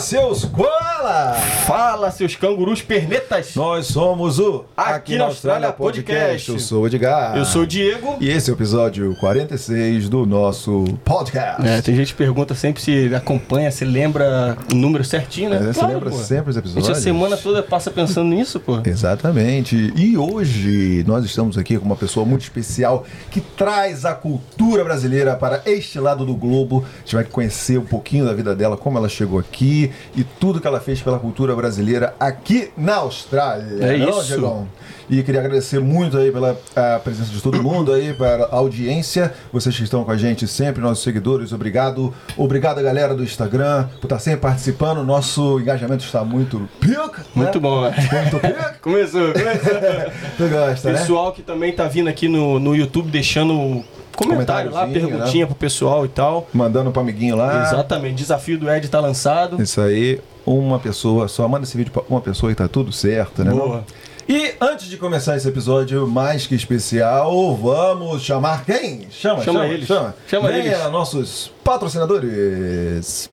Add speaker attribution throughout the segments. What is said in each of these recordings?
Speaker 1: seus koala!
Speaker 2: Fala, seus cangurus pernetas!
Speaker 1: Nós somos o
Speaker 2: Aqui na Austrália Podcast.
Speaker 1: Eu sou o Edgar.
Speaker 2: Eu sou o Diego.
Speaker 1: E esse é o episódio 46 do nosso podcast.
Speaker 2: É, tem gente que pergunta sempre se acompanha, se lembra o número certinho, né?
Speaker 1: É, você lembra
Speaker 2: pô.
Speaker 1: sempre os
Speaker 2: A
Speaker 1: episódios?
Speaker 2: gente a semana toda passa pensando nisso, pô.
Speaker 1: Exatamente. E hoje nós estamos aqui com uma pessoa muito especial que traz a cultura brasileira para este lado do globo. A gente vai conhecer um pouquinho da vida dela, como ela chegou aqui e tudo que ela fez pela cultura brasileira aqui na Austrália.
Speaker 2: É
Speaker 1: Não,
Speaker 2: isso.
Speaker 1: Diegão? E queria agradecer muito aí pela presença de todo mundo aí, para a audiência, vocês que estão com a gente sempre, nossos seguidores, obrigado. Obrigado, galera do Instagram, por estar sempre participando. Nosso engajamento está muito pica.
Speaker 2: Muito
Speaker 1: né?
Speaker 2: bom, né?
Speaker 1: Muito pica.
Speaker 2: Começou, começou.
Speaker 1: Tu gosta, né?
Speaker 2: Pessoal que também tá vindo aqui no, no YouTube deixando comentário lá, perguntinha pro pessoal e tal.
Speaker 1: Mandando pro amiguinho lá.
Speaker 2: Exatamente. Desafio do Ed tá lançado.
Speaker 1: Isso aí, uma pessoa só. Manda esse vídeo pra uma pessoa e tá tudo certo, né?
Speaker 2: Boa.
Speaker 1: E antes de começar esse episódio mais que especial, vamos chamar quem? Chama,
Speaker 2: Chama
Speaker 1: chama,
Speaker 2: eles.
Speaker 1: chama.
Speaker 2: Chama
Speaker 1: Venha,
Speaker 2: eles.
Speaker 1: nossos patrocinadores.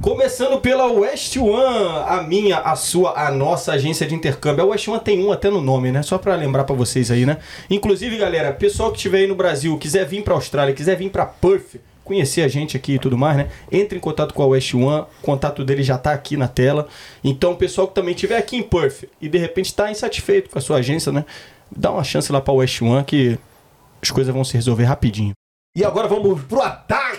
Speaker 2: Começando pela West One, a minha, a sua, a nossa agência de intercâmbio. A West One tem um até no nome, né? Só pra lembrar pra vocês aí, né? Inclusive, galera, pessoal que estiver aí no Brasil, quiser vir pra Austrália, quiser vir pra Perth, conhecer a gente aqui e tudo mais, né? Entre em contato com a West One, o contato dele já tá aqui na tela. Então, pessoal que também estiver aqui em Perth e de repente tá insatisfeito com a sua agência, né? Dá uma chance lá pra West One que as coisas vão se resolver rapidinho.
Speaker 1: E agora vamos pro ataque!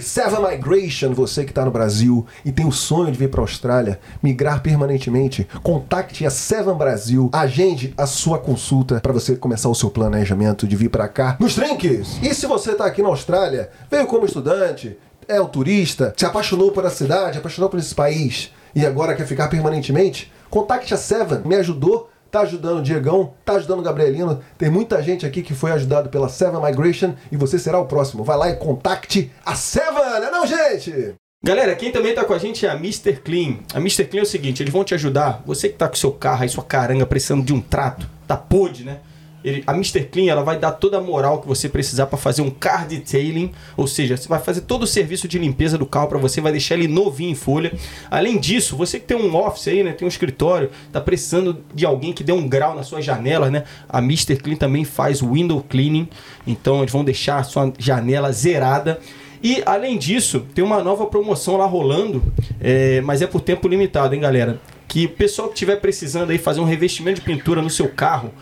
Speaker 1: Seven Migration, você que está no Brasil e tem o sonho de vir para a Austrália, migrar permanentemente, contacte a Seven Brasil, agende a sua consulta para você começar o seu planejamento de vir para cá nos trinques. E se você está aqui na Austrália, veio como estudante, é um turista, se apaixonou por a cidade, apaixonou por esse país e agora quer ficar permanentemente, contacte a Seven, me ajudou tá ajudando o Diegão, tá ajudando o Gabrielino. Tem muita gente aqui que foi ajudado pela Seven Migration e você será o próximo. Vai lá e contacte a Seven, né não, gente?
Speaker 2: Galera, quem também tá com a gente é a Mr. Clean. A Mr. Clean é o seguinte, eles vão te ajudar. Você que tá com seu carro aí, sua caranga, precisando de um trato, tá podre, né? Ele- a Mr. Clean ela vai dar toda a moral que você precisar para fazer um car detailing, ou seja, você vai fazer todo o serviço de limpeza do carro para você, vai deixar ele novinho em folha. Além disso, você que tem um office aí, né, tem um escritório, tá precisando de alguém que dê um grau nas suas janelas, né? A Mr. Clean também faz window cleaning, então eles vão deixar a sua janela zerada. E além disso, tem uma nova promoção lá rolando, é, mas é por tempo limitado, hein, galera? Que o pessoal que estiver precisando aí fazer um revestimento de pintura no seu carro,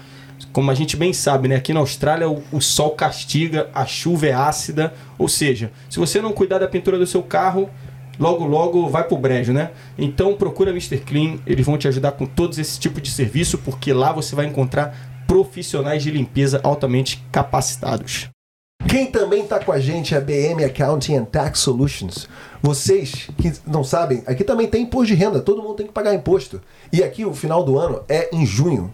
Speaker 2: como a gente bem sabe, né? Aqui na Austrália o, o sol castiga, a chuva é ácida, ou seja, se você não cuidar da pintura do seu carro, logo logo vai pro brejo, né? Então procura Mr. Clean, eles vão te ajudar com todos esse tipo de serviço, porque lá você vai encontrar profissionais de limpeza altamente capacitados.
Speaker 1: Quem também tá com a gente é a BM Accounting and Tax Solutions. Vocês que não sabem, aqui também tem imposto de renda, todo mundo tem que pagar imposto. E aqui o final do ano é em junho.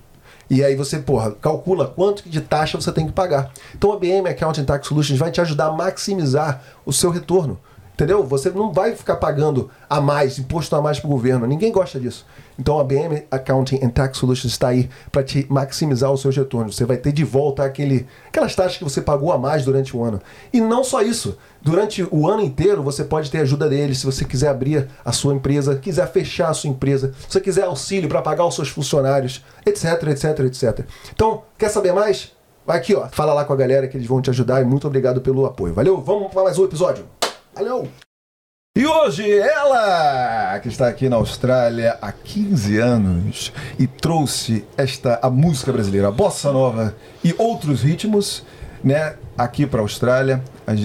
Speaker 1: E aí você, porra, calcula quanto de taxa você tem que pagar. Então a BM Accounting Tax Solutions vai te ajudar a maximizar o seu retorno. Entendeu? Você não vai ficar pagando a mais, imposto a mais para o governo. Ninguém gosta disso. Então a BM Accounting and Tax Solutions está aí para te maximizar os seus retornos. Você vai ter de volta aquele, aquelas taxas que você pagou a mais durante o ano. E não só isso. Durante o ano inteiro você pode ter ajuda deles se você quiser abrir a sua empresa, quiser fechar a sua empresa, se você quiser auxílio para pagar os seus funcionários, etc, etc, etc. Então, quer saber mais? Vai aqui, ó. Fala lá com a galera que eles vão te ajudar e muito obrigado pelo apoio. Valeu? Vamos para mais um episódio. Valeu! E hoje ela, que está aqui na Austrália há 15 anos e trouxe esta a música brasileira, a bossa nova e outros ritmos, né, aqui para a Austrália.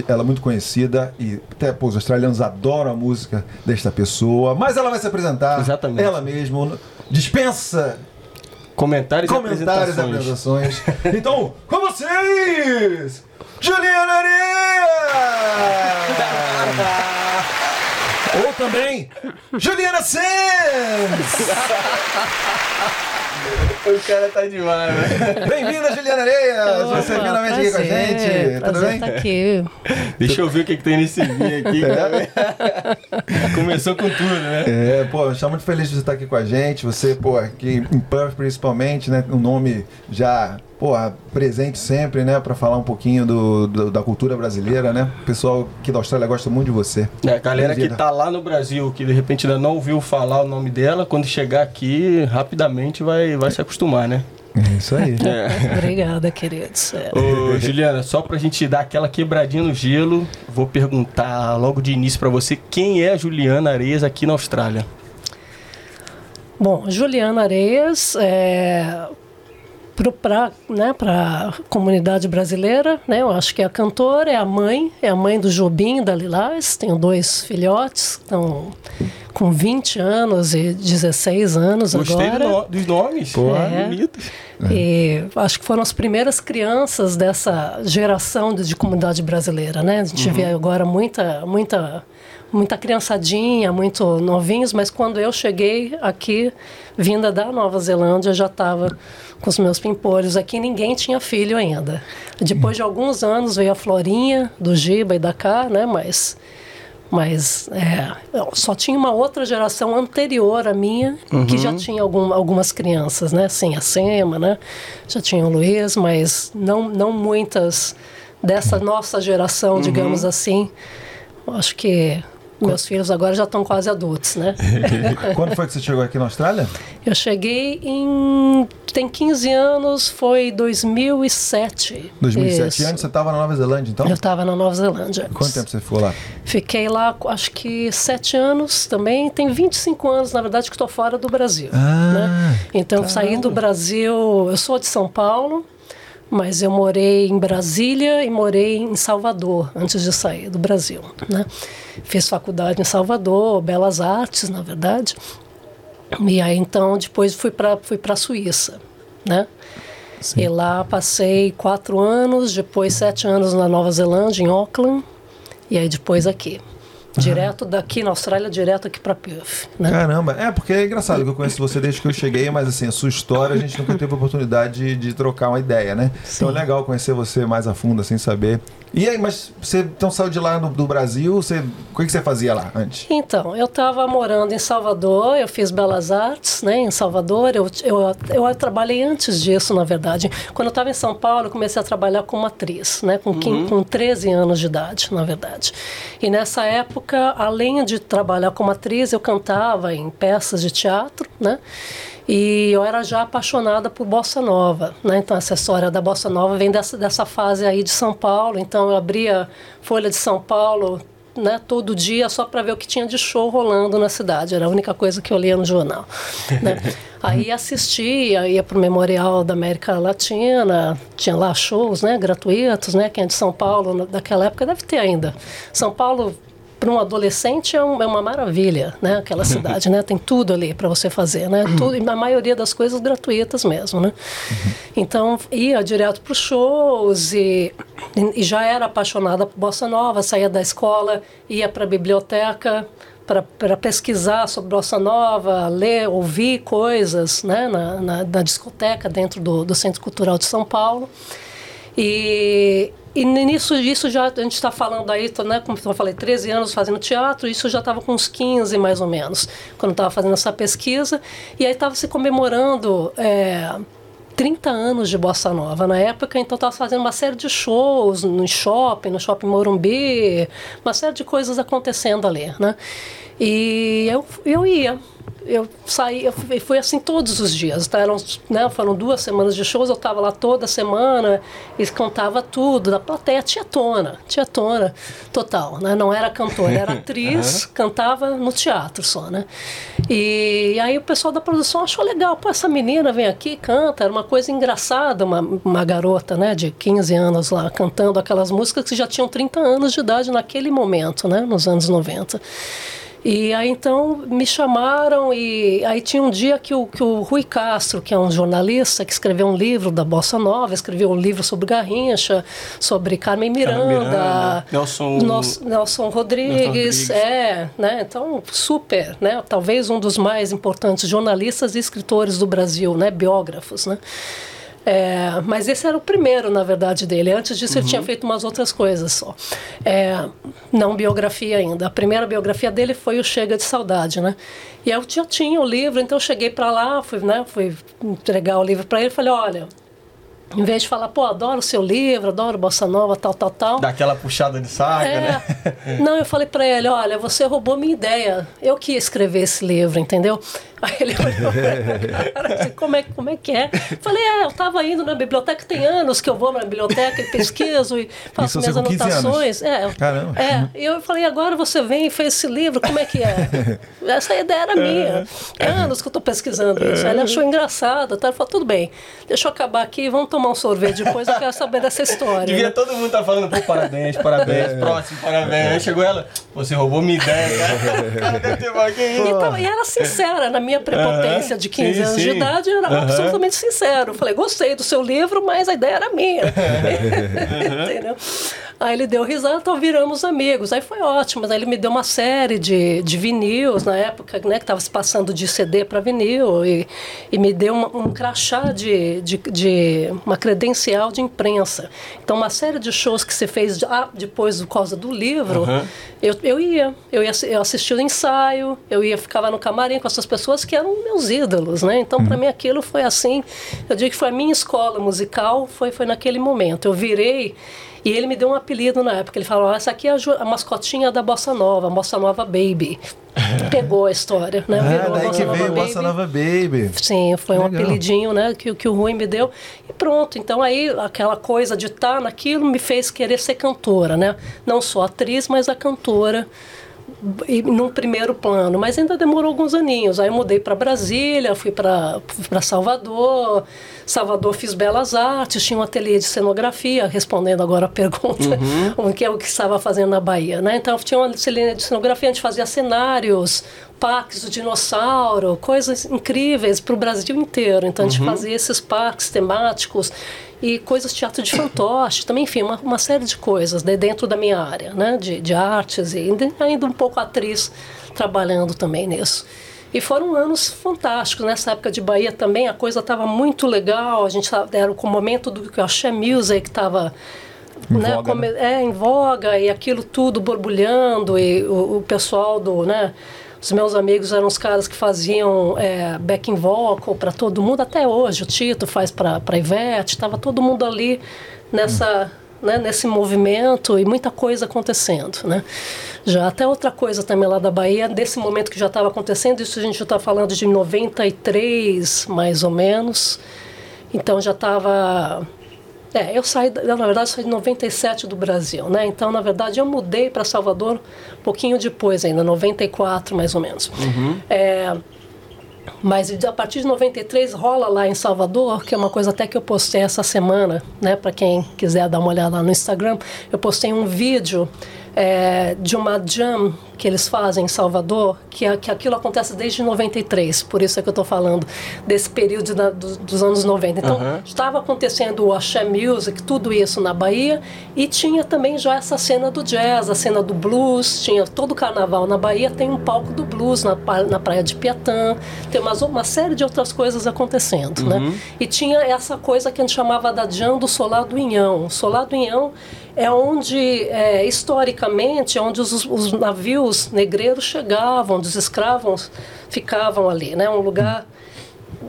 Speaker 1: Ela é muito conhecida e até pô, os australianos adoram a música desta pessoa, mas ela vai se apresentar
Speaker 2: Exatamente.
Speaker 1: ela mesma, dispensa
Speaker 2: Comentários,
Speaker 1: comentários
Speaker 2: e
Speaker 1: e
Speaker 2: apresentações.
Speaker 1: apresentações. Então, vocês, Juliana Arias! Ou também, Juliana Sands!
Speaker 2: O cara tá demais, né?
Speaker 3: Bem-vinda, Juliana Areias!
Speaker 4: Opa,
Speaker 3: Você finalmente aqui com a gente. Tudo bem?
Speaker 4: Tá aqui.
Speaker 2: Deixa eu ver o que, que tem nesse vinho aqui. cara. Começou com tudo, né?
Speaker 3: É, pô, eu estou muito feliz de você estar aqui com a gente. Você, pô, aqui em Perth principalmente, né? Um nome já, pô, presente sempre, né? Pra falar um pouquinho do, do- da cultura brasileira, né? O pessoal aqui da Austrália gosta muito de você.
Speaker 2: É, a galera que tá lá no Brasil, que de repente ainda não ouviu falar o nome dela, quando chegar aqui, rapidamente vai, vai se acostumar, né?
Speaker 3: É isso aí.
Speaker 4: Obrigada, queridos. É.
Speaker 2: Ô, Juliana, só pra gente dar aquela quebradinha no gelo, vou perguntar logo de início pra você quem é a Juliana Areias aqui na Austrália.
Speaker 4: Bom, Juliana Areias, é, para né, a comunidade brasileira, né, eu acho que é a cantora, é a mãe, é a mãe do Jobim da Lilás, tenho dois filhotes, estão com 20 anos e 16 anos
Speaker 2: Gostei
Speaker 4: agora.
Speaker 2: do no- dos nomes.
Speaker 3: Pô.
Speaker 4: É.
Speaker 2: Bonitos.
Speaker 4: E acho que foram as primeiras crianças dessa geração de, de comunidade brasileira, né? A gente vê agora muita, muita, muita criançadinha, muito novinhos, mas quando eu cheguei aqui, vinda da Nova Zelândia, já estava com os meus pimpolhos aqui, ninguém tinha filho ainda. Depois de alguns anos veio a Florinha, do Giba e da Cá, né? Mas mas é, só tinha uma outra geração anterior à minha que já tinha algum, algumas crianças, né? Sim, a Sema, né? Já tinha o Luiz, mas não, não muitas dessa nossa geração, digamos assim. Eu Acho que meus filhos agora já estão quase adultos, né?
Speaker 3: Quando foi que você chegou aqui na Austrália?
Speaker 4: Eu cheguei em. tem 15 anos, foi 2007.
Speaker 3: 2007.
Speaker 4: Isso.
Speaker 3: Antes você estava na Nova Zelândia, então?
Speaker 4: Eu estava na Nova Zelândia.
Speaker 3: Quanto tempo você ficou lá?
Speaker 4: Fiquei lá, acho que sete anos também. Tem 25 anos, na verdade, que estou fora do Brasil.
Speaker 3: Ah,
Speaker 4: né? Então, saí do Brasil. Eu sou de São Paulo, mas eu morei em Brasília e morei em Salvador antes de sair do Brasil. Né? Fiz faculdade em Salvador, Belas Artes, na verdade. E aí, então, depois fui para fui a Suíça. Né? E lá passei quatro anos, depois sete anos na Nova Zelândia, em Auckland, e aí depois aqui. Direto daqui na Austrália, direto aqui para Perth. Né?
Speaker 3: Caramba, é porque é engraçado que eu conheço você desde que eu cheguei, mas assim, a sua história a gente nunca teve a oportunidade de, de trocar uma ideia, né? Então é legal conhecer você mais a fundo, assim, saber. E aí, mas você então saiu de lá no- do Brasil, você, o que, que você fazia lá antes?
Speaker 4: Então, eu estava morando em Salvador, eu fiz Belas Artes, né, em Salvador. Eu, eu, eu trabalhei antes disso, na verdade. Quando eu estava em São Paulo, eu comecei a trabalhar como atriz, né, com, quin- com 13 anos de idade, na verdade. E nessa época, além de trabalhar como atriz, eu cantava em peças de teatro, né? E eu era já apaixonada por bossa nova, né? Então essa história da bossa nova vem dessa, dessa fase aí de São Paulo. Então eu abria Folha de São Paulo, né? Todo dia só para ver o que tinha de show rolando na cidade. Era a única coisa que eu lia no jornal. Né? Aí assistia, ia para o Memorial da América Latina, tinha lá shows, né? Gratuitos, né? Quem é de São Paulo na- daquela época deve ter ainda. São Paulo para um adolescente é, um- é uma maravilha, né? Aquela cidade, né? Tem tudo ali para você fazer, né? Tudo, e a maioria das coisas gratuitas mesmo, né? Então ia direto para os shows e, e já era apaixonada por bossa nova, saía da escola, ia para a biblioteca para pesquisar sobre bossa nova, ler, ouvir coisas, né? Na, na, na discoteca dentro do, do Centro Cultural de São Paulo. E, e nisso isso já a gente está falando aí, né, como eu falei, 13 anos fazendo teatro, isso já estava com uns 15 mais ou menos, quando estava fazendo essa pesquisa. E aí estava se comemorando. É, 30 anos de bossa nova na época, então estava fazendo uma série de shows no shopping, no shopping Morumbi, uma série de coisas acontecendo ali, né? E eu, eu ia, eu saí, eu fui, fui assim todos os dias, tá? Eram, né, foram duas semanas de shows, eu estava lá toda semana e cantava tudo, da plateia, tietona, tietona total, né? Não era cantora, era atriz, cantava no teatro só, né? E aí o pessoal da produção achou legal, pô, essa menina vem aqui, canta, era uma coisa engraçada, uma, uma garota, né, de 15 anos lá, cantando aquelas músicas que já tinham 30 anos de idade naquele momento, né, nos anos 90. E aí então me chamaram e aí tinha um dia que o, que o Rui Castro, que é um jornalista que escreveu um livro da Bossa Nova, escreveu um livro sobre Garrincha, sobre Carmen Miranda,
Speaker 2: Miranda, Nelson-
Speaker 4: Nos- Nelson Rodrigues,
Speaker 2: Rodrigues.
Speaker 4: é, né? Então super, né? Talvez um dos mais importantes jornalistas e escritores do Brasil, né? Biógrafos, né? É, mas esse era o primeiro, na verdade, dele. Antes disso, ele tinha feito umas outras coisas só. É, não biografia ainda. A primeira biografia dele foi o Chega de Saudade, né? E eu já tinha o livro, então eu cheguei para lá, fui, né, fui entregar o livro para ele e falei: olha. Em vez de falar, pô, adoro o seu livro, adoro Bossa Nova, tal, tal, tal.
Speaker 2: Dá aquela puxada de saga, né?
Speaker 4: É. Não, eu falei pra ele, olha, você roubou minha ideia. Eu que ia escrever esse livro, entendeu? Aí ele olhou pra cara assim, como é, como é que é? Falei, é, eu tava indo na biblioteca, tem anos que eu vou na biblioteca e pesquiso e faço
Speaker 1: Isso
Speaker 4: minhas
Speaker 1: você com 15 anos?
Speaker 4: anotações. É,
Speaker 1: Caramba.
Speaker 4: É, e eu falei, agora você vem e fez esse livro, como é que é? Essa ideia era minha. É anos que eu tô pesquisando isso. Aí ele achou engraçado, tá? Ele falou, tudo bem, deixa eu acabar aqui, vamos tomar um sorvete depois, eu quero saber dessa história.
Speaker 2: Devia
Speaker 4: né?
Speaker 2: todo mundo estar falando, pô, parabéns, parabéns, próximo, parabéns. Aí chegou ela, você roubou minha ideia?
Speaker 4: Então, e era sincera, na minha prepotência de 15
Speaker 2: sim,
Speaker 4: anos de
Speaker 2: sim.
Speaker 4: idade, era absolutamente sincero. Falei, gostei do seu livro, mas a ideia era minha. Entendeu? Aí ele deu risada, então viramos amigos. Aí foi ótimo. Aí ele me deu uma série de, de vinis na época, né, que estava se passando de CD para vinil, e, e me deu uma- um crachá de, de, de uma credencial de imprensa. Então, uma série de shows que se fez de- ah, depois por causa do livro,
Speaker 2: Aham.
Speaker 4: eu, eu ia, eu ia eu assistia o ensaio, eu ia ficava no camarim com essas pessoas que eram meus ídolos, né? Então para mim aquilo foi assim, eu digo que foi a minha escola musical, foi foi naquele momento. Eu virei e ele me deu um apelido na época. Ele falou: "Ah, essa aqui é a, mascotinha da Bossa Nova, a Bossa Nova Baby". Pegou a história, né?
Speaker 1: Ah,
Speaker 4: Virou a
Speaker 1: daí
Speaker 4: Bossa
Speaker 1: que
Speaker 4: Nova
Speaker 1: veio
Speaker 4: Baby.
Speaker 1: Bossa Nova Baby.
Speaker 4: Sim, foi um apelidinho, né, que, que o Rui me deu. E pronto, então aí aquela coisa de estar naquilo me fez querer ser cantora, né? Não só atriz, mas a cantora num primeiro plano, mas ainda demorou alguns aninhos. Aí eu mudei para Brasília, fui para Salvador. Salvador fiz belas artes, tinha um ateliê de cenografia, respondendo agora a pergunta, o que é o que estava fazendo na Bahia, né? Então tinha um ateliê de cenografia, a gente fazia cenários, parques do dinossauro, coisas incríveis para o Brasil inteiro. Então a gente fazia esses parques temáticos e coisas de teatro de fantoche, também, enfim, uma, uma série de coisas né, dentro da minha área, né, de, de artes e ainda, ainda um pouco atriz trabalhando também nisso. E foram anos fantásticos. Nessa época de Bahia também a coisa estava muito legal. A gente tava- era o momento do que o Axé Music estava né,
Speaker 1: voga,
Speaker 4: come- é, em voga e aquilo tudo borbulhando e o, o pessoal do, né, os meus amigos eram os caras que faziam é, backing vocal para todo mundo, até hoje o Tito faz para Ivete, estava todo mundo ali nessa, né, nesse movimento e muita coisa acontecendo, né. Já até outra coisa também lá da Bahia, desse momento que já estava acontecendo, isso a gente já está falando de 93, mais ou menos, então já estava é, eu saí, da- na verdade, saí de 97 do Brasil, né? Então, na verdade, eu mudei para Salvador um pouquinho depois ainda, 94 mais ou menos. É, mas a partir de 93 rola lá em Salvador, que é uma coisa até que eu postei essa semana, né? Para quem quiser dar uma olhada lá no Instagram, eu postei um vídeo é, de uma jam que eles fazem em Salvador, que, é- que aquilo acontece desde 93, por isso é que eu estou falando desse período da- do- dos anos 90. Então, estava acontecendo o Axé Music, tudo isso na Bahia, e tinha também já essa cena do jazz, a cena do blues, tinha todo o carnaval na Bahia, tem um palco do blues na, na praia de Piatã, tem umas, uma série de outras coisas acontecendo, né? E tinha essa coisa que a gente chamava da jam do Solar do Inhão. Solar do Inhão é onde, é, historicamente, é onde os, os navios negreiros chegavam, onde os escravos ficavam ali, né? Um lugar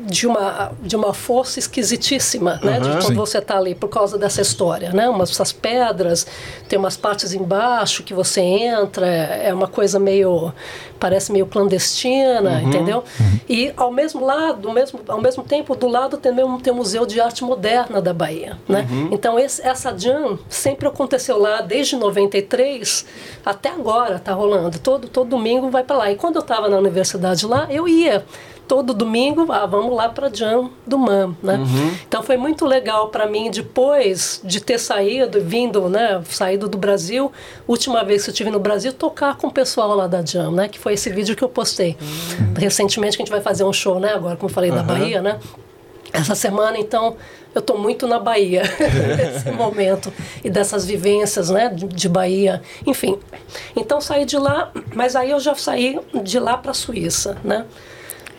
Speaker 4: de uma, de uma força esquisitíssima, né? De quando
Speaker 1: Sim.
Speaker 4: você está ali por causa dessa história, né? Umas essas pedras, tem umas partes embaixo que você entra, é uma coisa meio parece meio clandestina, entendeu? E ao mesmo lado, ao mesmo, ao mesmo tempo, do lado também tem o Museu de Arte Moderna da Bahia, né? Então esse, essa jam sempre aconteceu lá desde 93 até agora, tá rolando. Todo todo domingo vai para lá. E quando eu estava na universidade lá, eu ia todo domingo, ah, vamos lá para Jam do MAM, né? Uhum. Então foi muito legal para mim depois de ter saído, vindo, né, saído do Brasil, última vez que eu estive no Brasil, tocar com o pessoal lá da Jam, né? Que foi esse vídeo que eu postei. Uhum. Recentemente que a gente vai fazer um show, né, agora como eu falei uhum. da Bahia, né? Essa semana, então, eu estou muito na Bahia nesse momento e dessas vivências, né, de, de, Bahia, enfim. Então saí de lá, mas aí eu já saí de lá para a Suíça, né?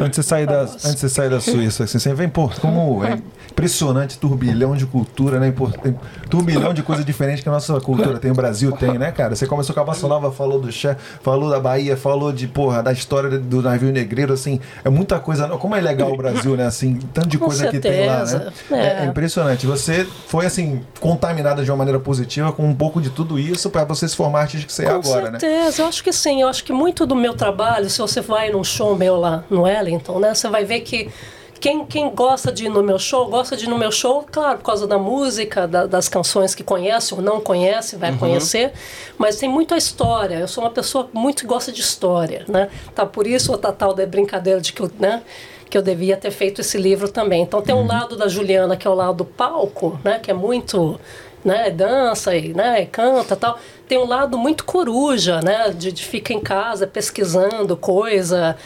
Speaker 1: Antes de sair da, antes de sair da Suíça, assim, você vem, pô, como é impressionante turbilhão de cultura, né? Turbilhão de coisa diferente que a nossa cultura tem, o Brasil tem, né, cara? Você começou com a Bossa Nova, falou do Che, falou da Bahia, falou de, porra, da história do navio negreiro, assim, é muita coisa. Como é legal o Brasil, né? Assim, tanto de coisa que tem lá, né? É. é. é impressionante. Você foi, assim, contaminada de uma maneira positiva com um pouco de tudo isso para você se formar artista que você é agora,
Speaker 4: né? Com certeza, eu acho que sim. Eu acho que muito do meu trabalho, se você vai num show meu lá no Wellington, né? Você vai ver que quem, quem gosta de ir no meu show, gosta de ir no meu show, claro, por causa da música, da, das canções que conhece ou não conhece, vai uhum. conhecer, mas tem muito a história. Eu sou uma pessoa muito que gosta de história, né? Tá por isso o tal da brincadeira de que eu, né? que eu devia ter feito esse livro também. Então tem um uhum. lado da Juliana que é o lado do palco, né, que é muito né, dança e, né, canta tal. Tem um lado muito coruja, né, de, de ficar em casa pesquisando coisa,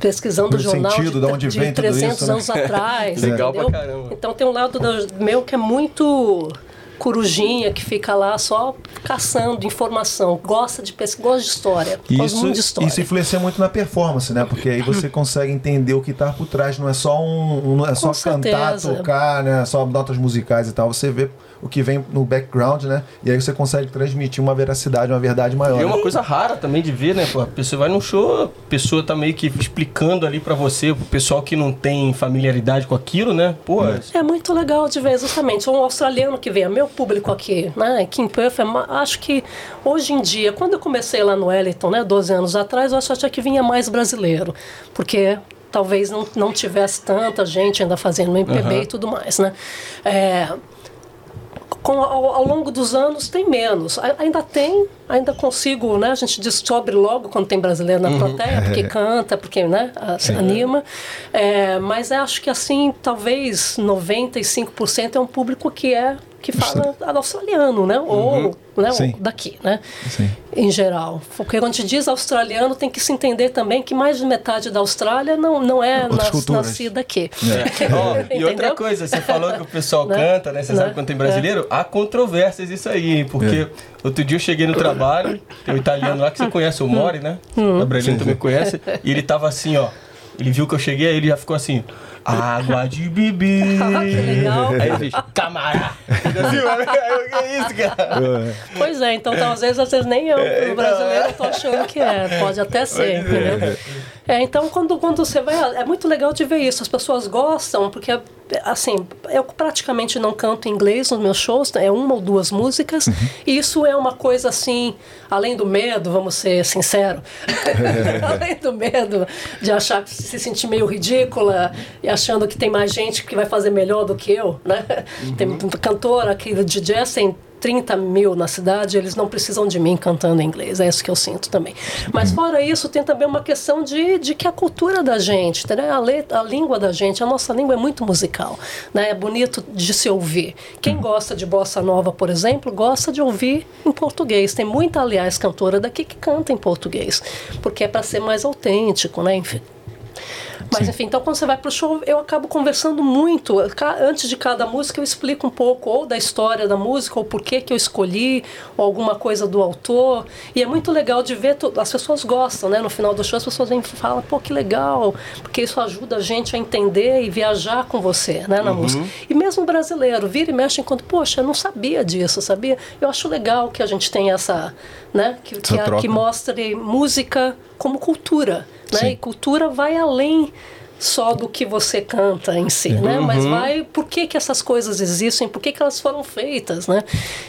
Speaker 4: pesquisando o jornal
Speaker 1: sentido, de, de, onde
Speaker 4: de
Speaker 1: vem
Speaker 4: 300
Speaker 1: isso, né?
Speaker 4: anos atrás.
Speaker 2: Legal entendeu? pra caramba.
Speaker 4: Então tem um lado do meu que é muito corujinha que fica lá só caçando informação, gosta de pesquisa, gosta de história,
Speaker 1: isso,
Speaker 4: muito de história.
Speaker 1: Isso influencia muito na performance, né? Porque aí você consegue entender o que está por trás, não é só um, não é só cantar, tocar, né? Só notas musicais e tal, você vê o que vem no background, né? E aí você consegue transmitir uma veracidade, uma verdade maior. E
Speaker 2: é uma coisa rara também de ver, né? Pô, a pessoa vai num show, a pessoa tá meio que explicando ali para você, o pessoal que não tem familiaridade com aquilo, né? Pô,
Speaker 4: é. é muito legal de ver, justamente. Um australiano que vem, meu público aqui, né? Em Perth, é acho que hoje em dia, quando eu comecei lá no Wellington, né, 12 anos atrás, eu achava que vinha mais brasileiro, porque talvez não, não tivesse tanta gente ainda fazendo MPB uhum. e tudo mais, né? É, com, ao, ao, longo dos anos tem menos. Ainda tem, ainda consigo, né? A gente descobre logo quando tem brasileiro na uhum. plateia, porque é. canta, porque né, se é. anima. É, mas acho que assim, talvez 95% é um público que é que fala australiano, né? Ou, uhum. né? Ou daqui, né? Sim. Em geral. Porque quando a gente diz australiano, tem que se entender também que mais de metade da Austrália não, não é nas, nascida aqui.
Speaker 2: É. oh, e outra coisa, você falou que o pessoal né? canta, né? Você né? sabe quando tem brasileiro? É. Há controvérsias isso aí, porque é. outro dia eu cheguei no trabalho, tem um italiano lá que você conhece, o Mori, né? Hum. O Brasília também conhece, e ele tava assim, ó. Ele viu que eu cheguei, aí ele já ficou assim. Água de beber.
Speaker 4: Ah, que legal.
Speaker 2: Aí ele fez, camará. que é isso, cara?
Speaker 4: Pois é, então, então às vezes, às vezes nem eu, é, o então, brasileiro, tô achando que é. Pode até ser, entendeu? É, então, quando, quando você vai. É muito legal de ver isso. As pessoas gostam, porque, assim, eu praticamente não canto inglês nos meus shows, é uma ou duas músicas. Uhum. E isso é uma coisa, assim, além do medo, vamos ser sinceros, além do medo de achar, se sentir meio ridícula e achando que tem mais gente que vai fazer melhor do que eu, né? Uhum. Tem cantora aqui de jazz, tem 30 mil na cidade, eles não precisam de mim cantando em inglês. É isso que eu sinto também. Mas uhum. fora isso, tem também uma questão de, de que a cultura da gente, né? a, letra, a língua da gente, a nossa língua é muito musical. Né? É bonito de se ouvir. Quem uhum. gosta de bossa nova, por exemplo, gosta de ouvir em português. Tem muita, aliás, cantora daqui que canta em português, porque é para ser mais autêntico, né? Enfim. Mas Sim. enfim, então quando você vai pro show, eu acabo conversando muito. Antes de cada música, eu explico um pouco ou da história da música, ou por que que eu escolhi, ou alguma coisa do autor. E é muito legal de ver, as pessoas gostam, né? No final do show, as pessoas vêm e falam, pô, que legal, porque isso ajuda a gente a entender e viajar com você, né, na uhum. música. E mesmo brasileiro, vira e mexe enquanto, poxa, eu não sabia disso, sabia? Eu acho legal que a gente tenha essa, né, que, que, a, que mostre música como cultura. Né? E cultura vai além só do que você canta em si, né? Uhum. Mas vai por que, que essas coisas existem, por que, que elas foram feitas, né?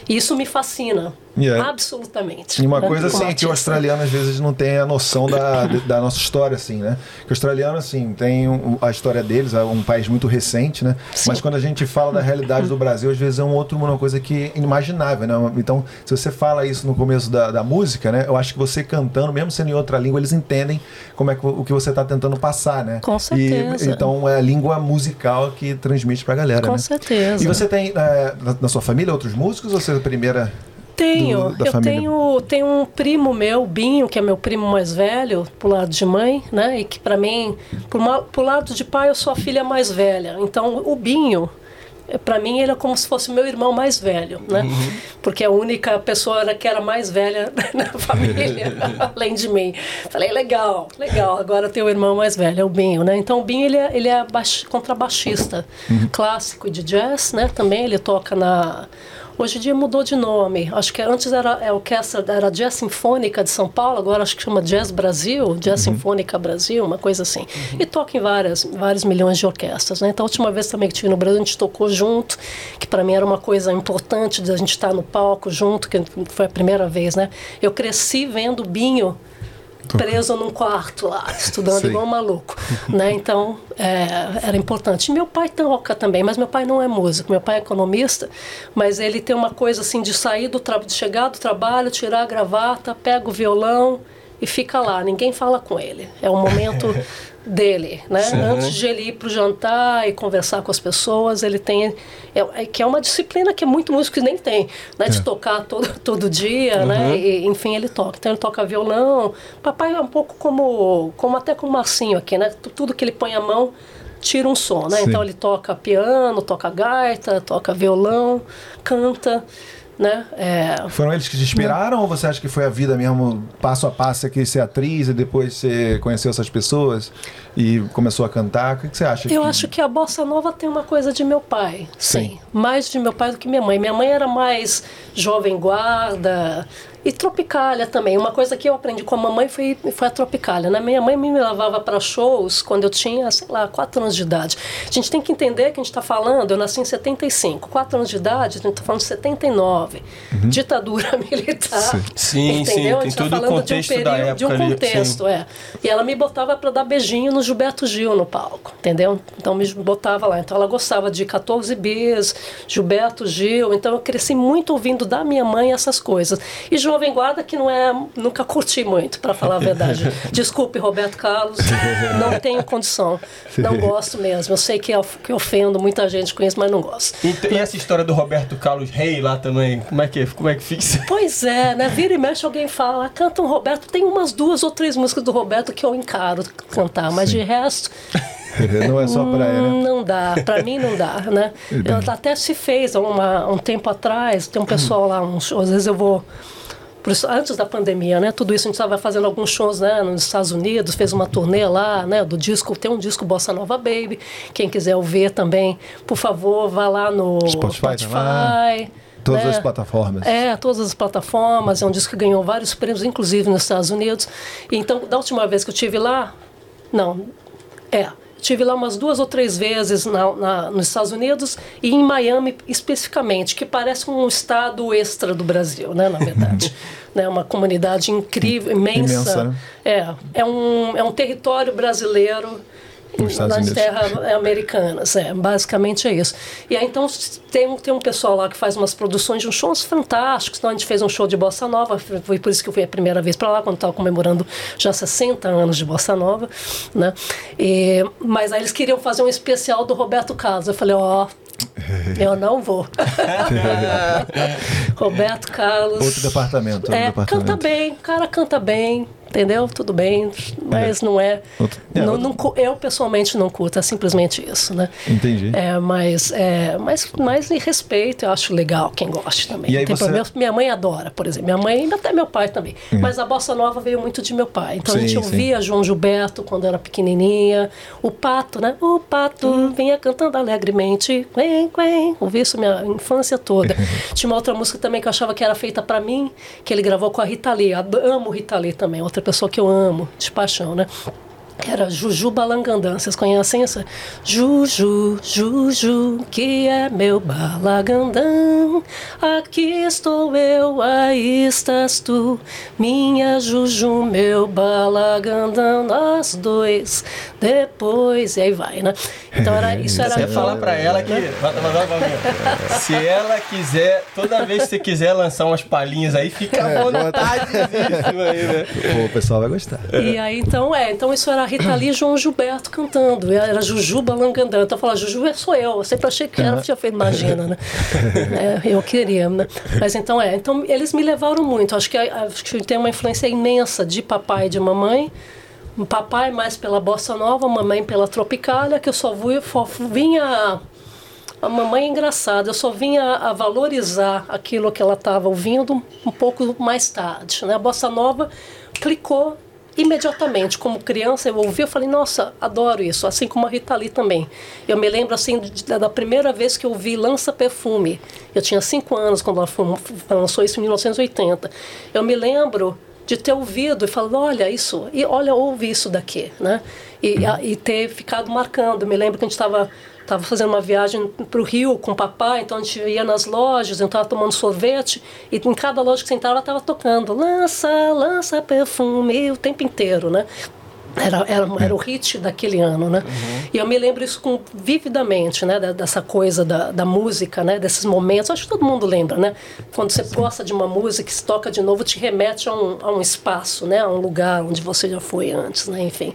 Speaker 4: E isso me fascina.
Speaker 1: Yeah.
Speaker 4: Absolutamente.
Speaker 1: E uma coisa
Speaker 4: como
Speaker 1: assim é que o australiano às vezes não tem a noção da, da nossa história, assim, né? Que o australiano, assim, tem a história deles, é um país muito recente, né?
Speaker 4: Sim.
Speaker 1: Mas quando a gente fala da realidade do Brasil, às vezes é um outro, uma coisa que é inimaginável, né? Então, se você fala isso no começo da, da música, né? Eu acho que você cantando, mesmo sendo em outra língua, eles entendem como é que, o que você está tentando passar, né?
Speaker 4: Com certeza.
Speaker 1: E, então é a língua musical que transmite pra galera,
Speaker 4: Com
Speaker 1: né?
Speaker 4: certeza.
Speaker 1: E você tem é, na, na sua família outros músicos ou você é a primeira?
Speaker 4: Tenho.
Speaker 1: do-
Speaker 4: eu
Speaker 1: família?
Speaker 4: tenho, tenho um primo meu, Binho, que é meu primo mais velho, pro lado de mãe, né? E que pra mim, pro, ma- pro lado de pai, eu sou a filha mais velha. Então, o Binho, eh, pra mim, ele é como se fosse meu irmão mais velho, né? Porque a única pessoa era- que era mais velha na família, além de mim. Falei, legal, legal, agora tem o irmão mais velho, é o Binho, né? Então, o Binho, ele é, ele é baix- contrabaixista clássico e de jazz, né? Também ele toca na... Hoje em dia mudou de nome. Acho que antes era a orquestra, era Jazz Sinfônica de São Paulo, agora acho que chama Jazz Brasil, Jazz Sinfônica Brasil, uma coisa assim. E toca em várias, vários milhões de orquestras. Né? Então, a última vez também que estive no Brasil, a gente tocou junto, que para mim era uma coisa importante de a gente estar no palco junto, que foi a primeira vez. Né? Eu cresci vendo o Binho preso num quarto lá, estudando igual um maluco, né? Então, é, era importante. Meu pai toca também, mas meu pai não é músico, meu pai é economista, mas ele tem uma coisa assim de sair do trabalho, de chegar do trabalho, tirar a gravata, pega o violão e fica lá, ninguém fala com ele. É o momento dele, né? Antes de ele ir para o jantar e conversar com as pessoas, ele tem é, é- que é uma disciplina que muito músico nem tem, né? De tocar todo, todo dia, né? E, enfim, ele toca. Então ele toca violão. Papai é um pouco como, como até como o Marcinho aqui, né? Tu- Tudo que ele põe a mão tira um som, né?
Speaker 1: Sim.
Speaker 4: Então ele toca piano, toca gaita, toca violão, canta, né? É,
Speaker 1: Foram eles que te inspiraram ou você acha que foi a vida mesmo, passo a passo, você quis ser atriz e depois você conheceu essas pessoas e começou a cantar? O que que você acha?
Speaker 4: Eu
Speaker 1: que...
Speaker 4: acho que a bossa nova tem uma coisa de meu pai, sim.
Speaker 1: Sim.
Speaker 4: Mais de meu pai do que minha mãe. Minha mãe era mais jovem guarda e tropicália também. Uma coisa que eu aprendi com a mamãe foi, foi a tropicália. Né? Minha mãe me levava para shows quando eu tinha, sei lá, 4 anos de idade. A gente tem que entender que a gente está falando, eu nasci em 75, 4 anos de idade, a gente está falando de 79. Ditadura militar.
Speaker 2: Uhum. Sim,
Speaker 4: entendeu?
Speaker 2: sim,
Speaker 4: A
Speaker 2: tem
Speaker 4: gente tá
Speaker 2: o
Speaker 4: falando
Speaker 2: contexto
Speaker 4: de um
Speaker 2: da
Speaker 4: período, de um
Speaker 2: época ali,
Speaker 4: contexto, é. E ela me botava para dar beijinho no Gilberto Gil no palco, entendeu? Então me botava lá. Então ela gostava de 14 bis, Gilberto Gil. Então eu cresci muito ouvindo da minha mãe essas coisas. E Jovem Guarda que não é, nunca curti muito, para falar a verdade. Desculpe, Roberto Carlos, não tenho condição. Não gosto mesmo. Eu sei que, eu, que ofendo muita gente com isso, mas não gosto.
Speaker 2: E, e essa história do Roberto Carlos Rei lá também, como é que, como é que fica?
Speaker 4: Pois é, né? Vira e mexe alguém fala, canta um Roberto. Tem umas duas ou três músicas do Roberto que eu encaro cantar, mas de resto
Speaker 1: Não é só praia,
Speaker 4: hum,
Speaker 1: né?
Speaker 4: não dá. Pra mim não dá, né? Eu, até se fez uma, um tempo atrás, tem um pessoal lá, um às vezes eu vou. Antes da pandemia, né? Tudo isso a gente estava fazendo alguns shows né, nos Estados Unidos, fez uma turnê lá, né? Do disco, tem um disco Bossa Nova Baby. Quem quiser ouvir também, por favor, vá lá no
Speaker 1: Spotify, tá
Speaker 4: Spotify.
Speaker 1: Todas
Speaker 4: né?
Speaker 1: as plataformas.
Speaker 4: É, todas as plataformas. É um disco que ganhou vários prêmios, inclusive nos Estados Unidos. Então, da última vez que eu tive lá, não, é, tive lá umas duas ou três vezes na, na- nos Estados Unidos e em Miami especificamente, que parece um estado extra do Brasil, né, na verdade. né, uma comunidade incrível, imensa.
Speaker 1: Imensa, né?
Speaker 4: É, é um, é um território brasileiro Nas terras americanas, é, basicamente é isso. E aí então tem, um- tem um pessoal lá que faz umas produções de uns shows fantásticos. Então a gente fez um show de bossa nova, foi por isso que eu fui a primeira vez para lá, quando estava comemorando já 60 anos de bossa nova, né? E, mas aí eles queriam fazer um especial do Roberto Carlos. Eu falei, ó, eu não vou. Roberto Carlos.
Speaker 1: Outro departamento. Outro
Speaker 4: É,
Speaker 1: departamento.
Speaker 4: canta bem, o cara canta bem, entendeu? Tudo bem, mas não é.
Speaker 1: Outro- é,
Speaker 4: não, não eu pessoalmente não curto, é simplesmente isso, né?
Speaker 1: Entendi.
Speaker 4: É, mas, é, mas, mas em respeito, eu acho legal quem goste também.
Speaker 1: E aí você-
Speaker 4: problema. Minha mãe adora, por exemplo. Minha mãe, até meu pai também. Mas a bossa nova veio muito de meu pai. Então a
Speaker 1: Sim,
Speaker 4: gente
Speaker 1: sim.
Speaker 4: ouvia João Gilberto quando era pequenininha. O Pato, né? O Pato vinha cantando alegremente. Quen, quen. Ouvi isso minha infância toda. Tinha uma outra música também que eu achava que era feita pra mim, que ele gravou com a Rita Lee. Amo Rita Lee também, outra pessoa que eu amo, de paixão, né? Que era Juju Balangandã. Vocês conhecem essa? Juju, Juju, que é meu balagandã. Aqui estou eu, aí estás tu. Minha Juju, meu balagandã. Nós dois, depois. E aí vai, né? Então era, isso era.
Speaker 2: Você fala pra ela que. Se ela quiser, toda vez que você quiser lançar umas palhinhas aí, fica à vontade aí, né?
Speaker 1: Pô, o pessoal vai gostar.
Speaker 4: E aí, então, é, então isso era Rita Lee e João Gilberto cantando. E Era Juju Balangandã. Então eu falava, Juju é sou eu. Eu sempre achei que era, tinha feito, imagina, né? É, eu queria, né? Mas então é. Então eles me levaram muito. Acho que, acho que tem uma influência imensa de papai e de mamãe. Papai mais pela bossa nova, mamãe pela tropicália, que eu só fo- vinha. A mamãe é engraçada, eu só vinha a valorizar aquilo que ela estava ouvindo um pouco mais tarde. Né? A bossa nova clicou imediatamente. Como criança, eu ouvi, eu falei, nossa, adoro isso. Assim como a Rita Lee também. Eu me lembro, assim, de- da primeira vez que eu vi Lança Perfume. Eu tinha cinco anos quando ela lançou isso em 1980. Eu me lembro de ter ouvido e falado, olha isso, e olha, ouve isso daqui, né? E, e ter ficado marcando. Eu me lembro que a gente estava Estava fazendo uma viagem para o Rio com o papai, então a gente ia nas lojas, eu estava tomando sorvete, e em cada loja que sentava ela estava tocando Lança, lança perfume o tempo inteiro, né? Era, era, era o hit daquele ano, né? E eu me lembro isso com, vividamente, né? Dessa coisa da, da música, né? Desses momentos. Acho que todo mundo lembra, né? Quando você gosta de uma música, se toca de novo, te remete a um, a um espaço, né? A um lugar onde você já foi antes, né? Enfim.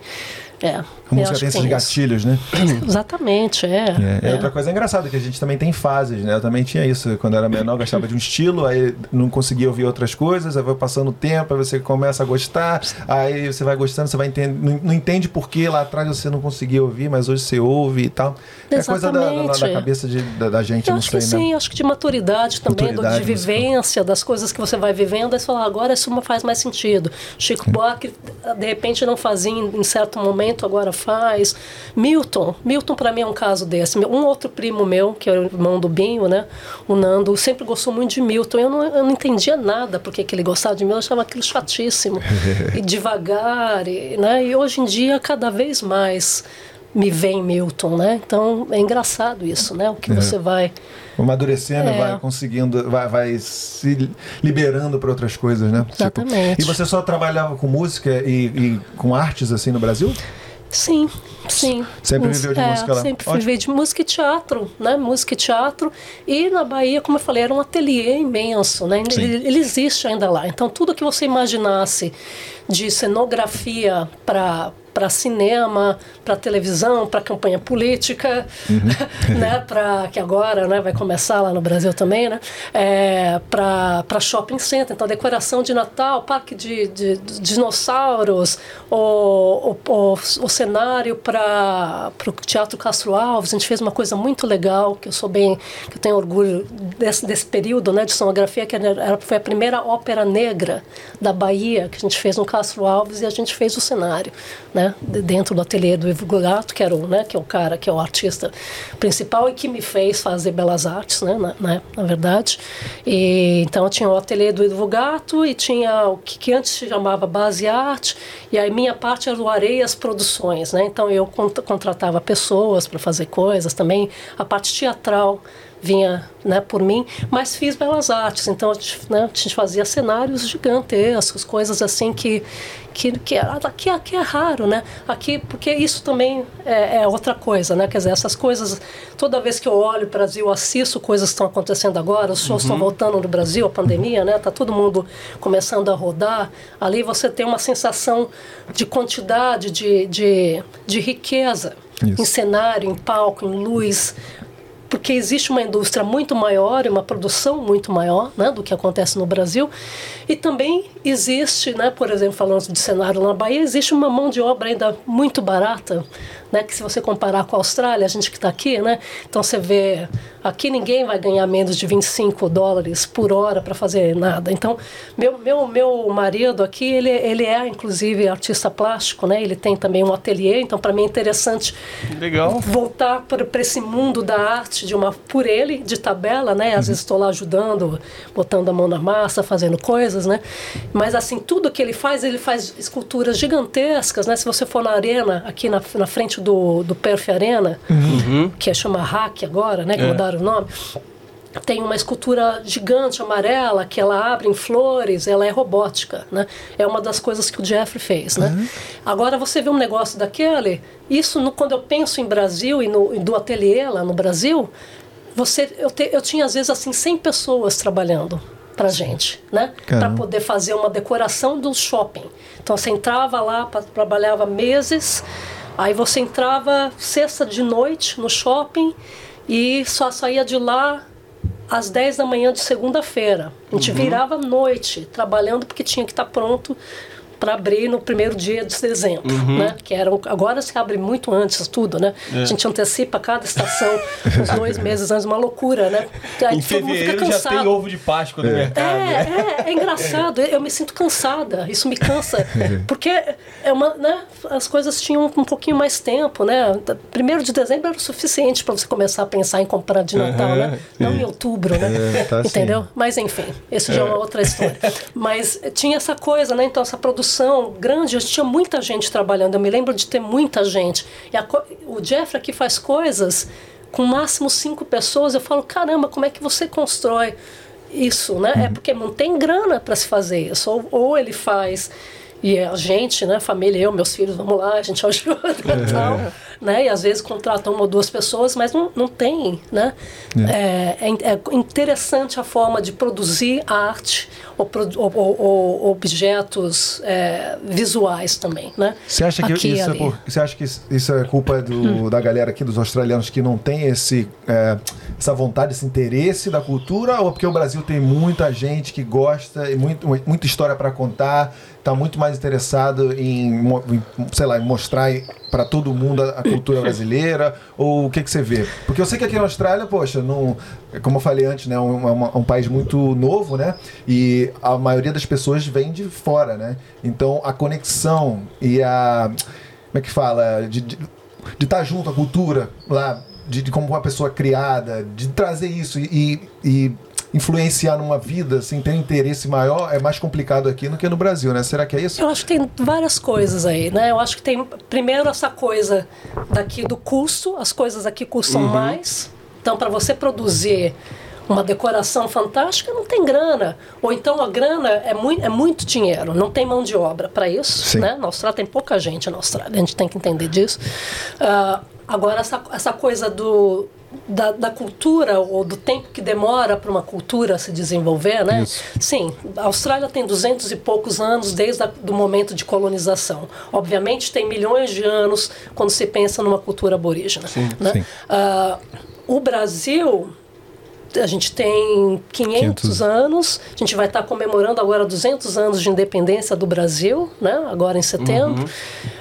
Speaker 4: É.
Speaker 1: A música tem esses
Speaker 4: isso.
Speaker 1: gatilhos, né?
Speaker 4: Exatamente, é.
Speaker 1: É, é outra coisa engraçada, que a gente também tem fases, né? Eu também tinha isso. Quando eu era menor, eu gostava de um estilo, aí não conseguia ouvir outras coisas, aí vai passando o tempo, aí você começa a gostar, aí você vai gostando, você vai entender, não, não entende por que lá atrás você não conseguia ouvir, mas hoje você ouve e tal. É coisa da, da, da
Speaker 4: Exatamente.
Speaker 1: cabeça de- da, da gente,
Speaker 4: Eu
Speaker 1: não
Speaker 4: acho
Speaker 1: sei,
Speaker 4: que
Speaker 1: né?
Speaker 4: sim, acho que de maturidade também, do-
Speaker 1: Maturidade,
Speaker 4: de vivência, das coisas que você vai vivendo, aí você fala, agora isso não faz mais sentido. Chico Buarque, de repente, não fazia em, em certo momento, agora faz. Milton, Milton para mim é um caso desse. Um outro primo meu, que é o irmão do Binho, né, o Nando, sempre gostou muito de Milton. Eu não, eu não entendia nada porque que ele gostava de Milton, eu achava aquilo chatíssimo. e devagar, e, né, e hoje em dia, cada vez mais me vem Milton, né? Então é engraçado isso, né? O que você vai
Speaker 1: Amadurecendo,
Speaker 4: É.
Speaker 1: vai conseguindo, vai, vai se liberando para outras coisas, né? Tipo,
Speaker 4: Exatamente.
Speaker 1: e você só trabalhava com música e, e com artes assim no Brasil?
Speaker 4: Sim, sim.
Speaker 1: Sempre viveu de
Speaker 4: é,
Speaker 1: música lá.
Speaker 4: Sempre vivi de música e teatro, né? Música e teatro. E na Bahia, como eu falei, era um ateliê imenso, né? Ele, ele existe ainda lá. Então, tudo que você imaginasse de cenografia para para cinema, para televisão, para campanha política,
Speaker 1: Uhum.
Speaker 4: né, para que agora, né, vai começar lá no Brasil também, né, é, para shopping center, então decoração de Natal, parque de, de- de dinossauros, o, o, o, o cenário para o Teatro Castro Alves, a gente fez uma coisa muito legal, que eu sou bem, que eu tenho orgulho desse, desse período, né, de sonografia, que era, foi a primeira ópera negra da Bahia, que a gente fez no Castro Alves e a gente fez o cenário, né, de- dentro do ateliê do Ivo Gato, que era o, né, que é o cara, que é o artista principal e que me fez fazer belas artes, né, na, né, na verdade. E, então tinha o ateliê do Ivo Gato e tinha o que, que antes se chamava Base Arte, e aí minha parte era o Areias Produções, né? Então eu cont- contratava pessoas para fazer coisas também, a parte teatral vinha né, por mim, mas fiz belas artes, então a gente, né, a gente fazia cenários gigantescos, coisas assim que que, que aqui, aqui é raro, né? Aqui, porque isso também é, é outra coisa, né? Quer dizer, essas coisas, toda vez que eu olho o Brasil, assisto coisas que estão acontecendo agora, os shows estão voltando no Brasil, a pandemia, né? Tá todo mundo começando a rodar. Ali você tem uma sensação de quantidade, de, de, de riqueza
Speaker 1: Isso.
Speaker 4: em cenário, em palco, em luz, porque existe uma indústria muito maior e uma produção muito maior né, do que acontece no Brasil. E também existe, né, por exemplo, falando de cenário na Bahia, existe uma mão de obra ainda muito barata. Né? Que se você comparar com a Austrália, a gente que está aqui, né? Então você vê aqui ninguém vai ganhar menos de 25 dólares por hora para fazer nada. Então meu, meu, meu marido aqui ele, ele é inclusive artista plástico, né? Ele tem também um ateliê. Então para mim é interessante
Speaker 2: Legal.
Speaker 4: voltar para esse mundo da arte de uma por ele de tabela, né? Às vezes estou lá ajudando, botando a mão na massa, fazendo coisas, né? Mas assim tudo que ele faz, ele faz esculturas gigantescas, né? Se você for na arena aqui na, na frente do do Perf Arena, que é chama Hack agora, né? Que mudaram o nome. Tem uma escultura gigante amarela que ela abre em flores, ela é robótica, né? É uma das coisas que o Jeffrey fez, né? Agora você vê um negócio daquele, isso no, quando eu penso em Brasil e no do ateliê lá no Brasil, você eu, te, eu tinha às vezes assim 100 pessoas trabalhando pra gente, né? Para poder fazer uma decoração do shopping. Então você entrava lá, pa- trabalhava meses, aí você entrava sexta de noite no shopping e só saía de lá às 10 da manhã de segunda-feira. A gente virava à noite trabalhando porque tinha que estar pronto para abrir no primeiro dia de dezembro, né? Que era um- agora se abre muito antes tudo, né? A gente antecipa cada estação uns dois meses antes, uma loucura, né? Aí
Speaker 2: Em
Speaker 4: todo mundo fica
Speaker 2: fevereiro já tem ovo de Páscoa no mercado. né?
Speaker 4: É, é, é engraçado. Eu me sinto cansada. Isso me cansa. Porque é uma, né, as coisas tinham um pouquinho mais tempo, né? Primeiro de dezembro era o suficiente para você começar a pensar em comprar de Natal, né? Não em outubro, né?
Speaker 1: É, tá assim.
Speaker 4: Entendeu? Mas enfim, isso já é uma outra história. Mas tinha essa coisa, né? Então essa produção grande, tinha muita gente trabalhando. Eu me lembro de ter muita gente. E a o Jeffrey aqui faz coisas com máximo cinco pessoas. Eu falo, caramba, como é que você constrói isso, né? É porque não tem grana para se fazer isso. Ou, ou ele faz e a gente, né, família, eu, meus filhos, vamos lá, a gente ajuda e tal, né? E às vezes contratam uma ou duas pessoas, mas não, não tem, né? É, é, in- é interessante a forma de produzir arte ou, ou- ou- objetos é, visuais também, né?
Speaker 1: Você acha que
Speaker 4: Aqui
Speaker 1: isso é por- você acha que isso- é culpa do- da galera aqui, dos australianos, que não tem esse, é, essa vontade, esse interesse da cultura, ou porque o Brasil tem muita gente que gosta e muito, muita história para contar, está muito mais interessado em, em, sei lá, em mostrar para todo mundo a, a cultura brasileira, ou o que, que você vê? Porque eu sei que aqui na Austrália, poxa, não, como eu falei antes, né, é um, é uma- um país muito novo, né, e a maioria das pessoas vem de fora, né, então a conexão e a, como é que fala, de estar estar junto à cultura lá, de, de como uma pessoa é criada, de trazer isso e, e influenciar numa vida, assim, ter um interesse maior, é mais complicado aqui do que no Brasil, né? Será que é isso?
Speaker 4: Eu acho que tem várias coisas aí, né? Eu acho que tem, primeiro, essa coisa daqui do custo, as coisas aqui custam mais. Então, para você produzir uma decoração fantástica, não tem grana. Ou então a grana é muito, é muito dinheiro, não tem mão de obra para isso.
Speaker 1: Sim.
Speaker 4: Né? Na Austrália tem pouca gente na Austrália, a gente tem que entender disso. Ah, agora, essa, essa coisa do. Da, da cultura ou do tempo que demora para uma cultura se desenvolver, né?
Speaker 1: Isso.
Speaker 4: Sim, a Austrália tem duzentos e poucos anos desde o momento de colonização. Obviamente tem milhões de anos quando se pensa numa cultura aborígena. né?
Speaker 1: sim.
Speaker 4: Ah, o Brasil, a gente tem 500,
Speaker 1: 500.
Speaker 4: anos, a gente vai estar comemorando agora 200 anos de independência do Brasil, né? agora em setembro.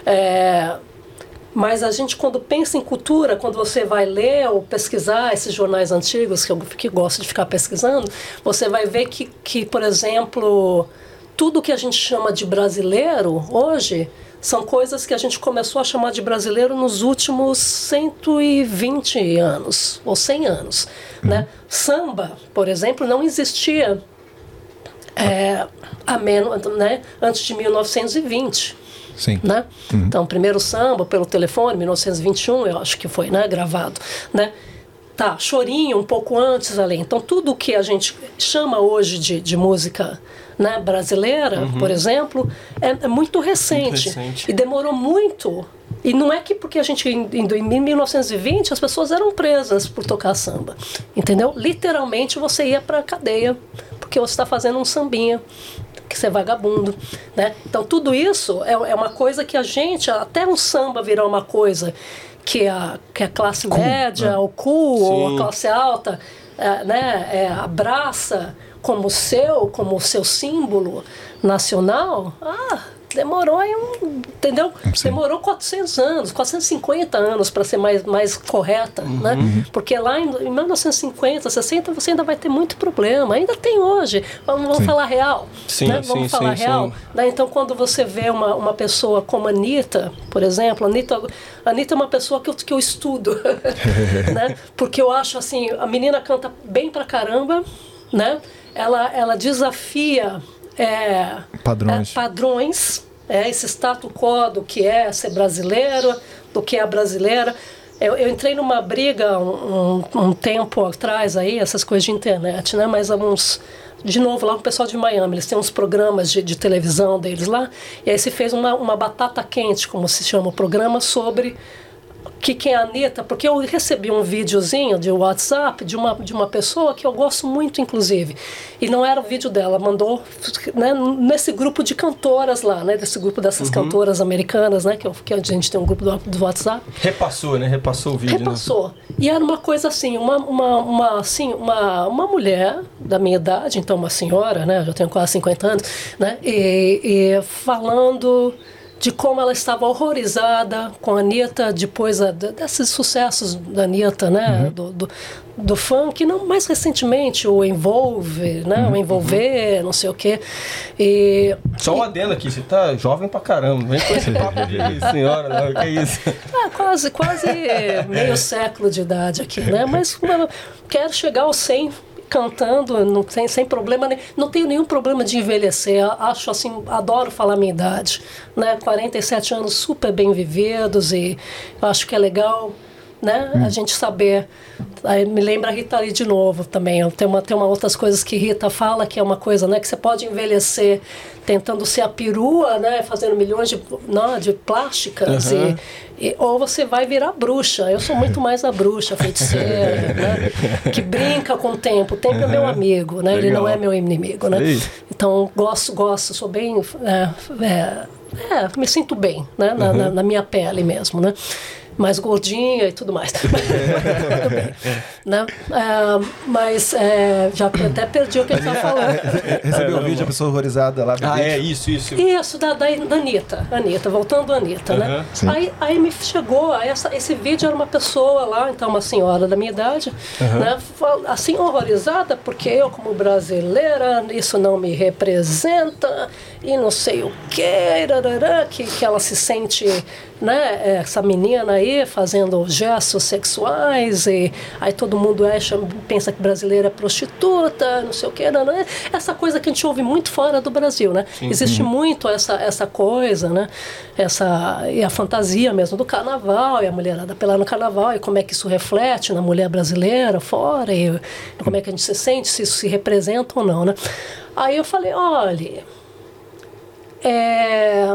Speaker 4: É, mas a gente, quando pensa em cultura, quando você vai ler ou pesquisar esses jornais antigos, que eu que gosto de ficar pesquisando, você vai ver que, que, por exemplo, tudo que a gente chama de brasileiro hoje são coisas que a gente começou a chamar de brasileiro nos últimos 120 anos, ou 100 anos. Né? Samba, por exemplo, não existia é, a menos, né, antes de 1920
Speaker 1: Sim.
Speaker 4: né? Então, primeiro samba pelo telefone, 1921, eu acho que foi, né, gravado, né? Tá, chorinho um pouco antes ali. Então, tudo que a gente chama hoje de, de música né, brasileira, por exemplo, é, é muito recente.
Speaker 2: recente.
Speaker 4: E demorou muito. E não é que porque a gente, em, em 1920, as pessoas eram presas por tocar samba. Entendeu? Literalmente você ia pra cadeia, porque você está fazendo um sambinha que você é vagabundo, né? Então tudo isso é, é uma coisa que a gente, até um samba virou uma coisa que a, que a classe média, o cool, ou a
Speaker 2: Sim.
Speaker 4: classe alta, é, né, é, abraça como seu, como seu símbolo nacional, ah, demorou, aí um, entendeu? Demorou 400 anos, 450 anos para ser mais, mais correta, né? Porque lá em, em 1950, 60, você ainda vai ter muito problema. Ainda tem hoje. Vamos, vamos falar real.
Speaker 2: Sim,
Speaker 4: né?
Speaker 2: sim,
Speaker 4: Vamos falar
Speaker 2: sim,
Speaker 4: real.
Speaker 2: sim.
Speaker 4: Né? Então, quando você vê uma, uma pessoa como a Anitta, por exemplo, a Anitta, a Anitta é uma pessoa que eu, que eu estudo, né? Porque eu acho assim, a menina canta bem pra caramba, né? Ela, ela desafia é,
Speaker 1: Padrões.
Speaker 4: é, padrões, é, esse status quo do que é ser brasileiro, do que é brasileira. Eu, eu entrei numa briga um, um, um tempo atrás aí, essas coisas de internet, né? Mas alguns de novo lá com o pessoal de Miami, eles têm uns programas de, de televisão deles lá, e aí se fez uma, uma batata quente, como se chama o programa, sobre que quem é a Anitta, porque eu recebi um videozinho de WhatsApp de uma, de uma pessoa que eu gosto muito, inclusive. E não era o vídeo dela, mandou né, nesse grupo de cantoras lá, né? Desse grupo dessas cantoras americanas, né? Que, eu- que a gente tem um grupo do, do WhatsApp.
Speaker 2: Repassou, né? Repassou o vídeo. né?
Speaker 4: Repassou. E era uma coisa assim, uma, uma, uma, assim, uma, uma mulher da minha idade, então uma senhora, né? Eu já tenho quase 50 anos, né? E, e falando de como ela estava horrorizada com a Anitta depois a- de- desses sucessos da Anitta, né? Do, do, do funk, não mais recentemente o Envolve, né? O Envolver, não sei o quê. E
Speaker 2: Só um adendo aqui, você tá jovem pra caramba. Vem com esse papo de senhora, não, que é isso?
Speaker 4: Ah, quase, quase meio século de idade aqui, né? Mas mano, quero chegar aos 100 cantando, não tem, sem problema nenhum. Não tenho nenhum problema de envelhecer. Acho assim, adoro falar minha idade, né? 47 anos super bem vividos e acho que é legal, né? A gente saber. Aí me lembra a Rita Lee de novo também. Tem uma, tem uma outras coisas que Rita fala que é uma coisa, né? Que você pode envelhecer tentando ser a perua, né? Fazendo milhões de, não, de plásticas e, e- ou você vai virar bruxa. Eu sou muito mais a bruxa, a feiticeira, né? Que brinca com o tempo. O tempo é meu amigo, né? Ele não é meu inimigo, né?
Speaker 2: Ei.
Speaker 4: Então, gosto, gosto, sou bem... É, é, é, me sinto bem, né? Na, na- na minha pele mesmo, né? Mais gordinha e tudo mais. Tudo bem, né? É, mas é, já até perdi o que eu estava falando.
Speaker 1: Recebeu o vídeo, a pessoa horrorizada lá do
Speaker 2: Ah,
Speaker 1: vídeo.
Speaker 2: é, isso, isso.
Speaker 4: Isso, da, da, da Anitta, Anitta, voltando à Anitta, né?
Speaker 1: sim.
Speaker 4: Aí, aí me chegou, essa, esse vídeo era uma pessoa lá, então uma senhora da minha idade, né? Assim, horrorizada, porque eu, como brasileira, isso não me representa, e não sei o quê, que, que ela se sente, né? Essa menina aí fazendo gestos sexuais, e aí todo mundo acha, pensa que brasileira é prostituta, não sei o quê, né? essa coisa que a gente ouve muito fora do Brasil, né? Existe muito essa, essa coisa, né? Essa, e a fantasia mesmo do carnaval, e a mulherada pelar no carnaval, e como é que isso reflete na mulher brasileira fora, e como é que a gente se sente, se isso se representa ou não, né? Aí eu falei, olha, é,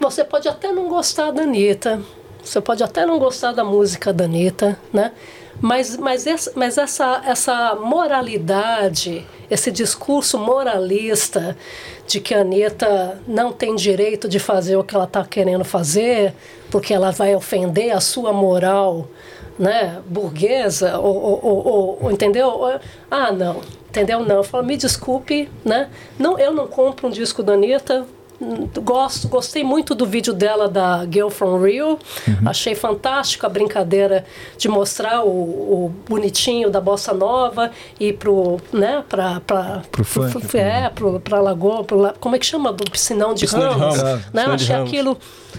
Speaker 4: você pode até não gostar da Anitta, você pode até não gostar da música da Anitta, né? Mas, mas, essa, mas essa, essa moralidade, esse discurso moralista de que a Anitta não tem direito de fazer o que ela está querendo fazer, porque ela vai ofender a sua moral né, burguesa, ou, ou, ou- ou- entendeu? Ah, não, entendeu? Não. Eu falo, me desculpe, né? Não, eu não compro um disco da Anitta. Gosto, gostei muito do vídeo dela da Girl from Rio. Achei fantástico a brincadeira de mostrar o, o bonitinho da bossa nova e pro, né, pra, pra,
Speaker 1: Pro funk,
Speaker 4: pro- é, pro, pra lagoa, pro, como é que chama? Do piscinão de
Speaker 2: Piscinão de
Speaker 4: Ramos.
Speaker 2: Ramos.
Speaker 4: Né?
Speaker 2: Piscinão de
Speaker 4: Achei
Speaker 2: Ramos.
Speaker 4: aquilo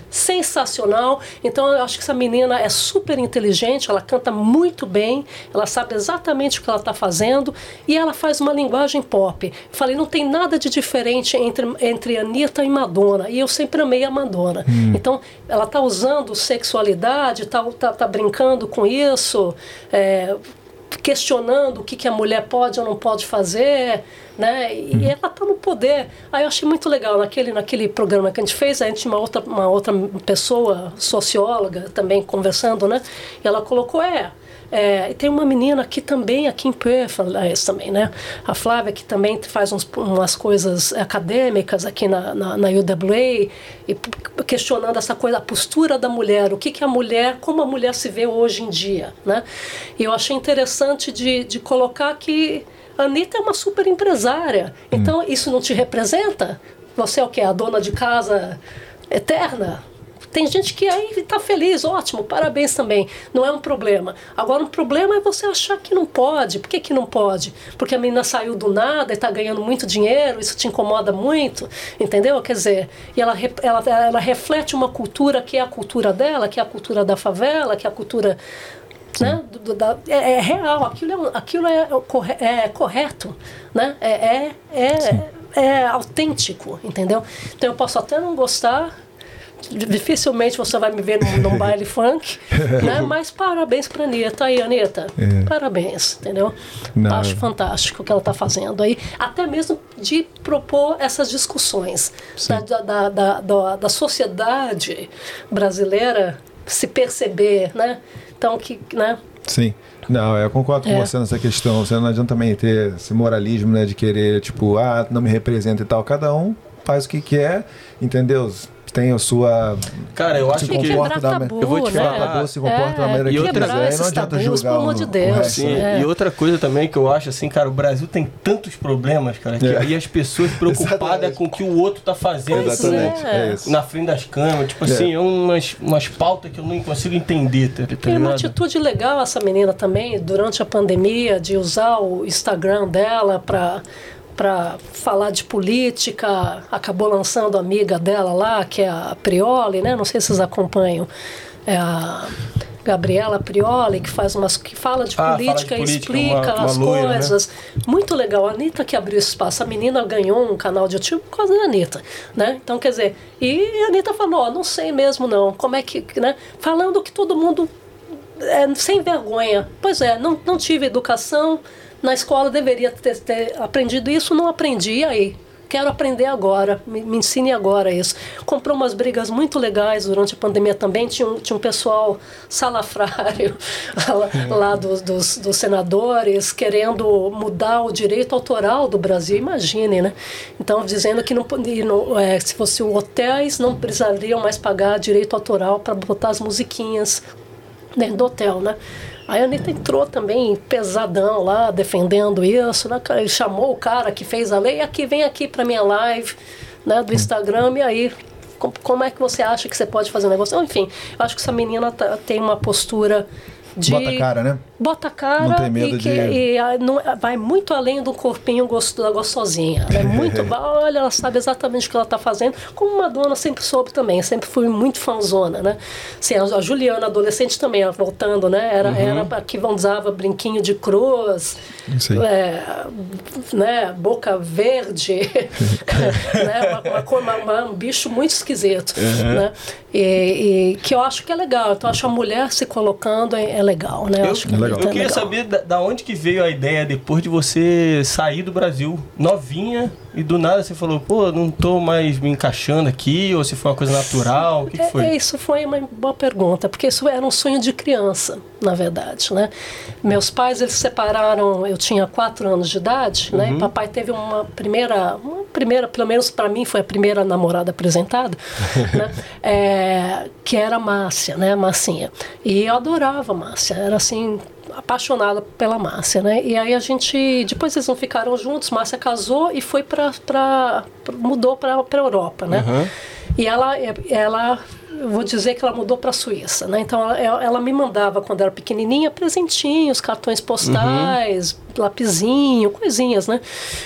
Speaker 4: sensacional. Então eu acho que essa menina é super inteligente, ela canta muito bem, ela sabe exatamente o que ela está fazendo e ela faz uma linguagem pop. Falei, não tem nada de diferente entre, entre Anitta e Madonna. E eu sempre amei a Madonna. Então ela está usando sexualidade, está tá, tá brincando com isso. é, questionando o que, que a mulher pode ou não pode fazer, né? E ela está no poder. Aí eu achei muito legal naquele naquele programa que a gente fez, a gente tinha uma outra uma outra pessoa socióloga também conversando, né? E ela colocou é é, e tem uma menina aqui também, aqui em Perth, aliás, também, né? A Flávia, que também faz uns, umas coisas acadêmicas aqui na, na, na UWA, e questionando essa coisa, a postura da mulher, o que, que a mulher, como a mulher se vê hoje em dia, né? E eu achei interessante de, de colocar que a Anitta é uma super empresária. Então, isso não te representa? você é o que? A dona de casa eterna? Tem gente que aí está feliz, ótimo, parabéns também. Não é um problema. Agora, um problema é você achar que não pode. Por que, que não pode? Porque a menina saiu do nada e está ganhando muito dinheiro, isso te incomoda muito, entendeu? Quer dizer, e ela, ela, ela reflete uma cultura que é a cultura dela, que é a cultura da favela, que é a cultura né? Do, da, é, é, real, aquilo, é, aquilo é, é correto, né? é, é, é, é autêntico, entendeu? Então eu posso até não gostar, dificilmente você vai me ver num, num baile funk, né? Mas parabéns para Anitta aí, Anitta. É. Parabéns, entendeu? Não. Acho fantástico o que ela está fazendo aí, até mesmo de propor essas discussões da, da, da, da, da sociedade brasileira se perceber, né? Então que, né?
Speaker 1: Sim. Não, eu concordo com é. você nessa questão. Você não adianta também ter esse moralismo, né, de querer, tipo, ah, não me representa e tal. Cada um faz o que quer, entendeu? Tem a sua.
Speaker 2: Cara, eu acho
Speaker 4: que.
Speaker 2: Comporta
Speaker 4: da, tabu, eu vou te falar.
Speaker 1: Tabu, se comporta é, da maneira que outra, quiser. E não adianta julgar. Pelo amor
Speaker 2: de Deus. Sim, é. E outra coisa também que eu acho assim, cara, o Brasil tem tantos problemas, cara, que é. aí as pessoas preocupadas com o que o outro tá fazendo.
Speaker 4: Exatamente. É.
Speaker 2: é na frente das câmeras. Tipo assim, é umas, umas pautas que eu não consigo entender. Tá,
Speaker 4: tá uma atitude legal essa menina também, durante a pandemia, de usar o Instagram dela para para falar de política, acabou lançando a amiga dela lá, que é a Prioli, né? Não sei se vocês acompanham. É a Gabriela Prioli, que faz umas que fala de ah, política e explica uma, uma as loira, né? coisas. Né? Muito legal. A Anitta que abriu espaço. A menina ganhou um canal de YouTube por causa da Anitta. Né? Então, quer dizer, e a Anitta falou, oh, não sei mesmo não, como é que, né? Falando que todo mundo é, sem vergonha. Pois é, não, não tive educação, na escola deveria ter, ter aprendido isso, não aprendi, aí quero aprender agora, me, me, ensine agora isso. Comprou umas brigas muito legais durante a pandemia também, tinha um, tinha um pessoal salafrário lá, dos, dos, dos, senadores querendo mudar o direito autoral do Brasil, imagine, né? Então, dizendo que não, não é, se fosse hotéis não precisariam mais pagar direito autoral para botar as musiquinhas dentro do hotel, né? Aí a Anitta entrou também pesadão lá, defendendo isso, né? Ele chamou o cara que fez a lei, aqui, vem aqui para minha live né, do Instagram, e aí como é que você acha que você pode fazer um negócio? Enfim, eu acho que essa menina tá, tem uma postura de.
Speaker 1: Bota cara, né?
Speaker 4: Bota cara
Speaker 1: não tem medo
Speaker 4: e,
Speaker 1: que,
Speaker 4: de... e a, não, vai muito além do corpinho gosto, da gostosinha. É muito. olha, ela sabe exatamente o que ela está fazendo. Como Madonna sempre soube também, sempre fui muito fanzona, né? Assim, a, Juliana, adolescente também, voltando, né? Era, uhum. era a que usava brinquinho de cruz, é, né? boca verde, né? Uma, uma, uma, um bicho muito esquisito, uhum. né? E, e, que eu acho que é legal. Então, eu acho a mulher se colocando é legal, né?
Speaker 2: Eu, acho que é legal. eu queria legal. saber da, da, onde que veio a ideia depois de você sair do Brasil, novinha, e do nada você falou, pô, não tô mais me encaixando aqui, ou se foi uma coisa natural, o que, que foi?
Speaker 4: É, isso foi uma boa pergunta, porque isso era um sonho de criança, na verdade, né? Meus pais, eles se separaram, eu tinha quatro anos de idade, né? uhum. né? E papai teve uma primeira, uma primeira, pelo menos para mim, foi a primeira namorada apresentada, né? É, que era Márcia, né? Massinha. E eu adorava Márcia, era assim, apaixonada pela Márcia, né? E aí a gente, depois eles não ficaram juntos, Márcia casou e foi para para mudou para para Europa, né? Uhum. E ela ela eu vou dizer que ela mudou para a Suíça, né? Então ela, ela, me mandava quando era pequenininha presentinhos, cartões postais, uhum. lapisinho, coisinhas, né,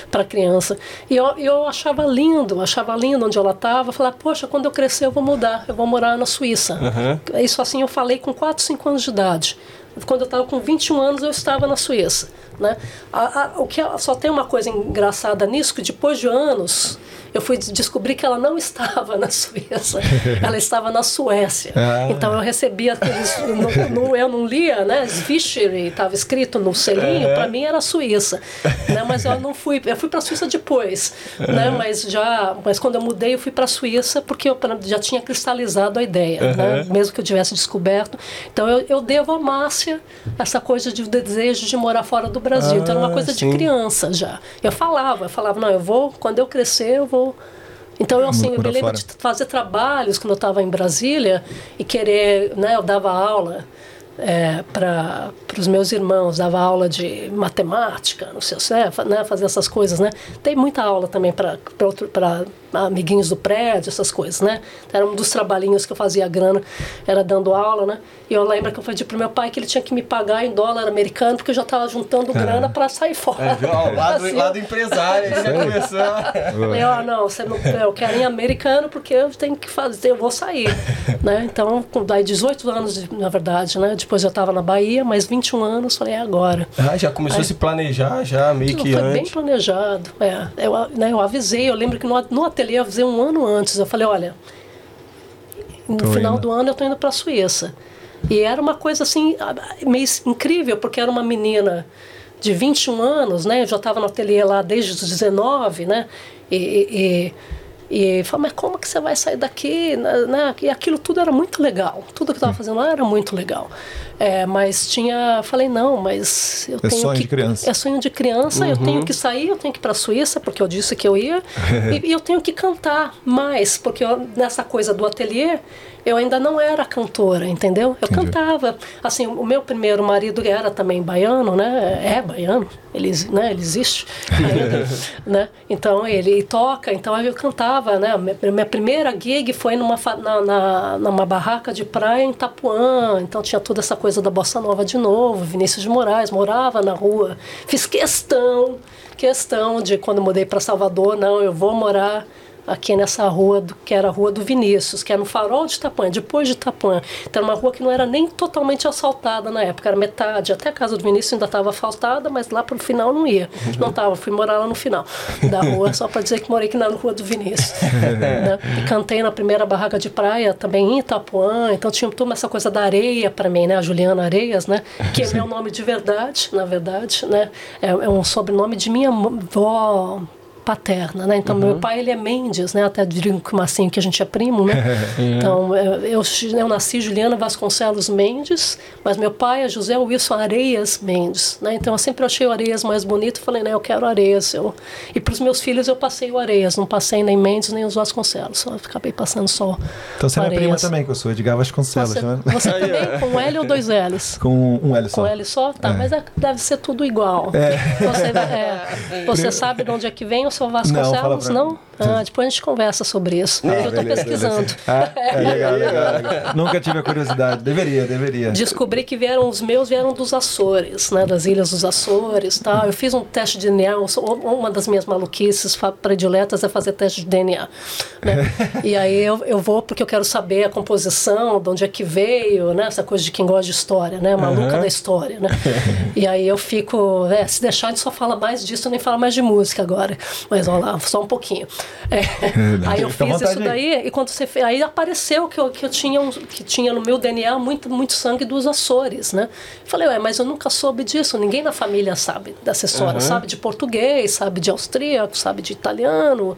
Speaker 4: para criança. E eu, eu achava lindo, achava lindo onde ela estava. Falava, poxa, quando eu crescer eu vou mudar, eu vou morar na Suíça. Uhum. Isso assim eu falei com 4, 5 anos de idade. Quando eu estava com 21 anos, eu estava na Suíça. Né? A, a, o que só tem uma coisa engraçada nisso, que depois de anos eu fui descobrir que ela não estava na Suíça, ela estava na Suécia. Ah. Então eu recebia aqueles. No, no, eu não lia, né? Fischer estava escrito no selinho, para mim era Suíça. Né? Mas eu não fui. Eu fui para a Suíça depois, né? Mas já. Mas quando eu mudei, eu fui para a Suíça porque eu já tinha cristalizado a ideia, né? Mesmo que eu tivesse descoberto. Então eu, eu devo a Márcia essa coisa de desejo de morar fora do Brasil. Ah, então era uma coisa sim. de criança já. Eu falava, eu falava, não, eu vou, quando eu crescer, eu vou então, eu, assim, eu me lembro de fazer trabalhos quando eu estava em Brasília e querer, né, eu dava aula é, para os meus irmãos, dava aula de matemática, não sei se é, né, fazer essas coisas, né? Tem muita aula também para amiguinhos do prédio, essas coisas, né? Era um dos trabalhinhos que eu fazia grana, era dando aula, né? E eu lembro que eu pedi pro meu pai que ele tinha que me pagar em dólar americano, porque eu já estava juntando grana para sair fora.
Speaker 2: É, viu? Ó, lado,
Speaker 4: Assim,
Speaker 2: lado empresário, já começou.
Speaker 4: eu, ah, não, você não, eu quero em americano porque eu tenho que fazer, eu vou sair, né? Então, com daí 18 anos, na verdade, né? Depois eu estava na Bahia, mais 21 anos, falei, é agora.
Speaker 2: Ah, já começou a se planejar, já meio que
Speaker 4: foi bem
Speaker 2: antes.
Speaker 4: planejado. É, eu, né, eu avisei, eu lembro que no, no ateliê eu avisei um ano antes. Eu falei, olha, no
Speaker 1: Tô
Speaker 4: final
Speaker 1: indo.
Speaker 4: do ano eu tô indo para a Suíça. E era uma coisa assim, meio incrível, porque era uma menina de 21 anos, né? Eu já estava no ateliê lá desde os 19, né? E, e, e, falei, mas como que você vai sair daqui? Né? E aquilo tudo era muito legal. Tudo que eu estava fazendo lá era muito legal. É, mas tinha. Falei, não, mas eu
Speaker 1: É
Speaker 4: tenho
Speaker 1: sonho
Speaker 4: que.
Speaker 1: de criança.
Speaker 4: É sonho de criança, eu tenho que sair, eu tenho que ir para a Suíça, porque eu disse que eu ia, e, e eu tenho que cantar mais, porque eu- nessa coisa do ateliê, eu ainda não era cantora, entendeu? Eu
Speaker 1: Entendi.
Speaker 4: cantava. Assim, o meu primeiro marido era também baiano, né? É baiano, ele, né? ele existe ainda, né? Então, ele toca, então eu cantava, né? Minha, primeira gig foi numa, na, na, numa barraca de praia em Itapuã, então tinha toda essa coisa da bossa nova de novo, Vinícius de Moraes, morava na rua. Fiz questão, questão de quando mudei para Salvador, não, eu vou morar aqui nessa rua, do, que era a Rua do Vinícius, que era no farol de Itapuã, depois de Itapuã. Então era uma rua que não era nem totalmente asfaltada na época, era metade. Até a casa do Vinícius ainda estava asfaltada, mas lá pro final não ia. Não estava, fui morar lá no final da rua, só para dizer que morei aqui na Rua do Vinícius. né? E cantei na primeira barraca de praia, também em Itapuã, então tinha toda essa coisa da areia para mim, né? A Juliana Areias, né? Que é meu nome de verdade, na verdade, né? É, é um sobrenome de minha avó paterna, né? Então meu pai ele é Mendes, né? Até diria que assim que a gente é primo, né? então eu, eu, eu nasci Juliana Vasconcelos Mendes, mas meu pai é José Wilson Areias Mendes, né? Então eu sempre achei o Areias mais bonito, e falei, né? Eu quero Areias. Eu... E para os meus filhos eu passei o Areias, não passei nem Mendes nem os Vasconcelos, só acabei passando só.
Speaker 1: Então você é minha prima
Speaker 4: Areias.
Speaker 1: também, que eu sou Edgar Vasconcelos,
Speaker 4: Você,
Speaker 1: né?
Speaker 4: você também com L ou dois L's?
Speaker 1: Com um L só.
Speaker 4: Com L só? Tá, mas é- deve ser tudo igual. Você, é, você sabe de onde é que vem
Speaker 1: fala
Speaker 4: Vasconcelos? Não? Ah, depois a gente conversa sobre isso. eu estou pesquisando.
Speaker 1: Ah, é legal, legal, legal. Nunca tive a curiosidade. Deveria, deveria.
Speaker 4: Descobri que vieram os meus vieram dos Açores, né, das ilhas dos Açores, tal. Eu fiz um teste de DNA, uma das minhas maluquices prediletas é fazer teste de DNA, né? E aí eu, eu vou porque eu quero saber a composição, de onde é que veio, né, essa coisa de quem gosta de história, né, maluca da história, né? E aí eu fico, é, se deixar a gente só fala mais disso, nem fala mais de música agora. Mas olha lá, só um pouquinho. É. Aí eu
Speaker 1: Fica
Speaker 4: fiz isso
Speaker 1: aí.
Speaker 4: daí aí, e quando você fez, aí apareceu que eu, que eu tinha um, que tinha no meu DNA muito muito sangue dos Açores, né? Falei, ué, mas eu nunca soube disso. Ninguém na família sabe dessa história. Sabe de português, sabe de austríaco, sabe de italiano,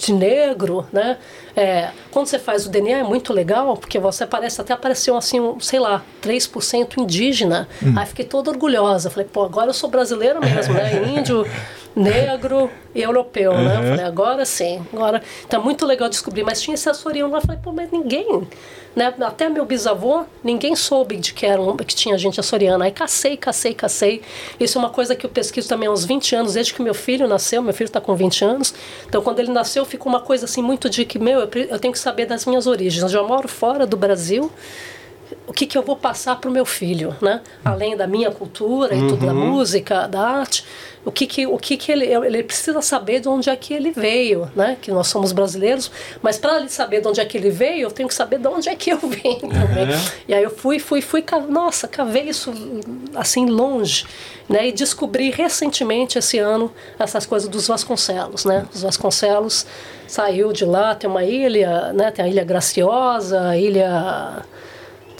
Speaker 4: de negro, né? É, quando você faz o DNA é muito legal, porque você parece até apareceu assim, um, sei lá, 3% indígena. Aí fiquei toda orgulhosa. Falei, pô, agora eu sou brasileira mesmo, né? Índio, negro e europeu, né? Eu falei, agora sim, agora. Então é muito legal descobrir. Mas tinha esse açoriano lá, falei, pô, mas ninguém. Né? Até meu bisavô, ninguém soube de que, era um, que tinha gente açoriana. Aí cacei, cacei, cacei. Isso é uma coisa que eu pesquiso também há uns 20 anos, desde que meu filho nasceu. Meu filho está com 20 anos. Então, quando ele nasceu, ficou uma coisa assim muito de que, meu, eu, tenho que saber das minhas origens. Eu já moro fora do Brasil o que, que eu vou passar para o meu filho, né? Além da minha cultura e tudo da música, da arte, o que que o que que ele ele precisa saber de onde é que ele veio, né? Que nós somos brasileiros, mas para ele saber de onde é que ele veio, eu tenho que saber de onde é que eu vim também. E aí eu fui, fui, fui, nossa, cavei isso assim longe, né? E descobri recentemente esse ano essas coisas dos Vasconcelos, né? Os Vasconcelos saiu de lá, tem uma ilha, né? Tem a Ilha Graciosa, a Ilha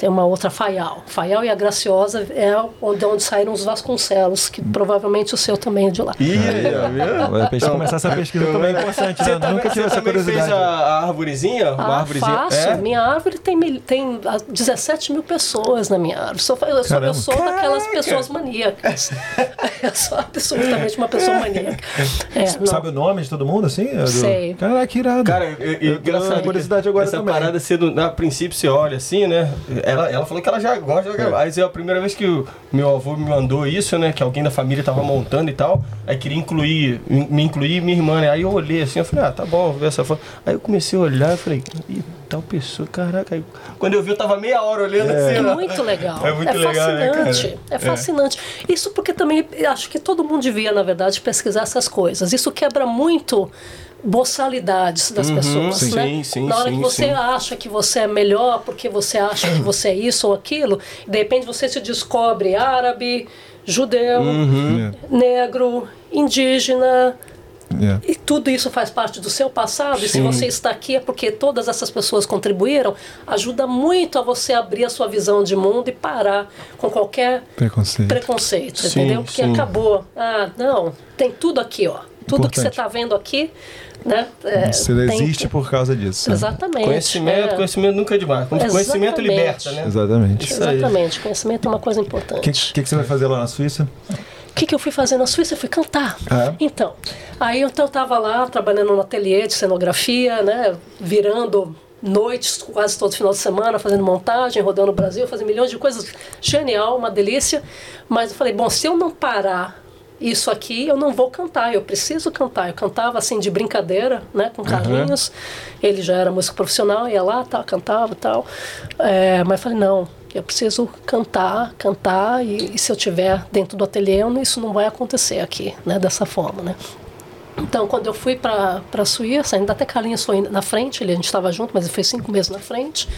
Speaker 4: tem uma outra Faial. Faial e a Graciosa é onde, onde saíram os Vasconcelos, que provavelmente o seu também é de lá.
Speaker 2: Ih, viu?
Speaker 1: Vai pesquisar- começar essa pesquisa também é importante, né?
Speaker 2: Você
Speaker 1: Eu
Speaker 2: também,
Speaker 1: Nunca tive essa
Speaker 2: também fez
Speaker 1: curiosidade.
Speaker 2: a, a arvorezinha? Uma
Speaker 4: Ah,
Speaker 2: arvorezinha?
Speaker 4: faço.
Speaker 2: É?
Speaker 4: Minha árvore tem, tem ah, 17 mil pessoas na minha árvore. Sou- eu, sou, eu sou daquelas pessoas maníacas. eu sou absolutamente uma pessoa maníaca. É, não.
Speaker 1: Sabe o nome de todo mundo, assim? Eu-
Speaker 4: Sei.
Speaker 1: Caraca, que irado.
Speaker 2: Cara, eu, eu,
Speaker 1: eu,
Speaker 2: que
Speaker 1: curiosidade agora
Speaker 2: essa
Speaker 1: também.
Speaker 2: parada, não- a princípio você olha assim, né? Ela, ela falou que ela já gosta de gravar. Aí é a primeira vez que o meu avô me mandou isso, né? Que alguém da família tava montando e tal. Aí queria incluir, me incluir e minha irmã, né? Aí eu olhei assim, eu falei, ah, tá bom, vou ver essa foto. Aí eu comecei a olhar e falei, ih, tal pessoa, caraca. Aí, quando eu vi, eu tava meia hora olhando assim.
Speaker 4: É
Speaker 2: né?
Speaker 4: muito legal.
Speaker 2: É muito legal, né, cara?
Speaker 4: fascinante. É fascinante. Isso porque também acho que todo mundo devia, na verdade, pesquisar essas coisas. Isso quebra muito boçalidades das pessoas,
Speaker 2: sim.
Speaker 4: né?
Speaker 2: Sim, sim,
Speaker 4: Na hora
Speaker 2: sim,
Speaker 4: que você
Speaker 2: sim.
Speaker 4: acha que você é melhor porque você acha que você é isso ou aquilo, de repente você se descobre árabe, judeu,
Speaker 2: Uhum.
Speaker 4: negro, indígena,
Speaker 1: Yeah.
Speaker 4: e tudo isso faz parte do seu passado, e se
Speaker 2: Sim.
Speaker 4: você está aqui é porque todas essas pessoas contribuíram, ajuda muito a você abrir a sua visão de mundo e parar com qualquer
Speaker 1: Preconceito.
Speaker 4: preconceito,
Speaker 2: Sim,
Speaker 4: entendeu? Porque
Speaker 2: sim.
Speaker 4: acabou. Ah, não, tem tudo aqui, ó. Tudo que você
Speaker 1: Importante.
Speaker 4: está vendo aqui, né? é,
Speaker 1: Você existe por causa disso. né?
Speaker 4: Exatamente.
Speaker 2: Conhecimento,
Speaker 4: é.
Speaker 2: conhecimento nunca é demais. Conhecimento
Speaker 4: Exatamente.
Speaker 2: liberta, né?
Speaker 1: Exatamente.
Speaker 2: Isso aí.
Speaker 4: Exatamente, conhecimento é uma coisa
Speaker 1: O que,
Speaker 4: importante.
Speaker 1: que, que você vai fazer lá na Suíça?
Speaker 4: O que, que eu fui fazer na Suíça? Eu fui cantar.
Speaker 1: Ah.
Speaker 4: Então, aí então, eu estava lá trabalhando no ateliê de cenografia, né, virando noites quase todo final de semana, fazendo montagem, rodando o Brasil, fazendo milhões de coisas. Genial, uma delícia. Mas eu falei, bom, se eu não parar isso aqui, eu não vou cantar, eu preciso cantar. Eu cantava assim de brincadeira, né, com Carlinhos. Ele já era músico profissional, ia lá, tal, cantava e tal. É, mas falei, não, eu preciso cantar, cantar, e, e se eu estiver dentro do ateliê, isso não vai acontecer aqui, né, dessa forma, né. Então, quando eu fui para a Suíça, ainda até Carlinhos foi na frente, ele, a gente estava junto, mas ele foi cinco meses na frente.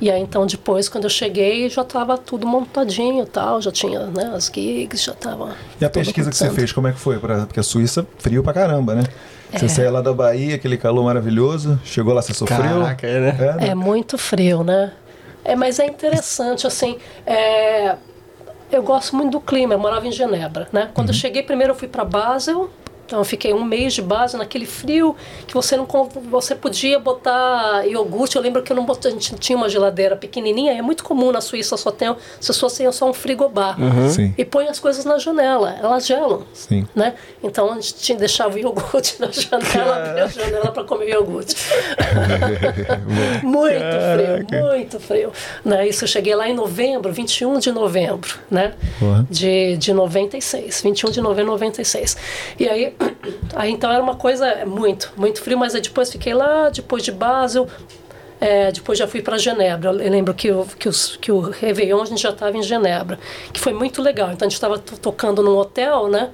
Speaker 4: E aí, então, depois, quando eu cheguei, já estava tudo montadinho e tal, já tinha né, as gigs, já estava.
Speaker 1: E a pesquisa que você fez, como é que foi? Pra, porque a Suíça, frio pra caramba, né? Você
Speaker 4: É.
Speaker 1: saiu lá da Bahia, aquele calor maravilhoso, chegou lá, você sofreu.
Speaker 2: Caraca, é, né?
Speaker 1: É, né?
Speaker 4: É muito frio, né? É, mas é interessante, assim. é, eu gosto muito do clima, eu morava em Genebra, né? Quando eu cheguei, primeiro eu fui para Basel. Então eu fiquei um mês de base naquele frio que você não você podia botar iogurte. Eu lembro que eu não botei, a gente tinha uma geladeira pequenininha. É muito comum na Suíça só tem, as pessoas têm só um frigobar
Speaker 1: Sim.
Speaker 4: e põe as coisas na janela. Elas gelam,
Speaker 1: Sim.
Speaker 4: né? Então a gente tinha, deixava o iogurte na janela, abria a janela para comer iogurte. muito frio, muito frio. Né? Isso eu cheguei lá em novembro, 21 de novembro, né?
Speaker 1: Porra.
Speaker 4: De, de 96, 21 de novembro de 96. E aí, aí então era uma coisa muito, muito frio, mas depois fiquei lá, depois de Basel, é, depois já fui para Genebra. Eu lembro que, o, que, os, que o Réveillon a gente já estava em Genebra, que foi muito legal. Então a gente estava tocando num hotel, né?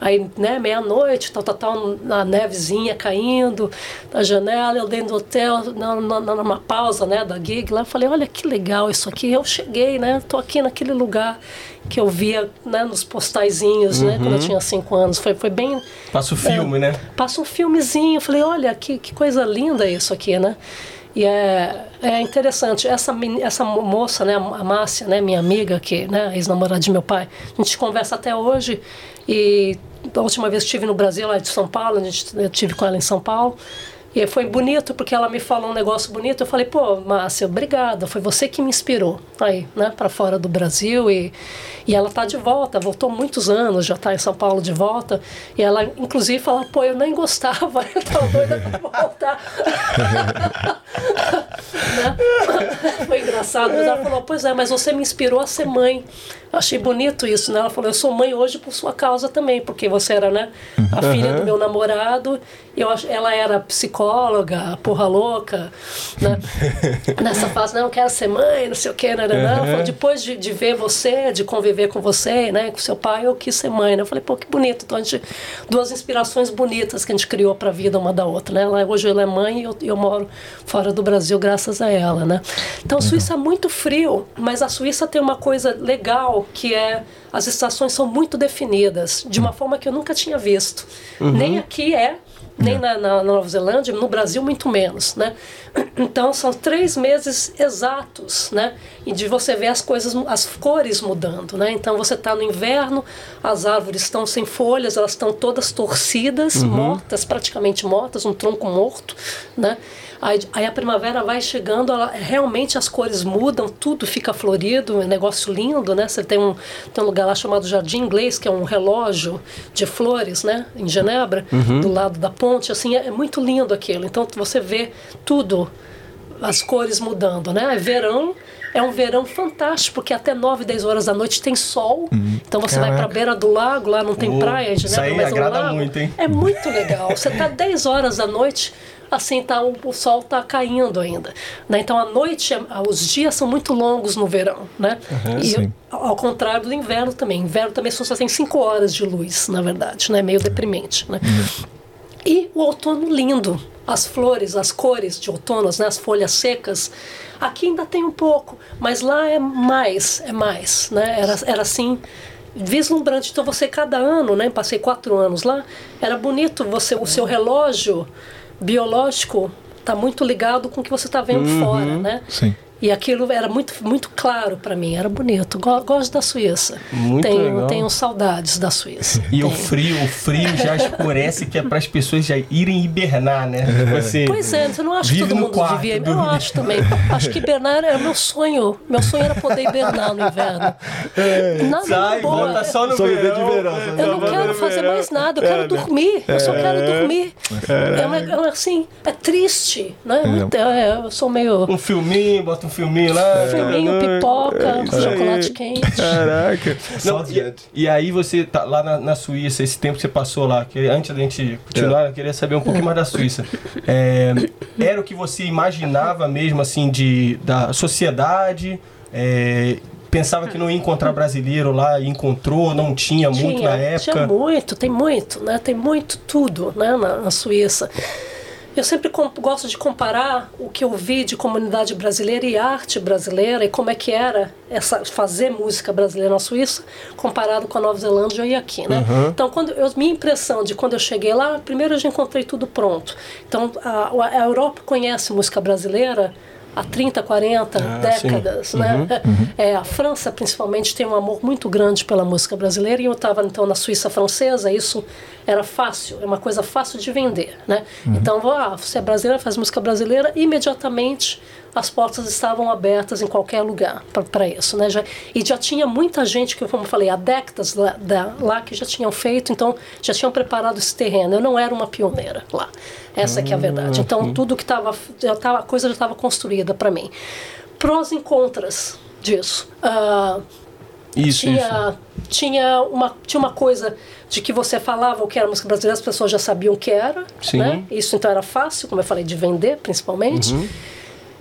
Speaker 4: Aí, né, meia-noite, tal, tal, tal, a nevezinha caindo na janela, eu dentro do hotel, na, na, numa pausa, né, da gig lá, eu falei, olha que legal isso aqui. Eu cheguei, né, tô aqui naquele lugar que eu via, né, nos postaizinhos, né, quando eu tinha cinco anos. Foi, foi bem...
Speaker 2: Passa o filme, né?
Speaker 4: Passa um filmezinho, eu falei, olha, que, que coisa linda isso aqui, né? E é, é interessante, essa, essa mo- moça, né, a Márcia, né, minha amiga, que, né, ex-namorada de meu pai, a gente conversa até hoje. E da última vez que estive no Brasil, lá de São Paulo, a gente, eu estive com ela em São Paulo, e foi bonito porque ela me falou um negócio bonito. Eu falei, pô, Márcia, obrigada. Foi você que me inspirou aí, né, para fora do Brasil. E, e ela tá de volta, voltou muitos anos, já tá em São Paulo de volta. E ela, inclusive, fala, pô, eu nem gostava, eu tava doida pra voltar. né? Foi engraçado, mas ela falou, pois é, mas você me inspirou a ser mãe. Eu achei bonito isso, né? Ela falou, eu sou mãe hoje por sua causa também, porque você era, né, a filha do meu namorado, e eu, ela era psicóloga, porra louca, né? Nessa fase, não, quero ser mãe, não sei o que, né. Ela falou, depois de, de ver você, de conviver com você, né, com seu pai, eu quis ser mãe, né? Eu falei, pô, que bonito. Então a gente, duas inspirações bonitas que a gente criou pra vida uma da outra, né? Ela, hoje ela é mãe e eu, eu moro fora do Brasil graças a ela, né? Então a Suíça é muito frio, mas a Suíça tem uma coisa legal que é as estações são muito definidas, de uma forma que eu nunca tinha visto. Nem aqui é, nem na, na Nova Zelândia, no Brasil muito menos, né? Então são três meses exatos, né? E de você ver as coisas, as cores mudando, né? Então você está no inverno, as árvores estão sem folhas, elas estão todas torcidas, mortas, praticamente mortas, um tronco morto, né? Aí, aí a primavera vai chegando, ela, realmente as cores mudam, tudo fica florido, é um negócio lindo, né? Você tem um, tem um lugar lá chamado Jardim Inglês, que é um relógio de flores, né? Em Genebra, do lado da ponte, assim, é, é muito lindo aquilo. Então você vê tudo, as cores mudando, né? É verão, É um verão fantástico, porque até 9, 10 horas da noite tem sol. Então você vai pra beira do lago, lá não tem
Speaker 2: Pô,
Speaker 4: praia,
Speaker 2: isso
Speaker 4: né?
Speaker 2: aí
Speaker 4: Mas é um
Speaker 2: agrada muito, hein?
Speaker 4: É muito legal. Você tá 10 horas da noite, assim, tá, o, o sol tá caindo ainda. Né? Então a noite, os dias são muito longos no verão, né? e
Speaker 1: sim.
Speaker 4: ao contrário do inverno também. Inverno também só tem 5 horas de luz, na verdade, né? Meio deprimente, né? E o outono lindo. As flores, as cores de outono, né, as folhas secas. Aqui ainda tem um pouco, mas lá é mais, é mais. Né? Era, era assim, vislumbrante. Então você, cada ano, né, passei quatro anos lá, era bonito. você O seu relógio biológico está muito ligado com o que você está vendo fora. Né?
Speaker 1: Sim.
Speaker 4: E aquilo era muito, muito claro para mim, era bonito. Go- Gosto da Suíça.
Speaker 2: Muito
Speaker 4: tenho,
Speaker 2: legal.
Speaker 4: tenho saudades da Suíça.
Speaker 2: E o
Speaker 4: Tenho.
Speaker 2: frio, o frio já escurece que é para as pessoas já irem hibernar, né? Tipo assim,
Speaker 4: Pois é, você não acha que todo mundo
Speaker 2: quarto,
Speaker 4: devia. Eu acho também. Acho que hibernar era meu sonho. Meu sonho era poder hibernar no inverno. Nada
Speaker 2: Sai,
Speaker 4: boa.
Speaker 2: volta só no
Speaker 3: Só
Speaker 2: verão.
Speaker 3: de verão, só
Speaker 4: Eu não quero fazer
Speaker 2: verão.
Speaker 4: mais nada, eu quero dormir. Eu só quero dormir. É, uma, é uma- assim, é triste, né? É muito- é, eu sou meio
Speaker 2: Um filminho, bota um filminho lá.
Speaker 4: filminho, pipoca, chocolate quente.
Speaker 2: Caraca. Não,
Speaker 3: Sounds
Speaker 2: e, e aí você tá lá na, na Suíça, esse tempo que você passou lá, que antes da gente continuar, eu queria saber um pouquinho mais da Suíça. É, era o que você imaginava mesmo, assim, de, da sociedade? É, pensava que não ia encontrar brasileiro lá e encontrou, não tinha muito
Speaker 4: Tinha,
Speaker 2: na época?
Speaker 4: Tinha muito, tem muito, né? Tem muito tudo né? na, na Suíça. Eu sempre gosto de comparar o que eu vi de comunidade brasileira e arte brasileira e como é que era essa fazer música brasileira na Suíça comparado com a Nova Zelândia e aqui, né? Então, quando eu, minha impressão de quando eu cheguei lá, primeiro eu já encontrei tudo pronto. Então, a, a Europa conhece música brasileira há 30, 40 décadas, né? É, a França, principalmente, tem um amor muito grande pela música brasileira e eu estava, então, na Suíça francesa, isso era fácil, é uma coisa fácil de vender, né? Então, ah, você é brasileira, faz música brasileira, imediatamente as portas estavam abertas em qualquer lugar para isso, né? Já, e já tinha muita gente que, como eu falei, há décadas lá, da- lá que já tinham feito, então já tinham preparado esse terreno. Eu não era uma pioneira lá. Essa que é a verdade. Então tudo que estava, já tava, a coisa já estava construída para mim. Prós e contras disso. Ah,
Speaker 2: Isso, isso.
Speaker 4: tinha, tinha, uma, tinha uma coisa de que você falava o que era música brasileira, as pessoas já sabiam o que era.
Speaker 2: Sim.
Speaker 4: Né? Isso então era fácil, como eu falei, de vender principalmente.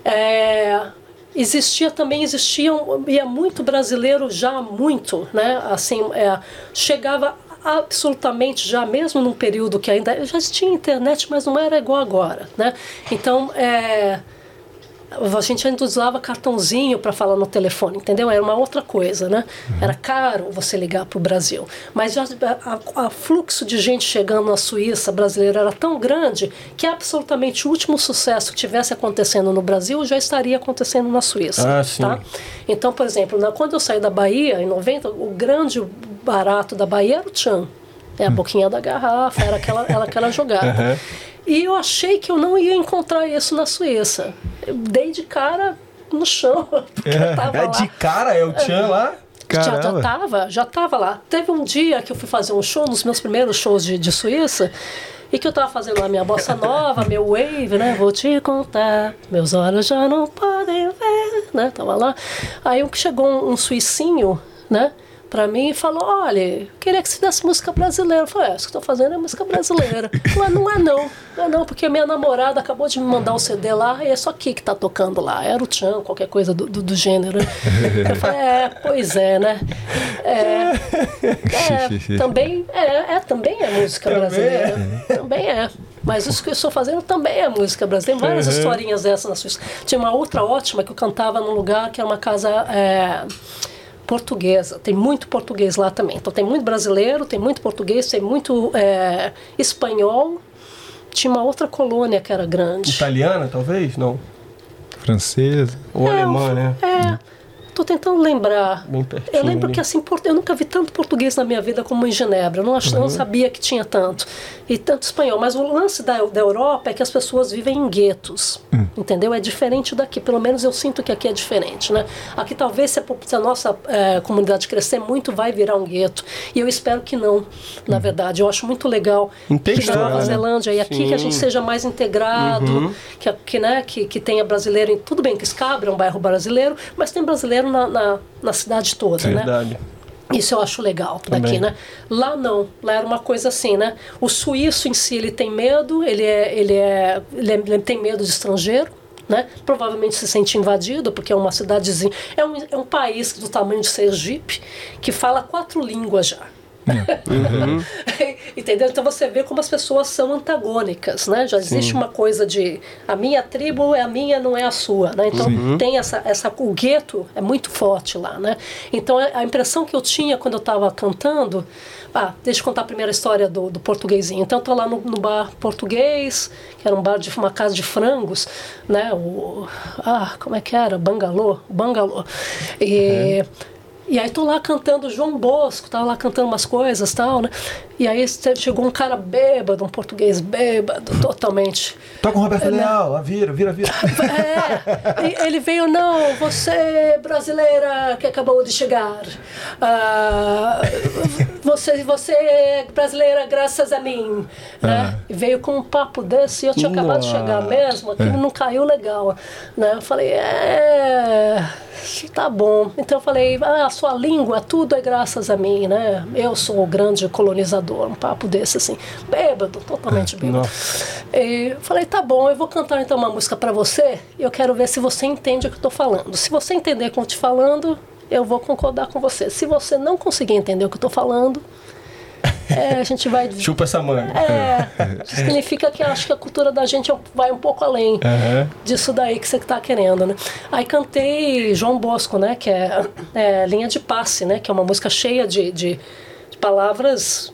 Speaker 4: É, existia também, existia um, ia muito brasileiro já muito, né? Assim, é, chegava absolutamente já, mesmo num período que ainda já tinha internet, mas não era igual agora, né? Então, é, a gente ainda usava cartãozinho para falar no telefone, entendeu? Era uma outra coisa, né? Era caro você ligar para o Brasil. Mas a fluxo de gente chegando na Suíça brasileira era tão grande que absolutamente o último sucesso que tivesse acontecendo no Brasil já estaria acontecendo na Suíça.
Speaker 2: Ah, sim.
Speaker 4: Tá? Então, por exemplo, na, quando eu saí da Bahia, em 90, o grande barato da Bahia era o tchan. É a boquinha da garrafa, era aquela, era aquela jogada. E eu achei que eu não ia encontrar isso na Suíça. Eu dei de cara no chão. porque eu tava
Speaker 2: É
Speaker 4: lá.
Speaker 2: de cara, é o Tchan lá?
Speaker 4: Já, já tava, já tava lá. Teve um dia que eu fui fazer um show, nos meus primeiros shows de, de Suíça, e que eu tava fazendo lá minha bossa nova, meu wave, né? Vou te contar, meus olhos já não podem ver, né? Tava lá. Aí chegou um, um suicinho, né? Pra mim e falou: Olha, eu queria que você desse música brasileira. Eu falei: É, isso que eu tô fazendo é música brasileira. Falou: Não é não, não é não, porque minha namorada acabou de me mandar um CD lá e é só aqui que tá tocando lá. Era o Tchan, qualquer coisa do, do, do gênero. Eu falei: É, pois é, né? É, é, também é, é, também é música brasileira. Também é. Mas isso que eu estou fazendo também é música brasileira. Tem várias historinhas dessas na Suíça. Tinha uma outra ótima que eu cantava num lugar que era uma casa. é, portuguesa, tem muito português lá também. Então tem muito brasileiro, tem muito português, tem muito é, espanhol. Tinha uma outra colônia que era grande.
Speaker 2: Italiana, talvez? Não.
Speaker 1: Francesa.
Speaker 2: Ou
Speaker 4: É,
Speaker 2: alemã, né?
Speaker 4: É. Tô tentando lembrar.
Speaker 2: Bem pertinho,
Speaker 4: eu lembro
Speaker 2: né?
Speaker 4: que assim, port- eu nunca vi tanto português na minha vida como em Genebra. Eu não, ach-
Speaker 2: Uhum.
Speaker 4: não sabia que tinha tanto. E tanto espanhol. Mas o lance da, da Europa é que as pessoas vivem em guetos.
Speaker 2: Hum.
Speaker 4: Entendeu? É diferente daqui. Pelo menos eu sinto que aqui é diferente. Né? Aqui talvez se a, se a nossa eh, comunidade crescer muito, vai virar um gueto. E eu espero que não, na verdade. Eu acho muito legal que na Nova
Speaker 2: né?
Speaker 4: Zelândia e aqui que a gente
Speaker 2: Sim.
Speaker 4: seja mais integrado, que, que, né, que, que tenha brasileiro em. Tudo bem que Scabra é um bairro brasileiro, mas tem brasileiro na, na, na cidade toda, né?
Speaker 2: Verdade.
Speaker 4: Isso eu acho legal
Speaker 2: Também.
Speaker 4: daqui, né? Lá não, lá era uma coisa assim, né? O suíço em si ele tem medo, ele é, ele é, ele, é- ele tem medo de estrangeiro. Né? Provavelmente se sente invadido, porque é uma cidadezinha. É um, é um país do tamanho de Sergipe que fala quatro línguas já. Entendeu? Então você vê como as pessoas são antagônicas, né? Já existe uma coisa de a minha tribo é a minha, não é a sua, né? Então tem essa, essa o gueto é muito forte lá, né? Então a a impressão que eu tinha quando eu estava cantando, ah, deixa eu contar a primeira história do, do portuguesinho. Então eu tô lá no, no bar português, que era um bar de uma casa de frangos, né? O ah, como é que era? Bangalô, Bangalô. E e aí tô lá cantando João Bosco, tava lá cantando umas coisas tal, né? E aí chegou um cara bêbado, um português bêbado, totalmente.
Speaker 1: Toca o Roberto Leal, ah, vira, vira, vira.
Speaker 4: É, ele veio, não, você brasileira que acabou de chegar. Ah, você, você é brasileira graças a mim. Né? E veio com um papo desse, e eu tinha acabado de chegar mesmo, aquilo não caiu legal. Né? Eu falei, é. Tá bom. Então eu falei, ah, a sua língua, tudo é graças a mim, né? Eu sou o grande colonizador, um papo desse assim, bêbado, totalmente bêbado. E falei, tá bom, eu vou cantar então uma música pra você e eu quero ver se você entende o que eu tô falando. Se você entender o que eu tô te falando, eu vou concordar com você. Se você não conseguir entender o que eu tô falando, é, a gente vai.
Speaker 2: Chupa essa manga.
Speaker 4: É, significa que acho que a cultura da gente vai um pouco além
Speaker 2: Aham.
Speaker 4: disso daí que você está querendo, né? Aí cantei João Bosco, né? Que é, é Linha de Passe, né? Que é uma música cheia de, de, de palavras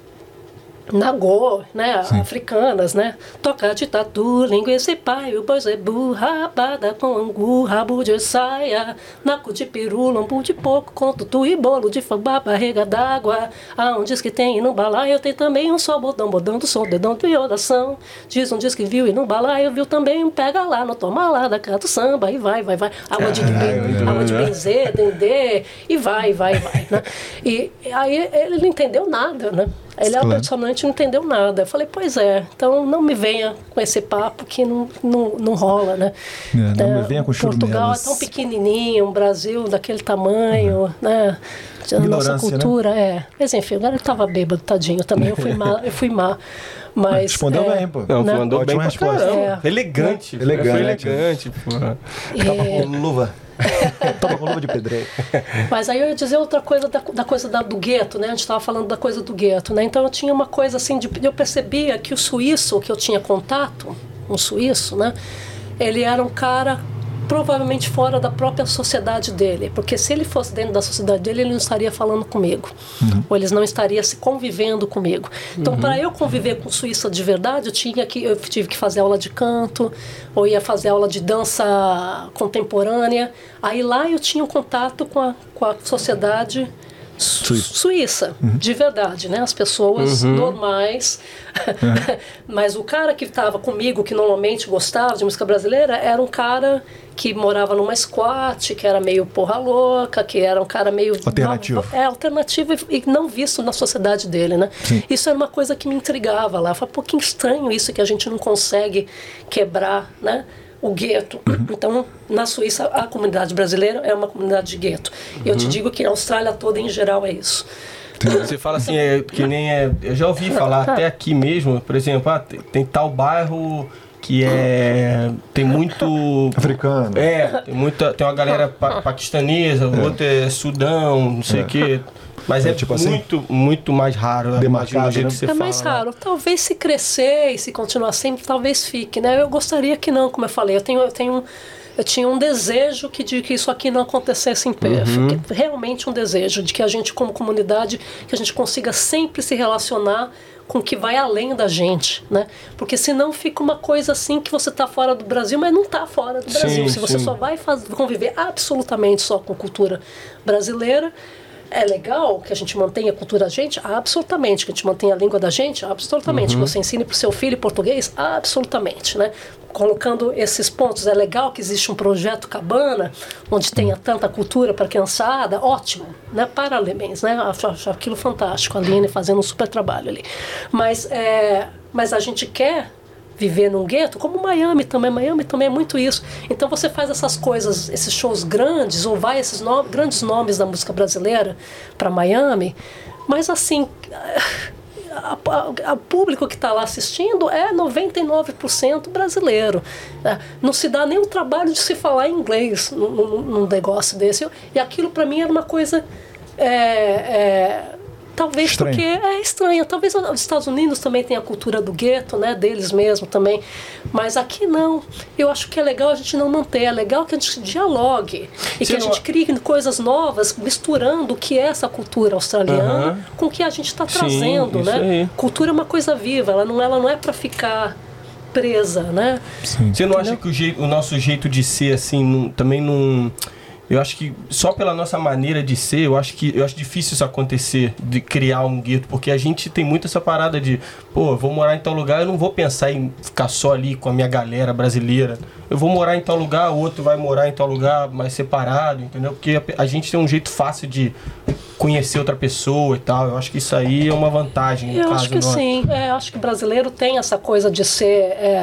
Speaker 4: nagô, né? Africanas, né? Toca de tatu, linguiça e paio, bozebu, rabada com angu, rabo de saia, naco de peru, lombo de porco, com tutu e bolo de fubá, barriga d'água. Aonde diz que tem no balaio, tem também um só bodão, bodão do som, dedão de oração. Diz um diz que viu e no balaio viu também um pega lá, no toma lá, da do samba, e vai, vai, vai. Água de, ben, água de benzer, dendê, e vai, vai, vai, né? E aí ele não entendeu nada, né? Ele
Speaker 1: Claro.
Speaker 4: absolutamente não entendeu nada. Eu falei, pois é, então não me venha com esse papo que não, não, não rola, né?
Speaker 1: É, não me venha com
Speaker 4: Portugal é tão pequenininho, o Brasil daquele tamanho, né? A nossa
Speaker 1: né?
Speaker 4: cultura, é. Mas enfim, agora ele tava bêbado, tadinho também. Eu fui má, eu fui má. Mas.
Speaker 1: Respondeu
Speaker 4: é,
Speaker 1: bem, pô.
Speaker 2: Não,
Speaker 4: né?
Speaker 2: mandou bem
Speaker 1: resposta.
Speaker 4: É.
Speaker 2: Elegante.
Speaker 1: Elegante.
Speaker 2: Foi elegante, pô.
Speaker 4: É,
Speaker 1: Com luva. Toma com luva de pedreiro.
Speaker 4: Mas aí eu ia dizer outra coisa da, da coisa da- do gueto, né? A gente estava falando da coisa do gueto, né? Então eu tinha uma coisa assim, de, eu percebia que o suíço que eu tinha contato, um suíço, né? Ele era um cara provavelmente fora da própria sociedade dele, porque se ele fosse dentro da sociedade dele, ele não estaria falando comigo, ou eles não estariam se convivendo comigo. Então, para eu conviver com suíça de verdade, eu tinha que eu tive que fazer aula de canto, ou ia fazer aula de dança contemporânea. Aí lá eu tinha um contato com a, com a sociedade su- suíça, de verdade, né? As pessoas normais. Mas o cara que estava comigo, que normalmente gostava de música brasileira, era um cara que morava numa squat, que era meio porra louca, que era um cara meio...
Speaker 1: Alternativo.
Speaker 4: É, alternativo e não visto na sociedade dele, né? Isso era uma coisa que me intrigava lá. Eu falei, pô, que estranho isso que a gente não consegue quebrar, né? O gueto. Então, na Suíça, a comunidade brasileira é uma comunidade de gueto. E eu te digo que a Austrália toda, em geral, é isso.
Speaker 2: Você fala assim, é, que nem é. Eu já ouvi falar até aqui mesmo, por exemplo, ah, tem, tem tal bairro que é. Tem muito.
Speaker 1: Africano.
Speaker 2: É, tem muita. Tem uma galera pa paquistanesa, outra é Sudão, não sei o quê. Mas é,
Speaker 1: É tipo assim?
Speaker 2: muito, muito mais raro. eu
Speaker 1: Demarcado,
Speaker 2: jeito
Speaker 1: né?
Speaker 2: que você
Speaker 4: é
Speaker 2: fala.
Speaker 4: mais raro. Talvez se crescer e se continuar sempre, talvez fique, né? Eu gostaria que não, como eu falei. Eu tenho, eu tenho, eu tinha um desejo que de que isso aqui não acontecesse em PF.
Speaker 2: Uhum.
Speaker 4: Realmente um desejo de que a gente, como comunidade, que a gente consiga sempre se relacionar com o que vai além da gente, né? Porque senão fica uma coisa assim que você está fora do Brasil, mas não está fora do Brasil.
Speaker 2: Sim,
Speaker 4: Se você
Speaker 2: sim.
Speaker 4: só vai faz- conviver absolutamente só com cultura brasileira, é legal que a gente mantenha a cultura da gente? Absolutamente. Que a gente mantenha a língua da gente? Absolutamente.
Speaker 2: Uhum.
Speaker 4: Que você ensine para o seu filho português? Absolutamente. Né? Colocando esses pontos, é legal que existe um projeto Cabana, onde tenha tanta cultura para a criançada? Ótimo. Né? Parabéns. Né? Acho, acho aquilo fantástico. A Aline fazendo um super trabalho ali. Mas, é, mas a gente quer viver num gueto, como Miami também. Miami também é muito isso. Então você faz essas coisas, esses shows grandes, ou vai esses no- grandes nomes da música brasileira para Miami, mas assim. A público que está lá assistindo é 99% brasileiro. É, Não se dá nem o trabalho de se falar inglês num- num negócio desse. E aquilo para mim era uma coisa. é, é, Talvez
Speaker 1: Estranho.
Speaker 4: porque é estranha. Talvez os Estados Unidos também tenha a cultura do gueto, né? Deles mesmo também. Mas aqui não. Eu acho que é legal a gente não manter. É legal que a gente dialogue. E que a gente crie coisas novas, misturando o que é essa cultura australiana
Speaker 2: Aham.
Speaker 4: com o que a gente está
Speaker 2: Sim,
Speaker 4: trazendo,
Speaker 2: isso
Speaker 4: né?
Speaker 2: aí.
Speaker 4: Cultura é uma coisa viva. Ela não, ela não é para ficar presa, né?
Speaker 2: Você não acha que o, jeito, o nosso jeito de ser, assim, não- também não. Eu acho que só pela nossa maneira de ser, eu acho que eu acho difícil isso acontecer, de criar um gueto, porque a gente tem muito essa parada de, pô, eu vou morar em tal lugar, eu não vou pensar em ficar só ali com a minha galera brasileira. Eu vou morar em tal lugar, o outro vai morar em tal lugar mais separado, entendeu? Porque a, a gente tem um jeito fácil de conhecer outra pessoa e tal. Eu acho que isso aí é uma vantagem. no
Speaker 4: Eu
Speaker 2: caso
Speaker 4: acho que
Speaker 2: nosso.
Speaker 4: sim. É, eu acho que o brasileiro tem essa coisa de ser é,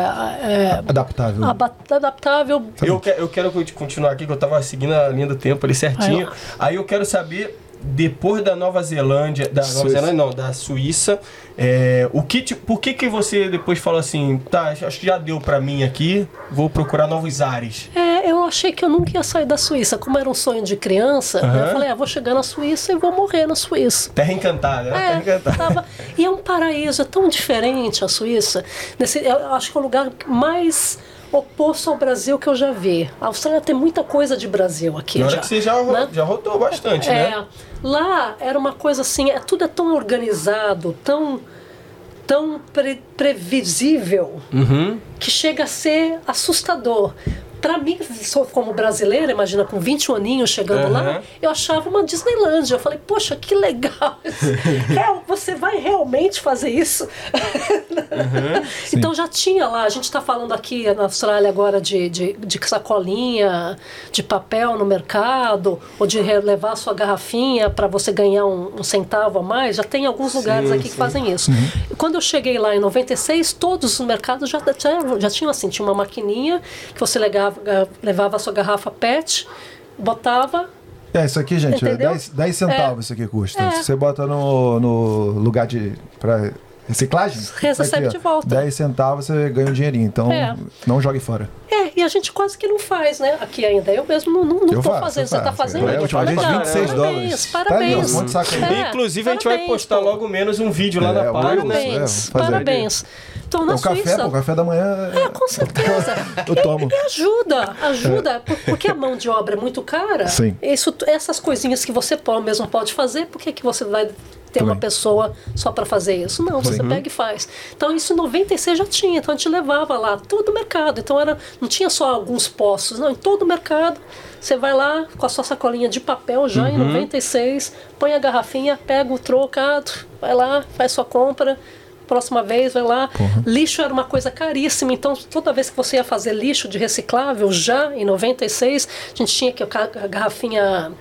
Speaker 4: é,
Speaker 1: Adaptável.
Speaker 4: adaptável.
Speaker 2: Eu, que- eu quero conti- continuar aqui, que eu tava seguindo a linha do tempo ali certinho.
Speaker 4: Vai lá.
Speaker 2: Aí eu quero saber, depois da Nova Zelândia, da Nova
Speaker 1: Suíça.
Speaker 2: Zelândia não, da Suíça, é, o que, te- por que que você depois falou assim, tá, acho que já deu pra mim aqui, vou procurar novos ares.
Speaker 4: É, eu achei que eu nunca ia sair da Suíça. Como era um sonho de criança, eu falei, ah, vou chegar na Suíça e vou morrer na Suíça.
Speaker 2: Terra encantada, né? Terra
Speaker 4: É,
Speaker 2: encantada.
Speaker 4: tava- e é um paraíso, é tão diferente a Suíça. Nesse, eu acho que é o lugar mais oposto ao Brasil que eu já vi. A Austrália tem muita coisa de Brasil aqui.
Speaker 2: Hora
Speaker 4: já,
Speaker 2: que você já,
Speaker 4: né?
Speaker 2: já rodou bastante,
Speaker 4: É,
Speaker 2: né?
Speaker 4: lá era uma coisa assim, é, tudo é tão organizado, tão, tão pre- previsível,
Speaker 2: Uhum.
Speaker 4: que chega a ser assustador. Pra mim, sou como brasileira, imagina, com 20 aninhos chegando lá,
Speaker 2: Aham.
Speaker 4: eu achava uma Disneylândia. Eu falei, poxa, que legal. Real, você vai realmente fazer isso? então já tinha lá, a gente está falando aqui na Austrália agora de, de, de sacolinha, de papel no mercado, ou de levar a sua garrafinha para você ganhar um, um centavo a mais. Já tem alguns lugares aqui que fazem isso. E Quando eu cheguei lá em 96, todos os mercados já, já, já tinham assim, tinha uma maquininha que você legava, levava a sua garrafa PET, botava,
Speaker 1: É, isso aqui, gente, é
Speaker 4: Entendeu?
Speaker 1: 10, 10 centavos isso aqui custa.
Speaker 4: É.
Speaker 1: Se você bota no, no lugar de. Pra reciclagem,
Speaker 4: Recebe
Speaker 1: aqui, ó,
Speaker 4: de volta.
Speaker 1: 10 centavos você ganha um dinheirinho. Então,
Speaker 4: É.
Speaker 1: não jogue fora.
Speaker 4: É, e a gente quase que não faz, né? Aqui ainda. Eu mesmo não, não, não
Speaker 1: Eu
Speaker 4: tô
Speaker 1: faço,
Speaker 4: fazendo. Você tá fazendo?
Speaker 1: É, a última vez,
Speaker 4: Legal.
Speaker 1: 26 dólares.
Speaker 4: Parabéns,
Speaker 1: Tá ali,
Speaker 4: parabéns.
Speaker 1: um.
Speaker 4: É,
Speaker 2: Inclusive, a gente vai
Speaker 4: parabéns,
Speaker 2: postar
Speaker 4: pô.
Speaker 2: logo menos um vídeo lá
Speaker 1: É,
Speaker 2: na
Speaker 1: o
Speaker 2: página.
Speaker 1: É,
Speaker 4: Parabéns,
Speaker 1: fazer.
Speaker 4: parabéns. Então, na
Speaker 1: o café,
Speaker 4: Suíça...
Speaker 1: pô, o café da manhã.
Speaker 4: É, com certeza.
Speaker 1: Eu tomo.
Speaker 4: E, e ajuda, ajuda, por- porque a mão de obra é muito cara.
Speaker 1: Sim.
Speaker 4: Isso, essas coisinhas que você mesmo pode fazer, por que, que você vai ter uma
Speaker 1: Também.
Speaker 4: pessoa só para fazer isso? Não, você pega e faz. Então isso em 96 já tinha, então a gente levava lá todo o mercado. Então era, não tinha só alguns postos, não, em todo o mercado. Você vai lá com a sua sacolinha de papel já em 96, põe a garrafinha, pega o trocado, vai lá, faz sua compra. Próxima vez, vai lá. Lixo era uma coisa caríssima, então toda vez que você ia fazer lixo de reciclável, já em 96, a gente tinha que a garrafinha.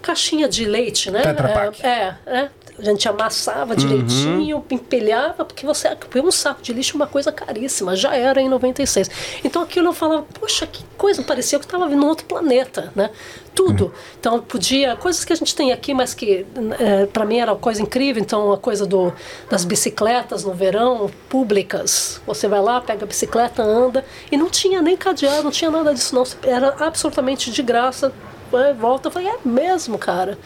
Speaker 4: caixinha de leite, né?
Speaker 1: Tetra Pak.
Speaker 4: É, é, é. A gente amassava direitinho, empilhava, porque você porque um saco de lixo é uma coisa caríssima, já era em 96. Então aquilo eu falava, poxa, que coisa, parecia que estava vindo outro planeta, né? Tudo. Então podia, coisas que a gente tem aqui, mas que é, para mim era uma coisa incrível, então a coisa do, das bicicletas no verão, públicas. Você vai lá, pega a bicicleta, anda, e não tinha nem cadeado, não tinha nada disso não, era absolutamente de graça. Vai, volta, eu falei, é mesmo, cara.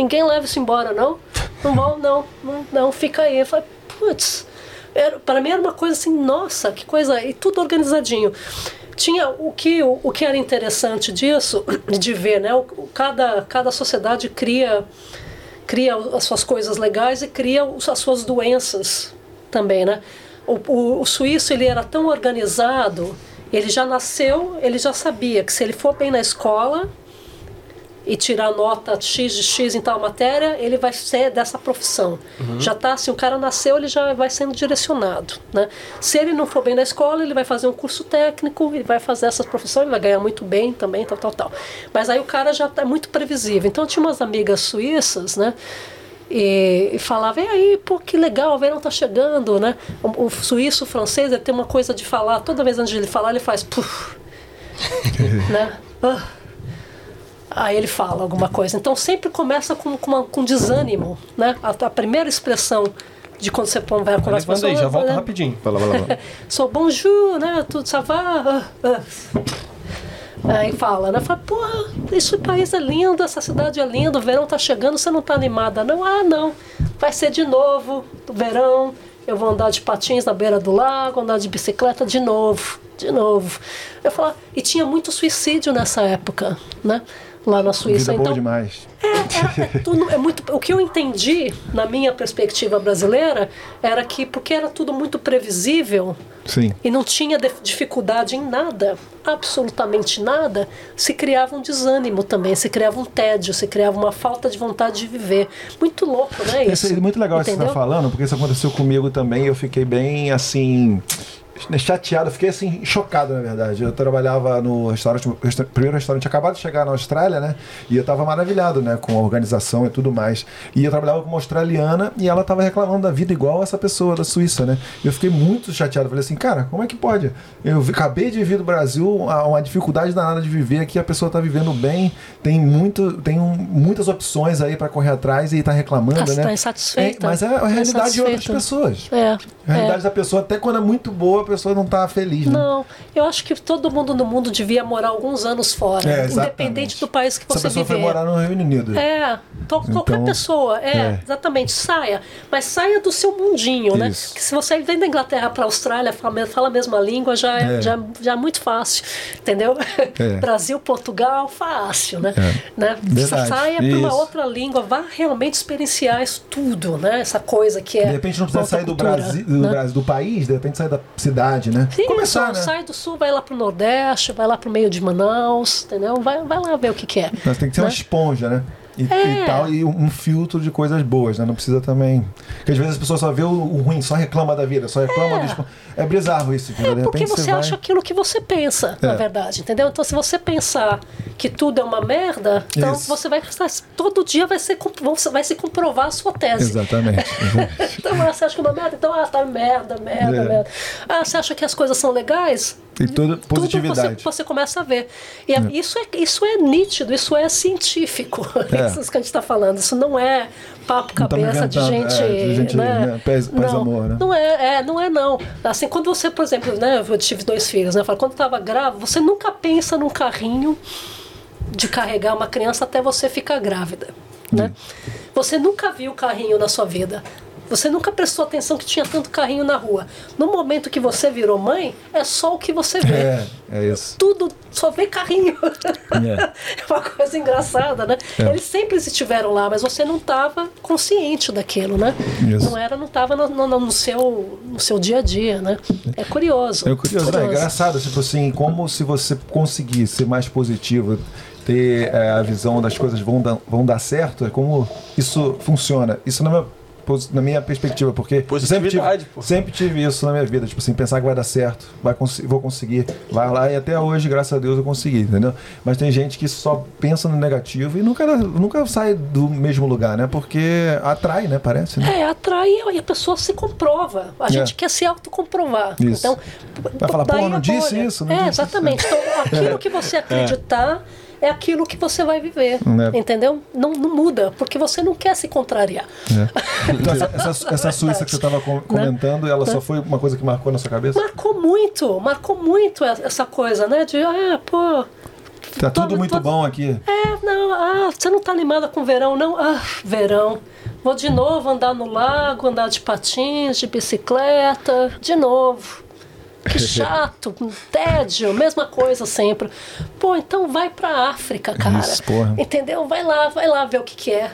Speaker 4: Ninguém leva isso embora, não? Não vão, não, não, não, fica aí. Eu falei, putz, para mim era uma coisa assim, nossa, que coisa, e tudo organizadinho. Tinha o que, o, o que era interessante disso, de ver, né? O, cada, cada sociedade cria, cria as suas coisas legais e cria as suas doenças também, né? O, o, o suíço ele era tão organizado, ele já nasceu, ele já sabia que se ele for bem na escola e tirar nota X de X em tal matéria, ele vai ser dessa profissão. Já tá, se o cara nasceu, ele já vai sendo direcionado, né? Se ele não for bem na escola, ele vai fazer um curso técnico, ele vai fazer essas profissões, ele vai ganhar muito bem também, tal, tal, tal. Mas aí o cara já tá muito previsível. Então eu tinha umas amigas suíças, né? E, falava, e aí, pô, que legal, o verão tá chegando, né? O, o suíço, o francês, ele tem uma coisa de falar, toda vez antes de ele falar, ele faz, puf, né? Ah. Aí ele fala alguma coisa. Então sempre começa com, com, uma- com desânimo, né? A, a primeira expressão de quando você põe vai
Speaker 2: Vai
Speaker 4: conversa com a
Speaker 2: levando aí, já volta
Speaker 4: né?
Speaker 2: rapidinho.
Speaker 1: Fala, fala, fala.
Speaker 4: Sou bonjour, né? Tudo ça va? Ah, ah. Aí fala, né? Fala, porra, esse país é lindo, essa cidade é linda, o verão tá chegando, você não tá animada, não? Ah, não. Vai ser de novo, o verão, eu vou andar de patins na beira do lago, andar de bicicleta de novo, de novo. Eu falo, e tinha muito suicídio nessa época, né? Lá na Suíça.
Speaker 1: Vida boa
Speaker 4: então,
Speaker 1: demais.
Speaker 4: é, é, é tudo- é muito, o que eu entendi na minha perspectiva brasileira era que porque era tudo muito previsível
Speaker 1: Sim.
Speaker 4: e não tinha dif- dificuldade em nada, absolutamente nada, se criava um desânimo também, se criava um tédio, se criava uma falta de vontade de viver. Muito louco, né? Isso.
Speaker 1: Esse é muito legal isso que você
Speaker 4: Entendeu?
Speaker 1: tá falando, porque isso aconteceu comigo também. Eu fiquei bem assim. Chateado, fiquei assim, chocado na verdade. Eu trabalhava no restaurante, o resta- primeiro restaurante acabado de chegar na Austrália, né? E eu tava maravilhado, né, com a organização e tudo mais. E eu trabalhava com uma australiana e ela tava reclamando da vida igual essa pessoa da Suíça, né? E eu fiquei muito chateado. Falei assim, cara, como é que pode? Eu acabei de vir do Brasil, uma, dificuldade danada de viver aqui, a pessoa tá vivendo bem, tem muito, tem um- muitas opções aí para correr atrás e tá reclamando,
Speaker 4: Tá-
Speaker 1: né?
Speaker 4: tá insatisfeita.
Speaker 1: É, mas é a realidade de outras pessoas.
Speaker 4: É,
Speaker 1: A realidade
Speaker 4: é.
Speaker 1: da pessoa, até quando é muito boa, pessoa não tá feliz, né?
Speaker 4: Não, eu acho que todo mundo no mundo devia morar alguns anos fora,
Speaker 1: É,
Speaker 4: independente do país que
Speaker 1: Se a
Speaker 4: você
Speaker 1: pessoa
Speaker 4: viver.
Speaker 1: foi morar no Reino Unido.
Speaker 4: É, to- qualquer
Speaker 1: Então,
Speaker 4: pessoa, é,
Speaker 1: é.
Speaker 4: exatamente, saia. Mas saia do seu mundinho, né?
Speaker 1: Isso.
Speaker 4: Que se você vem da Inglaterra para a Austrália, fala, fala a mesma língua, já é,
Speaker 1: É.
Speaker 4: Já, já é muito fácil, entendeu?
Speaker 1: É.
Speaker 4: Brasil, Portugal, fácil, né? né?
Speaker 1: Verdade.
Speaker 4: Saia para uma outra língua, vá realmente experienciar isso tudo, né? Essa coisa que é.
Speaker 1: De repente não precisa sair do Brasil, do
Speaker 4: né?
Speaker 1: Brasil, do país, de repente sair da cidade, né?
Speaker 4: Sim,
Speaker 1: Começar,
Speaker 4: só
Speaker 1: né?
Speaker 4: sai do sul, vai lá pro Nordeste, vai lá pro meio de Manaus, entendeu? Vai, vai lá ver o que, que é.
Speaker 1: Mas tem que ser
Speaker 4: né?
Speaker 1: uma esponja, né? E,
Speaker 4: É.
Speaker 1: e tal, e um filtro de coisas boas, né? Não precisa também. Porque às vezes as pessoas só vê o, ruim, só reclama da vida, só reclama do. espo- É bizarro isso, entendeu? De
Speaker 4: É porque você
Speaker 1: vai-
Speaker 4: acha aquilo que você pensa, na
Speaker 1: É.
Speaker 4: verdade, entendeu? Então, se você pensar que tudo é uma merda, então
Speaker 1: Isso.
Speaker 4: você vai todo dia vai ser vai se comprovar a sua tese.
Speaker 1: Exatamente.
Speaker 4: Então, ah, você acha que é uma merda? Então, ah, tá merda, merda,
Speaker 1: É.
Speaker 4: merda. Ah, você acha que as coisas são legais?
Speaker 1: Tem toda positividade.
Speaker 4: Tudo você, você começa a ver. E é- isso, é, isso é nítido, isso é científico.
Speaker 1: É.
Speaker 4: Isso que a gente está falando. Isso não é papo
Speaker 1: estamos
Speaker 4: cabeça de gente.
Speaker 1: é, de gente,
Speaker 4: né?
Speaker 1: né, paz e
Speaker 4: não,
Speaker 1: amor, né?
Speaker 4: Não é, é, não é não. Assim, quando você, por exemplo, né, eu tive dois filhos, né? eu falo, Quando estava grávida, você nunca pensa num carrinho de carregar uma criança até você ficar grávida. Né?
Speaker 1: Hum.
Speaker 4: Você nunca viu carrinho na sua vida. Você nunca prestou atenção que tinha tanto carrinho na rua. No momento que você virou mãe, é só o que você vê.
Speaker 1: É, é isso.
Speaker 4: Tudo só vê carrinho.
Speaker 1: É.
Speaker 4: É uma coisa engraçada, né? Eles sempre estiveram lá, mas você não estava consciente daquilo, né?
Speaker 1: Isso.
Speaker 4: Não era, não estava no, no- no seu, no seu dia a dia, né? É curioso.
Speaker 1: É curioso, né? É engraçado, tipo assim, como se você conseguir ser mais positivo, ter é, a visão das coisas vão dar, vão dar certo, é como isso funciona. Isso minha, pos- na minha perspectiva, porque eu sempre tive,
Speaker 2: pô.
Speaker 1: sempre tive isso na minha vida, tipo assim, pensar que vai dar certo, vai consi- vou conseguir, vai lá e até hoje, graças a Deus, eu consegui, entendeu? Mas tem gente que só pensa no negativo e nunca, nunca sai do mesmo lugar, né? Porque atrai, né? Parece, né?
Speaker 4: É, atrai e a pessoa se comprova. A gente quer se autocomprovar.
Speaker 1: É. Isso.
Speaker 4: Então,
Speaker 1: Vai falar, pô, não disse isso, não
Speaker 4: é,
Speaker 1: disse
Speaker 4: exatamente. Então, aquilo que você acreditar é aquilo que você vai viver.
Speaker 1: É.
Speaker 4: Entendeu? Não, não muda, porque você não quer se contrariar.
Speaker 1: Então, essa, essa, essa Suíça que você estava comentando, ela só foi uma coisa que marcou na sua cabeça?
Speaker 4: Marcou muito, marcou muito essa coisa, né? De, ah, pô.
Speaker 1: Tá tudo muito
Speaker 4: todo-
Speaker 1: bom aqui.
Speaker 4: É, não, ah, você não tá animada com verão, não? Ah, verão. Vou de novo andar no lago, andar de patins, de bicicleta, de novo. Que chato, um tédio, mesma coisa sempre. Pô, então vai pra África, cara.
Speaker 1: Isso, porra.
Speaker 4: Entendeu? Vai lá, vai lá ver o que, que é.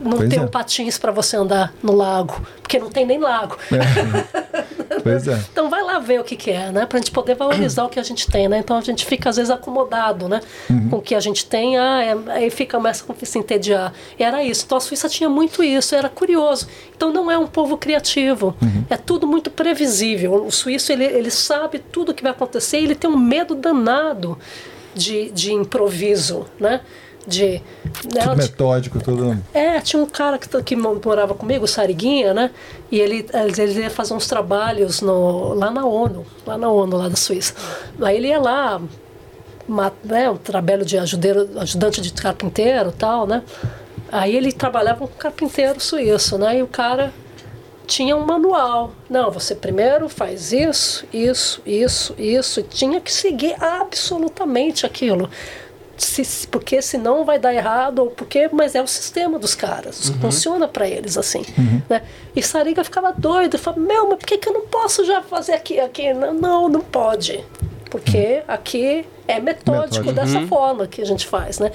Speaker 4: Não
Speaker 1: Pois
Speaker 4: ter
Speaker 1: é.
Speaker 4: um patins para você andar no lago, porque não tem nem lago.
Speaker 1: Pois é.
Speaker 4: Então vai lá ver o que, que é, né? Pra gente poder valorizar o que a gente tem, né? Então a gente fica às vezes acomodado, né?
Speaker 1: Uhum.
Speaker 4: Com o que a gente tem, ah, é, aí fica começa a se entediar. E era isso. Então a Suíça tinha muito isso, era curioso. Então não é um povo criativo.
Speaker 1: Uhum.
Speaker 4: É tudo muito previsível. O suíço ele, ele sabe tudo o que vai acontecer ele tem um medo danado de, de improviso, né? De, né,
Speaker 1: Tudo metódico, tudo.
Speaker 4: é, tinha um cara que, que morava comigo, o Sariguinha, né? E ele, ele ia fazer uns trabalhos no, lá na ONU, lá na ONU, lá da Suíça. Aí ele ia lá, né, um trabalho de ajudeiro, ajudante de carpinteiro e tal, né? Aí ele trabalhava com um carpinteiro suíço, né? E o cara tinha um manual. Não, você primeiro faz isso, isso, isso, isso. E tinha que seguir absolutamente aquilo. Se- porque senão vai dar errado, ou porque, mas é o sistema dos caras, funciona para eles assim. Né? E Sariga ficava doido, falava: Meu, mas por que, que eu não posso já fazer aqui? aqui? Não, não, não pode. Porque aqui é metódico dessa forma que a gente faz, né?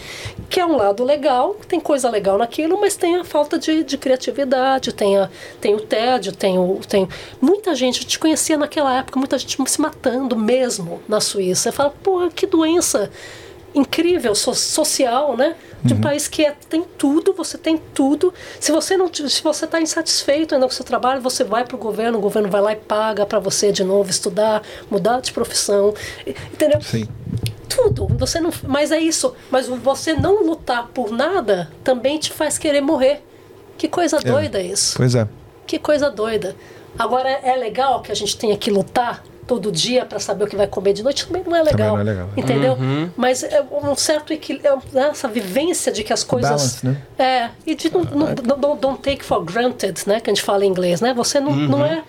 Speaker 4: Que é um lado legal, tem coisa legal naquilo, mas tem a falta de, de criatividade, tem, a, tem o tédio, tem o. Tem... Muita gente, gente conhecia naquela época, muita gente se matando mesmo na Suíça. Você fala, pô, que doença incrível, so- social, né? De um país que é- tem tudo, você tem tudo. Se você não, se você está insatisfeito ainda com o seu trabalho, você vai para o governo, o governo vai lá e paga para você de novo estudar, mudar de profissão, entendeu?
Speaker 1: Sim.
Speaker 4: tudo. Você não, mas é isso. Mas você não lutar por nada também te faz querer morrer. Que coisa doida isso.
Speaker 1: Pois é.
Speaker 4: Que coisa doida. Agora é legal que a gente tenha que lutar todo dia para saber o que vai comer de noite. Também não é legal.
Speaker 1: não é legal.
Speaker 4: Entendeu? Mas é um certo equilíbrio, essa vivência de que as coisas.
Speaker 1: Balance, né?
Speaker 4: É, e de não, não, não- don't take for granted, né? Que a gente fala em inglês, né? Você não, não é.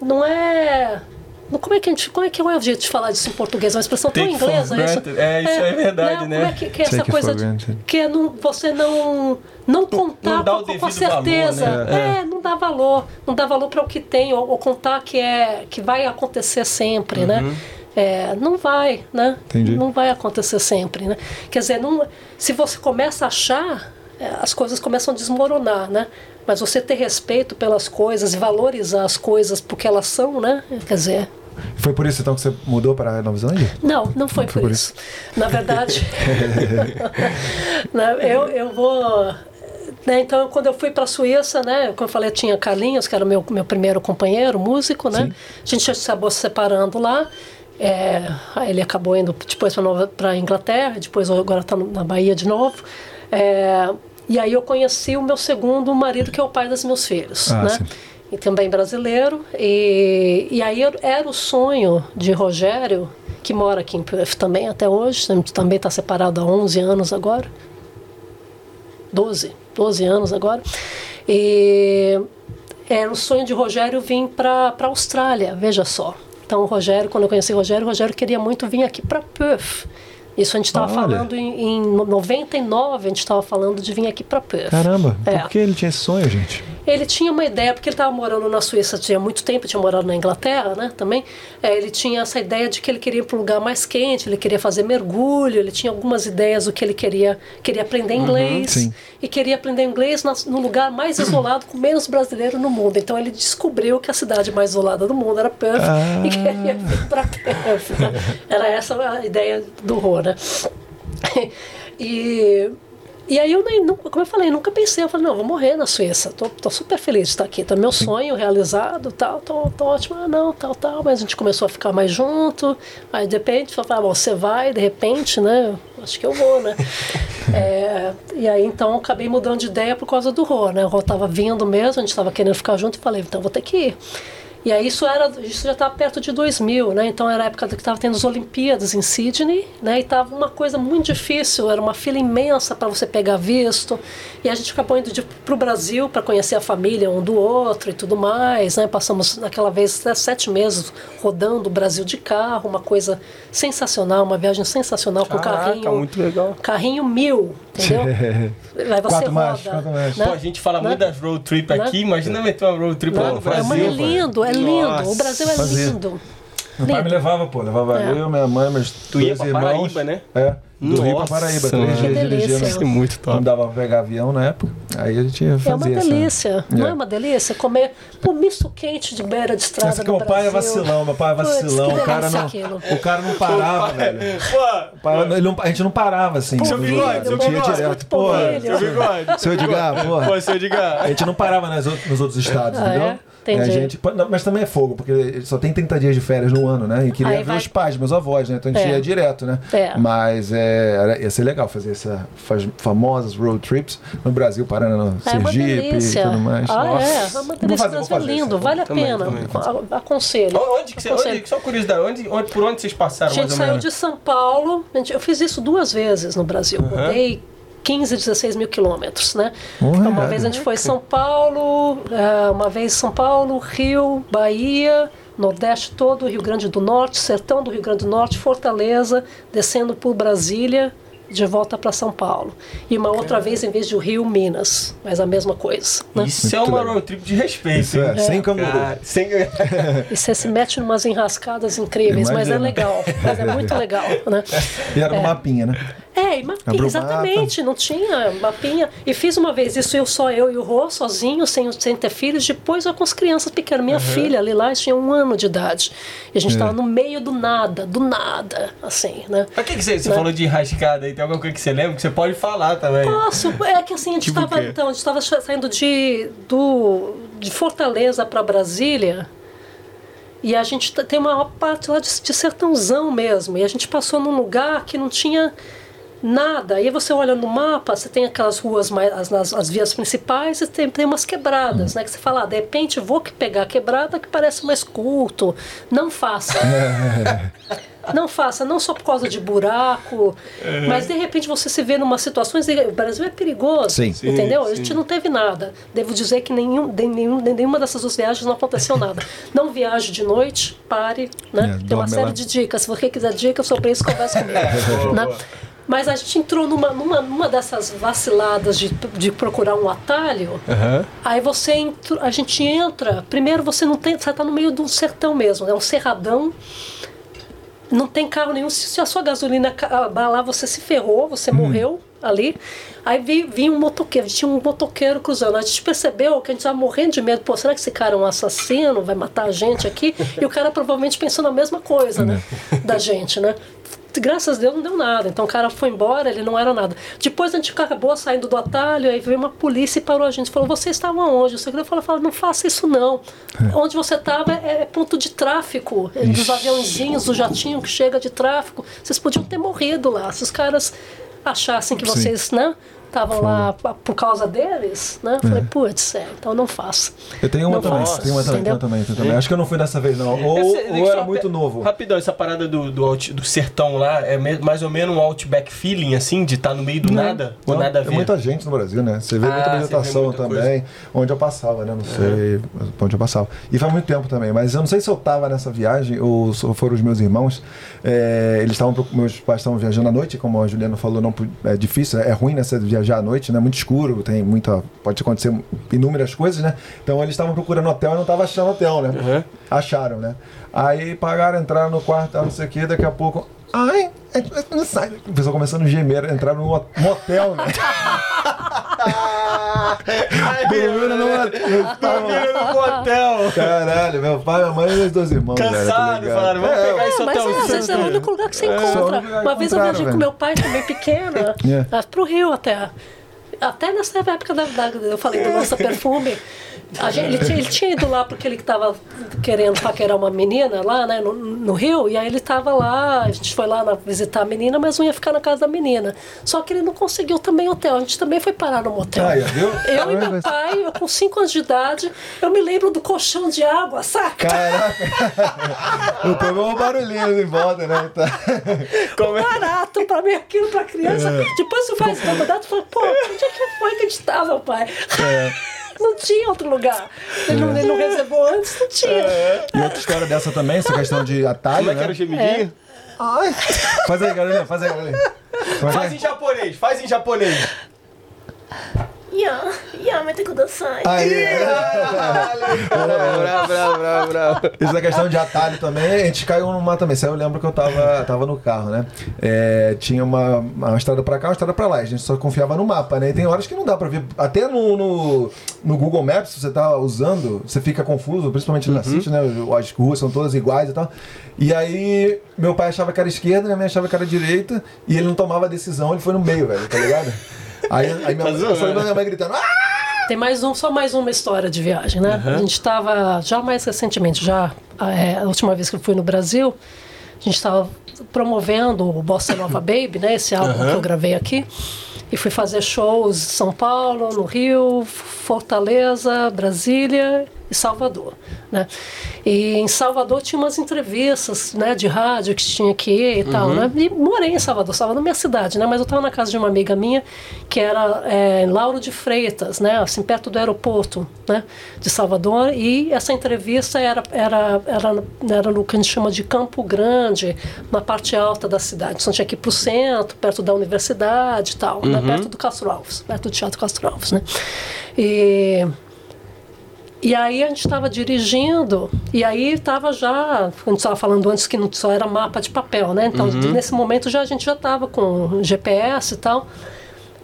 Speaker 4: Não é. Como é, que a gente, como é que é o jeito de falar disso em português? Uma expressão tão
Speaker 2: Take for
Speaker 4: inglesa.
Speaker 2: É, isso é verdade, né?
Speaker 4: Como é que, que é essa coisa de, que é não, você não não contar
Speaker 2: não
Speaker 4: com, com certeza.
Speaker 2: valor, né?
Speaker 4: É, não dá valor, não dá valor para o que tem ou, ou contar que é que vai acontecer sempre, né? É, não vai, né?
Speaker 1: Entendi.
Speaker 4: Não vai acontecer sempre, né? Quer dizer, não, se você começa a achar, é, as coisas começam a desmoronar, né? Mas você ter respeito pelas coisas e valorizar as coisas porque elas são, né? Quer dizer,
Speaker 1: Foi por isso então que você mudou para Nova Zelândia?
Speaker 4: não, não foi,
Speaker 1: foi
Speaker 4: por
Speaker 1: por
Speaker 4: isso. Na verdade, né, eu, eu vou. né, então, quando eu fui para a Suíça, né, como eu falei, tinha Carlinhos, que era meu, meu primeiro companheiro, músico, né? A gente acabou se separando lá. É, ele acabou indo depois para a Inglaterra, depois agora está na Bahia de novo. É, e aí eu conheci o meu segundo marido, que é o pai dos meus filhos,
Speaker 1: Ah,
Speaker 4: né?
Speaker 1: sim.
Speaker 4: e também brasileiro. E, e aí era o sonho de Rogério, que mora aqui em Perth também até hoje, gente também está separado há 11 anos agora. 12, 12 anos agora. E era o sonho de Rogério vir para a Austrália, veja só. Então, Rogério, quando eu conheci o Rogério, o Rogério queria muito vir aqui para Perth. Isso a gente estava falando em, em 99, a gente estava falando de vir aqui para Perth.
Speaker 1: Caramba,
Speaker 4: É.
Speaker 1: por que ele tinha esse sonho, gente?
Speaker 4: Ele tinha uma ideia, porque ele estava morando na Suíça tinha muito tempo, tinha morado na Inglaterra, né, também. É, ele tinha essa ideia de que ele queria ir para um lugar mais quente, ele queria fazer mergulho, ele tinha algumas ideias do que ele queria, queria aprender inglês.
Speaker 1: sim.
Speaker 4: E queria aprender inglês na- no lugar mais isolado, com menos brasileiro no mundo. Então ele descobriu que a cidade mais isolada do mundo era Perth
Speaker 1: Ah.
Speaker 4: e queria vir para Perth. né? Era essa a ideia do Rô, né? e, e aí eu nem, como eu falei, nunca pensei, eu falei, não, vou morrer na Suíça, tô, tô super feliz de estar aqui, tá meu sonho realizado, tal, tô, tô ótimo, ah, não, tal, tal, mas a gente começou a ficar mais junto, aí de repente, eu ah, bom, você vai, de repente, né, acho que eu vou, né, É, e aí então eu acabei mudando de ideia por causa do Rô, né, o Rô tava vindo mesmo, a gente tava querendo ficar junto, e falei, então vou ter que ir. E aí isso era, isso já estava perto de 2000, né? Então era a época que estava tendo as Olimpíadas em Sydney, né? E tava uma coisa muito difícil, era uma fila imensa para você pegar visto. E a gente acabou indo para o Brasil para conhecer a família um do outro e tudo mais, né? Passamos naquela vez até sete meses rodando o Brasil de carro, uma coisa sensacional, uma viagem sensacional com
Speaker 2: Caraca,
Speaker 4: carrinho,
Speaker 2: muito legal.
Speaker 4: carrinho mil, entendeu? Aí você
Speaker 1: Quatro
Speaker 4: roda,
Speaker 1: marchas, quatro marchas.
Speaker 4: né?
Speaker 2: Pô, a gente fala
Speaker 4: Né?
Speaker 2: muito das road trip
Speaker 4: Né?
Speaker 2: aqui, imagina meter uma road trip lá no Brasil.
Speaker 4: mas é lindo, é lindo.
Speaker 2: Nossa.
Speaker 4: O Brasil é
Speaker 1: Fazer.
Speaker 4: lindo.
Speaker 1: Meu pai me levava, pô. Levava
Speaker 4: É.
Speaker 1: eu, minha mãe, meus
Speaker 2: Tu ia
Speaker 1: dois irmãos.
Speaker 2: Paraíba, né?
Speaker 1: É. Do Rio pra
Speaker 2: Nossa,
Speaker 1: Paraíba. Três dias
Speaker 4: delícia.
Speaker 1: dirigindo.
Speaker 2: Isso é muito top.
Speaker 1: Não dava pra pegar avião na época. Aí a gente ia
Speaker 4: É
Speaker 1: fazer
Speaker 4: uma
Speaker 1: essa-
Speaker 4: delícia, não
Speaker 1: É.
Speaker 4: é uma delícia? Comer um misto quente de beira de estrada
Speaker 1: Essa que
Speaker 4: no
Speaker 1: meu pai é vacilão, meu pai é vacilão.
Speaker 4: que
Speaker 1: o, cara não,
Speaker 4: aquilo.
Speaker 1: o cara não parava, velho.
Speaker 2: Pô,
Speaker 1: O pai- ele não- a gente não parava assim.
Speaker 4: Seu bigode,
Speaker 1: a
Speaker 4: seu
Speaker 1: gente ia
Speaker 4: bigode,
Speaker 1: direto. Pô,
Speaker 2: seu bigode.
Speaker 1: seu Edgar, pô.
Speaker 2: Pô, seu Edgar.
Speaker 1: A gente não parava nos outros estados,
Speaker 4: Ah,
Speaker 1: entendeu?
Speaker 4: É? Entendi.
Speaker 1: a gente, mas também é fogo, porque só tem 30 dias de férias no ano, né? E queria
Speaker 4: Aí
Speaker 1: ver
Speaker 4: vai-
Speaker 1: os pais, meus avós, né? Então a gente
Speaker 4: É.
Speaker 1: ia direto, né?
Speaker 4: É.
Speaker 1: Mas é, era- ia ser legal fazer essas famosas road trips no Brasil, parando no
Speaker 4: É uma
Speaker 1: Sergipe e tudo mais.
Speaker 4: Ah,
Speaker 1: Nossa.
Speaker 4: é, é uma
Speaker 1: Vou
Speaker 4: delícia.
Speaker 1: fazer,
Speaker 4: é
Speaker 1: fazer
Speaker 4: lindo,
Speaker 1: isso.
Speaker 4: vale a
Speaker 2: Também,
Speaker 4: pena.
Speaker 2: também.
Speaker 4: Aconselho.
Speaker 2: Onde que você,
Speaker 4: Aconselho.
Speaker 2: onde, só curiosidade, onde, onde, por onde vocês passaram
Speaker 4: A gente
Speaker 2: mais ou
Speaker 4: saiu
Speaker 2: menos?
Speaker 4: de São Paulo, gente- eu fiz isso duas vezes no Brasil. Rodei 15, 16 mil quilômetros, né? Então, uma vez a gente foi São Paulo, eh, uma vez São Paulo, Rio, Bahia, Nordeste todo, Rio Grande do Norte, Sertão do Rio Grande do Norte, Fortaleza, descendo por Brasília, de volta para São Paulo. E uma outra vez, em vez de Rio, Minas, mas a mesma coisa. Né?
Speaker 2: Isso é uma road trip de respeito.
Speaker 1: Isso é,
Speaker 2: hein?
Speaker 1: sem canguru.
Speaker 2: Sem...
Speaker 4: E você se mete em umas enrascadas incríveis, mas é
Speaker 1: Imagina.
Speaker 4: legal, mas é muito legal, né?
Speaker 1: E era no mapinha, né?
Speaker 4: É, e mapinha, exatamente, não tinha mapinha. E fiz uma vez isso, eu só eu e o Rô, sozinho, sem, sem ter filhos, depois eu com as crianças pequenas. Minha filha, ali lá, tinha um ano de idade. E a gente estava no meio do nada, do nada, assim, né?
Speaker 2: Mas o que, que você, você
Speaker 4: Né?
Speaker 2: falou de enrascada aí? Tem alguma coisa que você lembra que você pode falar também?
Speaker 4: Posso, é que assim, a gente
Speaker 2: Tipo
Speaker 4: estava
Speaker 2: quê?
Speaker 4: então, a gente estava saindo de, do, de Fortaleza para Brasília. E a gente tem uma parte lá de, de sertãozão mesmo. E a gente passou num lugar que não tinha nada. Aí você olha no mapa, você tem aquelas ruas, mais, as, as, as vias principais e tem, tem umas quebradas, né? Que você fala, ah, de repente vou que pegar a quebrada que parece mais culto. Não faça. Não faça, não só por causa de buraco, mas de repente você se vê numa situação. O Brasil é perigoso,
Speaker 1: Sim. Sim,
Speaker 4: entendeu? A
Speaker 2: sim.
Speaker 4: gente não teve nada. Devo dizer que nenhum, de nenhum, de nenhuma dessas duas viagens não aconteceu nada. Não viaje de noite, pare, né?
Speaker 1: É,
Speaker 4: Tem uma série
Speaker 1: lá.
Speaker 4: de dicas. Se você quiser dicas sobre isso, conversa comigo. né? Mas a gente entrou numa, numa, numa dessas vaciladas de, de procurar um atalho. Aí você entra, a gente entra. Primeiro você não tem, você está no meio de um sertão mesmo, é um cerradão. Não tem carro nenhum. Se a sua gasolina acabar lá, você se ferrou, você morreu ali. Aí vi, vi um motoqueiro, tinha um motoqueiro cruzando. A gente percebeu que a gente estava morrendo de medo. Pô, será que esse cara é um assassino? Vai matar a gente aqui? E o cara provavelmente pensou na mesma coisa, né? Da gente, né? Graças a Deus não deu nada. Então o cara foi embora, ele não era nada. Depois a gente acabou saindo do atalho, aí veio uma polícia e parou a gente. Falou, vocês estavam onde? O segurança falou, falou, não faça isso não. Onde você estava é, é ponto de tráfico. é Dos aviãozinhos, do jatinho que chega de tráfico. Vocês podiam ter morrido lá. Se os caras achassem que
Speaker 1: Sim.
Speaker 4: vocês, né? Estavam lá por causa deles, né? Eu Falei, putz, é, então não faça.
Speaker 1: Eu tenho uma
Speaker 4: Não
Speaker 1: também. Tenho uma também, tenho também, também. Acho que eu não fui dessa vez, não. Ou,
Speaker 2: Essa-
Speaker 1: ou era muito novo.
Speaker 2: Rapidão, essa parada do, do, out- do sertão lá é mais ou menos um outback feeling, assim, de estar no meio do nada? Ou
Speaker 1: Não,
Speaker 2: nada a
Speaker 1: tem
Speaker 2: ver?
Speaker 1: muita gente no Brasil, né? Você vê
Speaker 2: Ah,
Speaker 1: muita
Speaker 2: vê
Speaker 1: vegetação
Speaker 2: muita
Speaker 1: também, onde eu passava, né? Não sei onde eu passava. E faz muito tempo também, mas eu não sei se eu tava nessa viagem ou se foram os meus irmãos. É, eles estavam, meus pais estavam viajando à noite, como a Juliana falou, não, é difícil, é ruim, né? Você viajar à noite, né? Muito escuro, tem muita. Pode acontecer inúmeras coisas, né? Então eles estavam procurando hotel e não estavam achando hotel, né?
Speaker 2: Uhum.
Speaker 1: Acharam, né? Aí pagaram, entraram no quarto, não sei o que, daqui a pouco. Ai, é- é- não sai. O pessoal começando a gemer, entraram num motel, né? Dormiram no
Speaker 2: motel.
Speaker 1: Caralho, meu pai, minha mãe e meus dois irmãos. tá
Speaker 2: Cansado, falaram, vamos
Speaker 1: É,
Speaker 2: pegar esse
Speaker 4: Mas
Speaker 2: hotel.
Speaker 4: é, às vezes é o único lugar que você encontra.
Speaker 1: único lugar que
Speaker 4: Uma vez eu viajei com meu pai também pequena,
Speaker 1: É.
Speaker 4: pro Rio até. Até nessa época da, da- eu falei do nosso perfume. Gente- ele, tinha, ele tinha ido lá porque ele estava querendo paquerar uma menina lá né, no, no Rio, e aí ele estava lá, a gente foi lá na- visitar a menina, mas não ia ficar na casa da menina. Só que ele não conseguiu também hotel, a gente também foi parar no motel.
Speaker 1: Aí, viu?
Speaker 4: Eu e meu pai, eu com 5 anos de idade, eu me lembro do colchão de água, saca?
Speaker 1: Caraca! o problema é o barulhinho em volta, né? Tá.
Speaker 2: Como é?
Speaker 4: barato pra mim, aquilo pra criança.
Speaker 1: É.
Speaker 4: Depois tu faz incomodado e fala, pô, onde é que foi que a gente tava, pai?
Speaker 1: É.
Speaker 4: Não tinha outro lugar. Ele não, ele não reservou antes, não tinha.
Speaker 1: E outra história dessa também, essa questão de atalho,
Speaker 2: Como é que
Speaker 1: né?
Speaker 2: era o gemidinho?
Speaker 1: Ai. Faz aí, garotinha, faz aí, garotinha. Faz
Speaker 2: Faz
Speaker 1: aí.
Speaker 2: em japonês, faz em japonês.
Speaker 4: Yeah, mas tem que dançar.
Speaker 3: Aí,
Speaker 2: bravo, bravo, bravo, bravo.
Speaker 1: Isso é questão de atalho também. A gente caiu numa também. Isso aí eu lembro que eu tava, tava no carro, né? É, tinha uma, uma estrada pra cá, uma estrada pra lá. A gente só confiava no mapa, né? E tem horas que não dá pra ver. Até no, no, no Google Maps, se você tá usando, você fica confuso, principalmente na City, né? As ruas são todas iguais e tal. E aí, meu pai achava que era esquerda, minha mãe achava que era direita, e ele não tomava decisão, ele foi no meio, velho, tá ligado? Aí, aí minha,
Speaker 2: Tá
Speaker 1: foi minha mãe gritando, ah!
Speaker 4: Tem mais um, só mais uma história de viagem, né? A gente estava, já mais recentemente, já é, a última vez que eu fui no Brasil, a gente estava promovendo o Bossa Nova Baby, né? Esse álbum que eu gravei aqui. E fui fazer shows em São Paulo, no Rio, Fortaleza, Brasília e Salvador, né? E em Salvador tinha umas entrevistas, né, de rádio que tinha que ir e tal, né? E morei em Salvador, Salvador é minha cidade, né? Mas eu estava na casa de uma amiga minha que era é, em Lauro de Freitas, né? Assim, perto do aeroporto, né? De Salvador. E essa entrevista era, era, era, era no que a gente chama de Campo Grande, na parte alta da cidade. Então tinha que ir para o centro, perto da universidade e tal, né? Perto do Castro Alves, perto do Teatro Castro Alves, né? E... E aí a gente estava dirigindo, e aí estava já, a gente estava falando antes que não só era mapa de papel, né? Então, nesse momento já a gente já estava com GPS e tal.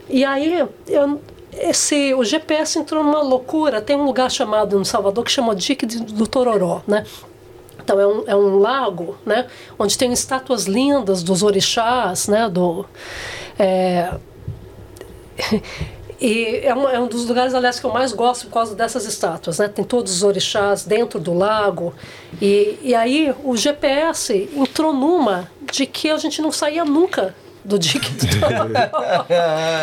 Speaker 4: E aí eu, esse, o GPS entrou numa loucura. Tem um lugar chamado no Salvador que chama Dique do Tororó, né? Então é um, é um lago, né? Onde tem estátuas lindas dos orixás, né? Do, é, e é um, é um dos lugares, aliás, que eu mais gosto por causa dessas estátuas, né? Tem todos os orixás dentro do lago. E, e aí o GPS entrou numa de que a gente não saía nunca do Tororó.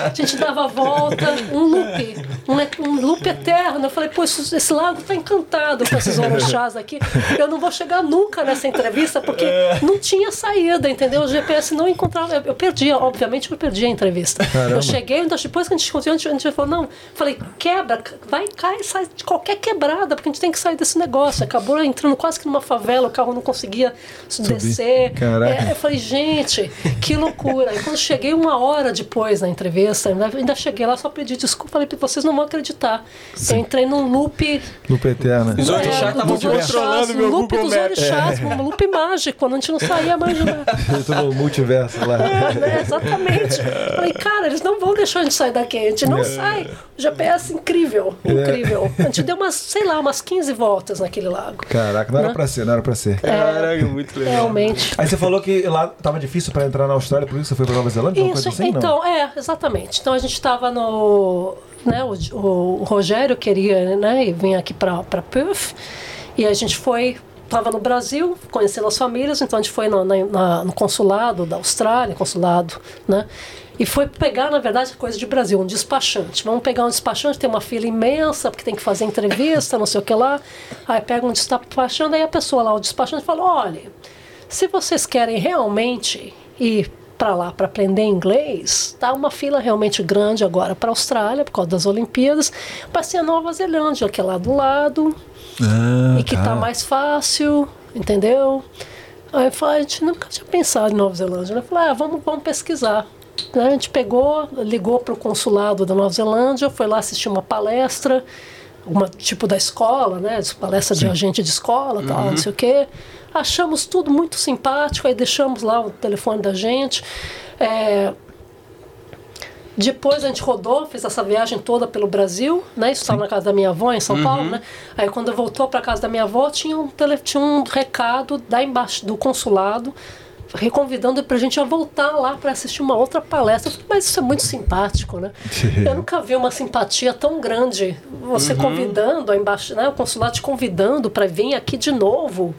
Speaker 4: A gente dava a volta, um loop, um, um loop eterno. Eu falei, pô, isso- esse lago tá encantado com esses orixás aqui. Eu não vou chegar nunca nessa entrevista porque não tinha saída, entendeu? O GPS não encontrava. Eu, eu perdi, obviamente eu perdi a entrevista. Eu cheguei, então, depois que a gente continuou, a gente, falou, não, falei, quebra, vai, cai, sai de qualquer quebrada, porque a gente tem que sair desse negócio. Acabou entrando quase que numa favela, o carro não conseguia descer.
Speaker 1: Caraca.
Speaker 4: É, eu falei, gente, que loucura. E quando cheguei uma hora depois na entrevista, ainda, ainda cheguei lá, só pedi desculpa, falei, vocês não vão acreditar. Eu entrei num loop.
Speaker 1: No PT, né?
Speaker 2: Os orixás
Speaker 4: é,
Speaker 2: estavam controlando meu
Speaker 4: um loop
Speaker 2: Google
Speaker 4: dos orixás, um loop mágico, quando a gente não saía mais de lá.
Speaker 1: Eu tô no multiverso lá.
Speaker 4: É, né, exatamente. Falei, cara, eles não vão deixar a gente sair daqui, a gente não sai. O GPS incrível, incrível. A gente deu umas, sei lá, umas 15 voltas naquele lago.
Speaker 1: Caraca, não era
Speaker 4: Né?
Speaker 1: pra ser, não era pra ser.
Speaker 2: Caraca, muito legal.
Speaker 4: Realmente.
Speaker 1: Aí você falou que lá tava difícil pra entrar na Austrália, por isso você foi pra Nova Zelândia?
Speaker 4: Isso,
Speaker 1: assim, não?
Speaker 4: então, é, exatamente. Então a gente estava no. Né, o, o Rogério queria né, ir vir aqui para Perth e a gente foi. Estava no Brasil, conhecendo as famílias, então a gente foi no, na- no consulado da Austrália, consulado, né? E foi pegar, na verdade, coisa de Brasil, um despachante. Vamos pegar um despachante, tem uma fila imensa, porque tem que fazer entrevista, não sei o que lá. Aí pega um despachante, aí a pessoa lá, o despachante, fala: olha, se vocês querem realmente ir para lá para aprender inglês, tá uma fila realmente grande agora para a Austrália por causa das Olimpíadas, para ser a Nova Zelândia, que é lá do lado
Speaker 1: Ah,
Speaker 4: e que tá mais fácil, entendeu? Aí eu falei, a gente nunca tinha pensado em Nova Zelândia. Eu falei, ah, vamos, vamos pesquisar. A gente pegou, ligou para o consulado da Nova Zelândia, foi lá assistir uma palestra, uma tipo da escola, né? Palestra de agente de escola, tal, não sei o quê. Achamos tudo muito simpático, aí deixamos lá o telefone da gente. É, depois a gente rodou, fez essa viagem toda pelo Brasil, né? Isso estava na casa da minha avó em São Paulo, né? Aí quando eu voltou para casa da minha avó, tinha um, tele, tinha um recado da embaixo, do consulado reconvidando para a gente a voltar lá para assistir uma outra palestra. Falei, mas isso é muito simpático, né? Eu nunca vi uma simpatia tão grande. Você convidando a embaixo, né? O consulado te convidando para vir aqui de novo.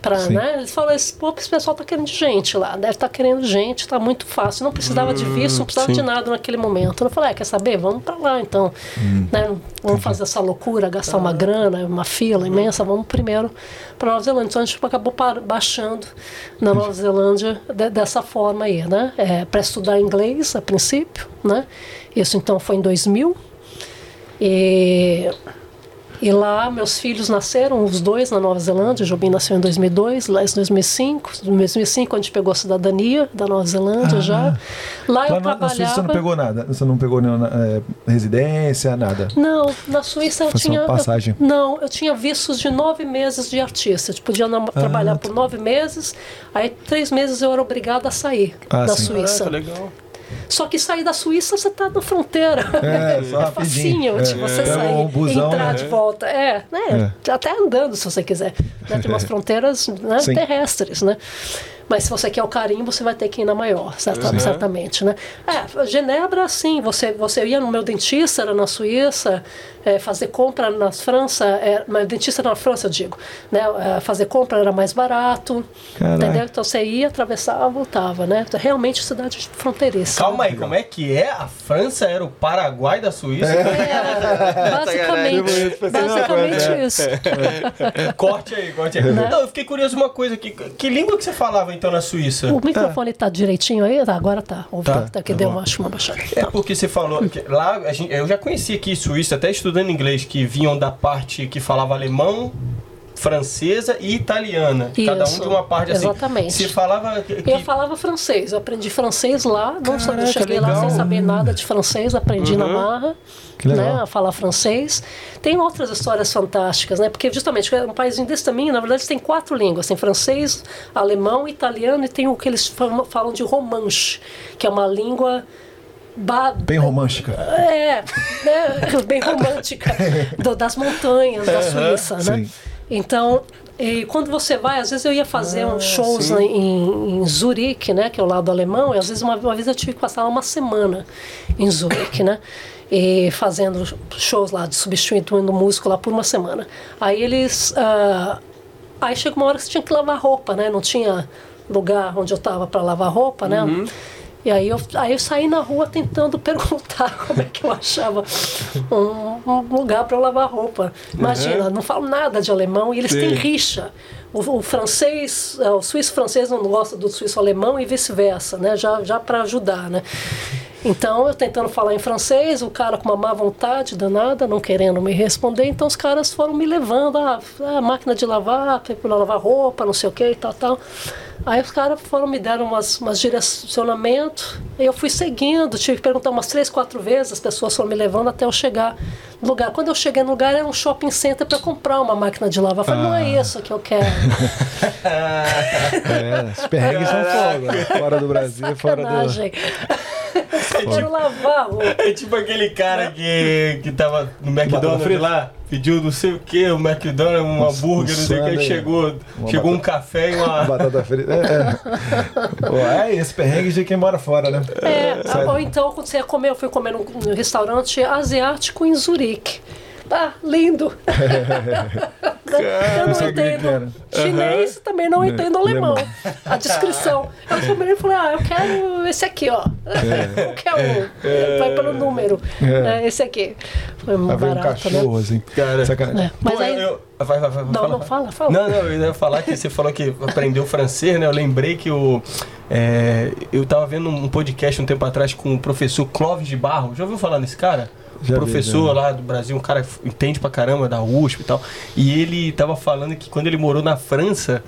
Speaker 4: Pra, né? Eles falam, esse, pô, esse pessoal tá querendo gente lá, deve estar querendo gente, tá muito fácil. Não precisava de visto, não precisava de nada naquele momento. Eu falei, ah, quer saber? Vamos para lá então. Né? Vamos fazer essa loucura, gastar uma grana, uma fila imensa, vamos primeiro para Nova Zelândia. Então a gente acabou baixando na Nova Zelândia de- dessa forma aí, né? É, para estudar inglês a princípio, né? Isso então foi em 2000. E E lá meus filhos nasceram, os dois na Nova Zelândia. O Jobim nasceu em 2002, lá em 2005. Em 2005 a gente pegou a cidadania da Nova Zelândia já. Lá eu
Speaker 1: Lá na, na
Speaker 4: trabalhava.
Speaker 1: Suíça você não pegou nada? Você não pegou nenhuma é, residência, nada?
Speaker 4: Não, na Suíça eu
Speaker 1: Foi só
Speaker 4: tinha.
Speaker 1: passagem.
Speaker 4: eu- não, eu tinha vistos de nove meses de artista. Eu podia nam-
Speaker 1: Ah,
Speaker 4: trabalhar
Speaker 1: tá.
Speaker 4: por nove meses, aí três meses eu era obrigada a sair
Speaker 1: Ah,
Speaker 4: da
Speaker 1: sim.
Speaker 4: Suíça.
Speaker 2: Caraca, legal.
Speaker 4: Só que sair da Suíça você tá na fronteira.
Speaker 1: É,
Speaker 4: É facinho de
Speaker 1: É.
Speaker 4: você
Speaker 1: Pega
Speaker 4: sair
Speaker 1: um busão,
Speaker 4: entrar
Speaker 1: né?
Speaker 4: de volta. É, né? Até andando se você quiser. Né? Tem umas fronteiras né, terrestres, né? Mas se você quer o carinho, você vai ter que ir na maior, certa- certamente, né? É, Genebra, sim, você, você ia no meu dentista, era na Suíça, é, fazer compra na França, é, meu dentista era na França, eu digo, né? É, fazer compra era mais barato,
Speaker 1: Caraca.
Speaker 4: entendeu? Então você ia, atravessava, voltava, né? Então, realmente cidade fronteiriça.
Speaker 2: Calma aí, como é que é? A França era o Paraguai da Suíça?
Speaker 4: É, basicamente, basicamente isso.
Speaker 2: Corte aí, corte aí. Não, eu fiquei curioso uma coisa aqui. Que língua que você falava então na Suíça?
Speaker 4: O microfone tá direitinho aí? Tá, agora tá. Ouve,
Speaker 2: Tá,
Speaker 4: tá, que
Speaker 2: tá
Speaker 4: deu uma, acho uma baixada.
Speaker 2: É porque você falou que lá a gente- eu já conheci aqui Suíça, até estudando inglês, que vinham da parte que falava alemão, francesa e italiana. Cada um
Speaker 4: Isso,
Speaker 2: de uma parte assim.
Speaker 4: exatamente.
Speaker 2: Você falava que,
Speaker 4: Eu falava francês, eu aprendi francês lá, não sabia,
Speaker 1: Caraca,
Speaker 4: cheguei lá
Speaker 1: legal.
Speaker 4: sem saber nada de francês, aprendi na marra.
Speaker 1: Que legal.
Speaker 4: Né, a falar francês. Tem outras histórias fantásticas, né? Porque justamente é um país desse tamanho, na verdade, tem quatro línguas: tem francês, alemão, italiano e tem o que eles falam, de romanche, que é uma língua ba-
Speaker 1: Bem romântica.
Speaker 4: é, né, bem romântica do- das montanhas da Suíça, né?
Speaker 1: sim.
Speaker 4: Então, e quando você vai, às vezes eu ia fazer
Speaker 2: Ah,
Speaker 4: uns shows em, em Zurique, né, que é o lado alemão, e às vezes uma, uma vez eu tive que passar uma semana em Zurique, né? E fazendo shows lá, de substituindo o músico lá por uma semana. Aí eles. ah, aí chega uma hora que você tinha que lavar roupa, né? Não tinha lugar onde eu tava para lavar roupa, né? E aí eu, aí eu saí na rua tentando perguntar como é que eu achava um, um lugar para eu lavar roupa. Imagina, não falo nada de alemão e eles têm rixa. O, o francês, eh, o suíço francês não gosta do suíço alemão e vice-versa, né? Já, já para ajudar, né? Então eu tentando falar em francês, o cara com uma má vontade danada, não querendo me responder, então os caras foram me levando, ah, a máquina de lavar, para lavar roupa, não sei o que e tal, tal. Aí os caras foram me deram umas, umas direcionamentos, e eu fui seguindo, tive que perguntar umas três, quatro vezes, as pessoas foram me levando até eu chegar no lugar. Quando eu cheguei no lugar, era um shopping center para comprar uma máquina de lavar. Eu falei, não é isso que eu quero.
Speaker 1: É, os perrengues são fogo. né? Fora do Brasil, fora do.
Speaker 4: Sacanagem. Eu quero lavar a roupa.
Speaker 2: É tipo aquele cara que, que tava no McDonald's lá, pediu não sei o que, o McDonald's, um hambúrguer, não sei o que, chegou,
Speaker 1: Uma
Speaker 2: chegou um
Speaker 1: batata-
Speaker 2: café e uma.
Speaker 1: Batata frita. É, é. É esse perrengue de quem mora fora, né?
Speaker 4: É,
Speaker 1: Sai-
Speaker 4: ou então quando você ia comer, eu fui comer num, num restaurante asiático em Zurique. Ah, lindo! eu não
Speaker 1: que
Speaker 4: entendo chinês, também não entendo alemão.
Speaker 1: Alemão.
Speaker 4: A descrição. Eu e falei, ah, eu quero esse aqui, ó. Eu quero. Vai pelo número.
Speaker 1: É.
Speaker 4: né, esse aqui. Foi muito
Speaker 1: vem um
Speaker 4: barato,
Speaker 1: cachorro,
Speaker 4: né?
Speaker 1: assim.
Speaker 2: Cara.
Speaker 4: É, Mas
Speaker 2: Pô,
Speaker 4: aí.
Speaker 2: eu, eu- vai, vai, vai,
Speaker 4: Não, não, fala, fala.
Speaker 2: Não, não, eu ia falar que você falou que aprendeu francês, né? Eu lembrei que o. é, eu tava vendo um podcast um tempo atrás com o professor Clóvis de Barro. Já ouviu falar nesse cara?
Speaker 1: Já vi,
Speaker 2: professor
Speaker 1: já.
Speaker 2: lá do Brasil, um cara que entende pra caramba da USP e tal. E ele tava falando que quando ele morou na França,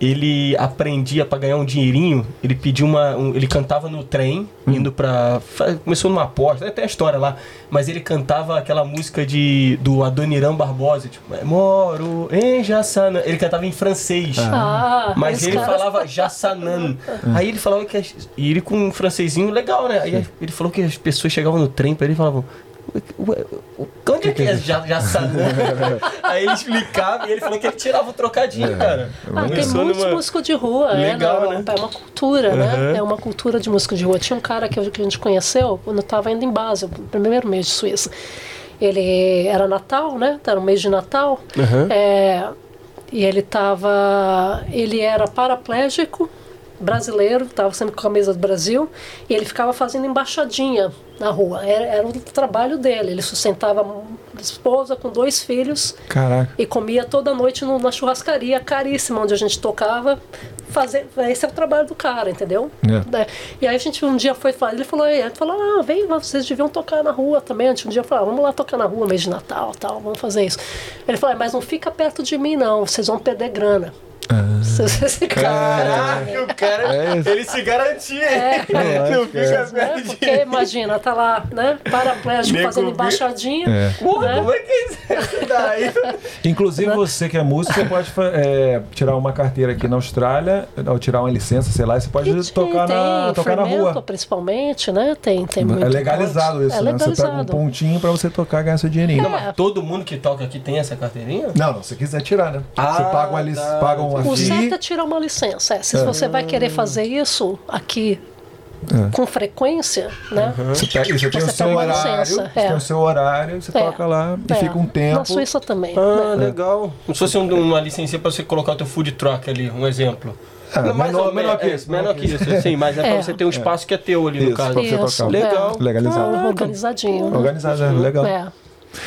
Speaker 2: ele aprendia pra ganhar um dinheirinho, ele pediu uma. um- ele cantava no trem,
Speaker 1: Hum.
Speaker 2: indo pra. Começou numa aposta, tem a história lá, mas ele cantava aquela música de do Adoniran Barbosa, tipo, "É, moro em Jassana. Ele cantava em francês.
Speaker 4: Ah,
Speaker 2: Mas
Speaker 4: esse
Speaker 2: ele
Speaker 4: cara-
Speaker 2: falava Jassanan. Aí ele falava que. as- E ele com um francesinho legal, né? Aí ele falou que as pessoas chegavam no trem pra ele e falavam. "Ué, ué, Onde é que é Ja- Jassanan? Aí ele explicava e ele falou que ele tirava o trocadinho, cara.
Speaker 4: Ah, tem muitos
Speaker 2: numa-
Speaker 4: músicos de rua,
Speaker 2: Legal,
Speaker 4: é,
Speaker 2: né?
Speaker 4: É uma cultura, né?
Speaker 2: Uhum.
Speaker 4: É uma cultura de música de rua. Tinha um cara que, que a gente conheceu quando eu estava indo em Basel, no primeiro mês de Suíça. Ele era Natal, né? Era o mês de Natal.
Speaker 2: Uhum.
Speaker 4: É, e ele tava. Ele era paraplégico, brasileiro, estava sempre com a camisa do Brasil, e ele ficava fazendo embaixadinha na rua. Era, era o trabalho dele. Ele sustentava a esposa com dois filhos
Speaker 1: Caraca.
Speaker 4: e comia toda noite no- na churrascaria caríssima onde a gente tocava, fazer. Esse é o trabalho do cara, entendeu?
Speaker 1: É.
Speaker 4: Né? E aí a gente um dia foi fazer. Ele falou, ele falou, ah, vem, vocês deviam tocar na rua também. A gente um dia falou, ah, vamos lá tocar na rua, mês de Natal tal, vamos fazer isso. Ele falou, ah, mas não fica perto de mim, não, vocês vão perder grana. Cara.
Speaker 2: Caraca, o cara,
Speaker 1: É
Speaker 2: ele se garantia.
Speaker 4: É.
Speaker 2: Não
Speaker 1: é.
Speaker 2: fica
Speaker 4: Né? Porque imagina, tá lá, né? Paraplégico
Speaker 2: Nego
Speaker 4: fazendo embaixadinha.
Speaker 1: É.
Speaker 4: Né?
Speaker 2: como é que é isso daí?
Speaker 1: Inclusive você que é músico, você pode é, tirar uma carteira aqui na Austrália, ou tirar uma licença, sei lá, e você pode
Speaker 4: E
Speaker 1: tocar, na,
Speaker 4: tem
Speaker 1: tocar na rua.
Speaker 4: principalmente, né? Tem, tem muito
Speaker 1: É legalizado isso,
Speaker 4: É
Speaker 1: né? Você pega um
Speaker 4: legalizado.
Speaker 1: pontinho pra você tocar e ganhar seu dinheirinho.
Speaker 4: É.
Speaker 2: Mas todo mundo que toca aqui tem essa carteirinha?
Speaker 1: Não, não, se quiser tirar, né?
Speaker 2: Ah,
Speaker 1: você paga uma,
Speaker 2: tá.
Speaker 1: paga uma
Speaker 4: O certo é tirar uma licença. é. Se você vai querer fazer isso aqui
Speaker 1: É.
Speaker 4: com frequência, né?
Speaker 1: Você, pega, você tem o
Speaker 4: Você
Speaker 1: seu
Speaker 4: pega uma
Speaker 1: horário,
Speaker 4: licença,
Speaker 1: você
Speaker 4: é.
Speaker 1: tem o seu horário, você
Speaker 4: É.
Speaker 1: toca lá e
Speaker 4: É.
Speaker 1: fica um tempo.
Speaker 4: Na Suíça também.
Speaker 2: Ah,
Speaker 4: né?
Speaker 2: legal. Como se fosse um- uma licença pra você colocar o teu food truck ali, um exemplo.
Speaker 1: Ah,
Speaker 2: Não, mais
Speaker 1: menor-
Speaker 2: ou
Speaker 1: menor
Speaker 2: menos,
Speaker 1: que
Speaker 2: é,
Speaker 1: isso,
Speaker 2: Menor que isso, sim, mas é, pra
Speaker 4: É.
Speaker 2: você ter um espaço que é teu ali, no
Speaker 1: Isso,
Speaker 2: caso.
Speaker 1: pra você
Speaker 4: Isso,
Speaker 1: tocar.
Speaker 2: Legal.
Speaker 4: é.
Speaker 1: Legalizado.
Speaker 4: Ah, organizadinho.
Speaker 1: Organizado, né? legal.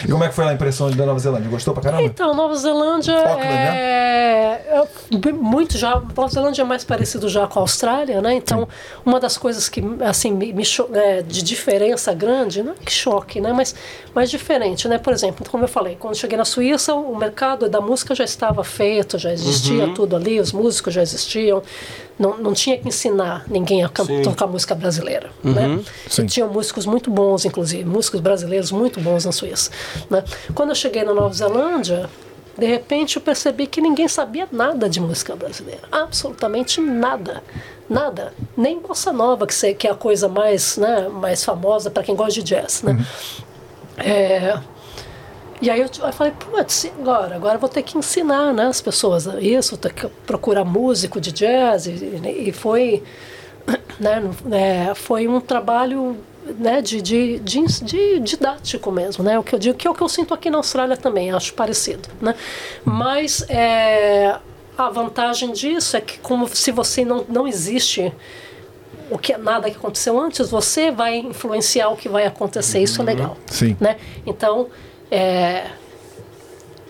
Speaker 1: E como é que foi a impressão da Nova Zelândia? Gostou pra caramba?
Speaker 4: Então, Nova Zelândia
Speaker 1: Auckland,
Speaker 4: é, é muito já. Nova Zelândia é mais parecido já com a Austrália, né? Então, uma das coisas que assim me, me cho- é, de diferença grande, não é que choque, né? Mas, mas diferente, né? Por exemplo, como eu falei, quando eu cheguei na Suíça, o mercado da música já estava feito, já existia tudo ali, os músicos já existiam. Não, não tinha que ensinar ninguém a
Speaker 2: Sim.
Speaker 4: tocar música brasileira, né?
Speaker 1: Sim.
Speaker 4: E tinham músicos muito bons, inclusive, músicos brasileiros muito bons na Suíça. Né? Quando eu cheguei na Nova Zelândia, de repente eu percebi que ninguém sabia nada de música brasileira. Absolutamente nada. Nada. Nem bossa nova, que, é a coisa mais, né, mais famosa para quem gosta de jazz. Né? É, e aí eu, eu falei, putz, agora? Agora vou ter que ensinar né, as pessoas isso, ter que procurar músico de jazz. E, e foi, né, é, foi um trabalho né, de, de, de, de didático mesmo, né? O que eu digo que é o que eu sinto aqui na Austrália também, acho parecido, né? Mas é, a vantagem disso é que como se você não, não existe o que nada que aconteceu antes, você vai influenciar o que vai acontecer. Isso é legal,
Speaker 1: Sim.
Speaker 4: né? Então, é,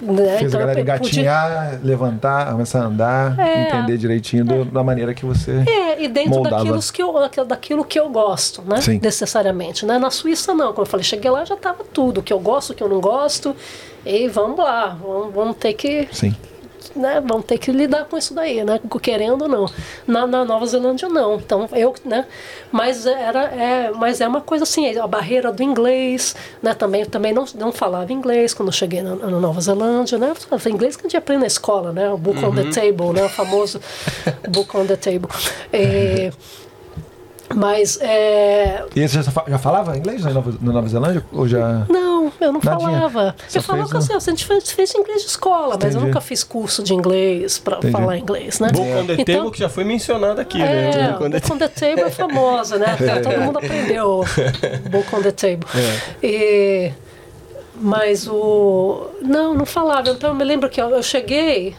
Speaker 4: né,
Speaker 1: Fez
Speaker 4: então
Speaker 1: a galera engatinhar, levantar, começar a andar,
Speaker 4: É.
Speaker 1: entender direitinho do- da maneira que você.
Speaker 4: É, e dentro
Speaker 1: moldava.
Speaker 4: daquilo que, eu, daquilo- que eu gosto, né?
Speaker 1: Sim.
Speaker 4: Necessariamente. Né? Na Suíça, não. Como eu falei, cheguei lá já estava tudo. O que eu gosto, o que eu não gosto. E vamos lá. Vamos, vamos ter que.
Speaker 1: Sim.
Speaker 4: Né, vamos ter que lidar com isso daí, né? Querendo ou não. Na, na Nova Zelândia não. Então eu, né? Mas era, é, mas é uma coisa assim, a barreira do inglês, né? Também, também não, não falava inglês quando eu cheguei na, na Nova Zelândia, né? Falava inglês que a gente aprende na escola, né? O book on the table, né? O famoso book on the table. É, mas é,
Speaker 1: E você já, fa- já falava inglês na Nova, na Nova Zelândia? Ou já.
Speaker 4: não, eu não
Speaker 1: Nadinha.
Speaker 4: falava.
Speaker 1: Só
Speaker 4: eu falava que assim, a gente fez, fez inglês de escola, mas eu
Speaker 1: Entendi.
Speaker 4: nunca fiz curso de inglês para
Speaker 1: Entendi.
Speaker 4: falar inglês, né?
Speaker 2: Book on the
Speaker 4: Então-
Speaker 2: Table, que já foi mencionado aqui, né?
Speaker 4: É,
Speaker 2: Book on the
Speaker 4: Book on the Table é famosa, né? Todo mundo aprendeu Book on the Table.
Speaker 2: É.
Speaker 4: E, mas o. Não, não falava. Então eu me lembro que eu, eu cheguei.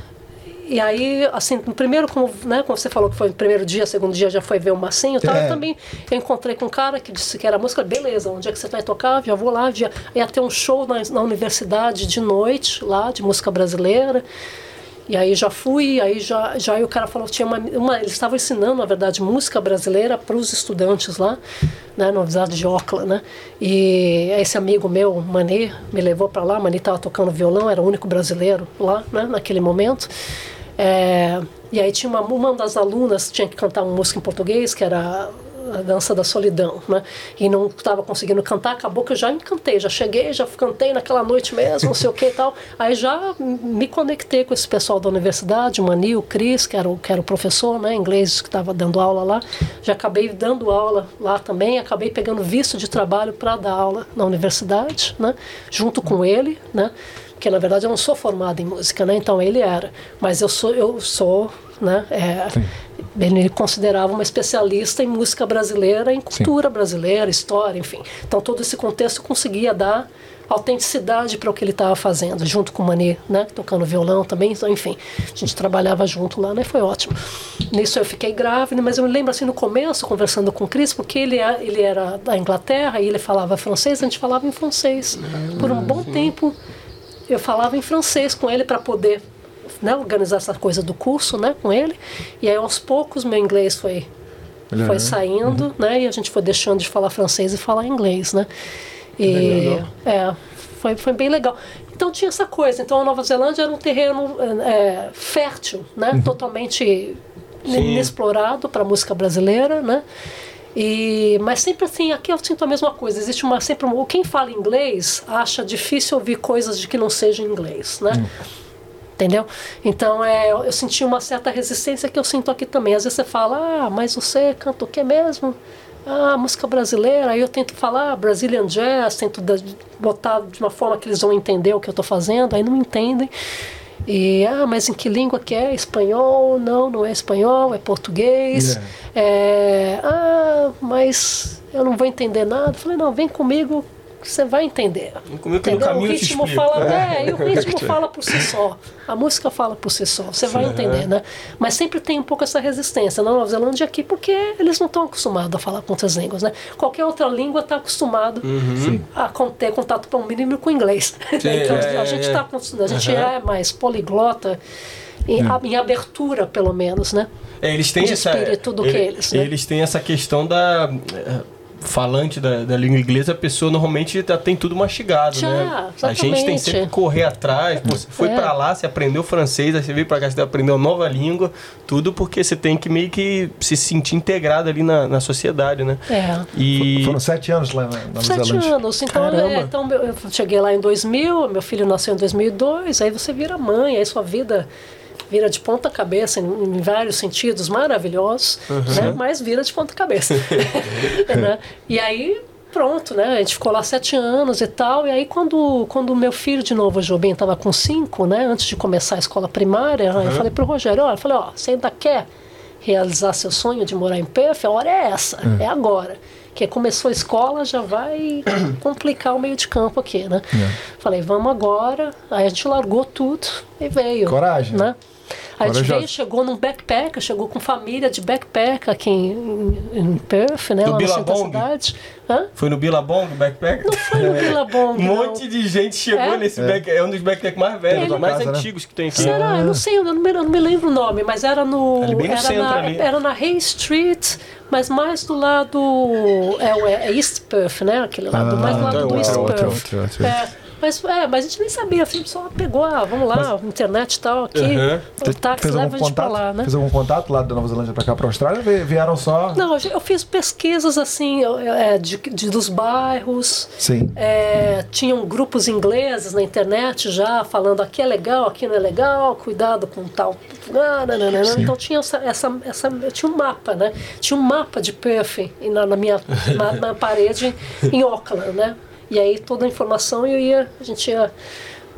Speaker 4: E aí, assim, no primeiro, como, né, como você falou que foi no primeiro dia, segundo dia já foi ver o Massinho e tal,
Speaker 1: É.
Speaker 4: eu também eu encontrei com um cara que disse que era música, beleza, onde é que você vai tocar? Já vou lá, já, ia ter um show na, na universidade de noite, lá, de música brasileira. E aí já fui, aí já, já aí o cara falou tinha uma, uma eles estavam ensinando, na verdade, música brasileira para os estudantes lá, né, na Universidade de Auckland, né? E esse amigo meu, Mani, me levou para lá, Mani estava tocando violão, era o único brasileiro lá, né, naquele momento. É, e aí tinha uma, uma das alunas tinha que cantar uma música em português, que era a dança da solidão, né? E não estava conseguindo cantar, acabou que eu já encantei, já cheguei, já cantei naquela noite mesmo, não sei o que e tal. Aí já me conectei com esse pessoal da universidade, o Mani, o Cris, que era o, que era o professor, né, inglês, que estava dando aula lá. Já acabei dando aula lá também, acabei pegando visto de trabalho para dar aula na universidade, né? Junto com ele, né? Porque na verdade eu não sou formada em música, né? Então ele era, mas eu sou, eu sou, né? É, ele me considerava uma especialista em música brasileira, em cultura brasileira, história, enfim. Então todo esse contexto conseguia dar autenticidade para o que ele estava fazendo, junto com o Mani, né, tocando violão também, então, enfim, a gente trabalhava junto lá, né, foi ótimo. Nisso eu fiquei grávida, mas eu me lembro assim no começo, conversando com o Cris, porque ele, é- ele era da Inglaterra e ele falava francês, a gente falava em francês. Por um bom tempo eu falava em francês com ele para poder né, organizar essa coisa do curso, né, com ele. E aí aos poucos meu inglês foi foi saindo, né? E a gente foi deixando de falar francês e falar inglês, né? E é, foi, foi bem legal. Então tinha essa coisa. Então a Nova Zelândia era um terreno é, fértil, né? Totalmente inexplorado para a música brasileira, né? E, mas sempre assim, aqui eu sinto a mesma coisa. Existe uma sempre um- quem fala inglês acha difícil ouvir coisas de que não seja inglês, né? Entendeu? Então é, eu senti uma certa resistência que eu sinto aqui também. Às vezes você fala, ah, mas você canta o que mesmo? Ah, música brasileira. Aí eu tento falar Brazilian Jazz, tento botar de uma forma que eles vão entender o que eu estou fazendo, aí não entendem. E, ah, mas em que língua que é? Espanhol? Não, não é espanhol, é português. É, ah, mas eu não vou entender nada. Falei, não, vem comigo você vai entender.
Speaker 2: Vem comigo que no
Speaker 4: Entendeu?
Speaker 2: caminho
Speaker 4: o ritmo fala, é, e o ritmo fala por si só. A música fala por si só. Você vai entender, né? Mas sempre tem um pouco essa resistência na Nova Zelândia aqui, porque eles não estão acostumados a falar com outras línguas, né? Qualquer outra língua está acostumado a con- ter contato para um mínimo com o inglês. então
Speaker 2: é,
Speaker 4: a gente
Speaker 2: é.
Speaker 4: tá acostumado, a gente é mais poliglota. Em, em abertura, pelo menos, né?
Speaker 2: É, eles têm
Speaker 4: de
Speaker 2: essa,
Speaker 4: espírito do que
Speaker 2: ele-
Speaker 4: eles, né?
Speaker 2: Eles têm essa questão da falante da, da língua inglesa, a pessoa normalmente tá, tem tudo mastigado,
Speaker 4: Já,
Speaker 2: né? A gente tem
Speaker 4: exatamente.
Speaker 2: sempre que correr atrás. Pô, Você foi
Speaker 4: É.
Speaker 2: pra lá, você aprendeu francês, aí você veio pra cá, você aprendeu uma nova língua, tudo porque você tem que meio que se sentir integrado ali na, na sociedade, né?
Speaker 4: É.
Speaker 2: E
Speaker 1: Foram sete anos lá na Nova
Speaker 4: Sete
Speaker 1: Zelândia.
Speaker 4: anos. Então, é, então eu cheguei lá em 2000, meu filho nasceu em 2002, aí você vira mãe, aí sua vida vira de ponta cabeça em, em vários sentidos maravilhosos, né? mas vira de ponta cabeça. né? E aí pronto, né? A gente ficou lá sete anos e tal. E aí quando quando meu filho de novo, o Jobim, estava com cinco, né? Antes de começar a escola primária, eu falei pro Rogério, olha, eu falei, ó, você ainda quer realizar seu sonho de morar em Perth? A hora é essa, é agora. Que começou a escola, já vai complicar o meio de campo aqui, né? Falei, vamos agora. Aí a gente largou tudo e veio.
Speaker 1: Coragem.
Speaker 4: Né? A gente
Speaker 1: Corajosa.
Speaker 4: veio, chegou num backpack, chegou com família de backpack aqui em, em, Perth, né?
Speaker 2: Do
Speaker 4: lá cidade. Hã?
Speaker 2: foi no Billabong, backpack?
Speaker 4: Não foi no Billabong,
Speaker 2: Um monte de gente chegou
Speaker 4: É?
Speaker 2: nesse back, é um dos backpacks mais velhos,
Speaker 1: Ele-
Speaker 2: mais
Speaker 1: Casa, né?
Speaker 2: antigos que tem aqui.
Speaker 4: Será? Eu não sei, eu não me, eu não me lembro o nome, mas era no.
Speaker 2: Ali bem no
Speaker 4: era,
Speaker 2: centro
Speaker 4: na,
Speaker 2: ali.
Speaker 4: era na Hay Street, mas mais do lado. É, é East Perth, né? Aquele lado, mais do lado
Speaker 2: então
Speaker 4: do
Speaker 2: é
Speaker 4: East
Speaker 2: outro,
Speaker 4: Perth.
Speaker 1: outro, outro.
Speaker 4: É, mas, é, mas a gente nem sabia, assim, só pegou, ah, vamos lá, internet e tal, aqui,
Speaker 2: Uhum.
Speaker 4: o táxi
Speaker 1: Fez
Speaker 4: leva a gente pra
Speaker 1: contato?
Speaker 4: lá, né?
Speaker 1: Fez algum contato lá da Nova Zelândia pra cá, pra Austrália? Vie- Vieram só.
Speaker 4: Não, eu fiz pesquisas assim, é, de, de- dos bairros.
Speaker 1: Sim.
Speaker 4: É, tinham grupos ingleses na internet já falando aqui é legal, aqui não é legal, cuidado com tal. Ah, nananana. Então tinha essa, essa, essa, eu tinha um mapa, né? Tinha um mapa de Perth na, na minha na, na parede em Auckland, né? E aí toda a informação eu ia, a gente ia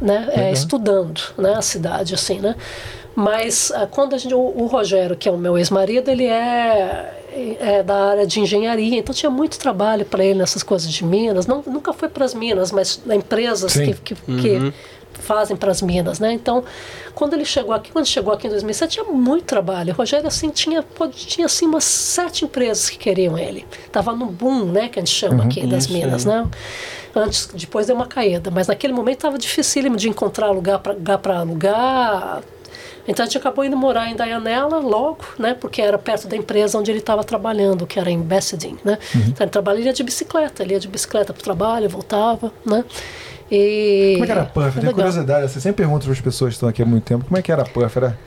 Speaker 4: né, é, estudando né, a cidade, assim, né? Mas ah, quando a gente, o, o Rogério, que é o meu ex-marido, ele é, é da área de engenharia, então tinha muito trabalho para ele nessas coisas de minas. Não, nunca foi para as minas, mas empresas
Speaker 1: Sim.
Speaker 4: que, que, que fazem para as minas, né? Então, quando ele chegou aqui, quando chegou aqui em 2007, tinha muito trabalho. O Rogério assim tinha tinha assim umas sete empresas que queriam ele. Tava no boom, né, que a gente chama aqui das
Speaker 2: Isso,
Speaker 4: minas, né? Antes, depois deu uma caída, mas naquele momento estava dificílimo de encontrar lugar para lugar para alugar. Então a gente acabou indo morar em Dianella logo, né? Porque era perto da empresa onde ele estava trabalhando, que era em Basildon, né? Então ele trabalhava de bicicleta, ele ia de bicicleta para o trabalho, voltava, né? E
Speaker 1: Como é que era Puff? Eu tenho
Speaker 4: legal.
Speaker 1: curiosidade. Você sempre pergunta para as pessoas que estão aqui há muito tempo. Como é que era Puff? Era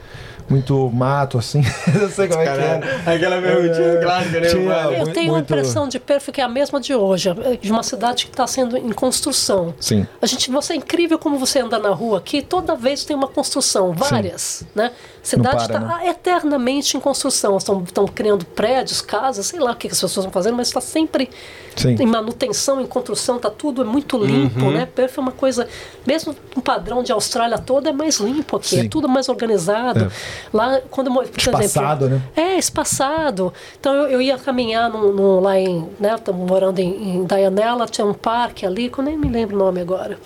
Speaker 1: muito mato, assim? Eu sei como é que era.
Speaker 2: Aquela perguntinha clássica, né?
Speaker 1: Tinha-?
Speaker 4: Eu
Speaker 1: muito-
Speaker 4: tenho uma
Speaker 1: muito-
Speaker 4: impressão de Perth que é a mesma de hoje, de uma cidade que está sendo em construção.
Speaker 1: Sim.
Speaker 4: A gente, você é incrível como você anda na rua aqui, toda vez tem uma construção, várias, né? Cidade está
Speaker 1: né?
Speaker 4: eternamente em construção, estão, estão criando prédios, casas, sei lá o que as pessoas estão fazendo, mas está sempre
Speaker 1: Sim.
Speaker 4: em manutenção, em construção, tá tudo é muito limpo,
Speaker 1: Uhum.
Speaker 4: né? Perth é uma coisa, mesmo um padrão de Austrália toda é mais limpo aqui,
Speaker 1: Sim.
Speaker 4: é tudo mais organizado. Lá quando por
Speaker 1: Espaçado,
Speaker 4: exemplo,
Speaker 1: né?
Speaker 4: é, espaçado. Então eu, eu ia caminhar no, no- lá em. Né, Estamos morando em, em Dianella, tinha um parque ali, que eu nem me lembro o nome agora.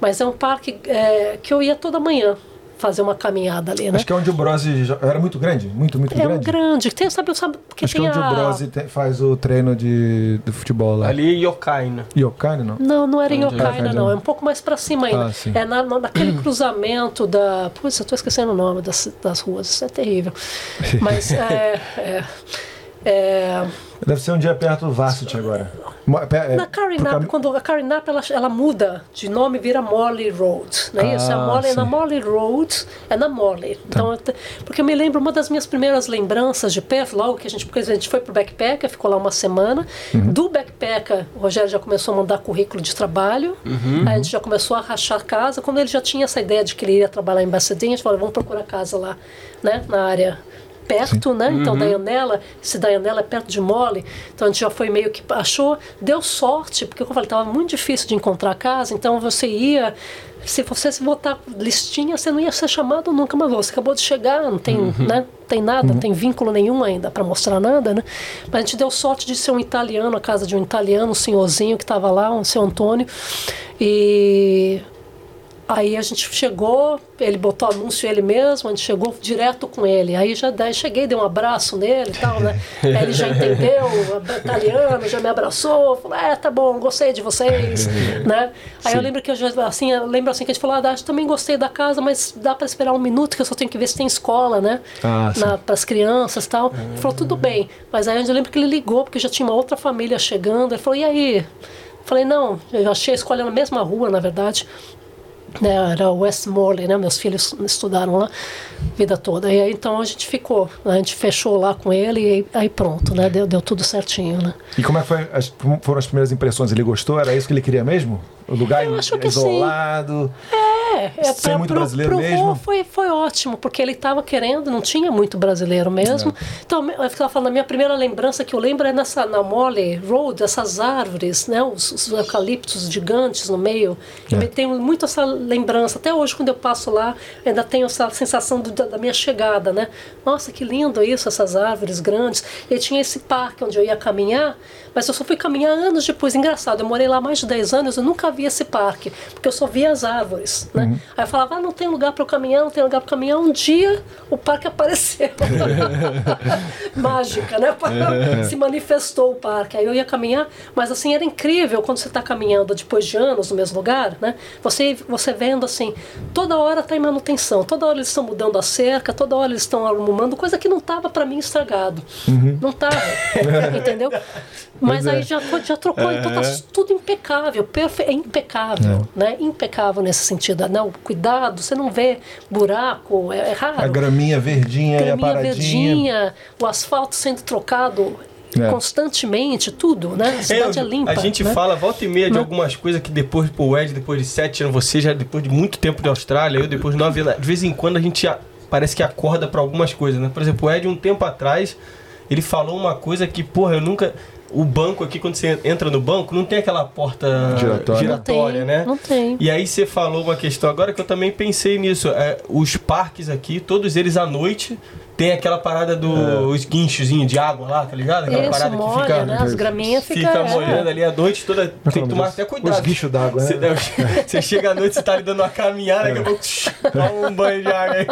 Speaker 4: Mas é um parque é, que eu ia toda manhã. Fazer uma caminhada ali, né?
Speaker 1: Acho que é onde o Brose era muito grande, muito, muito
Speaker 4: É um
Speaker 1: grande.
Speaker 4: grande. Tem, sabe, sabe porque
Speaker 1: Acho que
Speaker 4: tem
Speaker 1: é onde
Speaker 4: a...
Speaker 1: o Brose te- faz o treino de, de futebol lá.
Speaker 2: Ali Yokai, né?
Speaker 1: Yokai, não?
Speaker 4: Não, não era em
Speaker 2: é?
Speaker 4: Yokaina, não.
Speaker 1: tá.
Speaker 4: É um pouco mais pra cima ainda.
Speaker 1: Ah,
Speaker 4: é na, na- naquele cruzamento da. Putz, eu tô esquecendo o nome das, das ruas. Isso é terrível. Mas é. é, é,
Speaker 1: Deve ser um dia perto do Varsity agora. É,
Speaker 4: na
Speaker 1: cami-
Speaker 4: quando a Karen Knapp ela, ela muda de nome, vira Morley Road. Não é isso? É,
Speaker 1: Ah,
Speaker 4: Morley, é na. Morley Road, é na Morley. Então, eu te- porque eu me lembro uma das minhas primeiras lembranças de Perth, logo que a gente, porque a gente foi pro Backpacker, ficou lá uma semana. Do Backpacker, o Rogério já começou a mandar currículo de trabalho. Aí a gente já começou a rachar casa. Quando ele já tinha essa ideia de que ele iria trabalhar em Bacedim, a gente falou, vamos procurar casa lá, né, na área perto, né? Então, Dayanela, esse Dayanela é perto de Mole, então a gente já foi meio que achou, deu sorte, porque como eu falei, estava muito difícil de encontrar casa, então você ia, se você se botar listinha, você não ia ser chamado nunca mais. Você acabou de chegar, não tem, né? Tem nada, não tem vínculo nenhum ainda para mostrar nada, né? Mas a gente deu sorte de ser um italiano, a casa de um italiano, um senhorzinho que estava lá, um seu Antônio, e Aí a gente chegou, ele botou anúncio ele mesmo, a gente chegou direto com ele. Aí já daí cheguei, dei um abraço nele e tal, né? Aí ele já entendeu, italiano, já me abraçou, falou, é, tá bom, gostei de vocês, né? Aí eu lembro que eu já, assim, eu lembro assim que a gente falou, ah, também gostei da casa, mas dá para esperar um minuto que eu só tenho que ver se tem escola, né?
Speaker 1: Ah, sim.
Speaker 4: Para as crianças e tal. Ele falou, tudo bem. Mas aí eu lembro que ele ligou, porque já tinha uma outra família chegando. Ele falou, e aí? Falei, não, eu achei a escola na mesma rua, na verdade né, era Westmorley, né? Meus filhos estudaram lá a vida toda. E aí então a gente ficou, a gente fechou lá com ele e aí, pronto, né? Deu, deu tudo certinho, né?
Speaker 1: E como é que foi as- foram as primeiras impressões? Ele gostou? Era isso que ele queria mesmo? O lugar
Speaker 4: que
Speaker 1: isolado?
Speaker 4: É, é
Speaker 1: Sem
Speaker 4: pra-
Speaker 1: muito
Speaker 4: pro-
Speaker 1: brasileiro
Speaker 4: pro
Speaker 1: mesmo?
Speaker 4: Foi, foi ótimo, porque ele estava querendo, não tinha muito brasileiro mesmo. Então, eu estava falando, a minha primeira lembrança que eu lembro é nessa, na Molly Road, essas árvores, né, os, os eucaliptos gigantes no meio. Eu me tenho muito essa lembrança. Até hoje, quando eu passo lá, ainda tenho essa sensação do- da, da minha chegada, né? Nossa, que lindo isso, essas árvores grandes. E tinha esse parque onde eu ia caminhar, mas eu só fui caminhar anos depois. Engraçado, eu morei lá mais de 10 anos, eu nunca vi esse parque, porque eu só via as árvores, né? Aí eu falava, ah, não tem lugar para eu caminhar, não tem lugar para caminhar. Um dia o parque apareceu. Mágica, né? Se manifestou o parque. Aí eu ia caminhar, mas assim, era incrível quando você está caminhando depois de anos no mesmo lugar, né? Você, você vendo assim, toda hora está em manutenção, toda hora eles estão mudando a cerca, toda hora eles estão arrumando, coisa que não estava para mim estragado. Não estava, entendeu? Mas aí já, foi- já trocou, então tá tudo impecável, perfe é impecável, né? Impecável nesse sentido, né? O cuidado, você não vê buraco, é, é raro.
Speaker 1: A graminha verdinha e a
Speaker 4: Graminha
Speaker 1: paradinha.
Speaker 4: verdinha, o asfalto sendo trocado
Speaker 1: É.
Speaker 4: constantemente, tudo, né? A cidade é,
Speaker 2: eu-
Speaker 4: limpa.
Speaker 2: A gente
Speaker 4: né?
Speaker 2: fala volta e meia de algumas coisas que depois, pô, o Ed, depois de sete anos, você já depois de muito tempo de Austrália, eu depois de nove anos, de vez em quando a gente a- parece que acorda pra algumas coisas, né? Por exemplo, o Ed, um tempo atrás, ele falou uma coisa que, porra, eu nunca. O banco aqui, quando você entra no banco, não tem aquela porta
Speaker 1: Giratória.
Speaker 2: giratória,
Speaker 4: Não tem,
Speaker 2: né?
Speaker 4: não tem.
Speaker 2: E aí você falou uma questão agora que eu também pensei nisso. É, os parques aqui, todos eles à noite, tem aquela parada dos guinchozinhos de água lá, tá ligado? Aquela
Speaker 4: Isso,
Speaker 2: parada
Speaker 4: molha,
Speaker 2: que fica.
Speaker 4: né? As graminhas
Speaker 2: Fica
Speaker 4: ficam...
Speaker 2: molhando ali a noite toda. Tem que tomar até cuidado.
Speaker 1: os guinchos d'água, né?
Speaker 2: Você, deve- você chega à noite, você tá ali dando uma caminhada, daqui a pouco toma um banho de água aí.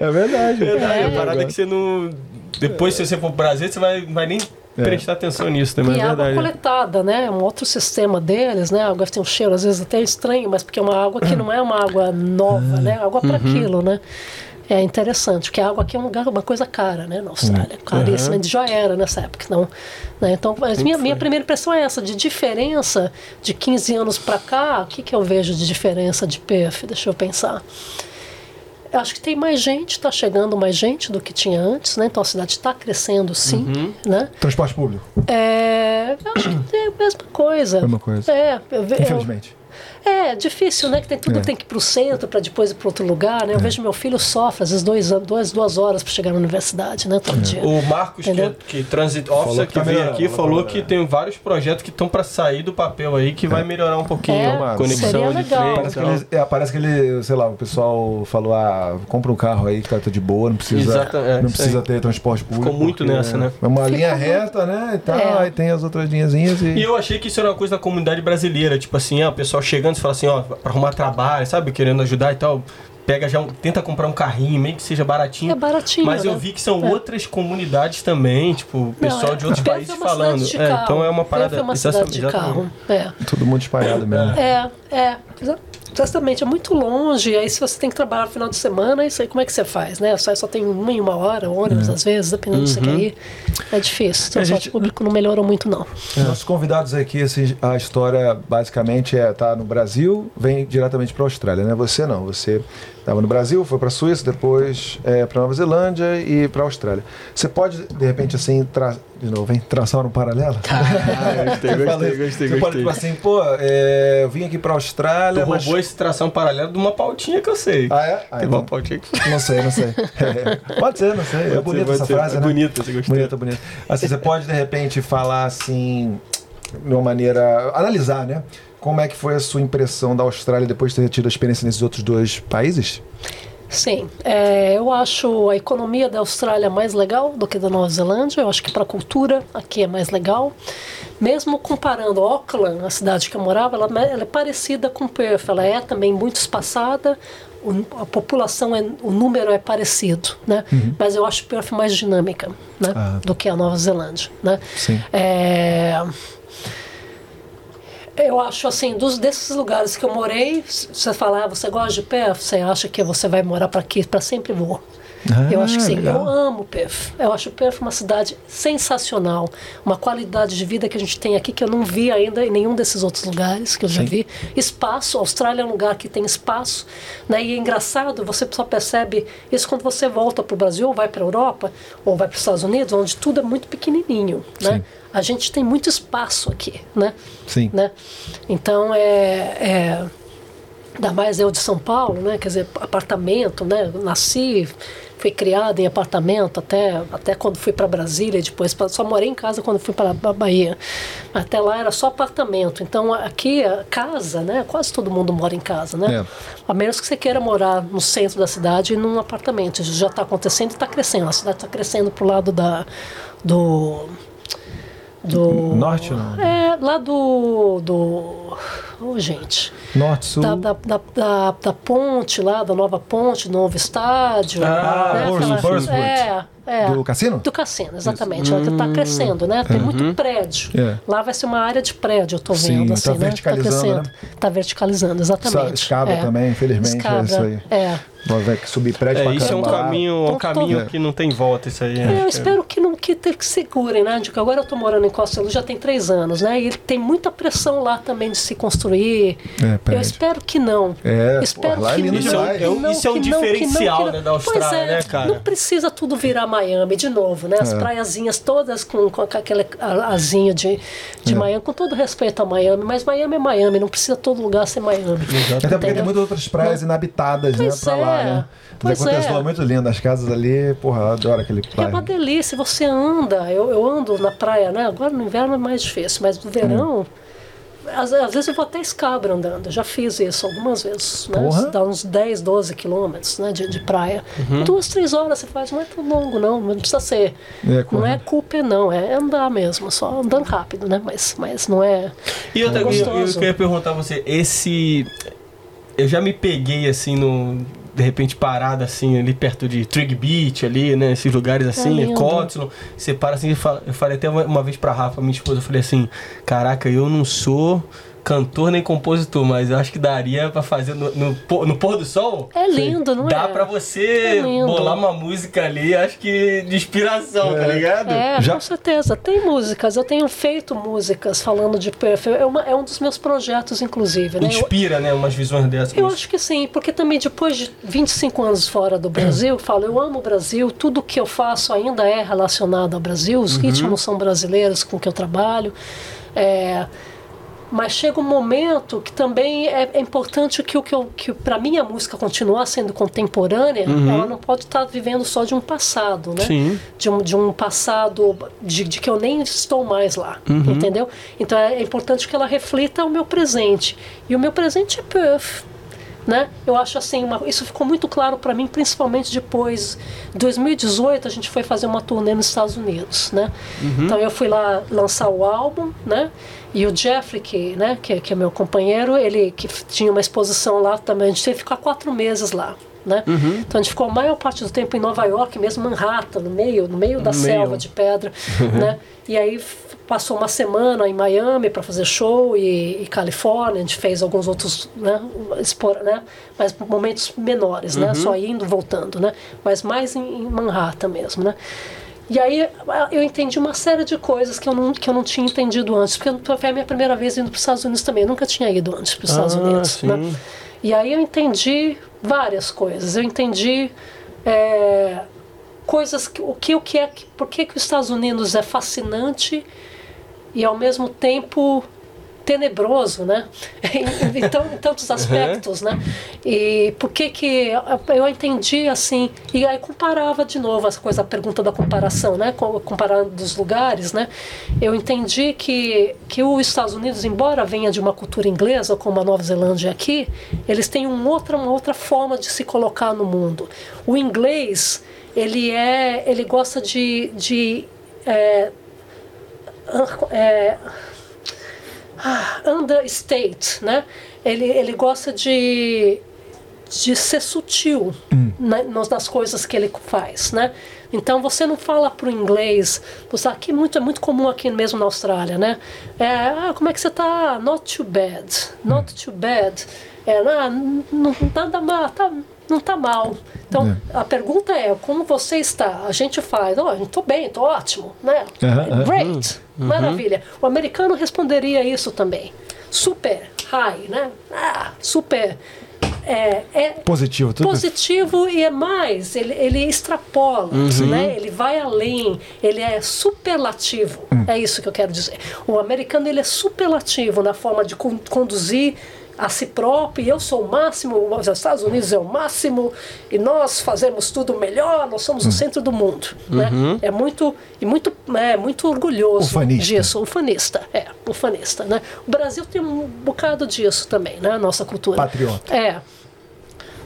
Speaker 1: É verdade.
Speaker 2: Verdade, é
Speaker 4: É.
Speaker 2: uma parada que você não. Depois, se você for pro Brasil, você vai, vai nem
Speaker 1: É.
Speaker 2: prestar atenção nisso também,
Speaker 4: E
Speaker 2: é
Speaker 4: água
Speaker 2: verdade.
Speaker 4: coletada, né? É um outro sistema deles, né? A água tem um cheiro, às vezes até estranho, mas porque é uma água que não é uma água nova, né? Água para aquilo, né? É interessante, porque a água aqui é um lugar, uma coisa cara, né? Na Austrália, caríssima. Já era nessa época, não. Né? Então, mas minha, minha primeira impressão é essa, de diferença de 15 anos para cá, o que, que eu vejo de diferença de PF? Deixa eu pensar. Eu acho que tem mais gente, está chegando mais gente do que tinha antes, né? Então a cidade está crescendo, sim, né?
Speaker 1: Transporte público,
Speaker 4: É, eu acho que é a mesma coisa.
Speaker 1: Mesma coisa.
Speaker 4: É, eu, ve- eu,
Speaker 1: infelizmente.
Speaker 4: É difícil, né? Que tem, tudo
Speaker 1: É.
Speaker 4: tem que ir pro centro para depois ir para outro lugar, né? Eu vejo meu filho sofre, às vezes dois, duas, duas horas para chegar na universidade, né? Todo dia.
Speaker 2: O Marcos, que, é,
Speaker 4: Entendeu?
Speaker 2: que Transit Officer,
Speaker 1: que
Speaker 2: que,
Speaker 1: tá
Speaker 2: veio aqui, falou
Speaker 1: melhorando.
Speaker 2: que tem vários projetos que estão para sair do papel aí, que vai melhorar um pouquinho
Speaker 4: É,
Speaker 2: a conexão
Speaker 4: seria
Speaker 2: de
Speaker 4: legal.
Speaker 2: trem.
Speaker 1: Parece que,
Speaker 2: então.
Speaker 1: ele, é, parece que ele, sei lá, o pessoal falou, ah, compra um carro aí que tá, tá de boa, não precisa,
Speaker 2: é,
Speaker 1: não precisa ter transporte público.
Speaker 2: muito
Speaker 1: porque
Speaker 2: nessa, né?
Speaker 1: É uma
Speaker 4: Fica
Speaker 1: linha
Speaker 4: muito-
Speaker 1: reta, né, e tal,
Speaker 4: É.
Speaker 1: aí tem as outras linhazinhas e...
Speaker 2: E eu achei que isso era uma coisa da comunidade brasileira, tipo assim, ah, o pessoal chegando e fala assim, ó, pra arrumar trabalho, sabe, querendo ajudar e tal. pega já, um- tenta comprar um carrinho, meio que seja baratinho.
Speaker 4: É baratinho,
Speaker 2: Mas eu
Speaker 4: né?
Speaker 2: vi que são
Speaker 4: É.
Speaker 2: outras comunidades também, tipo, pessoal
Speaker 4: Não,
Speaker 2: de outros países
Speaker 4: é
Speaker 2: falando. É, então é uma parada.
Speaker 4: É uma
Speaker 2: exatamente-
Speaker 4: de carro.
Speaker 2: exatamente.
Speaker 4: É.
Speaker 1: Todo mundo espalhado mesmo.
Speaker 4: É, é. Exatamente, é muito longe. Aí se você tem que trabalhar no final de semana, isso aí como é que você faz, né? Só, só tem uma em uma hora, ônibus às vezes, dependendo do que você quer ir. É difícil. O transporte
Speaker 1: gente-
Speaker 4: público não melhorou muito, não.
Speaker 1: Nossos convidados aqui, assim, a história basicamente é tá no Brasil, vem diretamente para a Austrália, né? Você não, você estava no Brasil, foi para a Suíça, depois é, para Nova Zelândia e para a Austrália. Você pode de repente assim, tra... de novo, hein? traçar um paralelo?
Speaker 2: Ah, gostei, gostei,
Speaker 1: isso.
Speaker 2: gostei,
Speaker 1: Você pode
Speaker 2: gostei.
Speaker 1: tipo assim, pô, é, eu vim aqui para a
Speaker 2: Tu
Speaker 1: Austrália, mas
Speaker 2: roubou esse tração paralelo de uma pautinha que eu sei.
Speaker 1: ah é? Ah,
Speaker 2: Tem
Speaker 1: então-
Speaker 2: uma pautinha que
Speaker 1: Não sei, não sei. É, pode ser, não sei. É
Speaker 2: Pode
Speaker 1: bonita
Speaker 2: ser,
Speaker 1: essa
Speaker 2: ser.
Speaker 1: frase,
Speaker 2: É
Speaker 1: né?
Speaker 2: bonita, você gostou.
Speaker 1: Bonita, bonita. Assim, você pode, de repente, falar assim, de uma maneira. analisar, né? Como é que foi a sua impressão da Austrália depois de ter tido a experiência nesses outros dois países?
Speaker 4: Sim, é, eu acho a economia da Austrália mais legal do que da Nova Zelândia. Eu acho que para a cultura aqui é mais legal. Mesmo comparando Auckland, a cidade que eu morava, ela, ela é parecida com Perth. Ela é também muito espaçada. o- a população, é, o número é parecido, né? Mas eu acho Perth mais dinâmica, né?
Speaker 1: Ah.
Speaker 4: Do que a Nova Zelândia, né?
Speaker 1: Sim.
Speaker 4: É, eu acho assim, dos desses lugares que eu morei, você falar, ah, você gosta de Perth, você acha que você vai morar para aqui para sempre vou. eu acho que sim.
Speaker 1: legal.
Speaker 4: Eu amo Perth. Eu acho Perth uma cidade sensacional, uma qualidade de vida que a gente tem aqui que eu não vi ainda em nenhum desses outros lugares que eu já
Speaker 1: Sim.
Speaker 4: vi. Espaço, a Austrália é um lugar que tem espaço, né? E é engraçado, você só percebe isso quando você volta para o Brasil, ou vai para a Europa, ou vai para os Estados Unidos, onde tudo é muito pequenininho, né?
Speaker 1: Sim.
Speaker 4: A gente tem muito espaço aqui, né?
Speaker 1: Sim.
Speaker 4: né? Então é, é ainda mais eu de São Paulo, né? Quer dizer, apartamento, né? Nasci, fui criada em apartamento até até quando fui para Brasília, depois só morei em casa quando fui para a Bahia. Até lá era só apartamento. Então aqui a casa, né? Quase todo mundo mora em casa, né?
Speaker 1: É.
Speaker 4: A menos que você queira morar no centro da cidade e num apartamento. Isso já está acontecendo e está crescendo. A cidade está crescendo pro lado da do do
Speaker 1: Norte não?
Speaker 4: é, lá do. do oh, gente.
Speaker 1: Norte, Sul.
Speaker 4: Da, da, da, da, da ponte lá, da nova ponte, novo estádio.
Speaker 2: Ah,
Speaker 4: né, aquela-
Speaker 1: Burswood.
Speaker 4: É, é.
Speaker 1: Do cassino?
Speaker 4: Do cassino, exatamente. Ela está crescendo, né? Tem muito prédio.
Speaker 1: É.
Speaker 4: Lá vai ser uma área de prédio, eu tô
Speaker 1: Sim,
Speaker 4: vendo.
Speaker 1: tá
Speaker 4: assim, né?
Speaker 1: verticalizando,
Speaker 4: crescendo.
Speaker 1: né?
Speaker 4: Tá verticalizando, exatamente.
Speaker 1: Escada
Speaker 4: É.
Speaker 1: também, infelizmente,
Speaker 4: Escada,
Speaker 1: é isso aí.
Speaker 4: É.
Speaker 1: Vai ver que subir prédio
Speaker 2: É,
Speaker 1: pra
Speaker 2: isso é um caminho, um caminho que não tem volta, isso aí.
Speaker 4: É, eu espero que não que, que segurem, né? De que agora eu tô morando em Costa Luz já tem três anos, né? E tem muita pressão lá também de se construir.
Speaker 1: É,
Speaker 4: eu espero que não.
Speaker 1: É,
Speaker 4: espero
Speaker 1: porra, é
Speaker 4: que
Speaker 1: lindo
Speaker 4: não,
Speaker 2: É um-
Speaker 4: não,
Speaker 2: isso é um
Speaker 4: que não, não,
Speaker 2: diferencial, né, da Austrália,
Speaker 4: Pois é,
Speaker 2: né, cara?
Speaker 4: Não precisa tudo virar Miami de novo, né? As
Speaker 1: É.
Speaker 4: praiazinhas todas com, com aquele a- azinho de, de
Speaker 1: É.
Speaker 4: Miami, com todo respeito a Miami, mas Miami é Miami, não precisa todo lugar ser Miami.
Speaker 1: Até porque tem muitas outras praias inabitadas, né,
Speaker 4: Pois
Speaker 1: pra lá,
Speaker 4: é,
Speaker 1: né?
Speaker 4: pois
Speaker 1: Mas acontece
Speaker 4: é.
Speaker 1: lá muito lindo, as casas ali, porra, eu adoro aquele
Speaker 4: É uma
Speaker 1: bairro.
Speaker 4: delícia, você anda, eu, eu ando na praia, né? Agora no inverno é mais difícil, mas no verão, às, às vezes eu vou até escabra andando, eu já fiz isso algumas vezes, né?
Speaker 1: Porra.
Speaker 4: Dá uns 10, 12 quilômetros né? de, de praia. Duas, três horas você faz, não é tão longo não, não precisa ser.
Speaker 1: É,
Speaker 4: não é culpa não, é andar mesmo, só andando rápido, né? Mas, mas não é.
Speaker 2: E outra
Speaker 4: É
Speaker 2: coisa, eu, eu
Speaker 4: gostoso.
Speaker 2: queria perguntar a você, esse. Eu já me peguei assim no. De repente parado assim, ali perto de Trig Beach, ali, né? Esses lugares assim,
Speaker 4: lindo.
Speaker 2: Cotzlon. Você para assim. Eu falei até uma, uma vez pra Rafa, minha esposa, eu falei assim: Caraca, eu não sou cantor nem compositor, mas eu acho que daria pra fazer no, no, pô- no pôr do sol.
Speaker 4: É lindo, não
Speaker 2: Dá
Speaker 4: é?
Speaker 2: pra você
Speaker 4: É
Speaker 2: bolar uma música ali, acho que de inspiração, tá ligado?
Speaker 4: É,
Speaker 1: Já-
Speaker 4: com certeza. Tem músicas, eu tenho feito músicas falando de Perth. É, uma- é um dos meus projetos, inclusive. Né? Eu-
Speaker 2: Inspira, né? Umas visões dessas.
Speaker 4: Eu acho que sim, porque também depois de 25 anos fora do Brasil, eu falo, eu amo o Brasil, tudo que eu faço ainda é relacionado ao Brasil, os ritmos são brasileiros com que eu trabalho. É, mas chega um momento que também é, é importante que o que, que para mim a música continuar sendo contemporânea, ela não pode estar vivendo só de um passado, né?
Speaker 2: Sim.
Speaker 4: de um, de um passado de, de que eu nem estou mais lá, entendeu? Então é importante que ela reflita o meu presente. E o meu presente é Perth. Né? Eu acho assim, uma- isso ficou muito claro para mim, principalmente depois. Em 2018 a gente foi fazer uma turnê nos Estados Unidos, né? Então eu fui lá lançar o álbum, né? E o Jeffrey, que, né, que, que é meu companheiro, ele que tinha uma exposição lá também. A gente teve que ficar quatro meses lá. né? Então a gente ficou a maior parte do tempo em Nova York, mesmo Manhattan, no meio, no meio da
Speaker 2: No meio.
Speaker 4: selva de pedra, né? E aí passou uma semana em Miami para fazer show e, e Califórnia, a gente fez alguns outros, né, expor, né? Mas momentos menores, né? Só indo, voltando, né? Mas mais em, em Manhattan mesmo, né? E aí eu entendi uma série de coisas que eu não, que eu não tinha entendido antes, porque foi a minha primeira vez indo para os Estados Unidos também. Eu nunca tinha ido antes para os Estados
Speaker 2: Ah,
Speaker 4: Unidos.
Speaker 2: sim.
Speaker 4: Né? E aí eu entendi várias coisas. Eu entendi é, coisas que o que o que é que- por que que os Estados Unidos é fascinante e ao mesmo tempo tenebroso, né? em, em tantos aspectos, né? E por que que eu entendi assim e aí comparava de novo essa coisa, a pergunta da comparação, né? Com- Comparando dos lugares, né? Eu entendi que que os Estados Unidos, embora venha de uma cultura inglesa como a Nova Zelândia aqui, eles têm um outra uma outra forma de se colocar no mundo. O inglês ele é ele gosta de, de é, é, understate, né? Ele, ele gosta de, de ser sutil né, nas, nas coisas que ele faz, né? Então você não fala pro inglês, você aqui muito é muito comum aqui mesmo na Austrália, né? É, ah, como é que você tá? Not too bad, not too bad. É, ah, não nada mal, tá, não tá mal. Então a pergunta é como você está? A gente faz, ó, oh, tô bem, tô ótimo, né?
Speaker 1: Aham, aham.
Speaker 4: Great, maravilha. O americano responderia isso também. Super high, né? Ah, super. É, é
Speaker 1: Positivo, tudo.
Speaker 4: positivo e é mais, ele, ele extrapola, né? ele vai além, ele é superlativo. É isso que eu quero dizer. O americano ele é superlativo na forma de con- conduzir a si próprio, eu sou o máximo, os Estados Unidos é o máximo, e nós fazemos tudo melhor, nós somos o centro do mundo. Né? É muito, e muito, é, muito orgulhoso
Speaker 1: Ufanista.
Speaker 4: disso, ufanista, é, ufanista. Né? O Brasil tem um bocado disso também, né? a nossa cultura.
Speaker 1: Patriota.
Speaker 4: É.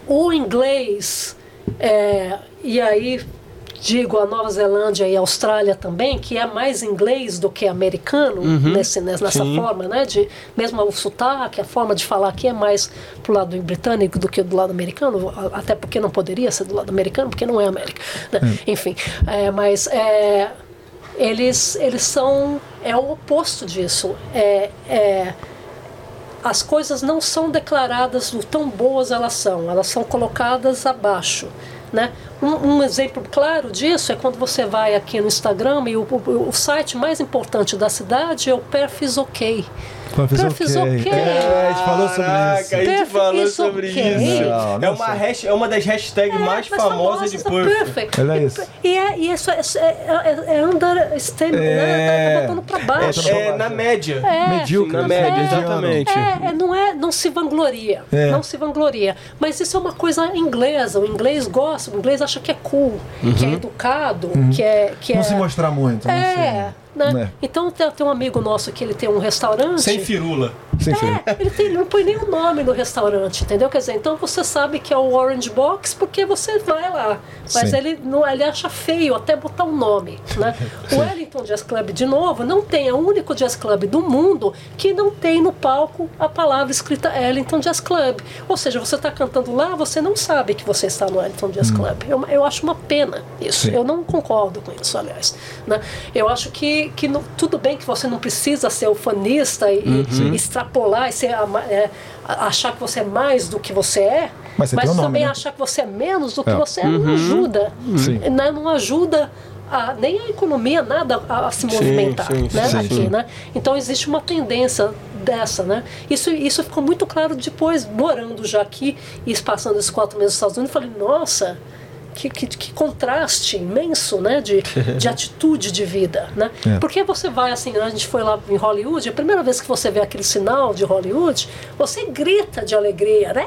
Speaker 4: O inglês, é, e aí digo a Nova Zelândia e a Austrália também, que é mais inglês do que americano, nesse, nessa
Speaker 2: sim.
Speaker 4: forma, né? De, mesmo o sotaque, a forma de falar aqui é mais pro lado britânico do que do lado americano, até porque não poderia ser do lado americano, porque não é América. né? Enfim, é, mas é, eles, eles são. É o oposto disso. É, é, as coisas não são declaradas o tão boas elas são, elas são colocadas abaixo. Né? Um, um exemplo claro disso é quando você vai aqui no Instagram e o, o, o site mais importante da cidade é o Perfis OK.
Speaker 1: Perfis
Speaker 4: Perfis
Speaker 1: OK.
Speaker 4: OK.
Speaker 1: É, a gente falou sobre
Speaker 2: Caraca,
Speaker 1: isso.
Speaker 2: a gente
Speaker 4: Perfect
Speaker 2: falou
Speaker 4: is
Speaker 2: sobre
Speaker 4: okay.
Speaker 2: isso.
Speaker 1: Não, não
Speaker 2: é, uma hash, é uma das hashtags mais
Speaker 4: mais
Speaker 2: famosas de Perfect.
Speaker 4: Perfect.
Speaker 1: Olha
Speaker 4: E-
Speaker 1: isso.
Speaker 4: E, é, e isso é, é, é, é understatement, né? Tá, tá botando pra baixo.
Speaker 2: É, é na média.
Speaker 1: Medíocre,
Speaker 2: Na
Speaker 1: assim,
Speaker 2: média, exatamente.
Speaker 4: É, é, não é, não se vangloria,
Speaker 1: É.
Speaker 4: não se vangloria. Mas isso é uma coisa inglesa. O inglês gosta, o inglês acha que é cool, que é educado, que é que
Speaker 1: Não
Speaker 4: é.
Speaker 1: se mostrar muito. não
Speaker 4: É, né?
Speaker 1: né?
Speaker 4: Então tem, tem um amigo nosso que ele tem um restaurante.
Speaker 2: Sem firula.
Speaker 1: Sem fio.
Speaker 4: É, ele, tem, ele não põe nem o nome no restaurante, entendeu? Quer dizer, então você sabe que é o Orange Box porque você vai lá. Mas
Speaker 1: Sim.
Speaker 4: ele, não, ele acha feio até botar um nome. Né? O Wellington Jazz Club, de novo, não tem, é o único jazz club do mundo que não tem no palco a palavra escrita Wellington Jazz Club. Ou seja, você está cantando lá, você não sabe que você está no Wellington Jazz Club. Eu, eu acho uma pena isso.
Speaker 1: Hum. Sim.
Speaker 4: Eu não concordo com isso, aliás. Né? Eu acho que, que não- tudo bem que você não precisa ser ufanista e,
Speaker 1: Uhum.
Speaker 4: e extrapolar e ser, é, achar que você é mais do que você é,
Speaker 1: Mas um nome,
Speaker 4: também
Speaker 1: né?
Speaker 4: achar que você é menos do que
Speaker 1: É.
Speaker 4: você é não ajuda.
Speaker 1: Sim.
Speaker 4: Né? Não ajuda a- nem a economia, nada a, a se movimentar
Speaker 2: sim,
Speaker 4: né?
Speaker 1: sim,
Speaker 4: aqui.
Speaker 1: sim.
Speaker 4: Né? Então existe uma tendência dessa, né? Isso, isso ficou muito claro depois, morando já aqui e passando esses quatro meses nos Estados Unidos, eu falei, nossa, que, que, que contraste imenso, né? De, de atitude de vida, né?
Speaker 1: É.
Speaker 4: Porque você vai assim, a gente foi lá em Hollywood, a primeira vez que você vê aquele sinal de Hollywood, você grita de alegria, né?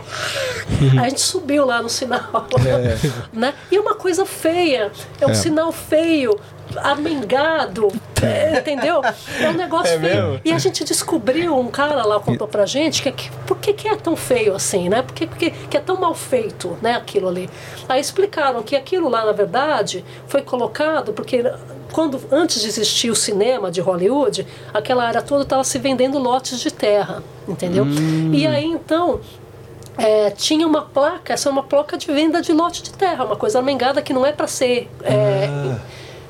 Speaker 1: Uhum.
Speaker 4: A gente subiu lá no sinal,
Speaker 1: É.
Speaker 4: né? E é uma coisa feia, é um
Speaker 1: É.
Speaker 4: sinal feio, amengado, é, entendeu? É um negócio
Speaker 2: É
Speaker 4: feio.
Speaker 2: mesmo?
Speaker 4: E a gente descobriu, um cara lá contou pra gente, que, que por que, que é tão feio assim, né? Por que, que, que é tão mal feito, né, aquilo ali? Aí explicaram que aquilo lá, na verdade, foi colocado porque quando antes de existir o cinema de Hollywood, aquela área toda estava se vendendo lotes de terra, entendeu? E aí então é, tinha uma placa, essa é uma placa de venda de lote de terra, uma coisa armengada que não é para ser é,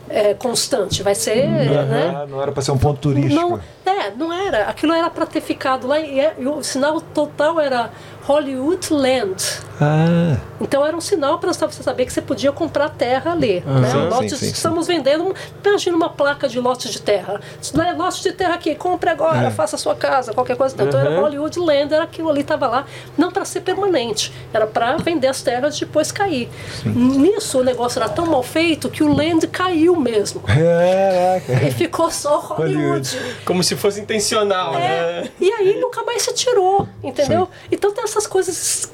Speaker 4: é, constante, vai ser. Né?
Speaker 1: Ah, não era pra ser um ponto turístico.
Speaker 4: Não, é, não era. Aquilo era para ter ficado lá e, é- e o sinal total era Hollywood Land.
Speaker 1: Ah,
Speaker 4: Então era um sinal para você saber que você podia comprar terra ali. né?
Speaker 1: sim,
Speaker 4: Lotes,
Speaker 1: sim, sim,
Speaker 4: estamos vendendo. Imagina uma placa de lote de terra. Não é lote de terra aqui, compre agora,
Speaker 1: É.
Speaker 4: faça a sua casa, qualquer coisa. Então era Hollywood Land, era aquilo ali, estava lá, não para ser permanente, era para vender as terras e depois cair. Nisso o negócio era tão mal feito que o land caiu mesmo.
Speaker 1: caraca.
Speaker 4: E ficou só Hollywood.
Speaker 2: Como se fosse intencional,
Speaker 4: É,
Speaker 2: né?
Speaker 4: e aí nunca mais se tirou, entendeu? Então tem essas coisas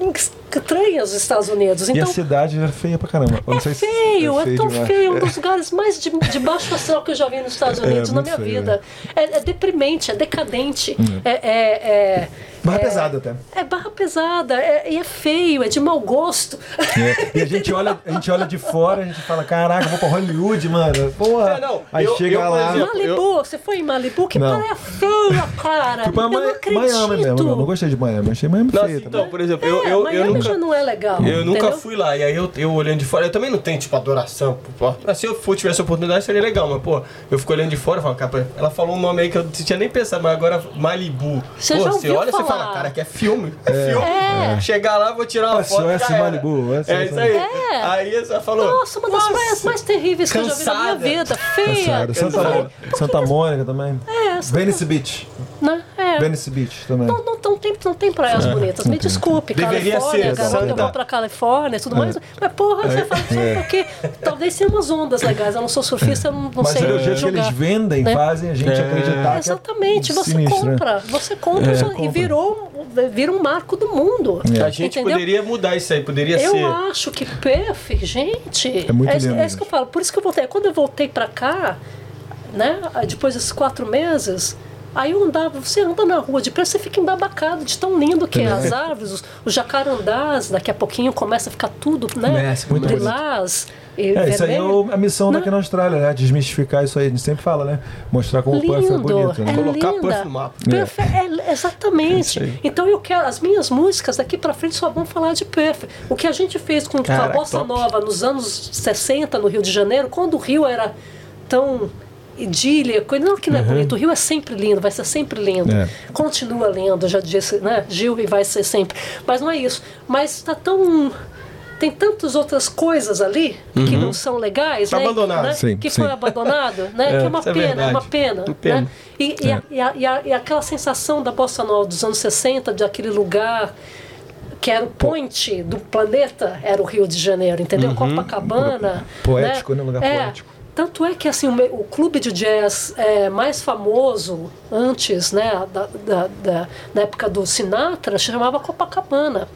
Speaker 4: estranhas nos Estados Unidos.
Speaker 1: E a
Speaker 4: Então,
Speaker 1: cidade era feia pra caramba. Eu não
Speaker 4: é
Speaker 1: sei se-
Speaker 4: feio, é, tão
Speaker 1: demais.
Speaker 4: feio, um dos lugares mais de, de baixo astral que eu já vi nos Estados Unidos na
Speaker 1: muito
Speaker 4: minha
Speaker 1: feio,
Speaker 4: vida. É, é deprimente, é decadente, é, é, é-
Speaker 1: Barra
Speaker 4: é-
Speaker 1: pesada até.
Speaker 4: É barra pesada, é, e é feio, é de mau gosto.
Speaker 1: É, E a gente, olha, a gente olha de fora, a gente fala, caraca, vou pra Hollywood, mano. Porra.
Speaker 2: É, não,
Speaker 1: Aí
Speaker 2: eu-
Speaker 1: chega
Speaker 2: eu,
Speaker 1: lá.
Speaker 2: exemplo,
Speaker 4: Malibu, você foi em Malibu? Que
Speaker 1: Não.
Speaker 4: praia feia, cara.
Speaker 1: Fui pra
Speaker 4: eu não acredito.
Speaker 1: Miami mesmo. Não, não gostei de Miami. Achei Miami
Speaker 2: Nossa,
Speaker 1: feia
Speaker 2: então,
Speaker 1: também.
Speaker 2: por exemplo, eu,
Speaker 4: É,
Speaker 2: eu, eu
Speaker 4: Miami
Speaker 2: nunca.
Speaker 4: já não é legal.
Speaker 2: Eu nunca
Speaker 4: entendeu?
Speaker 2: fui lá, e aí eu, eu olhando de fora, eu também não tenho, tipo, adoração. Pô, se eu for, tivesse a oportunidade, seria legal, mas, pô, eu fico olhando de fora e falo, cara, ela falou um nome aí que eu não tinha nem pensado, mas agora Malibu.
Speaker 4: Você
Speaker 2: pô,
Speaker 4: já
Speaker 2: você
Speaker 4: ouviu
Speaker 2: olha e você
Speaker 4: falar?
Speaker 2: Fala, cara, que é filme. É, filme.
Speaker 4: É.
Speaker 2: Chegar lá, vou tirar uma
Speaker 1: Ah,
Speaker 2: foto.
Speaker 1: SOS
Speaker 2: já era.
Speaker 1: Malibu, SOS
Speaker 2: É isso aí.
Speaker 4: É.
Speaker 2: Aí você falou.
Speaker 4: Nossa, uma das
Speaker 2: "Nossa,
Speaker 4: praias mais terríveis que eu já vi na minha
Speaker 2: cansada."
Speaker 4: vida. Feia.
Speaker 1: Sério, Santa, Mo- Santa Mônica também.
Speaker 4: É, Santa-
Speaker 1: Venice Beach.
Speaker 4: Né? É.
Speaker 1: Venice Beach também.
Speaker 4: Não, não, não, tem, não tem praias bonitas. Me desculpe,
Speaker 2: Deveria
Speaker 4: Califórnia,
Speaker 2: ser,
Speaker 4: garota, eu vou pra Califórnia e tudo mais. Mas porra, você fala isso porque talvez tenham umas ondas legais. Eu não sou surfista, eu não, não
Speaker 1: Mas
Speaker 4: sei
Speaker 1: é o jeito que
Speaker 4: jogar.
Speaker 1: eles vendem,
Speaker 4: né?
Speaker 1: fazem a gente
Speaker 2: É.
Speaker 1: acreditar que
Speaker 4: Exatamente,
Speaker 1: é
Speaker 4: você
Speaker 1: sinistro, né?
Speaker 4: compra, você compra
Speaker 1: É,
Speaker 4: e virou, vira um marco do mundo.
Speaker 2: A gente
Speaker 4: Entendeu?
Speaker 2: poderia mudar isso aí, poderia
Speaker 4: Eu
Speaker 2: ser.
Speaker 4: acho que Perth, gente.
Speaker 1: É muito
Speaker 4: isso-
Speaker 1: lindo
Speaker 4: é isso que eu falo. Por isso que eu voltei. Quando eu voltei pra cá, né? Depois desses quatro meses. Aí eu andava, você anda na rua de Perth, você fica embabacado de tão lindo que é as árvores, os, os jacarandás, daqui a pouquinho começa a ficar tudo, né?
Speaker 2: Começa, muito
Speaker 4: lilás e
Speaker 1: É, isso aí é a missão daqui na Austrália, né? Desmistificar isso aí. A gente sempre fala, né? Mostrar como o Puff é
Speaker 4: lindo,
Speaker 1: bonito, né?
Speaker 4: é
Speaker 2: Colocar
Speaker 4: linda.
Speaker 2: Puff no mapa.
Speaker 4: Perth, é, exatamente. então eu quero, as minhas músicas daqui pra frente só vão falar de Perth. O que a gente fez com, com a bossa
Speaker 2: top.
Speaker 4: nova nos anos 60 no Rio de Janeiro, quando o Rio era tão idílico, não que não é bonito, o Rio é sempre lindo, vai ser sempre lindo.
Speaker 1: É.
Speaker 4: Continua lindo, já disse, né? Gil e vai ser sempre. Mas não é isso. Mas está tão tem tantas outras coisas ali que não são legais,
Speaker 2: Tá
Speaker 4: né?
Speaker 2: abandonado.
Speaker 4: né?
Speaker 1: Sim,
Speaker 4: que
Speaker 1: sim.
Speaker 4: foi abandonado, né?
Speaker 2: É,
Speaker 4: que é uma
Speaker 2: é
Speaker 4: pena, é uma pena.
Speaker 2: Uma pena.
Speaker 4: Né? E, e, a- e a- e a- e aquela sensação da bossa nova dos anos 60, de aquele lugar que era o point do planeta, era o Rio de Janeiro, entendeu?
Speaker 2: Uhum.
Speaker 4: Copacabana.
Speaker 1: Poético, né? Lugar
Speaker 4: É.
Speaker 1: poético.
Speaker 4: Tanto é que assim, o, o clube de jazz é, mais famoso antes, né, da, da, da- na época do Sinatra, chamava Copacabana,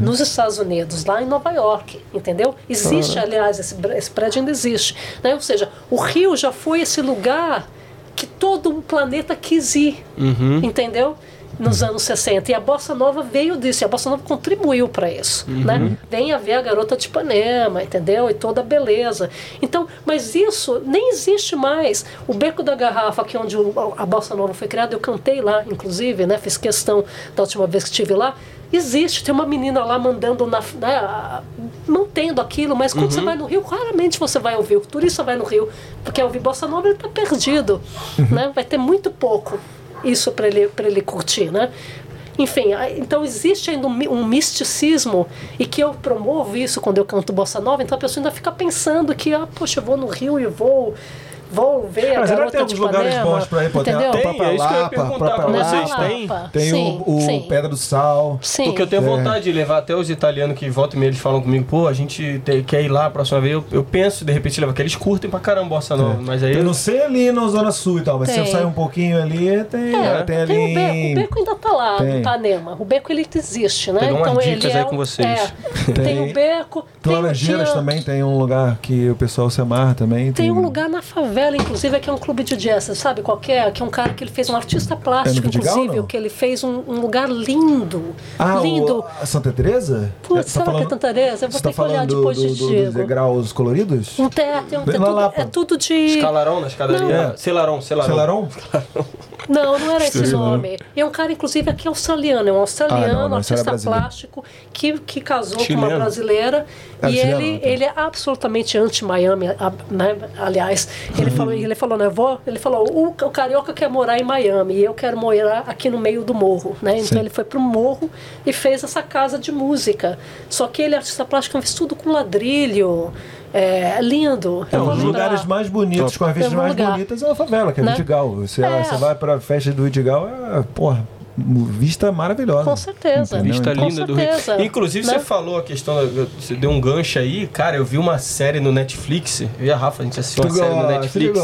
Speaker 4: nos Estados Unidos, lá em Nova York, entendeu? Existe, aliás, esse, esse prédio ainda existe. Né? Ou seja, o Rio já foi esse lugar que todo o planeta quis ir, entendeu? Nos anos 60. E a Bossa Nova veio disso, e a Bossa Nova contribuiu para isso. Né? Venha ver a garota de Ipanema, entendeu? E toda a beleza. Então, mas isso nem existe mais. O Beco da Garrafa, que é onde a Bossa Nova foi criada, eu cantei lá, inclusive, né? Fiz questão da última vez que estive lá. Existe, tem uma menina lá mandando, na, né, a- mantendo aquilo, mas quando você vai no Rio, claramente você vai ouvir. O turista vai no Rio, porque ouvir Bossa Nova ele está perdido. Né? Vai ter muito pouco isso para ele, ele curtir. Né? Enfim, então existe ainda um, um misticismo e que eu promovo isso quando eu canto Bossa Nova, então a pessoa ainda fica pensando que, ah, poxa, eu vou no Rio e vou. Vou ver a
Speaker 1: Mas será
Speaker 4: garota
Speaker 1: que tem
Speaker 4: de
Speaker 1: alguns lugares bons pra ir? A
Speaker 4: entendeu?
Speaker 2: Tem, é isso que eu ia perguntar
Speaker 4: Na
Speaker 2: vocês. Tem?
Speaker 1: Tem
Speaker 4: Sim,
Speaker 1: o, o
Speaker 4: sim.
Speaker 1: Pedra do Sal.
Speaker 4: Sim.
Speaker 2: Porque eu tenho
Speaker 1: É.
Speaker 2: vontade de levar até os italianos que voltam e meia, eles falam comigo, pô, a gente te- quer ir lá a próxima vez. Eu, eu penso, de repente, levar, porque eles curtem pra caramba Bossa Nova, mas aí.
Speaker 1: Eu não sei ali na Zona Sul e tal, mas se
Speaker 4: Tem.
Speaker 1: eu sair um pouquinho ali, tem,
Speaker 4: É,
Speaker 1: tem ali.
Speaker 4: tem o beco, o beco ainda tá lá,
Speaker 1: Tem.
Speaker 4: no Ipanema. O beco ele existe, né?
Speaker 2: Umas
Speaker 4: então
Speaker 2: dicas
Speaker 4: ele
Speaker 2: aí
Speaker 4: é,
Speaker 2: com vocês.
Speaker 4: É, tem, o beco,
Speaker 1: Tem Laranjeiras também, tem um lugar que o pessoal se amarra também.
Speaker 4: Tem um lugar na favela inclusive, aqui é um clube de jazz, sabe qual que é? Que é um cara que ele fez um artista plástico,
Speaker 1: É Vidigal,
Speaker 4: inclusive,
Speaker 1: não?
Speaker 4: que ele fez um, um lugar lindo.
Speaker 1: Ah,
Speaker 4: lindo.
Speaker 1: o, a Santa Teresa?
Speaker 4: Putz, será que é Santa Teresa? Eu vou
Speaker 1: tá
Speaker 4: ter que olhar
Speaker 1: falando do,
Speaker 4: depois
Speaker 1: do,
Speaker 4: de
Speaker 1: do, dos
Speaker 4: Diego.
Speaker 1: degraus coloridos?
Speaker 4: Um teto, é, um,
Speaker 1: Bem
Speaker 4: é, tudo, é de.
Speaker 2: Escalarão na escadaria.
Speaker 4: Não.
Speaker 1: É.
Speaker 2: Celaron, Celaron.
Speaker 1: Celaron?
Speaker 4: Não, não era esse
Speaker 1: né?
Speaker 4: nome. E é um cara, inclusive, aqui australiano. É um australiano,
Speaker 1: Ah, não, não,
Speaker 4: artista plástico, que, que casou com
Speaker 2: Chileno.
Speaker 4: uma brasileira.
Speaker 1: Ah,
Speaker 4: e
Speaker 1: chileno,
Speaker 4: ele,
Speaker 1: tá.
Speaker 4: ele é absolutamente anti-Miami, a- né? aliás. Ele falou, ele falou, né, vó? Ele falou, o, o carioca quer morar em Miami e eu quero morar aqui no meio do morro, né? Então
Speaker 1: Sim.
Speaker 4: ele foi pro morro e fez essa casa de música. Só que ele, artista plástico, fez tudo com ladrilho. É, lindo.
Speaker 1: É, um dos lugares mais bonitos, com as vistas mais
Speaker 4: lugar.
Speaker 1: bonitas é a favela, que é
Speaker 4: Né?
Speaker 1: Vidigal. Você,
Speaker 4: É.
Speaker 1: você vai pra festa do Vidigal, é, porra, vista maravilhosa.
Speaker 4: Com certeza.
Speaker 1: Entendeu?
Speaker 2: Vista
Speaker 4: Com
Speaker 2: linda do Rio.
Speaker 4: certeza,
Speaker 2: Inclusive,
Speaker 4: né?
Speaker 2: você falou a questão, da- você deu um gancho aí, cara, eu vi uma série no Netflix, eu e a Rafa, a gente assistiu
Speaker 1: Tu
Speaker 2: uma série no Netflix.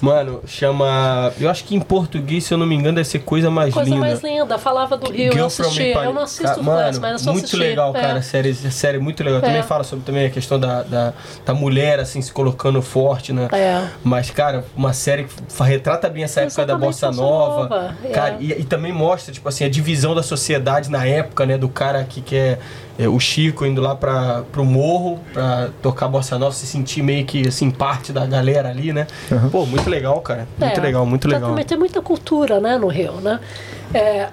Speaker 2: Mano, chama. Eu acho que em português, se eu não me engano, deve ser coisa mais
Speaker 4: Coisa
Speaker 2: linda.
Speaker 4: mais linda, falava do Rio, eu
Speaker 2: Girl from
Speaker 4: assisti. Eu não assisto Flash,
Speaker 2: Mano,
Speaker 4: mas eu só
Speaker 2: muito legal,
Speaker 4: É.
Speaker 2: cara. Série, série muito legal.
Speaker 4: É.
Speaker 2: Também fala sobre também a questão da, da, da mulher, assim, se colocando forte, né?
Speaker 4: É.
Speaker 2: Mas, cara, uma série que retrata bem essa época da
Speaker 4: Exatamente,
Speaker 2: Bossa
Speaker 4: Bossa
Speaker 2: Nova.
Speaker 4: Nova, é.
Speaker 2: Cara, e, e também mostra, tipo assim, a divisão da sociedade na época, né? Do cara que quer. é, o Chico indo lá pra, pro morro pra tocar Bossa Nova, se sentir meio que, assim, parte da galera ali, né? Pô, muito legal, cara. Muito
Speaker 4: É.
Speaker 2: legal, muito legal.
Speaker 4: Também tem muita cultura, né, no Rio, né? É,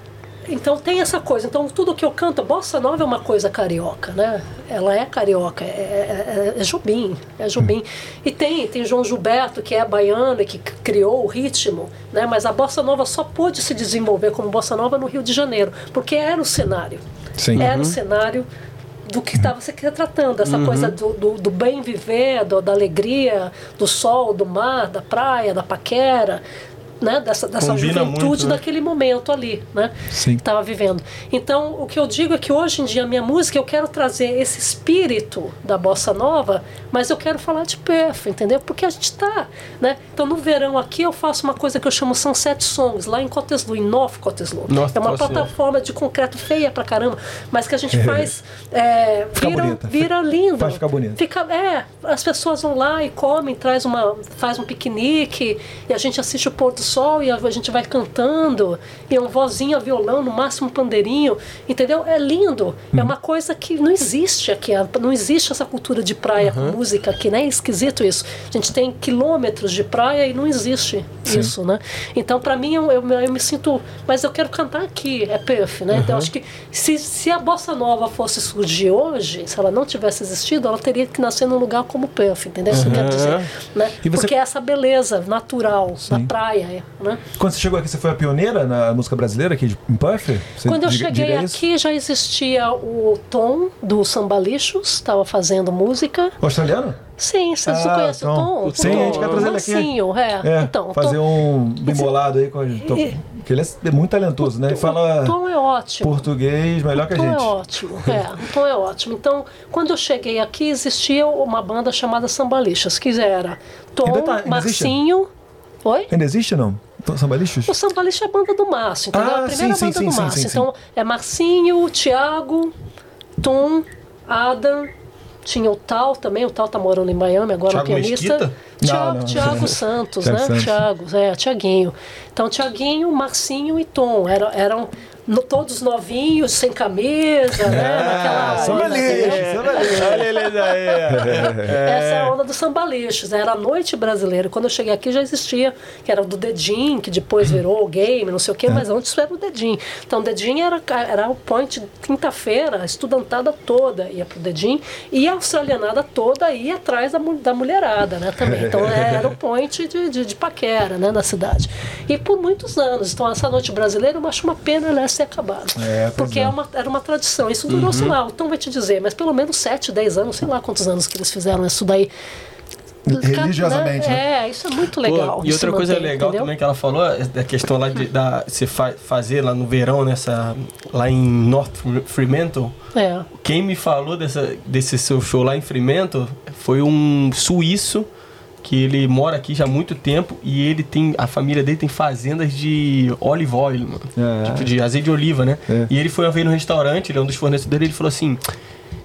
Speaker 4: então tem essa coisa. Então tudo que eu canto, bossa nova é uma coisa carioca, né? Ela é carioca, é, é, é, é Jobim, é Jobim. E tem, tem João Gilberto, que é baiano e que criou o ritmo, né? Mas a bossa nova só pôde se desenvolver como bossa nova no Rio de Janeiro, porque era o cenário.
Speaker 1: Sim.
Speaker 4: Era o cenário do que estava se retratando, essa coisa do, do, do bem viver, do- da alegria, do sol, do mar, da praia, da paquera, né? dessa, dessa
Speaker 2: Combina
Speaker 4: juventude
Speaker 2: muito, né?
Speaker 4: daquele momento ali, né?
Speaker 1: Sim.
Speaker 4: que estava vivendo. Então, o que eu digo é que hoje em dia a minha música eu quero trazer esse espírito da bossa nova, mas eu quero falar de Perth, entendeu? Porque a gente está, né? Então, no verão aqui eu faço uma coisa que eu chamo Sunset Songs, lá em Cottesloe, em North Cottesloe.
Speaker 2: Nossa,
Speaker 4: é uma
Speaker 2: nossa,
Speaker 4: plataforma de concreto feia pra caramba, mas que a gente faz é, vira,
Speaker 1: bonita.
Speaker 4: vira lindo.
Speaker 1: Faz ficar bonito.
Speaker 4: Fica, é, as pessoas vão lá e comem, traz uma, faz um piquenique e a gente assiste o pôr do sol e a, gente vai cantando e é um vozinha, violão, no máximo um pandeirinho, entendeu? É lindo. É
Speaker 1: Uhum.
Speaker 4: uma coisa que não existe aqui, a- não existe essa cultura de praia com música aqui, né? É esquisito isso. A gente tem quilômetros de praia e não existe isso, né? Então, para mim, eu, eu, eu me sinto, mas eu quero cantar aqui, é Perth, né? Então, eu acho que se, se a bossa nova fosse surgir hoje, se ela não tivesse existido, ela teria que nascer num lugar como Perth, entendeu? Isso que eu quero dizer, né?
Speaker 1: Você-
Speaker 4: Porque é essa beleza natural da praia, né?
Speaker 1: Quando você chegou aqui, você foi a pioneira na música brasileira aqui de- em Puff? Você
Speaker 4: Quando eu cheguei aqui, já existia o Tom do Sambalixos, estava fazendo música.
Speaker 1: Australiano?
Speaker 4: Sim, vocês
Speaker 1: Ah,
Speaker 4: conhecem o
Speaker 1: Tom.
Speaker 4: Tom? O
Speaker 1: Sim,
Speaker 4: Tom,
Speaker 1: a gente quer trazer ele aqui.
Speaker 4: É.
Speaker 1: É,
Speaker 4: então,
Speaker 1: fazer
Speaker 4: Tom,
Speaker 1: um bimbolado aí com a gente.
Speaker 4: E-
Speaker 1: Porque ele é muito talentoso, né? Ele fala
Speaker 4: o Tom é ótimo.
Speaker 1: português melhor que a
Speaker 4: o Tom
Speaker 1: gente.
Speaker 4: é ótimo, é, o Tom é ótimo. Então, quando eu cheguei aqui, existia uma banda chamada Sambalixas, que era Tom,
Speaker 1: tá-?
Speaker 4: Marcinho... Oi?
Speaker 1: Ainda existe não? Então, Samba lixos?
Speaker 4: O Sambalixa é a banda do Márcio, entendeu?
Speaker 1: Ah,
Speaker 4: a primeira
Speaker 1: sim,
Speaker 4: banda
Speaker 1: sim,
Speaker 4: do
Speaker 1: sim,
Speaker 4: Márcio.
Speaker 1: sim,
Speaker 4: então, é Marcinho, Thiago, Tom, Adam, tinha o Tal também, o Tal tá morando em Miami agora,
Speaker 2: Thiago
Speaker 4: o pianista.
Speaker 1: Não, não.
Speaker 4: Thiago Santos,
Speaker 1: Thiago
Speaker 4: né?
Speaker 1: Santos.
Speaker 4: Thiago, é, Thiaguinho. Então, Thiaguinho, Marcinho e Tom. Eram, eram no- todos novinhos, sem camisa, né? Naquela
Speaker 1: Samba lixo, lixo.
Speaker 2: Olha ele aí.
Speaker 4: Essa é a onda do sambalixos, era a noite brasileira. Quando eu cheguei aqui já existia, que era o do Dedim, que depois virou o game, não sei o quê, mas antes era o Dedim. Então o Dedim era, era o point de quinta-feira, a estudantada toda ia pro Dedim e a australianada toda ia atrás da, da mulherada, né, também. Então era o point de, de, de paquera, né, na cidade. E por muitos anos. Então essa noite brasileira eu acho uma pena ela ter acabado.
Speaker 1: É,
Speaker 4: porque
Speaker 1: é.
Speaker 4: é uma, era uma tradição. Isso durou, sei lá, o Tom vai te dizer, mas pelo menos 7, 10 anos, sei lá quantos anos que eles fizeram isso daí.
Speaker 1: Religiosamente, né?
Speaker 4: É, isso é muito legal.
Speaker 2: Pô, e
Speaker 4: se
Speaker 2: outra coisa
Speaker 4: manter,
Speaker 2: legal
Speaker 4: entendeu?
Speaker 2: também que ela falou, é da questão lá de da, você fa- fazer lá no verão, nessa, lá em North Fremantle.
Speaker 4: É.
Speaker 2: Quem me falou dessa, desse seu show lá em Fremantle foi um suíço que ele mora aqui já há muito tempo e ele tem a família dele tem fazendas de olive oil, mano.
Speaker 1: É.
Speaker 2: Tipo de azeite de oliva, né?
Speaker 1: É.
Speaker 2: E ele foi uma vez no restaurante, ele é um dos fornecedores, ele falou assim: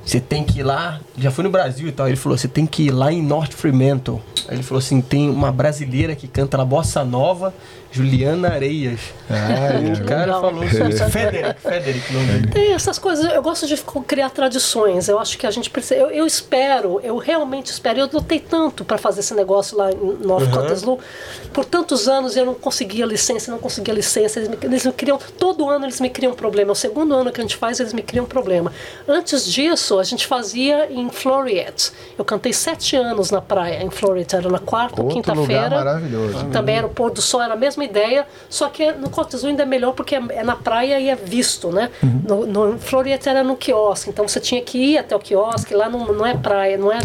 Speaker 5: você tem que ir lá, já fui no Brasil e tal, ele falou, você tem que ir lá em North Fremantle. Aí ele falou assim, tem uma brasileira que canta na bossa nova, Juliana Areias.
Speaker 1: Ah,
Speaker 5: o cara
Speaker 4: legal.
Speaker 5: falou isso. Federic, Federic, o nome dele.
Speaker 4: Tem essas coisas, eu gosto de criar tradições. Eu acho que a gente precisa. Eu, eu espero, eu realmente espero. Eu lutei tanto para fazer esse negócio lá em North Cottesloe. Por tantos anos eu não conseguia licença, não conseguia licença. Eles me, eles me criam. Todo ano eles me criam problema. É o segundo ano que a gente faz, eles me criam problema. Antes disso, a gente fazia em Floriette. Eu cantei sete anos na praia em Floriette. Era na quarta ou quinta-feira.
Speaker 1: maravilhoso.
Speaker 4: Também era o pôr do sol, era a mesma ideia, só que no Cotezu ainda é melhor porque é é na praia e é visto, né?
Speaker 1: Uhum.
Speaker 4: No, no Florieta era no quiosque, então você tinha que ir até o quiosque, lá não, não é praia, não é,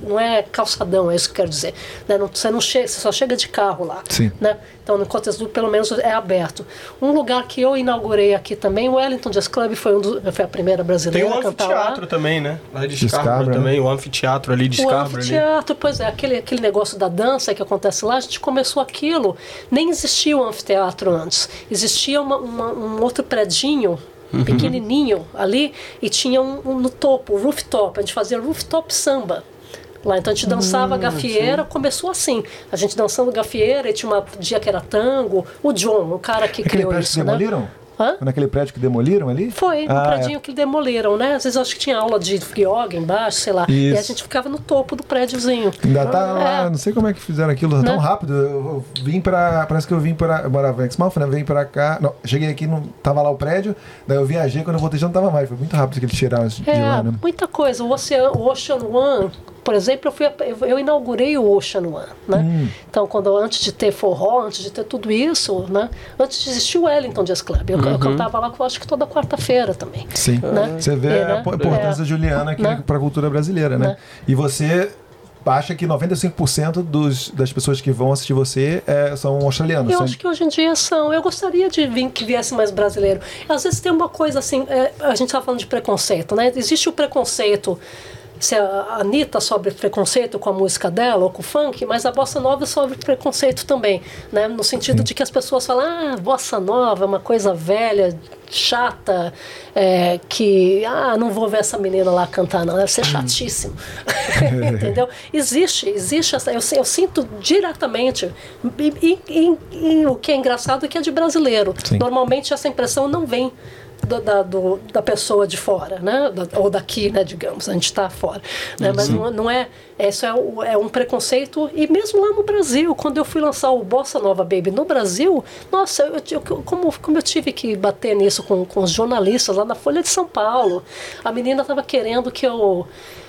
Speaker 4: não é calçadão, é isso que eu quero dizer. Né? Não, você, não chega, você só chega de carro lá.
Speaker 1: Sim.
Speaker 4: Né? Então no Cotezu pelo menos é aberto. Um lugar que eu inaugurei aqui também, o Wellington Jazz Club foi, um do- foi a primeira
Speaker 5: Tem
Speaker 4: brasileira
Speaker 5: o
Speaker 4: a cantar lá.
Speaker 5: anfiteatro também, né? Lá de
Speaker 1: Scarborough,
Speaker 5: Scarborough
Speaker 1: né?
Speaker 5: também, o anfiteatro ali de
Speaker 4: O
Speaker 5: Scarborough ali.
Speaker 4: anfiteatro, pois é, aquele, aquele negócio da dança que acontece lá, a gente começou aquilo. Nem existia o anfiteatro antes. Existia uma- uma- um outro predinho,
Speaker 5: Uhum.
Speaker 4: pequenininho ali, e tinha um, um no topo, o rooftop. A gente fazia rooftop samba. Lá, então a gente dançava gafieira, começou assim. A gente dançando gafieira, e tinha um dia que era tango. O John, o cara que
Speaker 1: Aquele
Speaker 4: criou
Speaker 1: prédio que
Speaker 4: isso, né?
Speaker 1: demoliram?
Speaker 4: Hã?
Speaker 1: Foi naquele prédio que demoliram ali?
Speaker 4: Foi, no
Speaker 1: Ah,
Speaker 4: prédio que demoliram, né? Às vezes eu acho que tinha aula de yoga embaixo, sei lá. E a
Speaker 1: Isso.
Speaker 4: gente ficava no topo do prédiozinho.
Speaker 1: Ainda tá lá,
Speaker 4: É.
Speaker 1: não sei como é que fizeram aquilo tão
Speaker 4: Né?
Speaker 1: rápido. Eu, eu vim pra. Parece que eu vim pra. Eu morava em Exmouth, né? Vim pra cá. Não, cheguei aqui, não tava lá o prédio. Daí eu viajei, quando eu voltei já não tava mais. Foi muito rápido que eles tiraram isso de
Speaker 4: É,
Speaker 1: lá, né?
Speaker 4: muita coisa. O Ocean, o Ocean One, por exemplo, eu, fui, a- eu, inaugurei o Ocean One, né?
Speaker 1: Hum.
Speaker 4: Então, quando antes de ter forró, antes de ter tudo isso, né? Antes de existir o Wellington Jazz Club, eu, eu cantava lá, eu acho que toda quarta-feira também.
Speaker 1: Sim.
Speaker 4: Né?
Speaker 1: Você vê
Speaker 4: É,
Speaker 1: a
Speaker 4: né?
Speaker 1: po- importância
Speaker 4: É.
Speaker 1: Juliana aqui
Speaker 4: Né?
Speaker 1: pra cultura brasileira, né?
Speaker 4: Né?
Speaker 1: E você acha que 95% dos, das pessoas que vão assistir você é, são australianos.
Speaker 4: Eu
Speaker 1: são-
Speaker 4: acho que hoje em dia são. Eu gostaria de vir, que viesse mais brasileiro. Às vezes tem uma coisa assim, é, a gente estava falando de preconceito, né? Existe o preconceito. Se a Anitta sofre preconceito com a música dela ou com o funk, mas a bossa nova sofre preconceito também, né? No sentido de que as pessoas falam, ah, bossa nova é uma coisa velha, chata, é, que, ah, não vou ver essa menina lá cantar, não, deve ser chatíssimo. Entendeu? Existe, existe essa, eu, eu sinto diretamente. E, e- e- e o que é engraçado é que é de brasileiro.
Speaker 1: Sim.
Speaker 4: Normalmente essa impressão não vem do- da, do- da pessoa de fora, né? Da- ou daqui, né, digamos, a gente está fora. Né? Mas não, não é. Isso é, é um preconceito. E mesmo lá no Brasil, quando eu fui lançar o Bossa Nova Baby no Brasil, nossa, eu, eu- como, como eu tive que bater nisso com, com os jornalistas lá na Folha de São Paulo, a menina estava querendo que eu.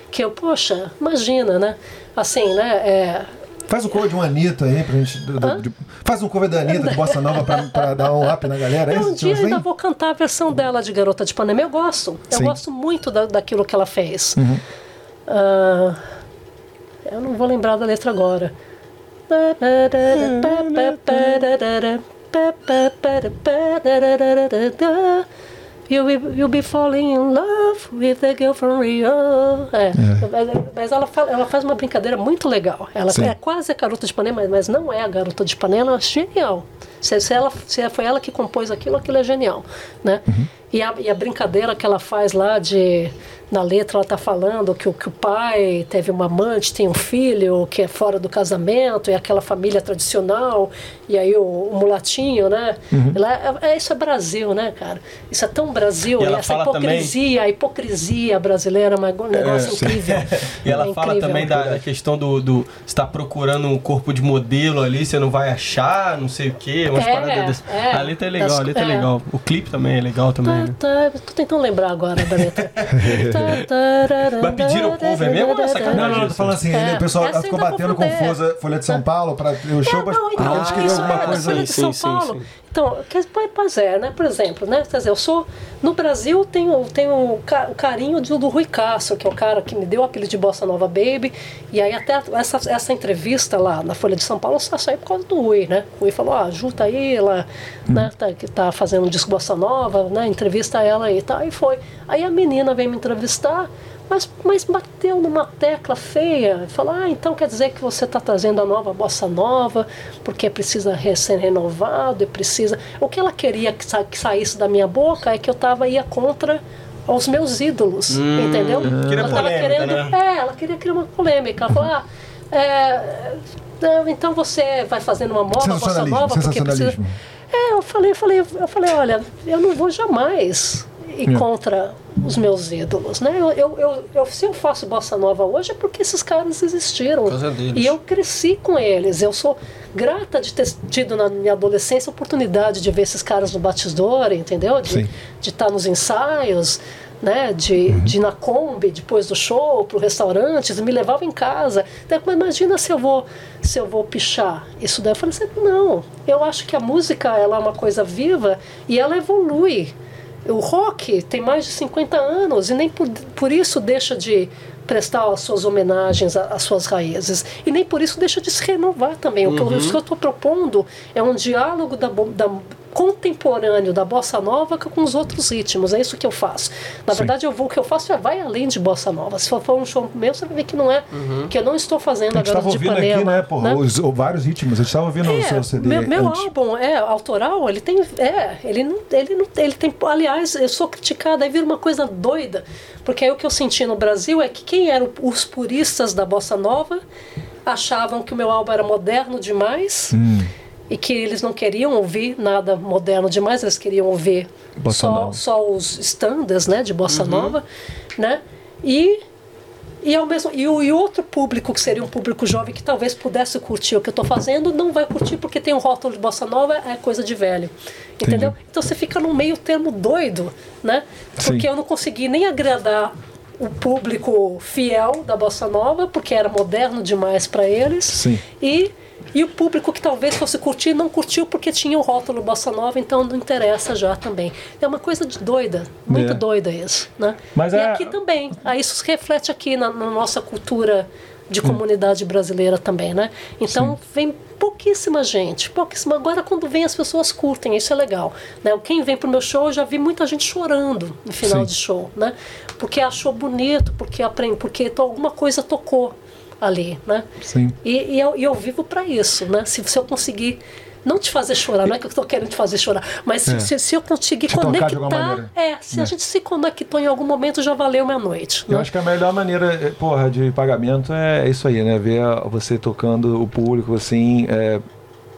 Speaker 4: Que eu, poxa, imagina, né? Assim, né? É,
Speaker 1: Faz um cover de uma Anitta aí pra gente. do- do- de- faz um cover da Anitta de Bossa Nova pra, pra dar um up na galera. É
Speaker 4: um dia ainda vou cantar a versão dela de Garota de Ipanema. Eu gosto. Eu
Speaker 1: Sim.
Speaker 4: gosto muito da, daquilo que ela fez. Ah, eu não vou lembrar da letra agora. You'll be, you'll be falling in love with the girl from Rio. É. Mas ela, fala- ela faz uma brincadeira muito legal. Ela
Speaker 1: Sim.
Speaker 4: é quase a garota de Ipanema, mas não é a garota de Ipanema. Ela é genial. Se, se, ela, se foi ela que compôs aquilo, aquilo é genial. Né? E, a, e a brincadeira que ela faz lá de. Na letra ela está falando que, o- que o pai teve uma amante, tem um filho que é fora do casamento, e aquela família tradicional, e aí o, o mulatinho, né? Ela- é, isso é Brasil, né, cara? Isso é tão Brasil,
Speaker 5: E ela
Speaker 4: essa
Speaker 5: fala também-
Speaker 4: hipocrisia, a hipocrisia brasileira é um negócio incrível.
Speaker 5: E ela
Speaker 4: É
Speaker 5: fala
Speaker 4: incrível.
Speaker 5: também da, da questão do, do. Você tá procurando um corpo de modelo ali, você não vai achar, não sei o quê, umas
Speaker 4: É,
Speaker 5: paradas
Speaker 4: é.
Speaker 5: a letra é legal,
Speaker 4: Das-
Speaker 5: a letra é
Speaker 4: é.
Speaker 5: legal. O clipe também é legal também, né?
Speaker 4: Tá, tá, tô tentando lembrar agora da letra.
Speaker 5: Mas pediram cover mesmo ou é sacanagem?
Speaker 1: Não, não, eu tô falando assim,
Speaker 4: É,
Speaker 1: ele- o pessoal
Speaker 4: essa
Speaker 1: ficou
Speaker 4: ainda
Speaker 1: batendo
Speaker 4: vou fazer.
Speaker 1: confusa Folha de São Paulo pra ter o show,
Speaker 4: É,
Speaker 1: mas
Speaker 4: não, então,
Speaker 1: eles queriam alguma
Speaker 4: é,
Speaker 1: coisa.
Speaker 4: Folha de
Speaker 5: Sim,
Speaker 4: São
Speaker 5: sim,
Speaker 4: Paulo. Então, que- pois é, né? Por exemplo, né? Quer dizer, eu sou. No Brasil tenho, tenho o ca- o carinho do, do Rui Castro, que é o cara que me deu o apelido de Bossa Nova Baby. E aí até essa, essa entrevista lá na Folha de São Paulo só saiu por causa do Rui, né? O Rui falou, ah, Ju tá aí, ela né, tá, que tá fazendo um disco Bossa Nova, né? Entrevista ela aí e tal. E foi. Aí a menina veio me entrevistar. Mas, mas bateu numa tecla feia. Falou, ah, então quer dizer que você está trazendo a nova bossa nova, porque precisa re- ser renovado e precisa. O que ela queria que, sa- que saísse da minha boca é que eu tava ia contra aos meus ídolos, entendeu?
Speaker 2: Queria
Speaker 4: ela tava
Speaker 2: polêmica,
Speaker 4: querendo,
Speaker 2: né?
Speaker 4: é, ela queria criar uma polêmica. Ela falou, ah, é, não, então você vai fazendo uma moda, bossa nova, porque precisa. É, eu falei, eu falei, eu falei, olha, eu não vou jamais ir
Speaker 1: É.
Speaker 4: contra os meus ídolos, né? Eu, eu, eu, eu- se eu faço bossa nova hoje é porque esses caras existiram e eu cresci com eles. Eu sou grata de ter tido na minha adolescência a oportunidade de ver esses caras no batidor, entendeu? De estar nos ensaios, né? De, de ir na Kombi depois do show, pro restaurante, eles me levavam em casa. Mas imagina se eu vou se eu vou pichar isso daí. Eu falei assim, não, eu acho que a música ela é uma coisa viva e ela evolui. O rock tem mais de 50 anos e nem por, por isso deixa de prestar as suas homenagens às suas raízes. E nem por isso deixa de se renovar também. O que eu- eu estou propondo é um diálogo da, da- contemporâneo da bossa nova com os outros ritmos. É isso que eu faço. Na verdade, eu vou, o que eu faço é vai além de bossa nova. Se for um show meu, você vai ver que não é que eu não estou fazendo
Speaker 1: A
Speaker 4: a
Speaker 1: gente estava
Speaker 4: garota de Ipanema.
Speaker 1: aqui, né, porra,
Speaker 4: né?
Speaker 1: os, o- vários ritmos. A gente estava ouvindo o
Speaker 4: É,
Speaker 1: seu CD
Speaker 4: meu, meu álbum é autoral, ele tem. É, ele não, ele não. Ele tem. Aliás, eu sou criticada, aí vira uma coisa doida. Porque aí o que eu senti no Brasil é que quem eram os puristas da Bossa Nova achavam que o meu álbum era moderno demais
Speaker 1: Hum.
Speaker 4: E que eles não queriam ouvir nada moderno demais, eles queriam ouvir
Speaker 1: Bossa
Speaker 4: só,
Speaker 1: nova.
Speaker 4: só os standards né, de Bossa Nova. Né? E e, ao mesmo, e, o, e outro público, que seria um público jovem que talvez pudesse curtir o que eu estou fazendo, não vai curtir porque tem um rótulo de bossa nova, é coisa de velho. Entendeu? Então você fica num meio termo doido, né? Porque
Speaker 1: Sim.
Speaker 4: eu não consegui nem agradar o público fiel da bossa nova, porque era moderno demais para eles.
Speaker 1: Sim.
Speaker 4: E, e o público que talvez fosse curtir, não curtiu porque tinha o rótulo bossa nova, então não interessa já também. É uma coisa de doida, muito
Speaker 1: É.
Speaker 4: doida isso, né?
Speaker 1: Mas
Speaker 4: e
Speaker 1: é-
Speaker 4: aqui também. Aí isso se reflete aqui na, na nossa cultura de comunidade brasileira também, né? Então vem pouquíssima gente, pouquíssima. Agora quando vem as pessoas curtem, isso é legal, né? Quem vem pro meu show, eu já vi muita gente chorando no final
Speaker 1: Sim.
Speaker 4: de show, né? Porque achou bonito, porque aprende, porque alguma coisa tocou ali, né?
Speaker 1: Sim.
Speaker 4: E, e eu, eu vivo para isso, né? Se, se eu conseguir não te fazer chorar, não é que eu estou querendo te fazer chorar, mas se,
Speaker 1: É.
Speaker 4: se, se eu conseguir
Speaker 1: Te
Speaker 4: conectar, é, se
Speaker 1: É.
Speaker 4: a gente se conectou em algum momento, já valeu minha noite.
Speaker 1: Eu
Speaker 4: né?
Speaker 1: acho que a melhor maneira, eh, porra, de pagamento é isso aí, né? Ver você tocando o público, assim, é,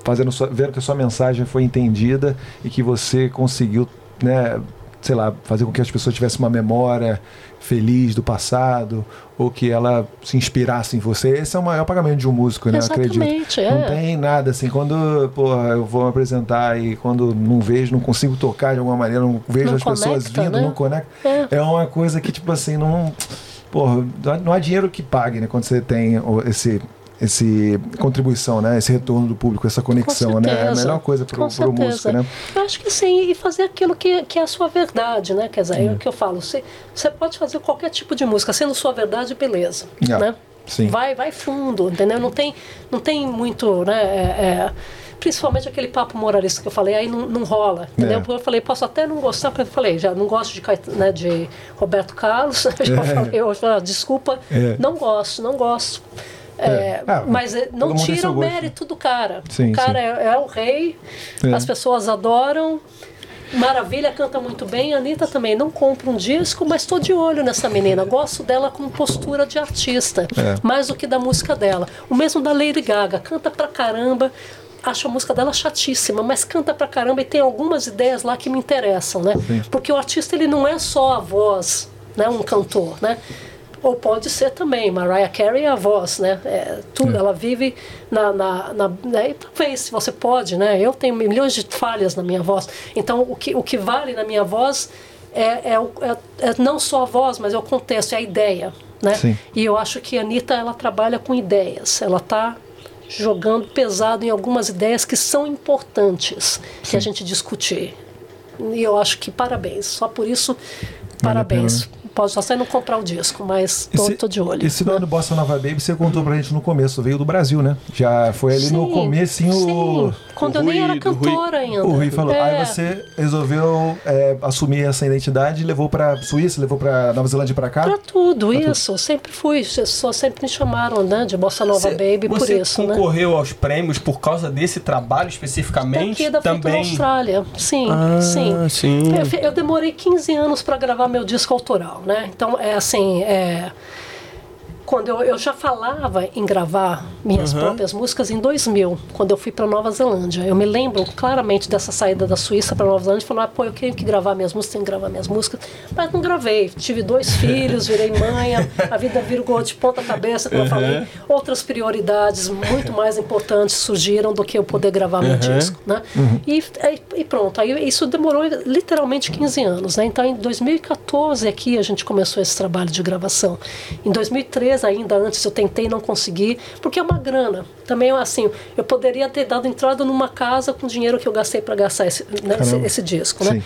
Speaker 1: fazendo sua, ver que a sua mensagem foi entendida e que você conseguiu, né, sei lá, fazer com que as pessoas tivessem uma memória feliz do passado ou que ela se inspirasse em você. Esse é o maior pagamento de um músico, né? Eu acredito.
Speaker 4: Exatamente, é.
Speaker 1: Não tem nada assim. Quando, porra, eu vou me apresentar e quando não vejo, não consigo tocar de alguma maneira, não vejo
Speaker 4: Não
Speaker 1: as pessoas
Speaker 4: conecta,
Speaker 1: vindo,
Speaker 4: né?
Speaker 1: não conecta.
Speaker 4: É.
Speaker 1: É uma coisa que, tipo assim, não. Porra, não há dinheiro que pague, né? Quando você tem esse. Esse contribuição, né? Esse retorno do público, essa conexão, né? É a melhor coisa
Speaker 4: com
Speaker 1: pro músico, né?
Speaker 4: Eu acho que sim, e fazer aquilo que, que é a sua verdade, né? Quer dizer, é o que eu falo, você, você pode fazer qualquer tipo de música, sendo sua verdade, beleza.
Speaker 1: Ah,
Speaker 4: né?
Speaker 1: sim.
Speaker 4: Vai, vai fundo, entendeu? Não tem, não tem muito, né? é- é, principalmente aquele papo moralista que eu falei, aí não, não rola, entendeu?
Speaker 1: É.
Speaker 4: Porque eu falei, posso até não gostar, porque eu falei, já não gosto de, né, de Roberto Carlos, já
Speaker 1: É.
Speaker 4: falei hoje, ah, desculpa,
Speaker 1: É.
Speaker 4: não gosto, não gosto.
Speaker 1: É.
Speaker 4: É,
Speaker 1: Ah,
Speaker 4: mas é,
Speaker 1: todo
Speaker 4: não tira o mérito do cara.
Speaker 1: Sim,
Speaker 4: o cara é, é o rei,
Speaker 1: É.
Speaker 4: as pessoas adoram. Maravilha canta muito bem, a Anitta também. Não compro um disco, mas estou de olho nessa menina. Gosto dela com postura de artista,
Speaker 1: É.
Speaker 4: mais do que da música dela. O mesmo da Lady Gaga, canta pra caramba. Acho a música dela chatíssima, mas canta pra caramba e tem algumas ideias lá que me interessam, né?
Speaker 1: Sim.
Speaker 4: Porque o artista ele não é só a voz, né? Um cantor, né? Ou pode ser também, Mariah Carey é a voz, né? É, tudo, ela vive na, na, na né? E talvez, se você pode, né? Eu tenho milhões de falhas na minha voz. Então, o que, o que vale na minha voz é, é, é- é não só a voz, mas é o contexto, é a ideia, né?
Speaker 1: Sim.
Speaker 4: E eu acho que a Anitta, ela trabalha com ideias. Ela está jogando pesado em algumas ideias que são importantes que a gente discutir. E eu acho que parabéns. Só por isso, parabéns. Pode só não comprar o disco, mas tô,
Speaker 1: Esse-
Speaker 4: tô de olho.
Speaker 1: Esse nome do Bossa Nova Baby você contou pra gente no começo, veio do Brasil, né? Já foi ali no
Speaker 4: Sim,
Speaker 1: comecinho.
Speaker 4: sim. Quando
Speaker 2: O
Speaker 4: eu nem era
Speaker 2: do Rui-
Speaker 4: cantora ainda.
Speaker 1: O Rui falou.
Speaker 4: É.
Speaker 1: Aí você resolveu é, assumir essa identidade e levou pra Suíça, levou pra Nova Zelândia pra cá?
Speaker 4: Pra tudo, isso. Sempre fui. Só sempre me chamaram, né? De Bossa Nova
Speaker 2: Você-
Speaker 4: Baby por
Speaker 2: você
Speaker 4: isso, né?
Speaker 2: concorreu aos prêmios por causa desse trabalho especificamente?
Speaker 4: Daqui da Também...
Speaker 2: também.
Speaker 4: Austrália. Sim,
Speaker 2: Ah,
Speaker 4: sim.
Speaker 2: sim.
Speaker 4: Eu, eu demorei 15 anos para gravar meu disco autoral, né? Então, é assim, é, quando eu, eu já falava em gravar minhas próprias músicas em 2000, quando eu fui para Nova Zelândia. Eu me lembro claramente dessa saída da Suíça para Nova Zelândia, falando, ah, pô, eu tenho que gravar minhas músicas, tenho que gravar minhas músicas. Mas não gravei. Tive dois filhos, virei mãe, a, a vida virou de ponta cabeça, como eu falei. Outras prioridades muito mais importantes surgiram do que eu poder gravar meu disco, né? E, aí- e pronto, aí isso demorou literalmente 15 anos, né? Então, em 2014 aqui a gente começou esse trabalho de gravação. Em 2013 ainda, antes eu tentei não consegui, porque é uma grana. Também, assim, eu poderia ter dado entrada numa casa com o dinheiro que eu gastei para gastar esse, né, esse, esse disco, né?
Speaker 1: Sim.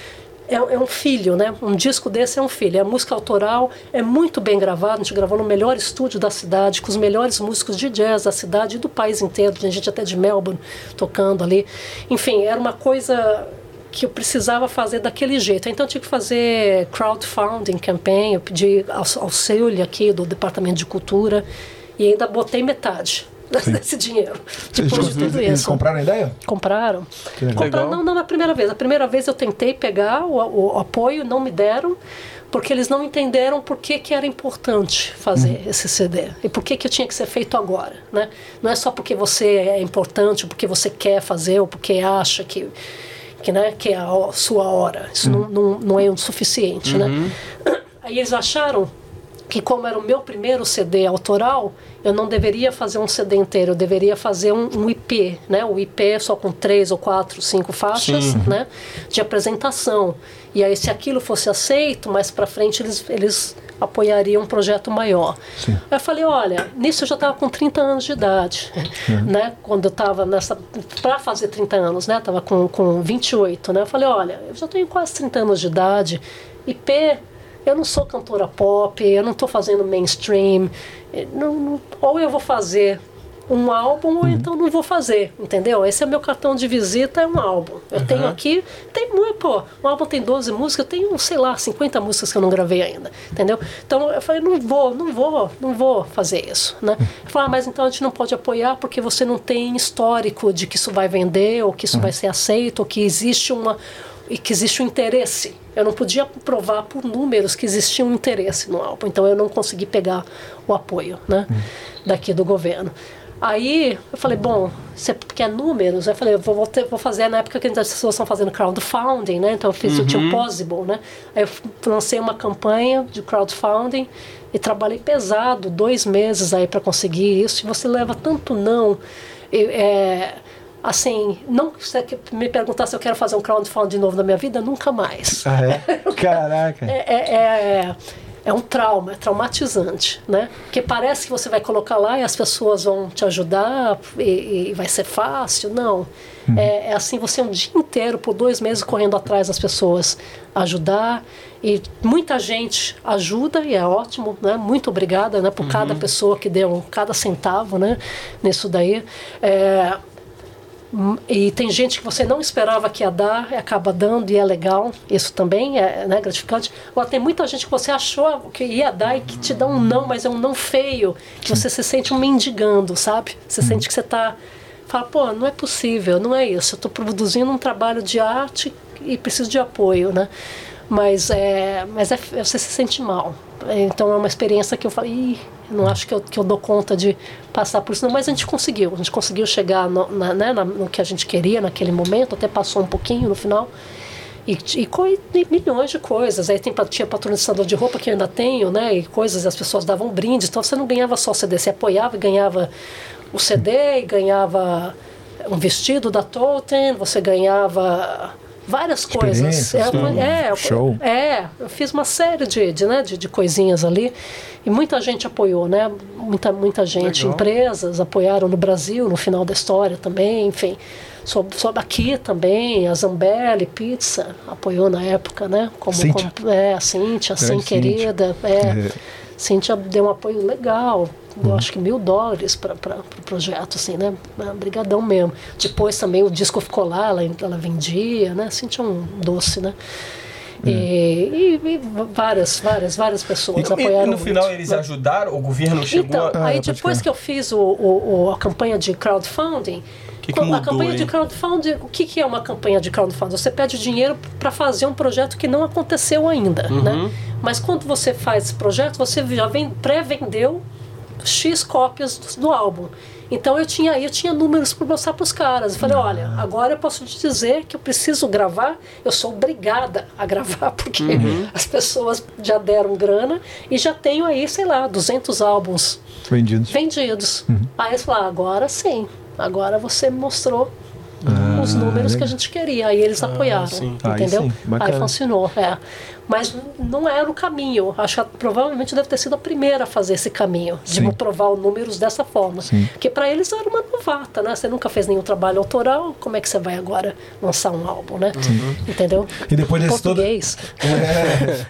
Speaker 4: É, é um filho, né? Um disco desse é um filho. É música autoral, é muito bem gravado. A gente gravou no melhor estúdio da cidade, com os melhores músicos de jazz da cidade e do país inteiro. Tem gente até de Melbourne tocando ali. Enfim, era uma coisa que eu precisava fazer daquele jeito. Então eu tinha que fazer crowdfunding campaign, eu pedi aux- auxílio aqui do Departamento de Cultura e ainda botei metade desse dinheiro.
Speaker 1: Eles,
Speaker 4: Depois de tudo
Speaker 1: eles
Speaker 4: isso.
Speaker 1: compraram a ideia?
Speaker 4: Compraram. Compraram não, não na primeira vez. A primeira vez eu tentei pegar o, o apoio, não me deram, porque eles não entenderam por que, que era importante fazer esse CD. E por que, que tinha que ser feito agora. Né? Não é só porque você é importante, ou porque você quer fazer, ou porque acha que, que, né, que é a sua hora. Isso não, não, não é o suficiente. Né? Aí eles acharam que como era o meu primeiro CD autoral, eu não deveria fazer um CD inteiro, eu deveria fazer um, um IP, né? O IP é só com três ou quatro, cinco faixas, né? De apresentação. E aí se aquilo fosse aceito, mais para frente eles, eles apoiariam um projeto maior. Aí eu falei, olha, nisso eu já estava com 30 anos de idade, né? Quando eu estava nessa para fazer 30 anos, né? Tava com com 28, né? Eu falei, olha, eu já tenho quase 30 anos de idade. IP eu não sou cantora pop, eu não estou fazendo mainstream. eh, não- não- ou eu vou fazer um álbum ou então não vou fazer, entendeu? Esse é meu cartão de visita, é um álbum. Eu tenho aqui, tem muito, pô, um álbum tem 12 músicas, eu tenho, sei lá, 50 músicas que eu não gravei ainda, entendeu? Então eu falei, não vou, não vou, não vou fazer isso, né? Eu falei, ah, mas então a gente não pode apoiar porque você não tem histórico de que isso vai vender, ou que isso vai ser aceito, ou que existe uma e que existe um interesse. Eu não podia provar por números que existia um interesse no álbum, então eu não consegui pegar o apoio né, daqui do governo. Aí eu falei, bom, você quer números? Eu falei, eu vou, ter- vou fazer na época que as pessoas estão fazendo crowdfunding, né? Então eu fiz, tinha o Possible, né? Aí eu lancei uma campanha de crowdfunding e trabalhei pesado, dois meses aí para conseguir isso. E você leva tanto não. é, assim, não se você me perguntar se eu quero fazer um crowdfunding de novo na minha vida, nunca mais.
Speaker 1: Ah, é? Caraca.
Speaker 4: É, é, é, é um trauma, é traumatizante, né? Porque parece que você vai colocar lá e as pessoas vão te ajudar e, e vai ser fácil. Não. É, é assim, você um dia inteiro, por dois meses, correndo atrás das pessoas ajudar. E muita gente ajuda e é ótimo, né? Muito obrigada, né? Por cada pessoa que deu cada centavo, né? Nisso daí. É, E tem gente que você não esperava que ia dar, acaba dando e é legal. Isso também é né, gratificante. Agora, tem muita gente que você achou que ia dar e que te dá um não, mas é um não feio. Que você se sente um mendigando, sabe? Você sente que você está. Fala, pô, não é possível, não é isso. Eu estou produzindo um trabalho de arte e preciso de apoio, né? Mas, é, mas é, você se sente mal. Então é uma experiência que eu falei, Ih, não acho que eu, que eu dou conta de passar por isso, mas a gente conseguiu. A gente conseguiu chegar no, na, né, na- no que a gente queria naquele momento, até passou um pouquinho no final. E, e, e milhões de coisas. Aí tem, tinha patrocinador de roupa que eu ainda tenho, né? E coisas, as pessoas davam brindes. Então você não ganhava só o CD, você apoiava e ganhava o CD, e ganhava um vestido da Totem, você ganhava várias coisas.
Speaker 1: Experiências,
Speaker 4: uma- é,
Speaker 1: Show.
Speaker 4: é, eu fiz uma série de, de, né, de, de coisinhas ali e muita gente apoiou, né? Muita, muita gente,
Speaker 2: Legal.
Speaker 4: empresas apoiaram no Brasil, no final da história também, enfim. Sobre, sobre aqui também, a Zambelli Pizza apoiou na época, né? Como,
Speaker 1: Cíntia.
Speaker 4: como- é, a Cíntia, sim,
Speaker 1: Grande Cíntia.
Speaker 4: querida. É,
Speaker 1: É.
Speaker 4: Cíntia deu um apoio legal. Deu acho que mil dólares para o pro projeto, assim, né? Ah, Brigadão mesmo. Depois também o disco ficou lá, ela, ela vendia, né? Assim, tinha um doce, né? E, e- e várias, várias, várias pessoas
Speaker 5: E,
Speaker 4: apoiaram
Speaker 5: e no
Speaker 4: muito,
Speaker 5: final eles
Speaker 4: né?
Speaker 5: ajudaram, o governo chegou
Speaker 4: Então,
Speaker 5: a...
Speaker 4: aí
Speaker 1: pode
Speaker 4: depois que eu fiz o, o- a campanha de crowdfunding,
Speaker 5: Que que
Speaker 4: a
Speaker 5: mudou,
Speaker 4: campanha
Speaker 5: hein?
Speaker 4: de crowdfunding, o que, que é uma campanha de crowdfunding? Você pede dinheiro para fazer um projeto que não aconteceu ainda,
Speaker 5: Uhum.
Speaker 4: né? Mas quando você faz esse projeto, você já vem pré-vendeu X cópias do, do álbum. Então eu tinha eu tinha números para mostrar para os caras. Eu falei, olha, agora eu posso te dizer que eu preciso gravar, eu sou obrigada a gravar, porque as pessoas já deram grana e já tenho aí, sei lá, 200 álbuns
Speaker 1: Vendidos.
Speaker 4: vendidos.
Speaker 1: Uhum.
Speaker 4: Aí eles falaram, agora sim, agora você me mostrou
Speaker 1: Ah,
Speaker 4: os números que a gente queria. Aí eles apoiaram,
Speaker 5: sim.
Speaker 1: Aí
Speaker 4: entendeu?
Speaker 1: sim, bacana.
Speaker 4: Aí funcionou, é. Mas não era o caminho. Acho que provavelmente deve ter sido a primeira a fazer esse caminho, de
Speaker 1: Sim.
Speaker 4: provar os números dessa forma.
Speaker 1: Sim.
Speaker 4: Porque para eles era uma novata, né? Você nunca fez nenhum trabalho autoral, como é que você vai agora lançar um álbum, né? Entendeu?
Speaker 1: E depois desse todo-
Speaker 4: Português.
Speaker 1: É.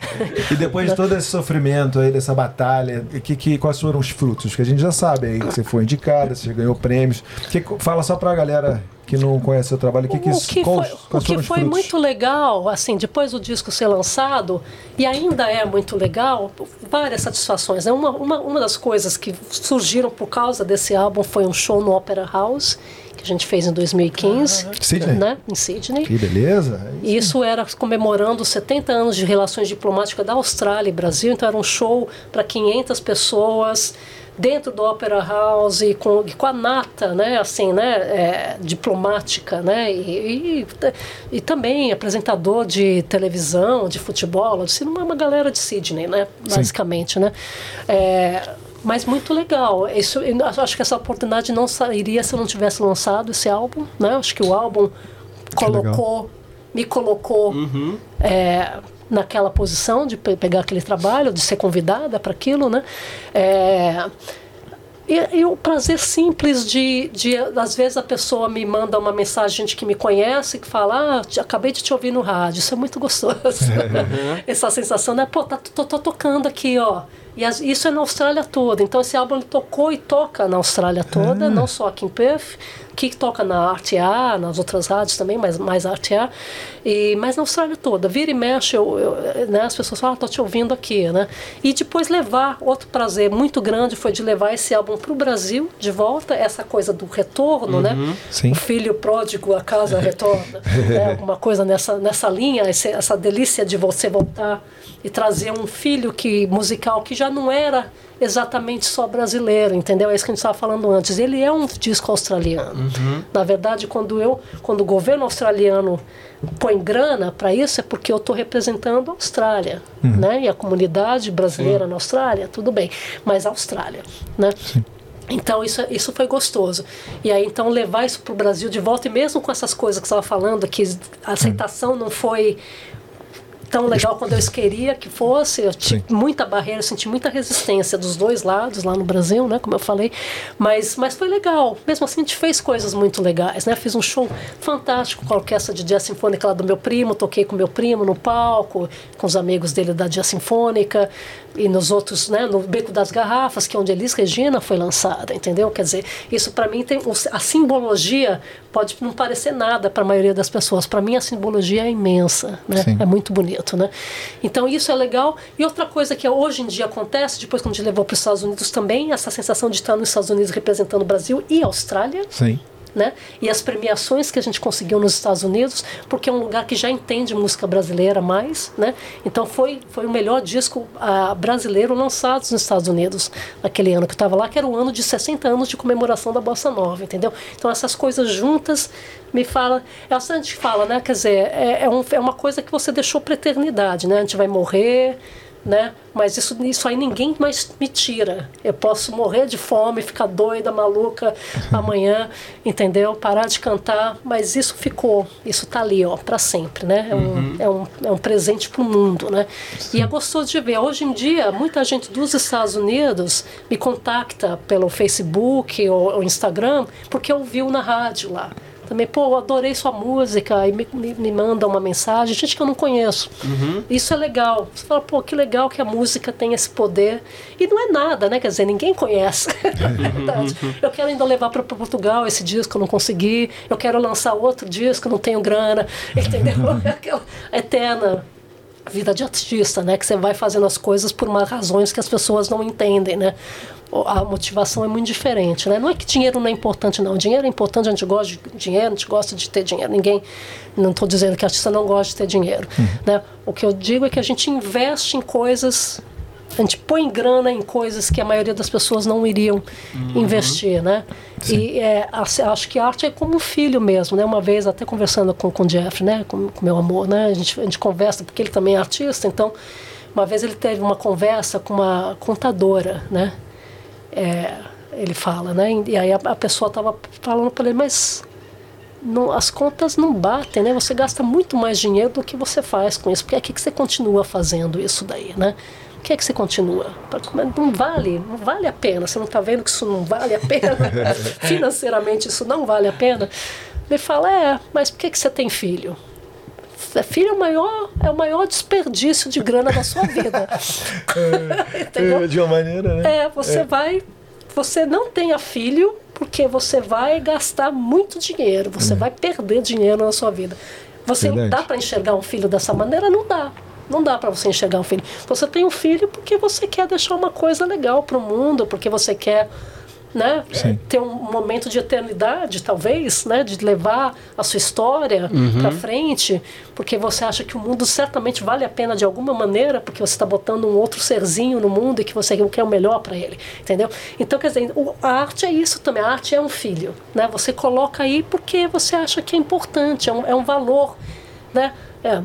Speaker 1: E depois de todo esse sofrimento aí, dessa batalha, que, que, quais foram os frutos? Que a gente já sabe aí, que você foi indicada, você ganhou prêmios. Que, fala só pra galera que não conhece o trabalho, o que, que, quais-
Speaker 4: foi, o que foi muito legal, assim, depois do disco ser lançado, e ainda é muito legal, várias satisfações. Né? Uma, uma, uma das coisas que surgiram por causa desse álbum foi um show no Opera House, que a gente fez em 2015,
Speaker 1: Sydney?
Speaker 4: né? em Sydney.
Speaker 1: Que beleza.
Speaker 4: E Isso era comemorando os 70 anos de relações diplomáticas da Austrália e Brasil, então era um show para 500 pessoas dentro do Opera House e com, e com a nata, né, assim, né, é, diplomática, né, e, e, e também apresentador de televisão, de futebol, assim, uma, uma galera de Sydney, né, basicamente, né. É, mas muito legal. Isso, eu acho que essa oportunidade não sairia se eu não tivesse lançado esse álbum, né? Acho que o álbum colocou, me colocou é, naquela posição de pe- pegar aquele trabalho, de ser convidada para aquilo, né? É, e, e o prazer simples de, de, às vezes, a pessoa me manda uma mensagem de que me conhece, que fala, ah, te- acabei de te ouvir no rádio. Isso é muito gostoso. Essa sensação, né? Pô, tá, tô, tô tocando aqui, ó. E as- isso é na Austrália toda. Então, esse álbum ele tocou e toca na Austrália toda, não só aqui em Perth, que toca na RTA, nas outras rádios também, mas mais RTA, e, mas na Austrália toda. Vira e mexe, eu, eu- né, as pessoas falam, ah, tô te ouvindo aqui, né? E depois levar, outro prazer muito grande foi de levar esse álbum para o Brasil, de volta, essa coisa do retorno, né?
Speaker 1: Sim.
Speaker 4: O filho pródigo, a casa retorna. né? Alguma coisa nessa, nessa linha, esse- essa delícia de você voltar e trazer um filho que musical que já não era exatamente só brasileiro, entendeu? É isso que a gente estava falando antes. Ele é um disco australiano. Na verdade, quando eu, quando o governo australiano põe grana para isso, é porque eu estou representando a Austrália, né? E a comunidade brasileira na Austrália, tudo bem, mas a Austrália, né? Então isso, isso foi gostoso. E aí então levar isso para o Brasil de volta, e mesmo com essas coisas que você estava falando, que a aceitação não foi tão legal quando eu queria que fosse. Eu tive muita barreira, eu senti muita resistência dos dois lados lá no Brasil, né? Como eu falei. Mas, mas foi legal. Mesmo assim, a gente fez coisas muito legais, né? Fiz um show fantástico com a orquestra de jazz sinfônica lá do meu primo. Toquei com meu primo no palco, com os amigos dele da jazz sinfônica. E nos outros, né? No Beco das Garrafas, que é onde Elis Regina foi lançada, entendeu? Quer dizer, isso para mim tem... A simbologia pode não parecer nada para a maioria das pessoas. Para mim, a simbologia é imensa, né?
Speaker 1: Sim.
Speaker 4: É muito bonito, né? Então isso é legal. E outra coisa que hoje em dia acontece, depois quando a gente levou para os Estados Unidos também, essa sensação de estar nos Estados Unidos representando o Brasil e a Austrália,
Speaker 1: Sim.
Speaker 4: Né? E as premiações que a gente conseguiu nos Estados Unidos, porque é um lugar que já entende música brasileira mais, né? Então foi foi o melhor disco ah, brasileiro lançado nos Estados Unidos naquele ano que eu estava lá, que era o ano de 60 anos de comemoração da bossa nova, entendeu? Então essas coisas juntas me fala, é assim a gente fala, né? Quer dizer, é, é, um, é uma coisa que você deixou para eternidade, né? A gente vai morrer né? Mas isso, isso aí ninguém mais me tira. Eu posso morrer de fome, ficar doida, maluca amanhã, entendeu? Parar de cantar, mas isso ficou, isso tá ali, ó, para sempre, né? É um, é um, é um presente para o mundo, né? E é gostoso de ver. Hoje em dia, muita gente dos Estados Unidos me contacta pelo Facebook ou, ou Instagram porque ouviu na rádio lá. Também, pô, adorei sua música, e me, me, me manda uma mensagem, gente que eu não conheço. Isso é legal. Você fala, pô, que legal que a música tem esse poder. E não é nada, né? Quer dizer, ninguém conhece. Na verdade. eu quero ainda levar para Portugal esse disco, eu não consegui. Eu quero lançar outro disco, não tenho grana. Entendeu? É aquela eterna vida de artista, né? Que você vai fazendo as coisas por uma razões que as pessoas não entendem, né? A motivação é muito diferente, né? Não é que dinheiro não é importante, não. Dinheiro é importante, a gente gosta de dinheiro, a gente gosta de ter dinheiro. Ninguém, não estou dizendo que artista não gosta de ter dinheiro, né? O que eu digo é que a gente investe em coisas, a gente põe grana em coisas que a maioria das pessoas não iriam investir, né? E é, acho que a arte é como um filho mesmo, né? Uma vez até conversando com, com o Jeff, né? Com, com meu amor, né? A gente, a gente conversa porque ele também é artista, então uma vez ele teve uma conversa com uma contadora, né? É, ele fala, né? E aí a, a pessoa estava falando para ele, mas não- as contas não batem, né? Você gasta muito mais dinheiro do que você faz com isso. Porque é que que você continua fazendo isso daí, né? Que é que você continua? Não vale, não vale a pena. Você não está vendo que isso não vale a pena? Financeiramente isso não vale a pena? Ele fala, é, mas por que, que você tem filho? Filho é o maior, é o maior desperdício de grana da sua vida. Entendeu?
Speaker 1: De uma maneira, né?
Speaker 4: É, você vai. Você não tenha filho porque você vai gastar muito dinheiro, você vai perder dinheiro na sua vida. Você
Speaker 1: Verdade.
Speaker 4: dá para enxergar um filho dessa maneira? Não dá. Não dá para você enxergar um filho. Você tem um filho porque você quer deixar uma coisa legal para o mundo, porque você quer né,
Speaker 1: Sim.
Speaker 4: ter um momento de eternidade, talvez, né, de levar a sua história para frente, porque você acha que o mundo certamente vale a pena de alguma maneira, porque você está botando um outro serzinho no mundo e que você quer o melhor para ele, entendeu? Então, quer dizer, a arte é isso também, a arte é um filho, né? Você coloca aí porque você acha que é importante, é um, é um valor, né? É,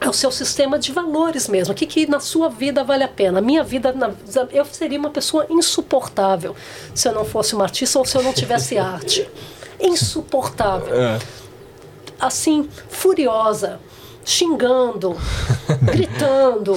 Speaker 4: é o seu sistema de valores mesmo. O que, que na sua vida vale a pena? A minha vida, na- eu seria uma pessoa insuportável se eu não fosse uma artista ou se eu não tivesse arte. Insuportável. Assim, furiosa, xingando, gritando.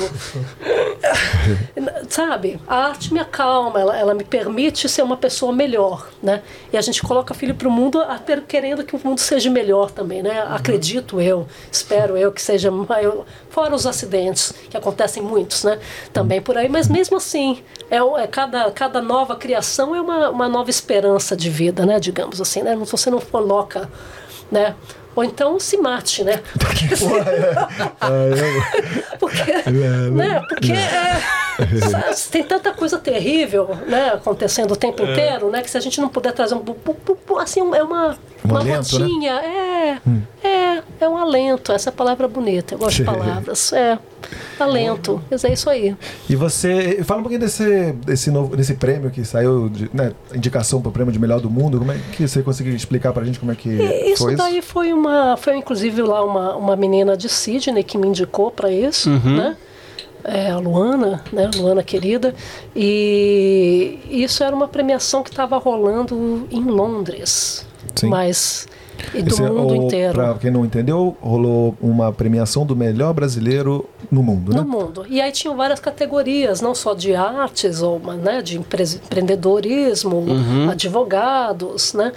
Speaker 4: Sabe? A arte me acalma, ela, ela me permite ser uma pessoa melhor, né? E a gente coloca filho para o mundo querendo que o mundo seja melhor também, né? Acredito eu, espero eu que seja maior, fora os acidentes que acontecem muitos, né? Também por aí, mas mesmo assim, é, é cada, cada nova criação é uma, uma nova esperança de vida, né? Digamos assim, né? Você não coloca, né? Ou então se mate, né? Porque, porque, né? Porque é, tem tanta coisa terrível, né, acontecendo o tempo inteiro, né, que se a gente não puder trazer um, assim, é uma
Speaker 1: Um
Speaker 4: uma
Speaker 1: alento, né?
Speaker 4: gotinha, é, é, é um alento. Essa palavra é bonita. Eu gosto de palavras. É, alento. Mas é isso aí.
Speaker 1: E você. Fala um pouquinho desse, desse, novo, desse prêmio que saiu, de, né, indicação para o prêmio de melhor do mundo. Como é que você conseguiu explicar pra gente como é que
Speaker 4: E Isso
Speaker 1: foi
Speaker 4: daí foi uma, foi inclusive lá uma, uma menina de Sydney que me indicou para isso, né? É, a Luana, né? Luana querida. E isso era uma premiação que estava rolando em Londres,
Speaker 1: Sim.
Speaker 4: mas e do
Speaker 1: Esse é
Speaker 4: mundo
Speaker 1: o-
Speaker 4: inteiro.
Speaker 1: Pra quem não entendeu, rolou uma premiação do melhor brasileiro no mundo,
Speaker 4: No
Speaker 1: né?
Speaker 4: mundo. E aí tinham várias categorias, não só de artes, ou né, de empre- empreendedorismo, advogados, né?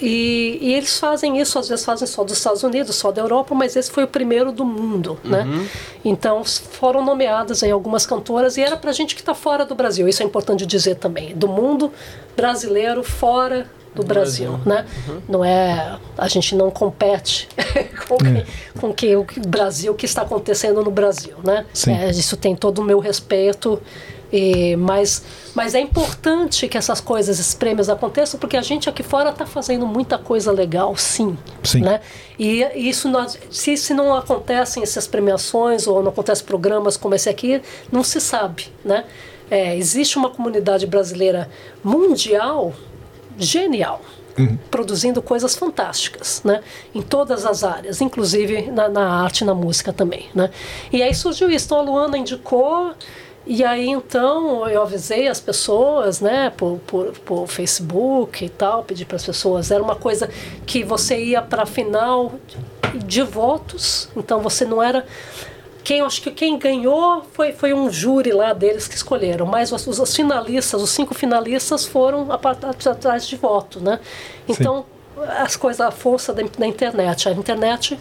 Speaker 4: E, e eles fazem isso, às vezes fazem só dos Estados Unidos, só da Europa, mas esse foi o primeiro do mundo, né? Então foram nomeadas aí algumas cantoras e era pra gente que está fora do Brasil, isso é importante dizer também, do mundo brasileiro fora do Brasil, né? Não é a gente não compete com, que, com que o Brasil que está acontecendo no Brasil, né? É, isso tem todo o meu respeito. E, mas, mas é importante que essas coisas, esses prêmios aconteçam, porque a gente aqui fora está fazendo muita coisa legal, sim.
Speaker 1: Sim.
Speaker 4: Né? E isso nós, se, se não acontecem essas premiações ou não acontecem programas como esse aqui, não se sabe. Né? É, existe uma comunidade brasileira mundial genial. Produzindo coisas fantásticas, né? Em todas as áreas, inclusive na, na arte, na música também, né? E aí surgiu isso. Então a Luana indicou, e aí então eu avisei as pessoas, né? Por, por, por Facebook e tal, pedi para as pessoas. Era uma coisa que você ia para a final de votos, então você não era quem acho que quem ganhou foi, foi um júri lá deles que escolheram, mas os, os finalistas, os cinco finalistas foram atrás de voto, né? Então as coisas, a força da, da internet. A internet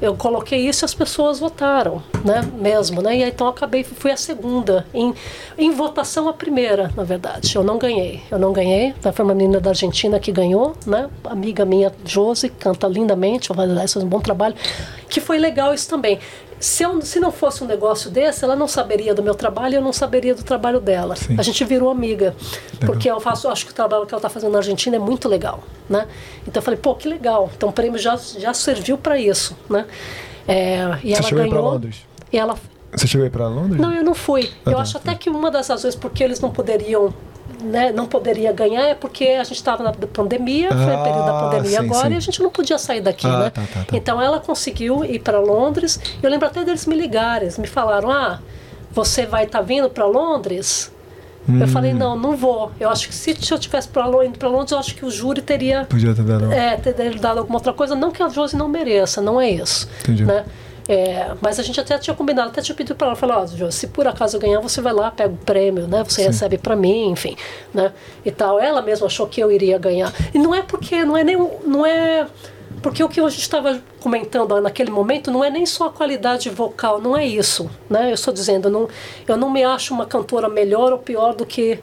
Speaker 4: eu coloquei isso e as pessoas votaram, né? Mesmo, né? E aí, então acabei, fui a segunda. Em, em votação, a primeira, na verdade. Eu não ganhei. Eu não ganhei. Né? Foi uma menina da Argentina que ganhou, né? Amiga minha, Josi, canta lindamente, faz um bom trabalho. Que foi legal isso também. Se, eu, se não fosse um negócio desse, ela não saberia do meu trabalho e eu não saberia do trabalho dela.
Speaker 1: Sim.
Speaker 4: A gente virou amiga. Porque eu faço, acho que o trabalho que ela está fazendo na Argentina é muito legal, né? Então eu falei, pô, que legal. Então o prêmio já, já serviu para isso, né? É, e
Speaker 1: Você
Speaker 4: ela ganhou.
Speaker 1: Londres?
Speaker 4: E ela
Speaker 1: Você chegou aí pra Londres?
Speaker 4: não, eu não fui.
Speaker 1: Ah,
Speaker 4: eu
Speaker 1: tá,
Speaker 4: acho
Speaker 1: tá.
Speaker 4: até que uma das razões porque eles não poderiam, né, não poderia ganhar é porque a gente estava na pandemia, foi o período da
Speaker 1: Ah,
Speaker 4: pandemia
Speaker 1: sim,
Speaker 4: agora
Speaker 1: sim.
Speaker 4: e a gente não podia sair daqui,
Speaker 1: Ah,
Speaker 4: né?
Speaker 1: tá, tá, tá.
Speaker 4: Então ela conseguiu ir para Londres. Eu lembro até deles me ligarem, me falaram: "Ah, você vai estar vindo para Londres?" Eu falei:
Speaker 1: Hum.
Speaker 4: "Não, não vou. Eu acho que se eu tivesse para indo para Londres, eu acho que o júri teria
Speaker 1: Podia ter dado.
Speaker 4: é, ter dado alguma outra coisa, não que a Josi não mereça, não é isso.
Speaker 1: Entendi.
Speaker 4: Né? É, mas a gente até tinha combinado, até tinha pedido para ela, falar, ó, Josi, se por acaso eu ganhar, você vai lá, pega o prêmio, né? Você recebe para mim, enfim, né? E tal. Ela mesma achou que eu iria ganhar. E não é porque, não é nem, não é porque o que a gente estava comentando naquele momento não é nem só a qualidade vocal, não é isso, né? Eu estou dizendo, não, eu não me acho uma cantora melhor ou pior do que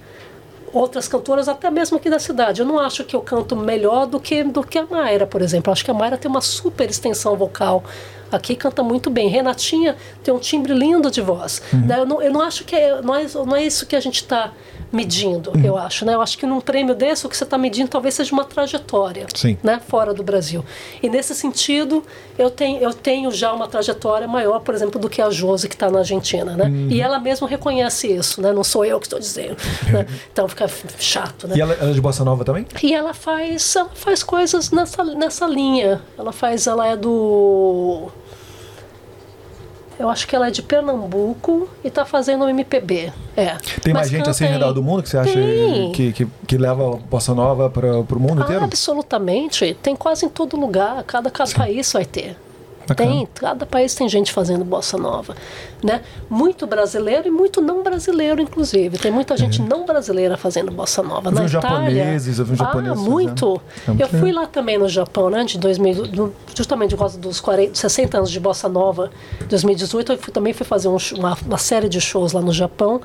Speaker 4: outras cantoras, até mesmo aqui da cidade. Eu não acho que eu canto melhor do que, do que a Mayra, por exemplo. Eu acho que a Mayra tem uma super extensão vocal. Aqui canta muito bem. Renatinha tem um timbre lindo de voz. Né? Eu, não, eu não acho que é, não, é, não é isso que a gente está medindo, eu acho. Né? Eu acho que num prêmio desse, o que você está medindo talvez seja uma trajetória
Speaker 1: Sim.
Speaker 4: né, fora do Brasil. E nesse sentido, eu tenho, eu tenho já uma trajetória maior, por exemplo, do que a Josi, que está na Argentina. Né?
Speaker 1: Uhum.
Speaker 4: E ela mesma reconhece isso, né? não sou eu que estou dizendo. né? Então fica chato. Né?
Speaker 1: E ela, ela é de bossa nova também?
Speaker 4: E ela faz, ela faz coisas nessa, nessa linha. Ela faz, ela é do. Eu acho que ela é de Pernambuco e tá fazendo um MPB. É.
Speaker 1: Tem mais
Speaker 4: Mas
Speaker 1: gente assim
Speaker 4: em-
Speaker 1: redor do mundo que você acha que, que, que leva a bossa nova para pro mundo inteiro?
Speaker 4: Absolutamente. Tem quase em todo lugar. Cada, cada país vai ter.
Speaker 1: Bacana.
Speaker 4: Tem, cada país tem gente fazendo bossa nova, né? Muito brasileiro e muito não brasileiro, inclusive. Tem muita gente não brasileira fazendo bossa nova.
Speaker 1: É. Eu vi
Speaker 4: Na
Speaker 1: japoneses, eu vi
Speaker 4: ah, muito.
Speaker 1: É
Speaker 4: eu fui lá também no Japão, né? De 2000, do- justamente por causa dos 40, 60 anos de bossa nova, 2018. Eu fui, também fui fazer um uma, uma série de shows lá no Japão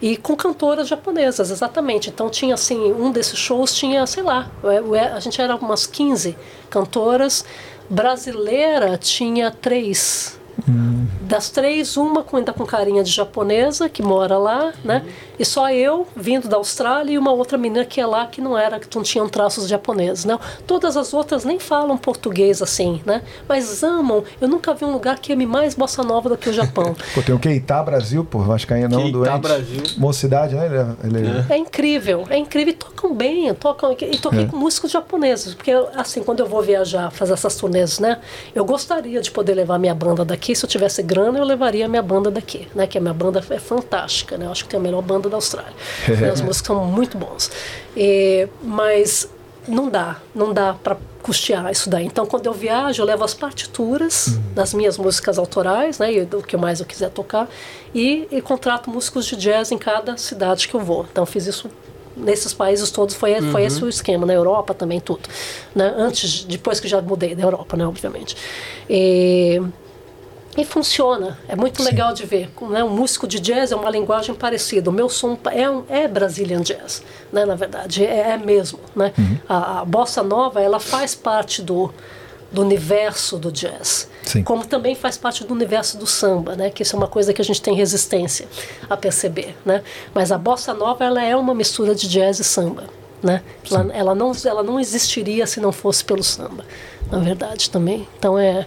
Speaker 4: e com cantoras japonesas, exatamente. Então tinha assim, um desses shows tinha, sei lá, é- é- a gente era umas 15 cantoras. Brasileira tinha três. Das três, uma ainda com carinha de japonesa, que mora lá, né? E só eu, vindo da Austrália, e uma outra menina que é lá, que não era, que não tinham traços japoneses, né? Todas as outras nem falam português assim, né? Mas amam. Eu nunca vi um lugar que ame mais bossa nova do que o Japão.
Speaker 1: Pô, tem o Keita Brasil, pô, Vascaína não,
Speaker 5: Keita
Speaker 1: doente.
Speaker 5: Brasil.
Speaker 1: Mocidade, né? Ele, é- ele é-
Speaker 4: É incrível, é incrível. E tocam bem, tocam, e toquei
Speaker 1: É.
Speaker 4: com músicos japoneses. Porque, assim, quando eu vou viajar, fazer essas turnês, né? Eu gostaria de poder levar minha banda daqui. Se eu tivesse grana, eu levaria a minha banda daqui, né? Que a minha banda é fantástica, né? Eu acho que tem a melhor banda da Austrália. né? As músicas são muito bons. E, mas não dá, não dá para custear isso daí. Então, quando eu viajo, eu levo as partituras das minhas músicas autorais, né, e do que mais eu quiser tocar, e, e contrato músicos de jazz em cada cidade que eu vou. Então, fiz isso nesses países todos, foi, foi esse o esquema, na Europa também, tudo. Né? Antes, depois que já mudei da Europa, né, obviamente. E, e funciona, é muito legal de ver. Né? Um músico de jazz é uma linguagem parecida. O meu som é, um, é Brazilian Jazz, né? na verdade, é, é mesmo. Né? A, a bossa nova ela faz parte do, do universo do jazz,
Speaker 1: Sim.
Speaker 4: como também faz parte do universo do samba, né? que isso é uma coisa que a gente tem resistência a perceber. Né? Mas a bossa nova ela é uma mistura de jazz e samba. Né? Ela, ela, não, ela não existiria se não fosse pelo samba, na verdade também. Então é,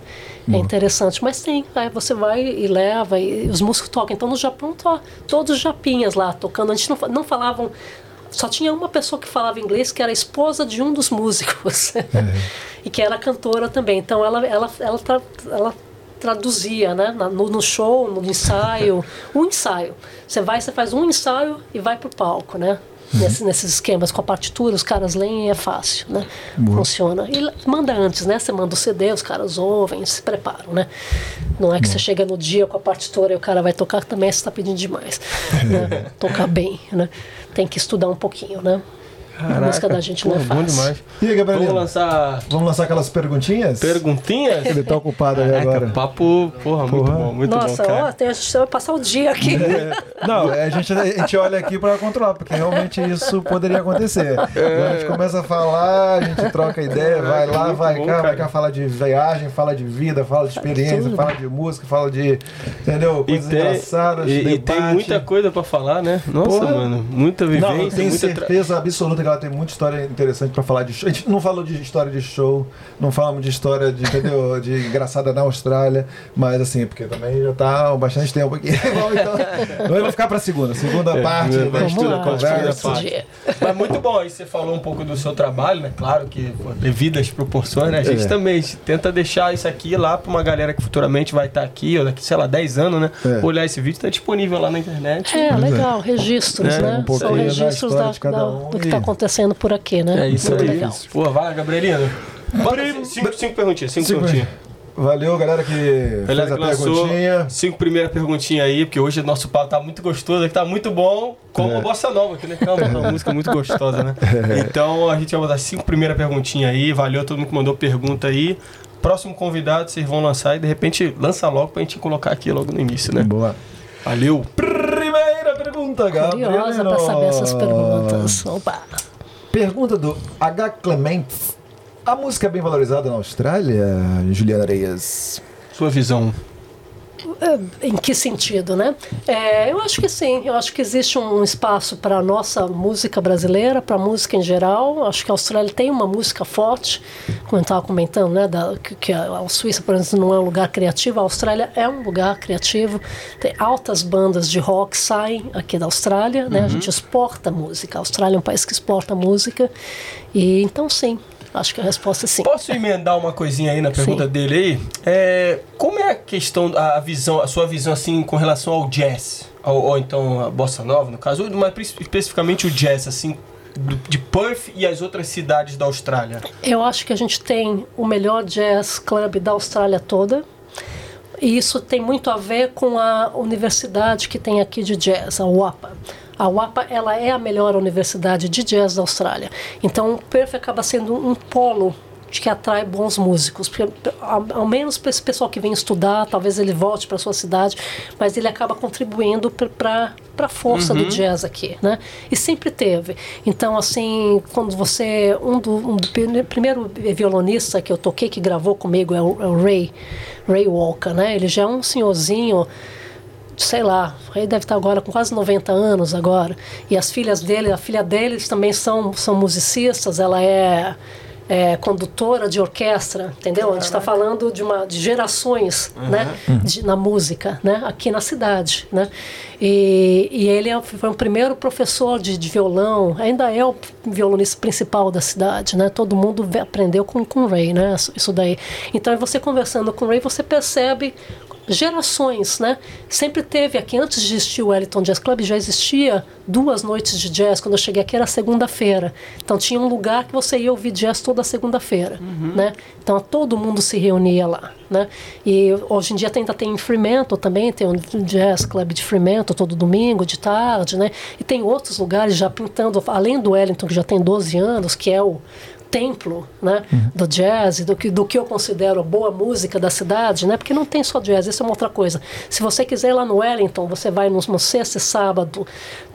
Speaker 4: é interessante. Mas tem, aí você vai e leva, e os músicos tocam. Então no Japão, to, todos os japinhas lá tocando. A gente não, não falavam. Só tinha uma pessoa que falava inglês, que era a esposa de um dos músicos. e que era cantora também. Então ela, ela, ela, tra- ela traduzia, né? No, no show, no ensaio. Um ensaio. Você vai, você faz um ensaio e vai pro palco, né? Nesse- nesses esquemas com a partitura, os caras leem e é fácil, né? Funciona. E manda antes, né? Você manda o CD, os caras ouvem, se preparam, né? Não é que você chega no dia com a partitura e o cara vai tocar, também você está pedindo demais. né? Tocar bem, né? Tem que estudar um pouquinho, né? A música da gente não é fácil.
Speaker 2: demais.
Speaker 1: E aí,
Speaker 2: Vamos
Speaker 1: Gabrielino?
Speaker 2: lançar
Speaker 1: Vamos lançar aquelas perguntinhas?
Speaker 2: perguntinhas?
Speaker 1: Ele tá ocupado aí
Speaker 2: Caraca,
Speaker 1: agora.
Speaker 2: papo, porra, muito
Speaker 1: Porra.
Speaker 2: bom, muito
Speaker 4: Nossa,
Speaker 2: bom, cara.
Speaker 4: ó, tem, a gente vai passar o dia aqui.
Speaker 1: Não, a gente, a gente olha aqui pra controlar, porque realmente isso poderia acontecer. A gente começa a falar, a gente troca ideia, vai lá,
Speaker 2: muito
Speaker 1: vai
Speaker 2: bom,
Speaker 1: cá, vai
Speaker 2: cara.
Speaker 1: cá, fala de viagem, fala de vida, fala de experiência,
Speaker 4: tudo.
Speaker 1: fala de música, fala de, entendeu,
Speaker 2: E
Speaker 1: coisas
Speaker 2: tem,
Speaker 1: engraçadas,
Speaker 2: e, e tem muita coisa pra falar, né? Nossa,
Speaker 1: Porra.
Speaker 2: mano, muita vivência,
Speaker 1: Não, eu tenho
Speaker 2: muita tra-
Speaker 1: certeza absoluta ela tem muita história interessante pra falar de show. A gente não falou de história de show, não falamos de história de, entendeu, de engraçada na Austrália, mas assim, porque também já tá há bastante tempo aqui. Bom, então, eu vou ficar pra segunda, segunda parte
Speaker 2: é,
Speaker 1: da
Speaker 2: vamos
Speaker 1: estuda,
Speaker 4: lá,
Speaker 1: conversa.
Speaker 4: dia.
Speaker 2: Mas muito bom, aí você falou um pouco do seu trabalho, né? Claro que devido às proporções, né? A gente
Speaker 1: É.
Speaker 2: também tenta deixar isso aqui lá pra uma galera que futuramente vai estar aqui, ou daqui, sei lá, 10 anos, né?
Speaker 1: É.
Speaker 2: Olhar esse vídeo, tá disponível lá na internet.
Speaker 4: É, legal, registros,
Speaker 2: É,
Speaker 4: né?
Speaker 1: um
Speaker 4: São registros
Speaker 1: história
Speaker 4: da-
Speaker 1: de cada
Speaker 4: da-
Speaker 1: um
Speaker 4: do que está acontecendo por aqui, né?
Speaker 2: É isso
Speaker 4: Muito
Speaker 2: aí.
Speaker 4: legal.
Speaker 2: Pô, vai, Gabrielino. Bora, cinco, cinco perguntinhas, cinco,
Speaker 1: Cinco
Speaker 2: perguntinhas.
Speaker 1: Valeu, galera que fez
Speaker 2: Galera
Speaker 1: a
Speaker 2: que lançou
Speaker 1: perguntinha.
Speaker 2: cinco primeiras perguntinhas aí, porque hoje o nosso papo tá muito gostoso, aqui tá muito bom, como
Speaker 1: É.
Speaker 2: a Bossa Nova, que né? é uma, música muito gostosa, né? Então a gente vai botar cinco primeiras perguntinhas aí, valeu a todo mundo que mandou pergunta aí. Próximo convidado vocês vão lançar e de repente lança logo pra gente colocar aqui logo no início, né?
Speaker 1: Boa.
Speaker 2: Valeu!
Speaker 1: Primeira pergunta, Gabriel.
Speaker 4: Curiosa para saber essas perguntas. Opa!
Speaker 1: Pergunta do H. Clements. A música é bem valorizada na Austrália, Juliana Areias?
Speaker 2: Sua visão.
Speaker 4: É, Em que sentido, né? É, eu acho que sim. Eu acho que existe um espaço para a nossa música brasileira, para a música em geral. Acho que a Austrália tem uma música forte, como eu estava comentando, né? Da, que, que a, Suíça, por exemplo, não é um lugar criativo. A Austrália é um lugar criativo. Tem altas bandas de rock saem aqui da Austrália, né? A gente exporta música. A Austrália é um país que exporta música. E então, sim. Acho que a resposta é sim.
Speaker 2: Posso emendar uma coisinha aí na pergunta
Speaker 4: Sim.
Speaker 2: dele aí? É, como é a questão, a visão, a sua visão assim com relação ao jazz? Ou, ou então a bossa nova, no caso, mas especificamente o jazz, assim, de Perth e as outras cidades da Austrália.
Speaker 4: Eu acho que a gente tem o melhor jazz club da Austrália toda. E isso tem muito a ver com a universidade que tem aqui de jazz, a UAPA. A UAPA ela é a melhor universidade de jazz da Austrália. Então, Perth acaba sendo um polo de que atrai bons músicos. Porque, ao, menos para esse pessoal que vem estudar, talvez ele volte para sua cidade, mas ele acaba contribuindo para a força do jazz aqui, né? E sempre teve. Então, assim, quando você um do, um do prime- primeiro violonista que eu toquei que gravou comigo é o, é o Ray, Ray Walker, né? Ele já é um senhorzinho sei lá, ele deve estar agora com quase 90 anos agora. E as filhas dele, a filha deles também são, são musicistas, ela é, é condutora de orquestra, entendeu? A gente está falando de uma de gerações, né, de- na música, né, aqui na cidade, né? E, e ele é- foi o primeiro professor de, de violão, ainda é o violonista principal da cidade, né? Todo mundo aprendeu com com o Ray, né? Isso- Isso daí. Então, você conversando com o Ray, você percebe gerações, né? Sempre teve aqui, antes de existir o Wellington Jazz Club, já existia duas noites de jazz. Quando eu cheguei aqui era segunda-feira. Então tinha um lugar que você ia ouvir jazz toda segunda-feira, né? Então todo mundo se reunia lá, né? E hoje em dia ainda tem em Fremantle também, tem um Jazz Club de Fremantle todo domingo, de tarde, né? E tem outros lugares já pintando, além do Wellington, que já tem 12 anos, que é o templo né, do jazz do que, do que eu considero boa música da cidade, né? Porque não tem só jazz, isso é uma outra coisa. Se você quiser ir lá no Wellington, você vai no, no sexta e sábado,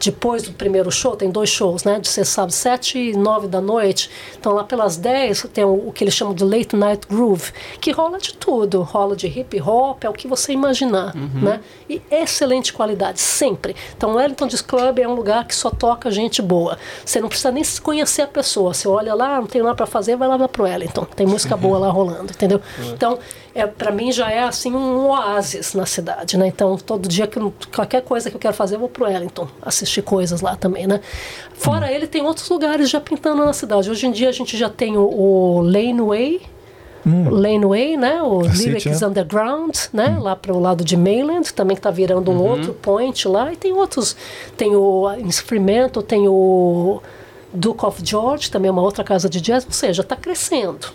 Speaker 4: depois do primeiro show, tem dois shows, né? De sexta sábado, sete e nove da noite. Então lá pelas dez tem o, o que eles chamam de late night groove, que rola de tudo. Rola de hip hop, é o que você imaginar, né? E excelente qualidade, sempre. Então o Wellington Jazz Club é um lugar que só toca gente boa. Você não precisa nem conhecer a pessoa. Você olha lá, não tem nada para fazer, vai lá pro Wellington. Tem música boa lá rolando, entendeu? Então, é, para mim já é assim um oásis na cidade, né? Então, todo dia que qualquer coisa que eu quero fazer, eu vou pro Wellington assistir coisas lá também, né? Fora ele, tem outros lugares já pintando na cidade. Hoje em dia a gente já tem o, o Laneway, Laneway, né? O Lyrics
Speaker 1: é.
Speaker 4: Underground, né? Lá para o lado de Mainland, também que está virando um outro point lá. E tem outros, tem o Fremantle, tem o Duke of George, também é uma outra casa de jazz. Ou seja, está crescendo.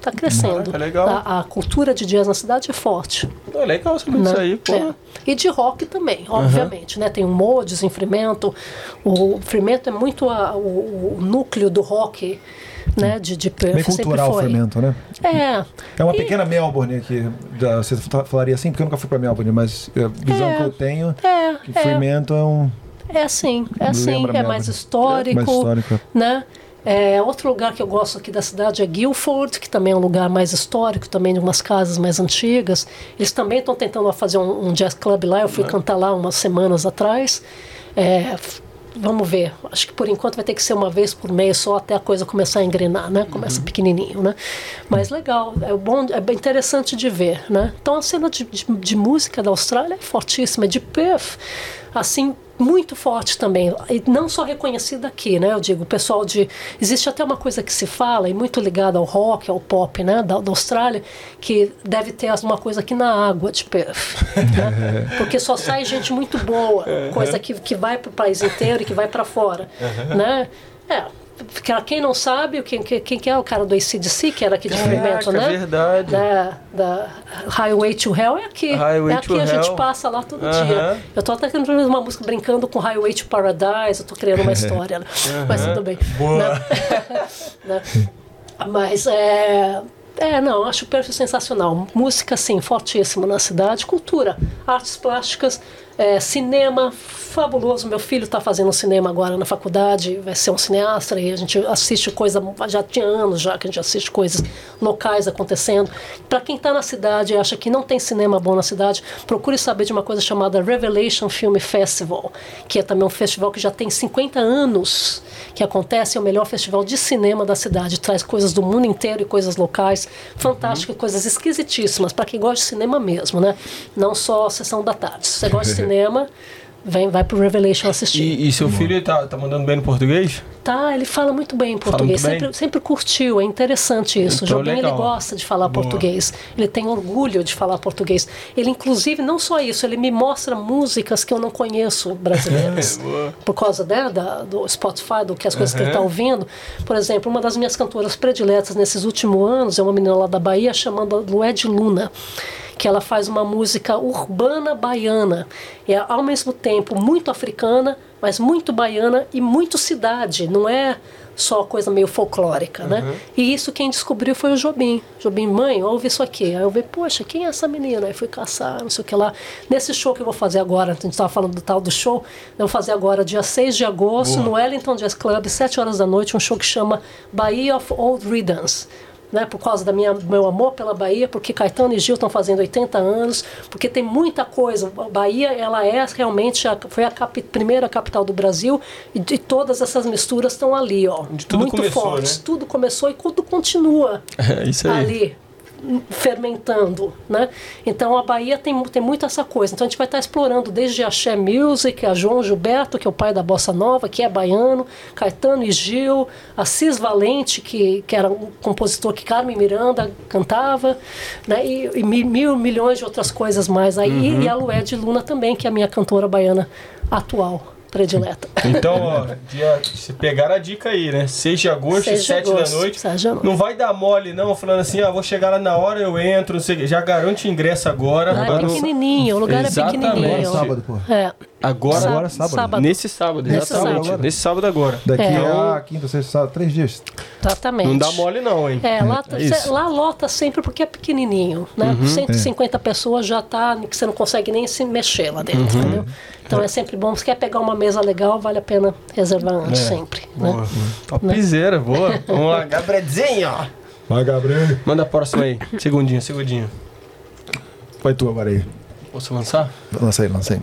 Speaker 4: Tá crescendo.
Speaker 2: Caraca, legal.
Speaker 4: A, a cultura de jazz na cidade é forte.
Speaker 2: Pô, legal saber
Speaker 4: né?
Speaker 2: disso aí, pô.
Speaker 4: É. E de rock também, obviamente, né? Tem o Modes, o Fremento. O Fremento é muito a- o, o núcleo do rock, né? De, de
Speaker 1: Bem cultural o fermento, né?
Speaker 4: É.
Speaker 1: É uma
Speaker 4: E-
Speaker 1: pequena Melbourne aqui. da- Você fa- falaria assim, porque eu nunca fui pra Melbourne, mas a visão
Speaker 4: É.
Speaker 1: que eu tenho
Speaker 4: É,
Speaker 1: que
Speaker 4: é,
Speaker 1: Fremantle é um.
Speaker 4: É assim, é assim,
Speaker 1: Lembra
Speaker 4: é mais
Speaker 1: Melbourne.
Speaker 4: histórico,
Speaker 1: Mais histórico.
Speaker 4: né? É, outro lugar que eu gosto aqui da cidade é Guilford, que também é um lugar mais histórico, também de umas casas mais antigas. Eles também estão tentando fazer um, um jazz club lá. Eu fui cantar lá umas semanas atrás. É, vamos ver. Acho que por enquanto vai ter que ser uma vez por mês só até a coisa começar a engrenar, né? Começa pequenininho, né? Mas legal, é bom, é bem interessante de ver, né? Então a cena de, de, de música da Austrália é fortíssima, de Perth, assim muito forte também, e não só reconhecida aqui, né? Eu digo, o pessoal de. Existe até uma coisa que se fala, e muito ligada ao rock, ao pop, né? Da, da Austrália, que deve ter uma coisa aqui na água de Perth. né? Porque só sai gente muito boa, coisa que, que vai para o país inteiro e que vai para fora. Né? É. Pra quem não sabe, quem, quem, quem que é o cara do ACDC, que era aqui de Fremantle, né?
Speaker 2: verdade.
Speaker 4: da, da Highway to Hell é aqui.
Speaker 2: Highway
Speaker 4: é aqui a gente
Speaker 2: Hell.
Speaker 4: passa lá todo
Speaker 2: Aham.
Speaker 4: dia. Eu tô até cantando uma música brincando com Highway to Paradise, eu tô criando uma história. né? Mas tudo bem.
Speaker 2: Boa.
Speaker 4: Né? Mas é. É, não, acho o Perth sensacional. Música, sim, fortíssima na cidade. Cultura, artes plásticas, é, cinema, fabuloso. Meu filho está fazendo cinema agora na faculdade, vai ser um cineasta e a gente assiste coisa, já tinha anos já que a gente assiste coisas locais acontecendo. Para quem está na cidade e acha que não tem cinema bom na cidade, procure saber de uma coisa chamada Revelation Film Festival, que é também um festival que já tem 50 anos que acontece, é o melhor festival de cinema da cidade, traz coisas do mundo inteiro e coisas locais, fantásticas, coisas esquisitíssimas para quem gosta de cinema mesmo, né? Não só a sessão da tarde. Se você gosta de cinema, vem, vai pro Revelation assistir.
Speaker 2: E, e seu filho tá, tá mandando bem no português?
Speaker 4: Tá, ele fala muito bem em português,
Speaker 2: muito bem?
Speaker 4: sempre, sempre curtiu, é interessante isso.
Speaker 2: Então,
Speaker 4: o Jobim ele gosta de falar
Speaker 2: Boa.
Speaker 4: português, ele tem orgulho de falar português. Ele, inclusive, não só isso, ele me mostra músicas que eu não conheço brasileiras.
Speaker 2: Boa.
Speaker 4: por causa né, da, do Spotify, do que as coisas que ele
Speaker 2: Uhum.
Speaker 4: está ouvindo. Por exemplo, uma das minhas cantoras prediletas nesses últimos anos é uma menina lá da Bahia chamada Lued Luna que ela faz uma música urbana baiana. É ao mesmo tempo muito africana, mas muito baiana e muito cidade. Não é só coisa meio folclórica, né? E isso quem descobriu foi o Jobim. Jobim, mãe, ouve isso aqui. Aí eu vi, poxa, quem é essa menina? Aí fui caçar, não sei o que lá. Nesse show que eu vou fazer agora, a gente estava falando do tal do show, eu vou fazer agora dia 6 de agosto no Wellington Jazz Club, 7 horas da noite, um show que chama Bahia of Old Riddance né, por causa da minha meu amor pela Bahia, porque Caetano e Gil estão fazendo 80 anos, porque tem muita coisa. A Bahia, ela é realmente a, foi a capi- primeira capital do Brasil e, de todas essas misturas estão ali, ó,
Speaker 2: De tudo
Speaker 4: muito
Speaker 2: começou,
Speaker 4: fortes.
Speaker 2: né?
Speaker 4: Tudo começou e tudo continua
Speaker 2: É isso aí.
Speaker 4: ali fermentando, né? Então a Bahia tem, tem muito essa coisa. Então a gente vai estar explorando desde Axé Music, a João Gilberto, que é o pai da bossa nova, que é baiano, Caetano e Gil, Assis Valente, que, que era um compositor que Carmen Miranda cantava, né? E, e mi- mil milhões de outras coisas mais aí. E a Lued Luna também, que é a minha cantora baiana atual, predileta.
Speaker 2: Então, ó, dia, você pegaram a dica aí, né? 6 de agosto,
Speaker 4: 6 de
Speaker 2: 7 da noite.
Speaker 4: 7 da noite.
Speaker 2: Não vai dar mole, não, falando assim, ah, vou chegar lá na hora, eu entro, não sei. Já garante ingresso agora.
Speaker 4: Lá é pequenininho, o lugar
Speaker 2: Exatamente.
Speaker 4: é pequenininho.
Speaker 1: Agora sábado, pô.
Speaker 4: É.
Speaker 2: Agora,
Speaker 1: Agora é sábado.
Speaker 2: nesse sábado,
Speaker 4: Nesse
Speaker 2: exatamente.
Speaker 4: sábado.
Speaker 2: Nesse sábado agora.
Speaker 1: Daqui
Speaker 4: É.
Speaker 1: a quinta, sexta, sábado, três dias.
Speaker 4: Exatamente.
Speaker 2: Não dá mole não, hein?
Speaker 4: É, lá,
Speaker 2: É isso.
Speaker 4: lá lota sempre porque é pequenininho, né? 150 pessoas já tá que você não consegue nem se mexer lá dentro, entendeu? Então é sempre bom. Se quer pegar uma mesa legal, vale a pena reservar antes sempre, né?
Speaker 2: Boa. Topzera, boa. Vamos lá, Gabrielzinho, ó.
Speaker 1: Vai, Gabriel.
Speaker 2: Manda a próxima aí. Segundinho, segundinho.
Speaker 1: Vai tu agora aí.
Speaker 2: Posso lançar?
Speaker 1: Lança aí, lança aí.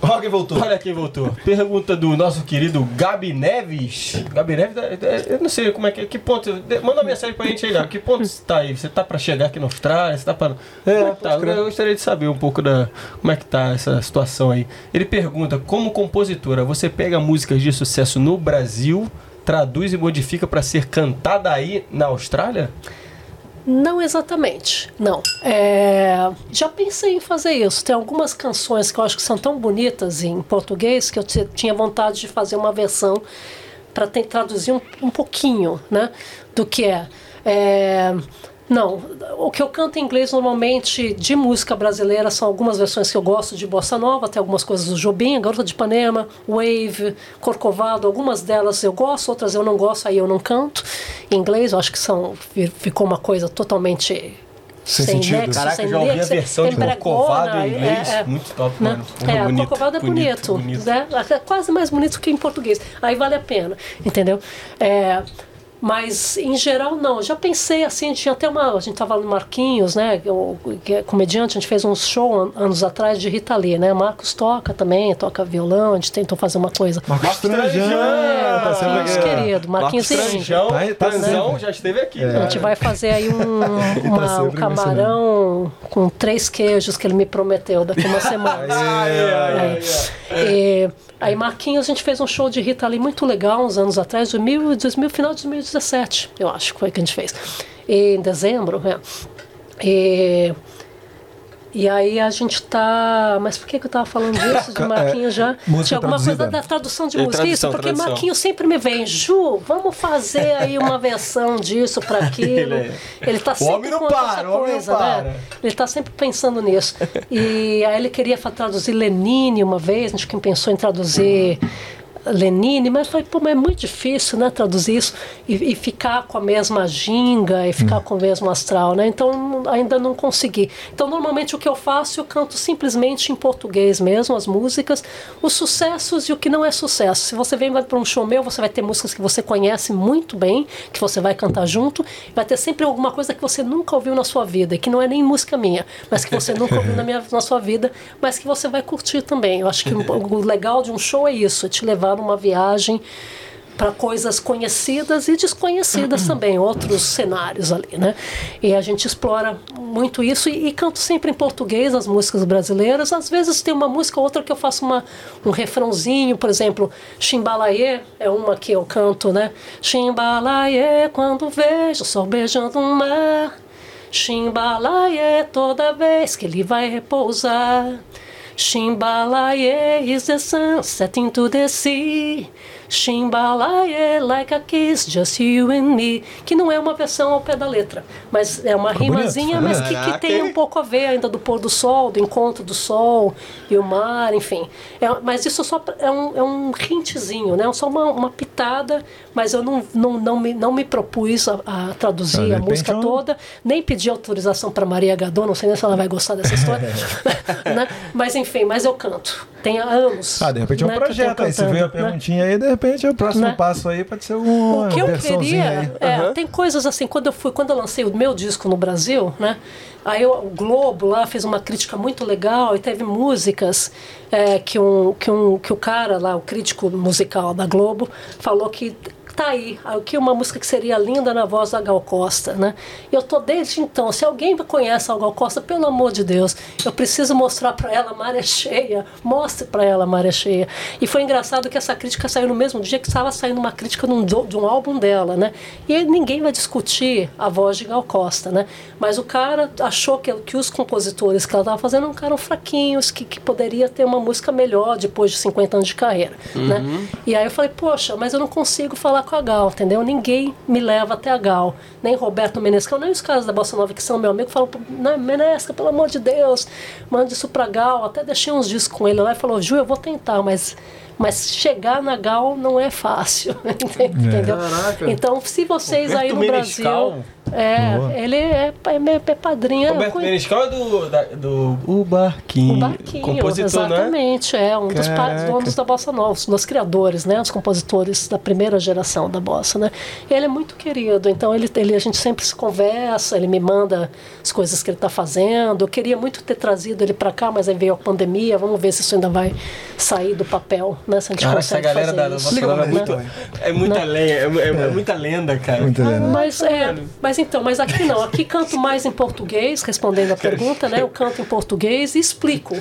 Speaker 6: Olha quem voltou.
Speaker 2: Olha quem voltou. Pergunta do nosso querido Gabi Neves. Gabi Neves, é- é- eu não sei como é que. Que ponto. Manda uma mensagem pra gente aí, Gabi. Que ponto você tá aí? Você tá pra chegar aqui na Austrália? Você tá pra.
Speaker 1: É,
Speaker 2: que tá? Eu gostaria de saber um pouco da. Como é que tá essa situação aí. Ele pergunta: como compositora, você pega músicas de sucesso no Brasil, traduz e modifica pra ser cantada aí na Austrália?
Speaker 4: Não exatamente, não. É, já pensei em fazer isso. Tem algumas canções que eu acho que são tão bonitas em português que eu ti- tinha vontade de fazer uma versão para traduzir um, um pouquinho, né, do que é. É, não, o que eu canto em inglês normalmente de música brasileira são algumas versões que eu gosto de bossa nova, tem algumas coisas do Jobim, Garota de Ipanema, Wave, Corcovado, algumas delas eu gosto, outras eu não gosto, aí eu não canto. Em inglês eu acho que são ficou uma coisa totalmente
Speaker 1: Sem sentido.
Speaker 4: nexo,
Speaker 5: Caraca,
Speaker 4: sem
Speaker 5: já ouvi a versão de Corcovado em inglês.
Speaker 4: é, é.
Speaker 5: Muito top,
Speaker 4: né?
Speaker 5: mano.
Speaker 4: É,
Speaker 5: bonito,
Speaker 4: Corcovado é bonito,
Speaker 5: bonito.
Speaker 4: né? É quase mais bonito que em português. Aí vale a pena, entendeu? É, mas em geral não. Já pensei assim, tinha até uma. A gente tava no Marquinhos, né? O, que é comediante, a gente fez um show an- anos atrás de Rita Lee, né? Marcos toca também, toca violão, a gente tentou fazer uma coisa.
Speaker 1: Marcos Tranjão, tá sempre
Speaker 4: Marquinhos, querido, Marquinhos
Speaker 5: Marcos
Speaker 4: e
Speaker 5: Tranjão,
Speaker 1: Tá- tá
Speaker 5: Tranzão
Speaker 1: sempre.
Speaker 5: já esteve aqui.
Speaker 4: A gente vai fazer aí um, uma- um
Speaker 1: sempre
Speaker 4: camarão com três queijos que ele me prometeu daqui uma semana. É. E, aí Marquinhos, a gente fez um show de Rita Lee muito legal uns anos atrás, 2000, 2000, final de 2017, eu acho que foi que a gente fez. E, em dezembro, é. E, e aí a gente tá. Mas por que, que eu tava falando disso? De
Speaker 1: É,
Speaker 4: Marquinhos já?
Speaker 1: música
Speaker 4: Tinha alguma
Speaker 1: traduzida.
Speaker 4: coisa da tradução de
Speaker 5: É,
Speaker 4: música. Isso,
Speaker 5: tradução,
Speaker 4: porque
Speaker 5: tradução.
Speaker 4: Marquinhos sempre me vem, Ju, vamos fazer aí uma versão disso para aquilo.
Speaker 5: Ele
Speaker 4: Ele,
Speaker 5: é-
Speaker 4: tá sempre
Speaker 5: homem não
Speaker 4: com
Speaker 5: para, o não
Speaker 4: coisa,
Speaker 5: para.
Speaker 4: né? Ele tá sempre pensando nisso. E aí ele queria traduzir Lenine uma vez, a gente quem pensou em traduzir Lenine, mas foi, pô, mas é muito difícil, né, traduzir isso e, e ficar com a mesma ginga e ficar com o mesmo astral, né? Então ainda não consegui. Então normalmente o que eu faço, eu canto simplesmente em português mesmo as músicas, os sucessos e o que não é sucesso. Se você vem para um show meu, você vai ter músicas que você conhece muito bem, que você vai cantar junto, vai ter sempre alguma coisa que você nunca ouviu na sua vida, que não é nem música minha, mas que você nunca ouviu na, minha, na sua vida, mas que você vai curtir também. Eu acho que o o legal de um show é isso, é te levar numa viagem para coisas conhecidas e desconhecidas também, outros cenários ali, né? E a gente explora muito isso e, e canto sempre em português as músicas brasileiras. Às vezes tem uma música ou outra que eu faço uma, um refrãozinho, por exemplo, Chimbalaê é uma que eu canto, né? Chimbalaê, quando vejo o sol beijando o mar. Chimbalaê, toda vez que ele vai repousar. Chimbalaye is the sun setting to the sea. Chimbalaye like a kiss, just you and me. Que não é uma versão ao pé da letra, mas é uma
Speaker 1: bonito,
Speaker 4: rimazinha, mas
Speaker 1: bonito.
Speaker 4: que, que tem um pouco a ver ainda do pôr do sol, do encontro do sol e o mar, enfim. É, mas isso só é um, é um hintzinho, né? Só uma, uma pitada, mas eu não, não, não, me, não me propus a, a traduzir
Speaker 1: de
Speaker 4: a música
Speaker 1: é um-
Speaker 4: toda, nem pedi autorização para Maria Gadot, não sei nem se ela vai gostar dessa história. né? Mas enfim, mas eu canto. Tem anos.
Speaker 1: Ah, de repente é um
Speaker 4: né,
Speaker 1: projeto aí. Se
Speaker 4: cantando,
Speaker 1: veio a
Speaker 4: né?
Speaker 1: perguntinha aí, de repente é o próximo
Speaker 4: Né?
Speaker 1: passo aí, pode ser uma
Speaker 4: O que eu queria, é, tem coisas assim, quando eu fui, quando eu lancei o meu disco no Brasil, né? Aí eu- o Globo lá fez uma crítica muito legal e teve músicas é, que, um, que, um, que o cara lá, o crítico musical da Globo, falou que tá aí, aqui uma música que seria linda na voz da Gal Costa, né? Eu tô desde então, se alguém conhece a Gal Costa, pelo amor de Deus, eu preciso mostrar para ela Maré Cheia, mostre para ela Maré Cheia. E foi engraçado que essa crítica saiu no mesmo dia que estava saindo uma crítica num de um álbum dela, né? E ninguém vai discutir a voz de Gal Costa, né? Mas o cara achou que, que os compositores que ela estava fazendo eram caras fraquinhos, que, que poderia ter uma música melhor depois de 50 anos de carreira, né? E aí eu falei, poxa, mas eu não consigo falar com a Gal, entendeu? Ninguém me leva até a Gal. Nem Roberto Menescal, nem os caras da Bossa Nova que são meu amigo, falam, "Não, Menesca, pelo amor de Deus, manda isso pra Gal. Até deixei uns discos com ele lá e falou, Ju, eu vou tentar, mas... Mas chegar na Gal não é fácil, entendeu?
Speaker 5: Caraca.
Speaker 4: Então, se vocês aí no
Speaker 5: Roberto Menescal?
Speaker 4: Brasil... É,
Speaker 1: Boa.
Speaker 4: ele é, é, é padrinho. é
Speaker 5: Roberto
Speaker 4: conhe-
Speaker 5: Menescal é do, da- do O Barquinho.
Speaker 4: o Barquinho,
Speaker 5: Compositor, né?
Speaker 4: exatamente, é um dos pa-
Speaker 1: Caraca.
Speaker 4: donos da bossa nova, um dos criadores, né, os compositores da primeira geração da bossa, né. E ele é muito querido, então ele, ele a gente sempre se conversa, ele me manda as coisas que ele está fazendo. Eu queria muito ter trazido ele para cá, mas aí veio a pandemia. Vamos ver se isso ainda vai sair do papel, né, se a gente
Speaker 5: Cara, essa
Speaker 4: consegue
Speaker 5: galera
Speaker 4: fazer
Speaker 5: da,
Speaker 4: isso.
Speaker 5: Nova é,
Speaker 4: né?
Speaker 5: muito, é muita lenha, é, é- é muita lenda, cara.
Speaker 1: Muito lindo.
Speaker 4: Mas, é, mas então, mas aqui não, aqui canto mais em português, respondendo a pergunta, né? Eu canto em português e explico.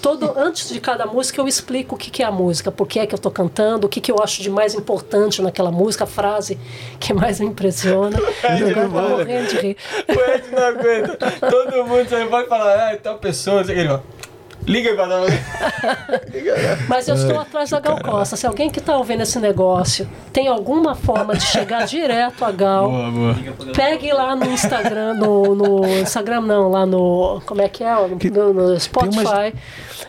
Speaker 4: Todo, antes de cada música eu explico o que, que é a música, por que é que eu tô cantando, o que, que eu acho de mais importante naquela música, a frase que mais me impressiona. Eu tô morrendo de rir.
Speaker 5: O Ed não aguenta. Todo mundo você pode falar, ah, tal pessoa, não sei o que, ele fala, Liga aí pra dar uma...
Speaker 4: Mas eu estou atrás da Gal Costa. Se alguém que está ouvindo esse negócio tem alguma forma de chegar direto a Gal, pegue lá no Instagram, no, no Instagram não, lá no. Como é que é? No, no Spotify.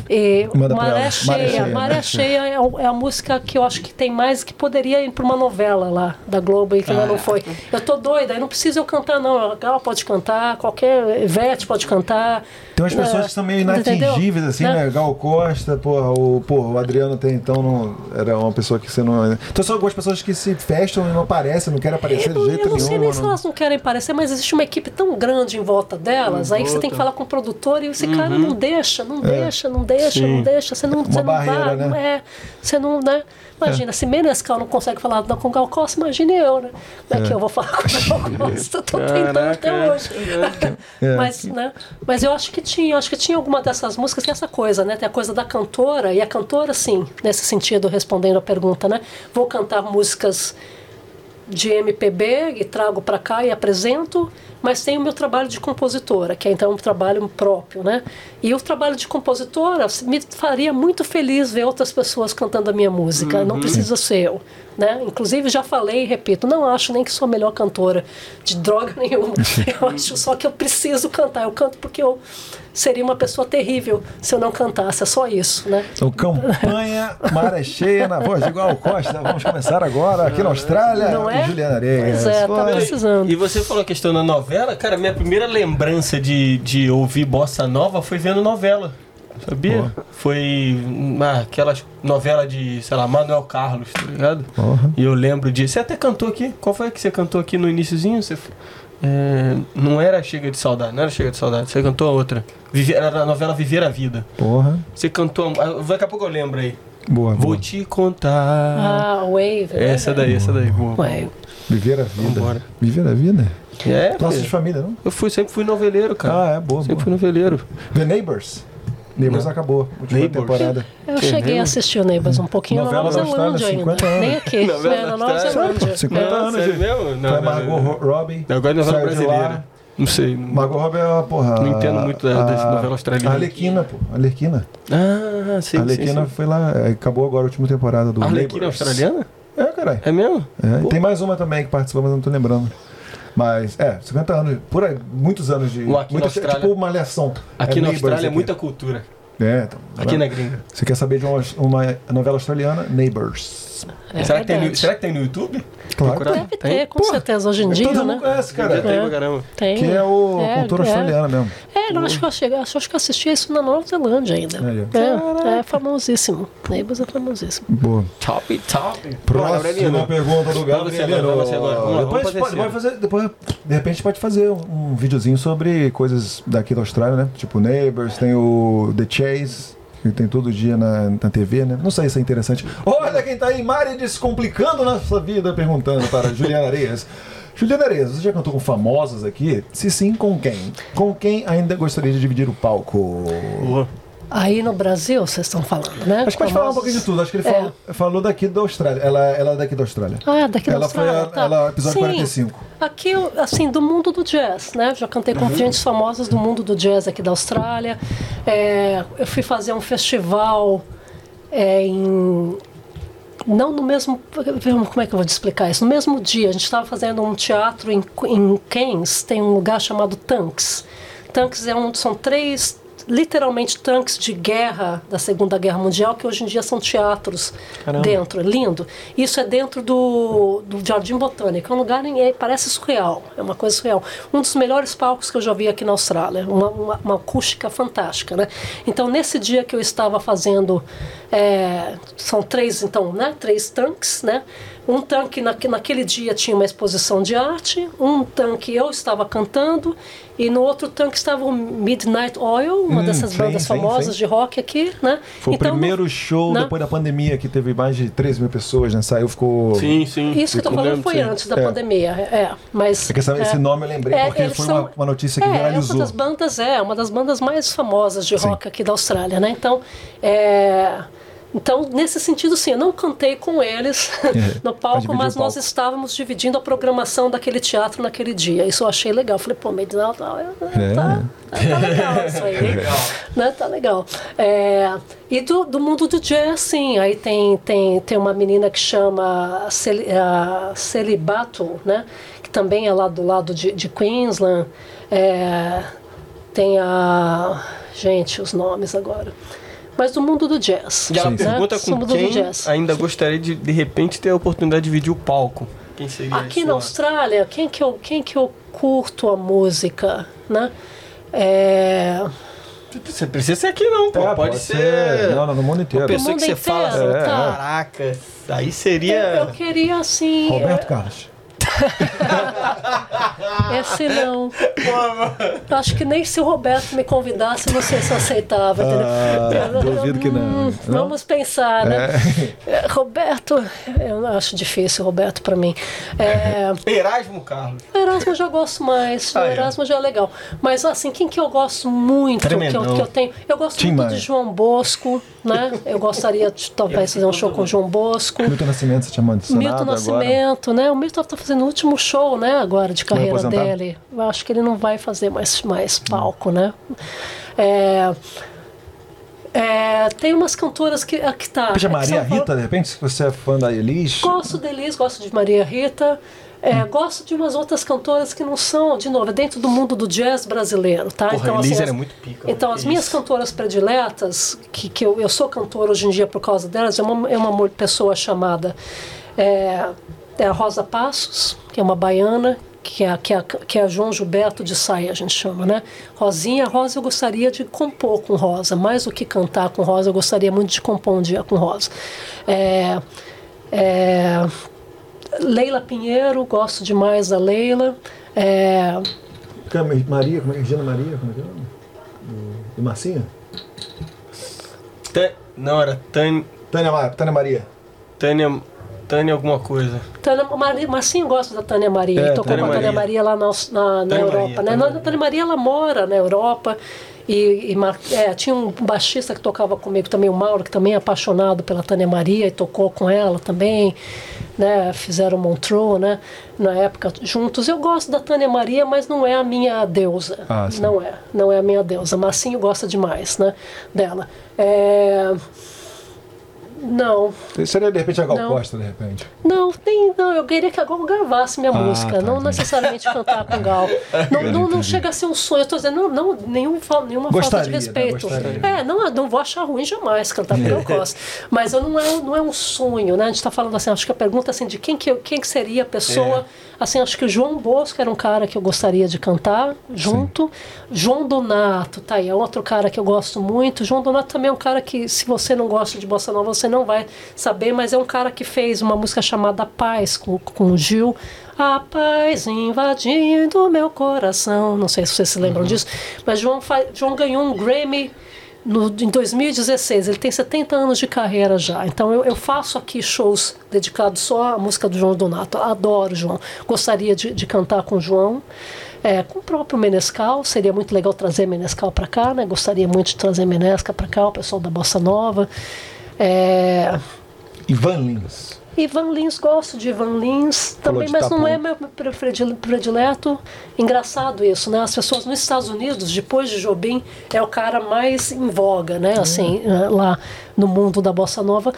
Speaker 4: E
Speaker 1: Manda pra
Speaker 4: Maré
Speaker 1: ela. Maré
Speaker 4: Cheia.
Speaker 1: Cheia,
Speaker 4: Maré Cheia é, é a música que eu acho que tem mais que poderia ir para uma novela lá da Globo e que ainda não foi. Eu tô doida, aí não precisa eu cantar, não. A Gal pode cantar, qualquer Ivete pode cantar.
Speaker 1: Tem umas pessoas
Speaker 4: É,
Speaker 1: que são meio
Speaker 4: entendeu?
Speaker 1: inatingíveis, assim,
Speaker 4: Né?
Speaker 1: né? Gal Costa, porra, o, porra, o Adriano tem, então, não, era uma pessoa que você não. Então são algumas pessoas que se fecham e não aparecem, não querem aparecer de
Speaker 4: Eu,
Speaker 1: jeito
Speaker 4: eu não
Speaker 1: nenhum.
Speaker 4: sei nem se
Speaker 1: não-
Speaker 4: elas não querem parecer, mas existe uma equipe tão grande em volta delas, aí que você tem que falar com o produtor e esse cara não deixa, não deixa, não deixa, não deixa, você não, você não
Speaker 1: barreira,
Speaker 4: vai,
Speaker 1: né?
Speaker 4: não é, você não, né? Imagina, se Menescal não consegue falar não, com Gal Costa, imagine eu, né? Como é que eu vou falar com Gal Costa? Tô tentando até hoje. Mas, né? Mas eu acho que tinha, eu acho que tinha alguma dessas músicas, tem essa coisa, né? Tem a coisa da cantora, e a cantora, sim, nesse sentido, respondendo a pergunta, né? Vou cantar músicas de MPB e trago para cá e apresento, mas tem o meu trabalho de compositora, que é então um trabalho próprio, né? E o trabalho de compositora me faria muito feliz ver outras pessoas cantando a minha música, não precisa ser eu, né? Inclusive já falei e repito, não acho nem que sou a melhor cantora de droga nenhuma. Eu acho só que eu preciso cantar, eu canto porque eu seria uma pessoa terrível se eu não cantasse, é só isso, né?
Speaker 1: Então, campanha Maré Cheia na voz de Gal Costa. Vamos começar agora aqui na Austrália.
Speaker 4: Não é?
Speaker 1: Juliana Areias.
Speaker 4: Pois é, tá precisando.
Speaker 5: E você falou a questão da novela, cara, minha primeira lembrança de, de ouvir bossa nova foi vendo novela. Sabia? Foi ah, aquelas novela de, sei lá, Manuel Carlos, tá ligado?
Speaker 1: Porra.
Speaker 5: E eu lembro de. Você até cantou aqui? Qual foi que você cantou aqui no iníciozinho? Você, é, não era Chega de Saudade, não era Chega de Saudade, você cantou a outra. Viver, era a novela Viver a Vida.
Speaker 1: Porra.
Speaker 5: Você cantou. Daqui a pouco eu lembro aí.
Speaker 1: Boa,
Speaker 5: Vou
Speaker 1: boa.
Speaker 5: te contar.
Speaker 4: Ah, Wave. né?
Speaker 5: essa daí, essa daí. Boa.
Speaker 4: Ué,
Speaker 1: Viver a vida.
Speaker 5: Vambora.
Speaker 1: Viver a vida?
Speaker 5: É,
Speaker 1: Laços de família, não?
Speaker 5: eu fui, sempre fui noveleiro, cara.
Speaker 1: Ah, é boa,
Speaker 5: sempre
Speaker 1: boa.
Speaker 5: fui noveleiro.
Speaker 1: The Neighbors. Neighbors
Speaker 5: Não.
Speaker 1: acabou. Última
Speaker 5: Neighbors.
Speaker 1: temporada.
Speaker 4: Eu cheguei a assistir o Neighbors um pouquinho
Speaker 1: Novela
Speaker 4: na Nova
Speaker 1: da Austrália,
Speaker 4: Zelândia ainda.
Speaker 1: 50 anos.
Speaker 4: Nem aqui.
Speaker 5: Novela
Speaker 4: é,
Speaker 5: da
Speaker 4: na Nova
Speaker 5: Austrália.
Speaker 4: Zelândia.
Speaker 1: 50
Speaker 4: É.
Speaker 1: anos. gente.
Speaker 5: mesmo? Não,
Speaker 1: Foi Margot Robbie.
Speaker 5: Agora é novela brasileira. Não sei.
Speaker 1: Margot Robbie é a porra.
Speaker 5: Não entendo muito da- das
Speaker 1: a-
Speaker 5: novelas australianas.
Speaker 1: A Arlequina, pô. A Arlequina.
Speaker 5: Ah, sim,
Speaker 1: a
Speaker 5: sim,
Speaker 1: Arlequina
Speaker 5: sim.
Speaker 1: foi lá. é, Acabou agora a última temporada do
Speaker 5: A Arlequina
Speaker 1: Neighbors.
Speaker 5: australiana?
Speaker 1: É, caralho.
Speaker 5: É mesmo?
Speaker 1: É, tem mais uma também que participou, mas eu não tô lembrando. Mas, é, 50 anos, por aí, muitos anos de.
Speaker 5: Bom, aqui
Speaker 1: muita,
Speaker 5: Austrália-
Speaker 1: tipo uma malhação.
Speaker 5: Aqui
Speaker 1: É
Speaker 5: na Austrália é muita cultura.
Speaker 1: É, então.
Speaker 5: Aqui na gringa.
Speaker 1: Você quer saber de uma, uma novela australiana? Neighbors.
Speaker 4: É
Speaker 5: será, que tem será que tem no YouTube?
Speaker 1: Claro.
Speaker 5: Procurar?
Speaker 4: Deve
Speaker 5: Tem?
Speaker 4: ter, com certeza, hoje em dia,
Speaker 1: Todo
Speaker 4: né?
Speaker 1: mundo conhece,
Speaker 5: Tem,
Speaker 1: cara.
Speaker 5: tem
Speaker 4: É.
Speaker 5: pra caramba.
Speaker 4: Tem.
Speaker 1: Que é o
Speaker 4: É,
Speaker 1: cultura
Speaker 4: é.
Speaker 1: australiana mesmo.
Speaker 4: É, não, acho que eu cheguei, acho, acho que eu assisti isso na Nova Zelândia ainda. É, é famosíssimo. Neighbors é famosíssimo.
Speaker 1: Boa.
Speaker 5: Top, top.
Speaker 1: Próxima pergunta do Gabriel. Depois, pode,
Speaker 5: fazer
Speaker 1: pode fazer, depois, de repente pode fazer um, um videozinho sobre coisas daqui da Austrália, né? Tipo Neighbors, tem o The Chase, que tem todo dia na, na TV, né? Não sei se é interessante. Olha quem tá aí, Mari Descomplicando Nossa Vida, perguntando para Juliana Areias. Juliana Areias, você já cantou com famosos aqui? Se sim, com quem? Com quem ainda gostaria de dividir o palco?
Speaker 4: Aí no Brasil, vocês estão falando, né?
Speaker 1: Acho que pode falar um pouquinho de tudo. Acho que ele
Speaker 4: É.
Speaker 1: falou, falou daqui da Austrália. Ela, ela é daqui da Austrália.
Speaker 4: Ah, daqui da
Speaker 1: Ela foi a-
Speaker 4: Austrália, tá.
Speaker 1: ela, episódio
Speaker 4: Sim.
Speaker 1: 45.
Speaker 4: Aqui, assim, do mundo do jazz, né? Já cantei
Speaker 1: Uhum.
Speaker 4: com gente famosas do mundo do jazz aqui da Austrália. É, eu fui fazer um festival é, em... Não no mesmo... Como é que eu vou te explicar isso? No mesmo dia, a gente estava fazendo um teatro em, em Keynes, tem um lugar chamado Tanks. Tanks é um, são três literalmente tanques de guerra da Segunda Guerra Mundial que hoje em dia são teatros dentro, é lindo. Isso é dentro do, do Jardim Botânico, é um lugar em, é, parece surreal, é uma coisa surreal. Um dos melhores palcos que eu já vi aqui na Austrália, uma, uma, uma acústica fantástica, né? Então nesse dia que eu estava fazendo, é, são três então, né? Três tanques, né? Um tanque naque- naquele dia tinha uma exposição de arte, um tanque eu estava cantando e no outro tanque estava o Midnight Oil, uma
Speaker 1: Hum,
Speaker 4: dessas
Speaker 1: sim,
Speaker 4: bandas
Speaker 1: sim,
Speaker 4: famosas
Speaker 1: sim.
Speaker 4: de rock aqui, né?
Speaker 1: Foi
Speaker 4: Então,
Speaker 1: o primeiro show
Speaker 4: né?
Speaker 1: depois da pandemia que teve mais de 3 mil pessoas, né? Saiu, ficou.
Speaker 5: Sim, sim.
Speaker 4: Isso que eu tô falando foi
Speaker 5: sim.
Speaker 4: antes da
Speaker 1: É.
Speaker 4: pandemia, é. Mas
Speaker 1: É que essa- esse nome eu lembrei porque
Speaker 4: eles
Speaker 1: foi uma- uma notícia que
Speaker 4: é, É
Speaker 1: viralizou.
Speaker 4: uma das bandas é uma das bandas mais famosas de
Speaker 1: Sim.
Speaker 4: rock aqui da Austrália, né? Então, é, Então, nesse sentido, sim, eu não cantei com eles no
Speaker 1: Mas
Speaker 4: palco, mas
Speaker 1: o
Speaker 4: nós
Speaker 1: palco.
Speaker 4: estávamos dividindo a programação daquele teatro naquele dia. Isso eu achei legal. Falei, pô, Medinal tá,
Speaker 1: É.
Speaker 4: tá, tá legal isso aí. né? Tá legal. É, e do, do mundo do jazz, sim. Aí tem, tem, tem uma menina que chama Celi, a Celibato, né? Que também é lá do lado de, de Queensland. É, tem a. Gente, os nomes agora. Mas do mundo do jazz.
Speaker 5: E ela
Speaker 4: né?
Speaker 5: pergunta
Speaker 4: Do
Speaker 5: com
Speaker 4: mundo do
Speaker 5: quem
Speaker 4: jazz.
Speaker 5: ainda gostaria de, de repente, ter a oportunidade de dividir o palco. Quem seria
Speaker 4: Aqui na Austrália, quem que eu, quem que eu curto a música, né? É,
Speaker 5: Você precisa ser aqui não, pô.
Speaker 1: É,
Speaker 5: pode, ser...
Speaker 1: Não, não, no mundo inteiro.
Speaker 5: Uma pessoa
Speaker 4: mundo
Speaker 5: que você fala assim,
Speaker 4: inteiro, tá.
Speaker 5: caraca, aí seria...
Speaker 4: eu, eu queria assim.
Speaker 1: Roberto Carlos.
Speaker 4: é, esse não. Eu Acho que nem se o Roberto me convidasse, se eu aceitava. entendeu?
Speaker 1: Ah,
Speaker 4: Eu- eu-
Speaker 1: duvido que não.
Speaker 4: hum,
Speaker 1: Não?
Speaker 4: Vamos pensar, né? É, Roberto, eu acho difícil, Roberto, pra mim. É,
Speaker 5: Erasmo Carlos.
Speaker 4: O Erasmo eu já gosto mais, o
Speaker 5: Ah, é.
Speaker 4: Erasmo já é legal. Mas assim, quem que eu gosto muito, que eu, que eu tenho. Eu gosto
Speaker 1: Tim
Speaker 4: muito
Speaker 1: Maia.
Speaker 4: de João Bosco, né? Eu gostaria de talvez fazer um show com o João Bosco.
Speaker 1: Milton Nascimento chamando de Senado
Speaker 4: Milton
Speaker 1: agora.
Speaker 4: Nascimento, né? O Milton tá fazendo o último show, né, agora de carreira dele. Eu acho que ele não vai fazer mais, mais palco, né? É, é, tem umas cantoras que, que tá.
Speaker 1: Veja,
Speaker 4: é que
Speaker 1: Maria
Speaker 4: Paulo-
Speaker 1: Rita, de repente, se você é fã da Elis.
Speaker 4: Gosto da Elis, gosto de Maria Rita. é, Gosto de umas outras cantoras que não são, de novo, é dentro do mundo do jazz brasileiro, tá?
Speaker 5: Porra, a Elis
Speaker 4: as-
Speaker 5: era muito pica,
Speaker 4: Então, as
Speaker 5: que
Speaker 4: minhas cantoras prediletas, que, que eu, eu sou cantora hoje em dia por causa delas, é uma, é uma pessoa chamada é, é a Rosa Passos, que é uma baiana, que é, a- que, é, que é a João Gilberto de Saia, a gente chama, né? Rosinha, Rosa, eu gostaria de compor com Rosa, mais do que cantar com Rosa, eu gostaria muito de compor um dia com Rosa. É, é, Leila Pinheiro, gosto demais da Leila. É,
Speaker 1: Maria, como é que é? Regina Maria? Como é que é o nome? Do- Do Marcinha?
Speaker 5: Tan- Não, era Tânia,
Speaker 1: Tânia, Tânia Maria.
Speaker 5: Tânia, Tânia alguma coisa.
Speaker 4: Tânia, Mari, Marcinho gosta da Tânia Maria,
Speaker 1: É,
Speaker 4: ele tocou
Speaker 5: Tânia
Speaker 4: com a Tânia
Speaker 5: Maria.
Speaker 4: Maria lá na, na, na Europa.
Speaker 5: Maria,
Speaker 4: né?
Speaker 5: Tânia Maria.
Speaker 4: Tânia Maria ela mora na Europa. E, e é, tinha um baixista que tocava comigo também, o Mauro, que também é apaixonado pela Tânia Maria e tocou com ela também. Né? Fizeram Montreux, né? Na época juntos. Eu gosto da Tânia Maria, mas não é a minha deusa.
Speaker 1: Ah,
Speaker 4: não é, não é a minha deusa. Marcinho gosta demais, né? Dela. É, Não,
Speaker 1: Seria de repente a Gal
Speaker 4: Não.
Speaker 1: Costa, de repente.
Speaker 4: não, nem, não, eu queria que a Gal gravasse minha
Speaker 1: Ah,
Speaker 4: música,
Speaker 1: tá,
Speaker 4: não
Speaker 1: entendi.
Speaker 4: necessariamente cantar com Gal. Não, não, não chega a ser um sonho, eu tô dizendo, não, não nenhum, nenhuma falta
Speaker 1: Gostaria,
Speaker 4: de
Speaker 1: né?
Speaker 4: respeito.
Speaker 1: Gostaria.
Speaker 4: É, não, não vou achar ruim jamais cantar com Gal Costa. Mas eu não, é, não é um sonho, né? A gente está falando assim, acho que a pergunta assim, de quem que, quem que seria a pessoa. Assim, acho que o João Bosco era um cara que eu gostaria de cantar junto. João Donato, tá aí, é outro cara que eu gosto muito. João Donato também é um cara que, se você não gosta de bossa nova, você não vai saber, mas é um cara que fez uma música chamada Paz com, com o Gil. A paz invadindo meu coração. Não sei se vocês se lembram disso, mas João, João ganhou um Grammy no, em 2016. Ele tem 70 anos de carreira já. Então eu, eu faço aqui shows dedicados só à música do João Donato. Adoro João. Gostaria de, de cantar com o João. É, com o próprio Menescal, seria muito legal trazer Menescal para cá, né? Gostaria muito de trazer Menesca para cá, o pessoal da Bossa Nova. É,
Speaker 1: Ivan Lins.
Speaker 4: Ivan Lins, gosto de Ivan Lins também, mas não é meu predileto. Engraçado isso, né? As pessoas nos Estados Unidos, depois de Jobim, é o cara mais em voga, né? Assim, eh, lá no mundo da bossa nova.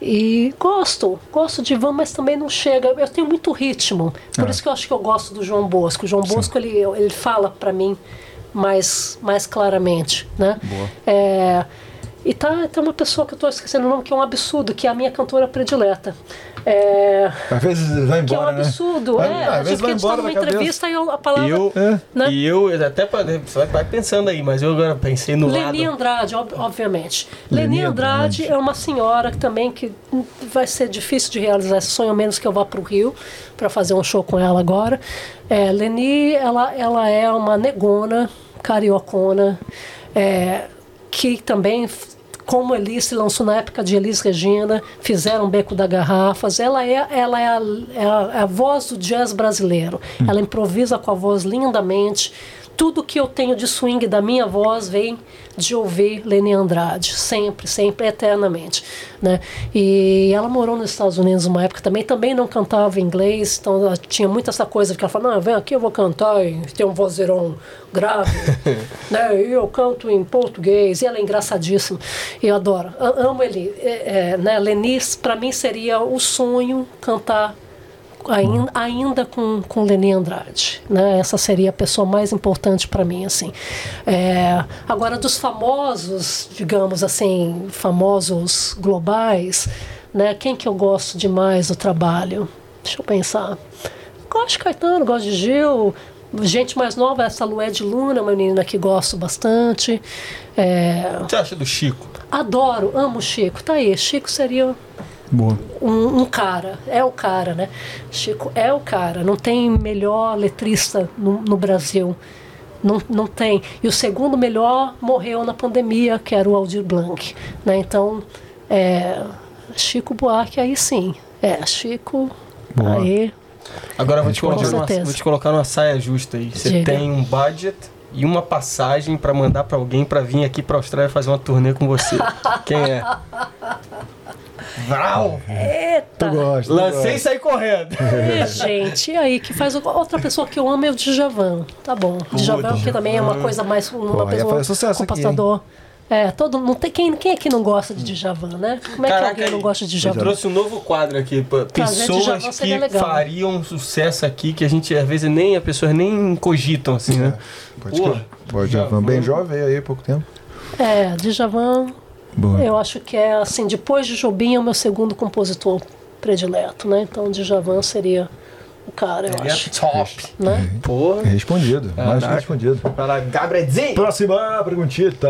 Speaker 4: E gosto, gosto de Ivan, mas também não chega. Eu tenho muito ritmo, por
Speaker 1: Ah.
Speaker 4: isso que eu acho que eu gosto do João Bosco. O João Bosco ele, ele fala para mim mais, mais claramente, né? É, e tá, tem uma pessoa que eu estou esquecendo o nome, que é um absurdo, que é a minha cantora predileta. É,
Speaker 1: Às vezes vai
Speaker 4: que é um
Speaker 1: embora, né?
Speaker 4: absurdo,
Speaker 1: Vai-
Speaker 4: é.
Speaker 1: às
Speaker 4: a
Speaker 1: vezes
Speaker 4: gente
Speaker 1: vai embora
Speaker 4: numa
Speaker 1: da cabeça.
Speaker 4: entrevista e eu- a palavra.
Speaker 5: Eu,
Speaker 1: É.
Speaker 4: Né?
Speaker 5: E eu, até pra, você vai pensando aí, mas eu agora pensei no
Speaker 4: Leni
Speaker 5: lado.
Speaker 4: Andrade, ob- obviamente.
Speaker 1: Leni
Speaker 4: Leni Andrade
Speaker 1: Andrade.
Speaker 4: é uma senhora que também que vai ser difícil de realizar esse sonho, a menos que eu vá para o Rio para fazer um show com ela agora. É, Leni, ela, ela é uma negona, cariocona, é, que também, como Elis se lançou na época de Elis Regina, fizeram Beco da Garrafas. Ela é, ela é, a, é a- é a voz do jazz brasileiro. Ela improvisa com a voz lindamente tudo que eu tenho de swing da minha voz vem de ouvir Leni Andrade, sempre, sempre, eternamente, né? E ela morou nos Estados Unidos uma época também, também não cantava inglês, então ela tinha muito essa coisa que ela falava, não, vem aqui eu vou cantar e tem um vozeirão grave, né? E eu canto em português, e ela é engraçadíssima, eu adoro, amo ele, é, é, né? Leni, para mim seria o sonho cantar ainda, ainda com, com Leni Andrade. Né? Essa seria a pessoa mais importante para mim. assim. É, agora, dos famosos, digamos assim, famosos globais, né? quem que eu gosto demais do trabalho? Deixa eu pensar. Gosto de Caetano, gosto de Gil. Gente mais nova, essa Lued Luna, uma menina que gosto bastante. É,
Speaker 2: O que você acha do Chico?
Speaker 4: adoro, amo o Chico. Tá aí, Chico seria. Um, um cara, é o cara, né? Chico é o cara, não tem melhor letrista no, no Brasil. Não, não tem. E o segundo melhor morreu na pandemia, que era o Aldir Blanc. Né? Então, é, Chico Buarque, aí sim. É, Chico,
Speaker 1: Boa.
Speaker 4: aí.
Speaker 2: Agora eu vou te,
Speaker 4: Com
Speaker 2: colocar numa, vou te colocar numa saia justa aí. Você
Speaker 4: Diga.
Speaker 2: tem um budget e uma passagem pra mandar pra alguém pra vir aqui pra Austrália fazer uma turnê com você. Quem é? Vral!
Speaker 1: Tu
Speaker 4: Eita!
Speaker 1: gosta. tu
Speaker 2: Lancei e
Speaker 1: gosta.
Speaker 2: saí correndo.
Speaker 4: É, gente, e aí que faz o- outra pessoa que eu amo é o Djavan. Tá bom. Djavan, que também é uma coisa mais uma
Speaker 1: Pô,
Speaker 4: pessoa,
Speaker 1: sucesso aqui,
Speaker 4: compositor. É, todo não tem quem, quem é que não gosta de Djavan, né? Como é que alguém não gosta de
Speaker 2: eu
Speaker 4: Djavan?
Speaker 2: trouxe um novo quadro aqui. Pessoas
Speaker 4: Djavan
Speaker 2: que
Speaker 4: legal.
Speaker 2: fariam sucesso aqui, que a gente, às vezes, nem, as pessoas nem cogitam, assim, né?
Speaker 1: Pode
Speaker 2: Pô,
Speaker 1: crer. Pode, Javan. Bem jovem aí, há pouco tempo.
Speaker 4: É, Djavan,
Speaker 1: Boa.
Speaker 4: eu acho que é assim, depois de Jobim é o meu segundo compositor predileto, né? Então Djavan seria o cara, eu
Speaker 2: Ele é
Speaker 4: acho.
Speaker 2: top.
Speaker 4: Né?
Speaker 2: Porra.
Speaker 1: Respondido. Mais que
Speaker 2: Caraca.
Speaker 1: respondido.
Speaker 2: Vai lá, Gabrielzinho.
Speaker 1: Próxima perguntita.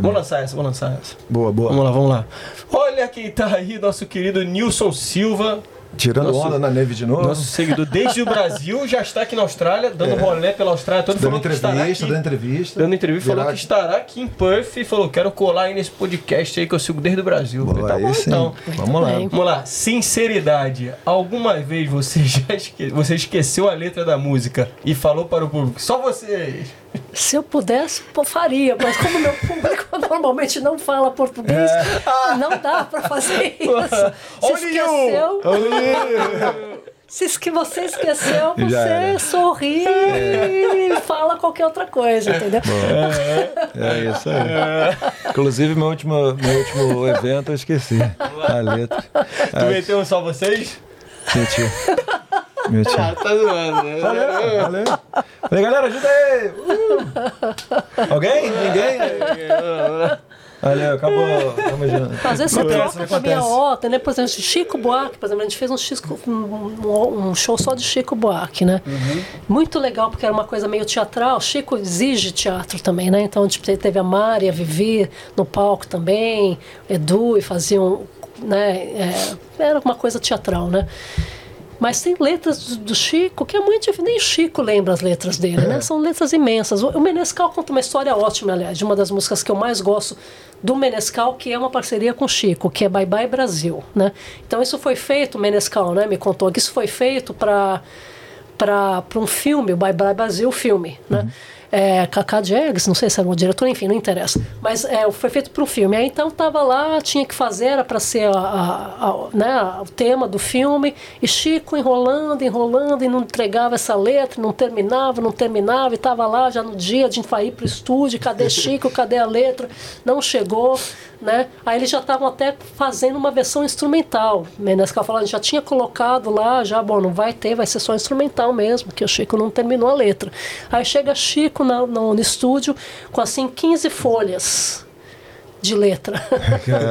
Speaker 2: Vamos lançar essa, vamos lançar essa.
Speaker 1: Boa, boa.
Speaker 2: Vamos lá, vamos lá. Olha quem tá aí, nosso querido Nilson Silva,
Speaker 1: Tirando
Speaker 2: Nosso-
Speaker 1: onda na neve de novo.
Speaker 2: nosso seguidor desde o Brasil, já está aqui na Austrália, dando rolê pela Austrália toda,
Speaker 1: É. dando entrevista,
Speaker 2: aqui.
Speaker 1: dando entrevista.
Speaker 2: Dando entrevista, falou
Speaker 1: Virar-
Speaker 2: que estará aqui em Perth e falou: quero colar aí nesse podcast aí que eu sigo desde o Brasil.
Speaker 1: Boa,
Speaker 2: falei, tá
Speaker 1: aí
Speaker 2: bom,
Speaker 1: sim.
Speaker 2: então.
Speaker 1: Vamos lá.
Speaker 4: bem.
Speaker 2: Vamos lá, sinceridade. Alguma vez você já esque... você esqueceu a letra da música e falou para o público? Só vocês.
Speaker 4: Se eu pudesse, pô, faria, mas como meu público normalmente não fala português, não dá pra fazer isso. Se esqueceu, se que você esqueceu,
Speaker 1: Já
Speaker 4: você
Speaker 1: era.
Speaker 4: sorri e fala qualquer outra coisa, entendeu?
Speaker 1: É isso aí. Inclusive, meu último, meu último evento eu esqueci a letra.
Speaker 2: Tu meteu um só vocês?
Speaker 1: Meti. Meti.
Speaker 2: Ah, tá zoando, né?
Speaker 1: Valeu, valeu. Falei, galera, ajuda aí! Uh! Alguém? Ninguém? Valeu, acabou. Tamo junto.
Speaker 4: Às vezes você
Speaker 1: Acontece,
Speaker 4: troca pra minha
Speaker 1: acontece.
Speaker 4: horta, né? Por exemplo, Chico Buarque, por exemplo, a gente fez um, Chico, um, um- show só de Chico Buarque, né? Muito legal, porque era uma coisa meio teatral. Chico exige teatro também, né? Então, tipo, teve a Mari, a Vivi no palco também, Edu, e faziam, né? é, era uma coisa teatral, né? Mas tem letras do, do Chico que é muito difícil. Nem Chico lembra as letras dele, né? São letras imensas. O, o Menescal conta uma história ótima, aliás, de uma das músicas que eu mais gosto do Menescal, que é uma parceria com Chico, que é Bye Bye Brasil, né? Então isso foi feito, o Menescal, né? Me contou que isso foi feito para para um filme, o Bye Bye Brasil filme, né? É, Cacá Diegues, não sei se era o diretor, enfim, não interessa. Mas é, foi feito para um filme. Aí então tava lá, tinha que fazer, era para ser a, a- a- né, o tema do filme, e Chico enrolando, enrolando, e não entregava essa letra, não terminava, não terminava, e tava lá já no dia de ir para o estúdio, cadê Chico, cadê a letra? Não chegou, né? Aí eles já estavam até fazendo uma versão instrumental. Menescal falando, já tinha colocado lá, já, bom, não vai ter, vai ser só instrumental mesmo, que o Chico não terminou a letra. Aí chega Chico na- no, no estúdio com assim 15 folhas de letra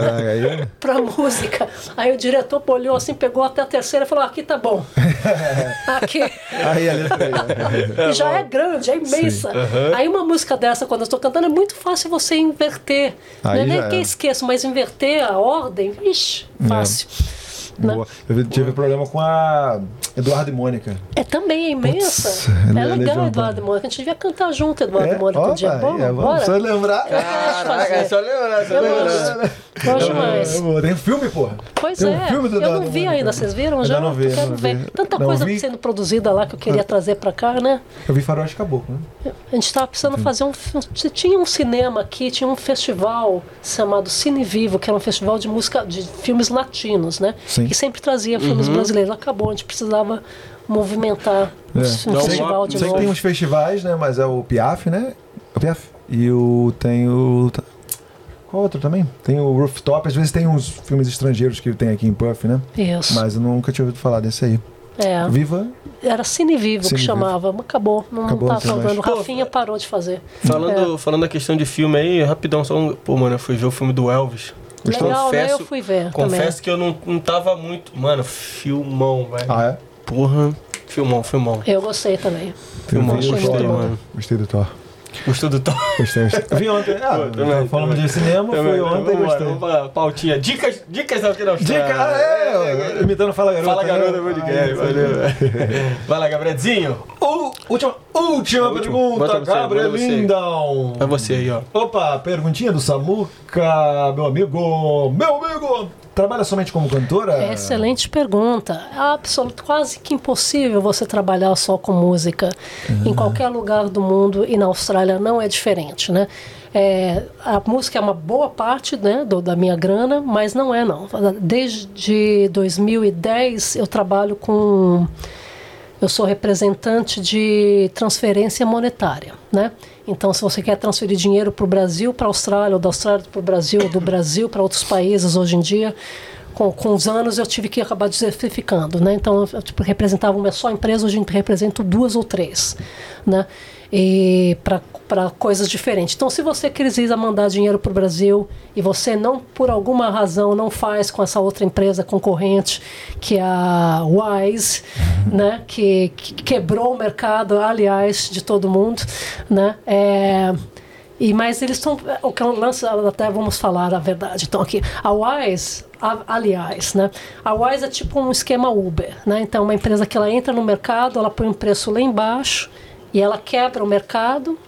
Speaker 4: pra música. Aí o diretor olhou assim, pegou até a terceira e falou: aqui tá bom. aqui.
Speaker 1: Aí a letra.
Speaker 4: E já é grande, é imensa. Aí uma música dessa, quando eu estou cantando, é muito fácil você inverter. não
Speaker 1: Aí
Speaker 4: é nem que
Speaker 1: é.
Speaker 4: esqueço, mas inverter a ordem, ixi, fácil. Né?
Speaker 1: Boa. Eu tive problema com a. Eduardo e Mônica.
Speaker 4: É também é imensa.
Speaker 1: Putz,
Speaker 4: é
Speaker 1: é
Speaker 4: legal. Eduardo e Mônica. A gente devia cantar junto, Eduardo e Mônica, um dia. Vamos,
Speaker 1: é,
Speaker 4: bora.
Speaker 1: Só lembrar.
Speaker 5: Caraca, é só lembrar, só
Speaker 4: Eu
Speaker 5: lembrar.
Speaker 4: gosto. Gosto mais.
Speaker 1: É, Tem um filme, porra.
Speaker 4: Pois
Speaker 1: Tem um
Speaker 4: é.
Speaker 1: filme do
Speaker 4: eu não vi
Speaker 1: Mônica.
Speaker 4: ainda, vocês viram
Speaker 1: Ainda
Speaker 4: já?
Speaker 1: não vi,
Speaker 4: Eu quero
Speaker 1: não
Speaker 4: ver.
Speaker 1: vi.
Speaker 4: Tanta
Speaker 1: Não
Speaker 4: coisa
Speaker 1: vi.
Speaker 4: sendo produzida lá que eu queria trazer pra cá, né?
Speaker 1: Eu vi Faroeste Caboclo, né?
Speaker 4: A gente estava precisando fazer um. Tinha um cinema aqui, tinha um festival chamado Cine Vivo, que era um festival de música, de filmes latinos, né?
Speaker 1: Sim.
Speaker 4: Que sempre trazia filmes brasileiros. Acabou, a gente precisava movimentar
Speaker 1: É.
Speaker 4: um
Speaker 5: um
Speaker 4: festival de
Speaker 1: Sei que
Speaker 4: novo.
Speaker 1: tem uns festivais, né? Mas é o Piaf, né? O Piaf. E o. Tem o. Qual outro também? Tem o Rooftop. Às vezes tem uns filmes estrangeiros que tem aqui em Puff, né?
Speaker 4: Isso.
Speaker 1: Mas eu nunca tinha ouvido falar desse aí.
Speaker 4: É.
Speaker 1: Viva.
Speaker 4: Era Cine Vivo
Speaker 1: Cine
Speaker 4: que
Speaker 1: Vivo.
Speaker 4: chamava. Mas acabou. Não,
Speaker 1: Acabou,
Speaker 4: tá
Speaker 1: não
Speaker 4: falando. O
Speaker 5: Pô,
Speaker 4: Rafinha parou de fazer.
Speaker 5: Falando, falando da questão de filme aí, rapidão, só um. Pô, mano, eu fui ver o filme do Elvis.
Speaker 4: Legal, né?
Speaker 5: Confesso-
Speaker 4: Eu fui ver
Speaker 5: Confesso
Speaker 4: também.
Speaker 5: que eu não, não tava muito. Mano, filmão, velho.
Speaker 1: Ah, é?
Speaker 5: Porra. Filmão, filmão.
Speaker 4: Eu gostei também.
Speaker 5: Filmão,
Speaker 1: Eu
Speaker 5: gostei,
Speaker 4: bom.
Speaker 5: mano.
Speaker 1: Gostei do Thor.
Speaker 5: Gostou do Thor?
Speaker 1: Gostei, vi ontem. Ah,
Speaker 5: Pô, também,
Speaker 1: falamos
Speaker 5: também.
Speaker 1: de cinema, foi
Speaker 5: Também,
Speaker 1: ontem e
Speaker 5: vamos,
Speaker 1: gostei.
Speaker 5: vamos pra pautinha. Dicas, dicas da Austrália.
Speaker 1: Dica, ah, é, imitando Fala Garota.
Speaker 5: Fala garota,
Speaker 1: né?
Speaker 5: podcast. Valeu. Vai lá, Gabrielzinho.
Speaker 1: Última, última pergunta,
Speaker 5: Bota você,
Speaker 1: Gabriel
Speaker 5: bota você.
Speaker 1: Lindão.
Speaker 5: É você aí, ó.
Speaker 1: Opa, perguntinha do Samuca, meu amigo. Meu amigo! Trabalha somente como cantora?
Speaker 4: É excelente pergunta. É absoluto, quase que impossível você trabalhar só com música em qualquer lugar do mundo e na Austrália não é diferente, né? É, a música é uma boa parte né, do- da minha grana, mas não é não. Desde 2010 eu trabalho com eu sou representante de transferência monetária, né? Então, se você quer transferir dinheiro para o Brasil, para a Austrália, ou da Austrália para o Brasil, do Brasil para outros países, hoje em dia, com, com os anos eu tive que acabar diversificando, né? Então, eu tipo, representava uma só empresa, hoje represento duas ou três, né? E para coisas diferentes. Então, se você precisa mandar dinheiro para o Brasil e você não, por alguma razão, não faz com essa outra empresa concorrente, que é a Wise, né? Que, que quebrou o mercado, aliás, de todo mundo, né? É, e, mas eles estão. O que é um lance, até vamos falar a verdade. Então, aqui, a Wise, a- aliás, né? A Wise é tipo um esquema Uber, né? Então, uma empresa que ela entra no mercado, ela põe um preço lá embaixo e ela quebra o mercado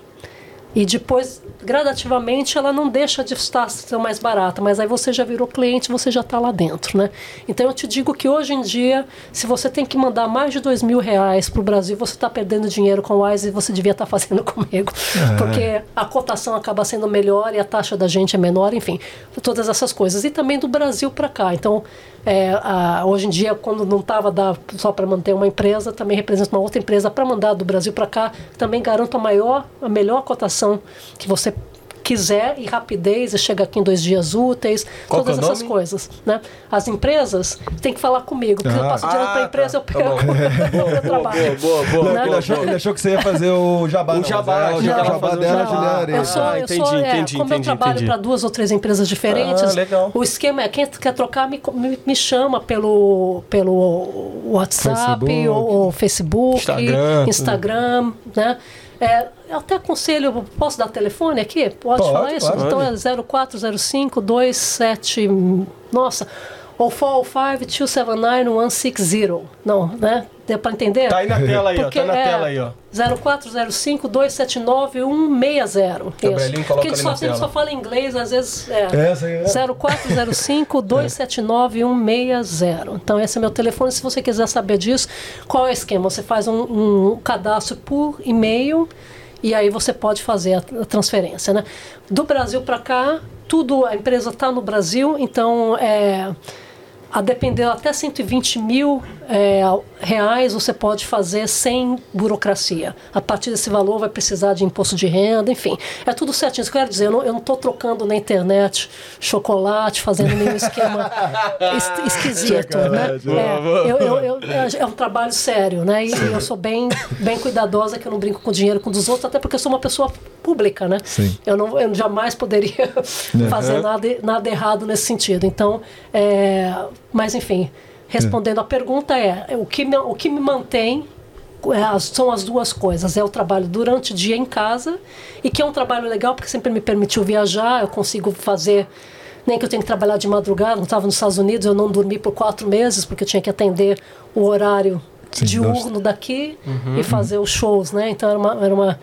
Speaker 4: e depois, gradativamente, ela não deixa de estar ser mais barata, mas aí você já virou cliente, você já está lá dentro, né? Então eu te digo que hoje em dia, se você tem que mandar mais de dois mil reais para o Brasil, você está perdendo dinheiro com o Wise e você devia estar fazendo comigo, porque a cotação acaba sendo melhor e a taxa da gente é menor, enfim, todas essas coisas. E também do Brasil para cá. Então, é, a- hoje em dia, quando não estava só para manter uma empresa, também representa uma outra empresa para mandar do Brasil para cá, também garanto a maior, a melhor cotação que você quiser e rapidez e chega aqui em dois dias úteis,
Speaker 5: Qual
Speaker 4: todas
Speaker 5: que é
Speaker 4: essas
Speaker 5: nome?
Speaker 4: coisas, né? As empresas têm que falar comigo, porque eu
Speaker 1: Ah.
Speaker 4: passo dinheiro para a
Speaker 5: Ah,
Speaker 4: empresa, eu
Speaker 5: tá. Tá bom.
Speaker 4: o meu trabalho.
Speaker 5: Boa, boa,
Speaker 1: Não,
Speaker 4: Né?
Speaker 1: ele, achou, ele achou que você ia fazer o jabá.
Speaker 5: O
Speaker 1: não,
Speaker 5: jabá, achei
Speaker 1: o
Speaker 5: que ela
Speaker 1: jabá
Speaker 5: o
Speaker 1: dela,
Speaker 5: jabá.
Speaker 1: Juliana.
Speaker 4: Eu sou,
Speaker 5: Ah,
Speaker 4: eu
Speaker 5: entendi,
Speaker 4: sou, é,
Speaker 5: entendi,
Speaker 4: como eu
Speaker 5: entendi,
Speaker 4: trabalho
Speaker 5: entendi.
Speaker 4: para duas ou três empresas diferentes,
Speaker 5: Ah,
Speaker 4: o esquema é quem quer trocar me, me, me chama pelo, pelo WhatsApp
Speaker 1: Facebook.
Speaker 4: ou, ou Facebook,
Speaker 5: Instagram,
Speaker 4: Instagram, né? É, eu até aconselho, posso dar telefone aqui? Pode,
Speaker 1: Pode,
Speaker 4: falar isso?
Speaker 1: claro.
Speaker 4: Então é 0405 27 nossa, ou 405 279 160. Não, né? Deu para entender?
Speaker 5: Tá aí na tela aí, ó.
Speaker 4: Porque
Speaker 5: Tá na
Speaker 4: é
Speaker 5: tela aí, ó.
Speaker 4: 0405 279 160.
Speaker 5: Gabrielinho,
Speaker 4: Isso. Porque ele só, ele fala inglês, às vezes. É.
Speaker 1: Essa aí, é.
Speaker 4: 0405 279 160. Então, esse é meu telefone. Se você quiser saber disso, qual é o esquema? Você faz um, um cadastro por e-mail e aí você pode fazer a, transferência. Né? Do Brasil para cá, tudo, a empresa está no Brasil, então. É, a depender até 120 mil é, reais você pode fazer sem burocracia. A partir desse valor vai precisar de imposto de renda, enfim. É tudo certinho. Isso que eu quero dizer, eu não estou trocando na internet chocolate, fazendo nenhum esquema es- esquisito. Né? É, eu- eu- eu- é um trabalho sério, né? E eu sou bem, bem cuidadosa, que eu não brinco com dinheiro com dos outros, até porque eu sou uma pessoa pública, né?
Speaker 1: Sim.
Speaker 4: Eu, não, eu jamais poderia fazer nada, nada errado nesse sentido. Então, é, mas enfim, respondendo a pergunta é, o que me, o que me mantém é, são as duas coisas. É o trabalho durante o dia em casa, e que é um trabalho legal porque sempre me permitiu viajar, eu consigo fazer. Nem que eu tenha que trabalhar de madrugada, não estava nos Estados Unidos, eu não dormi por quatro meses porque eu tinha que atender o horário
Speaker 1: Sim,
Speaker 4: diurno daqui e fazer os shows, né? Então era uma, era uma,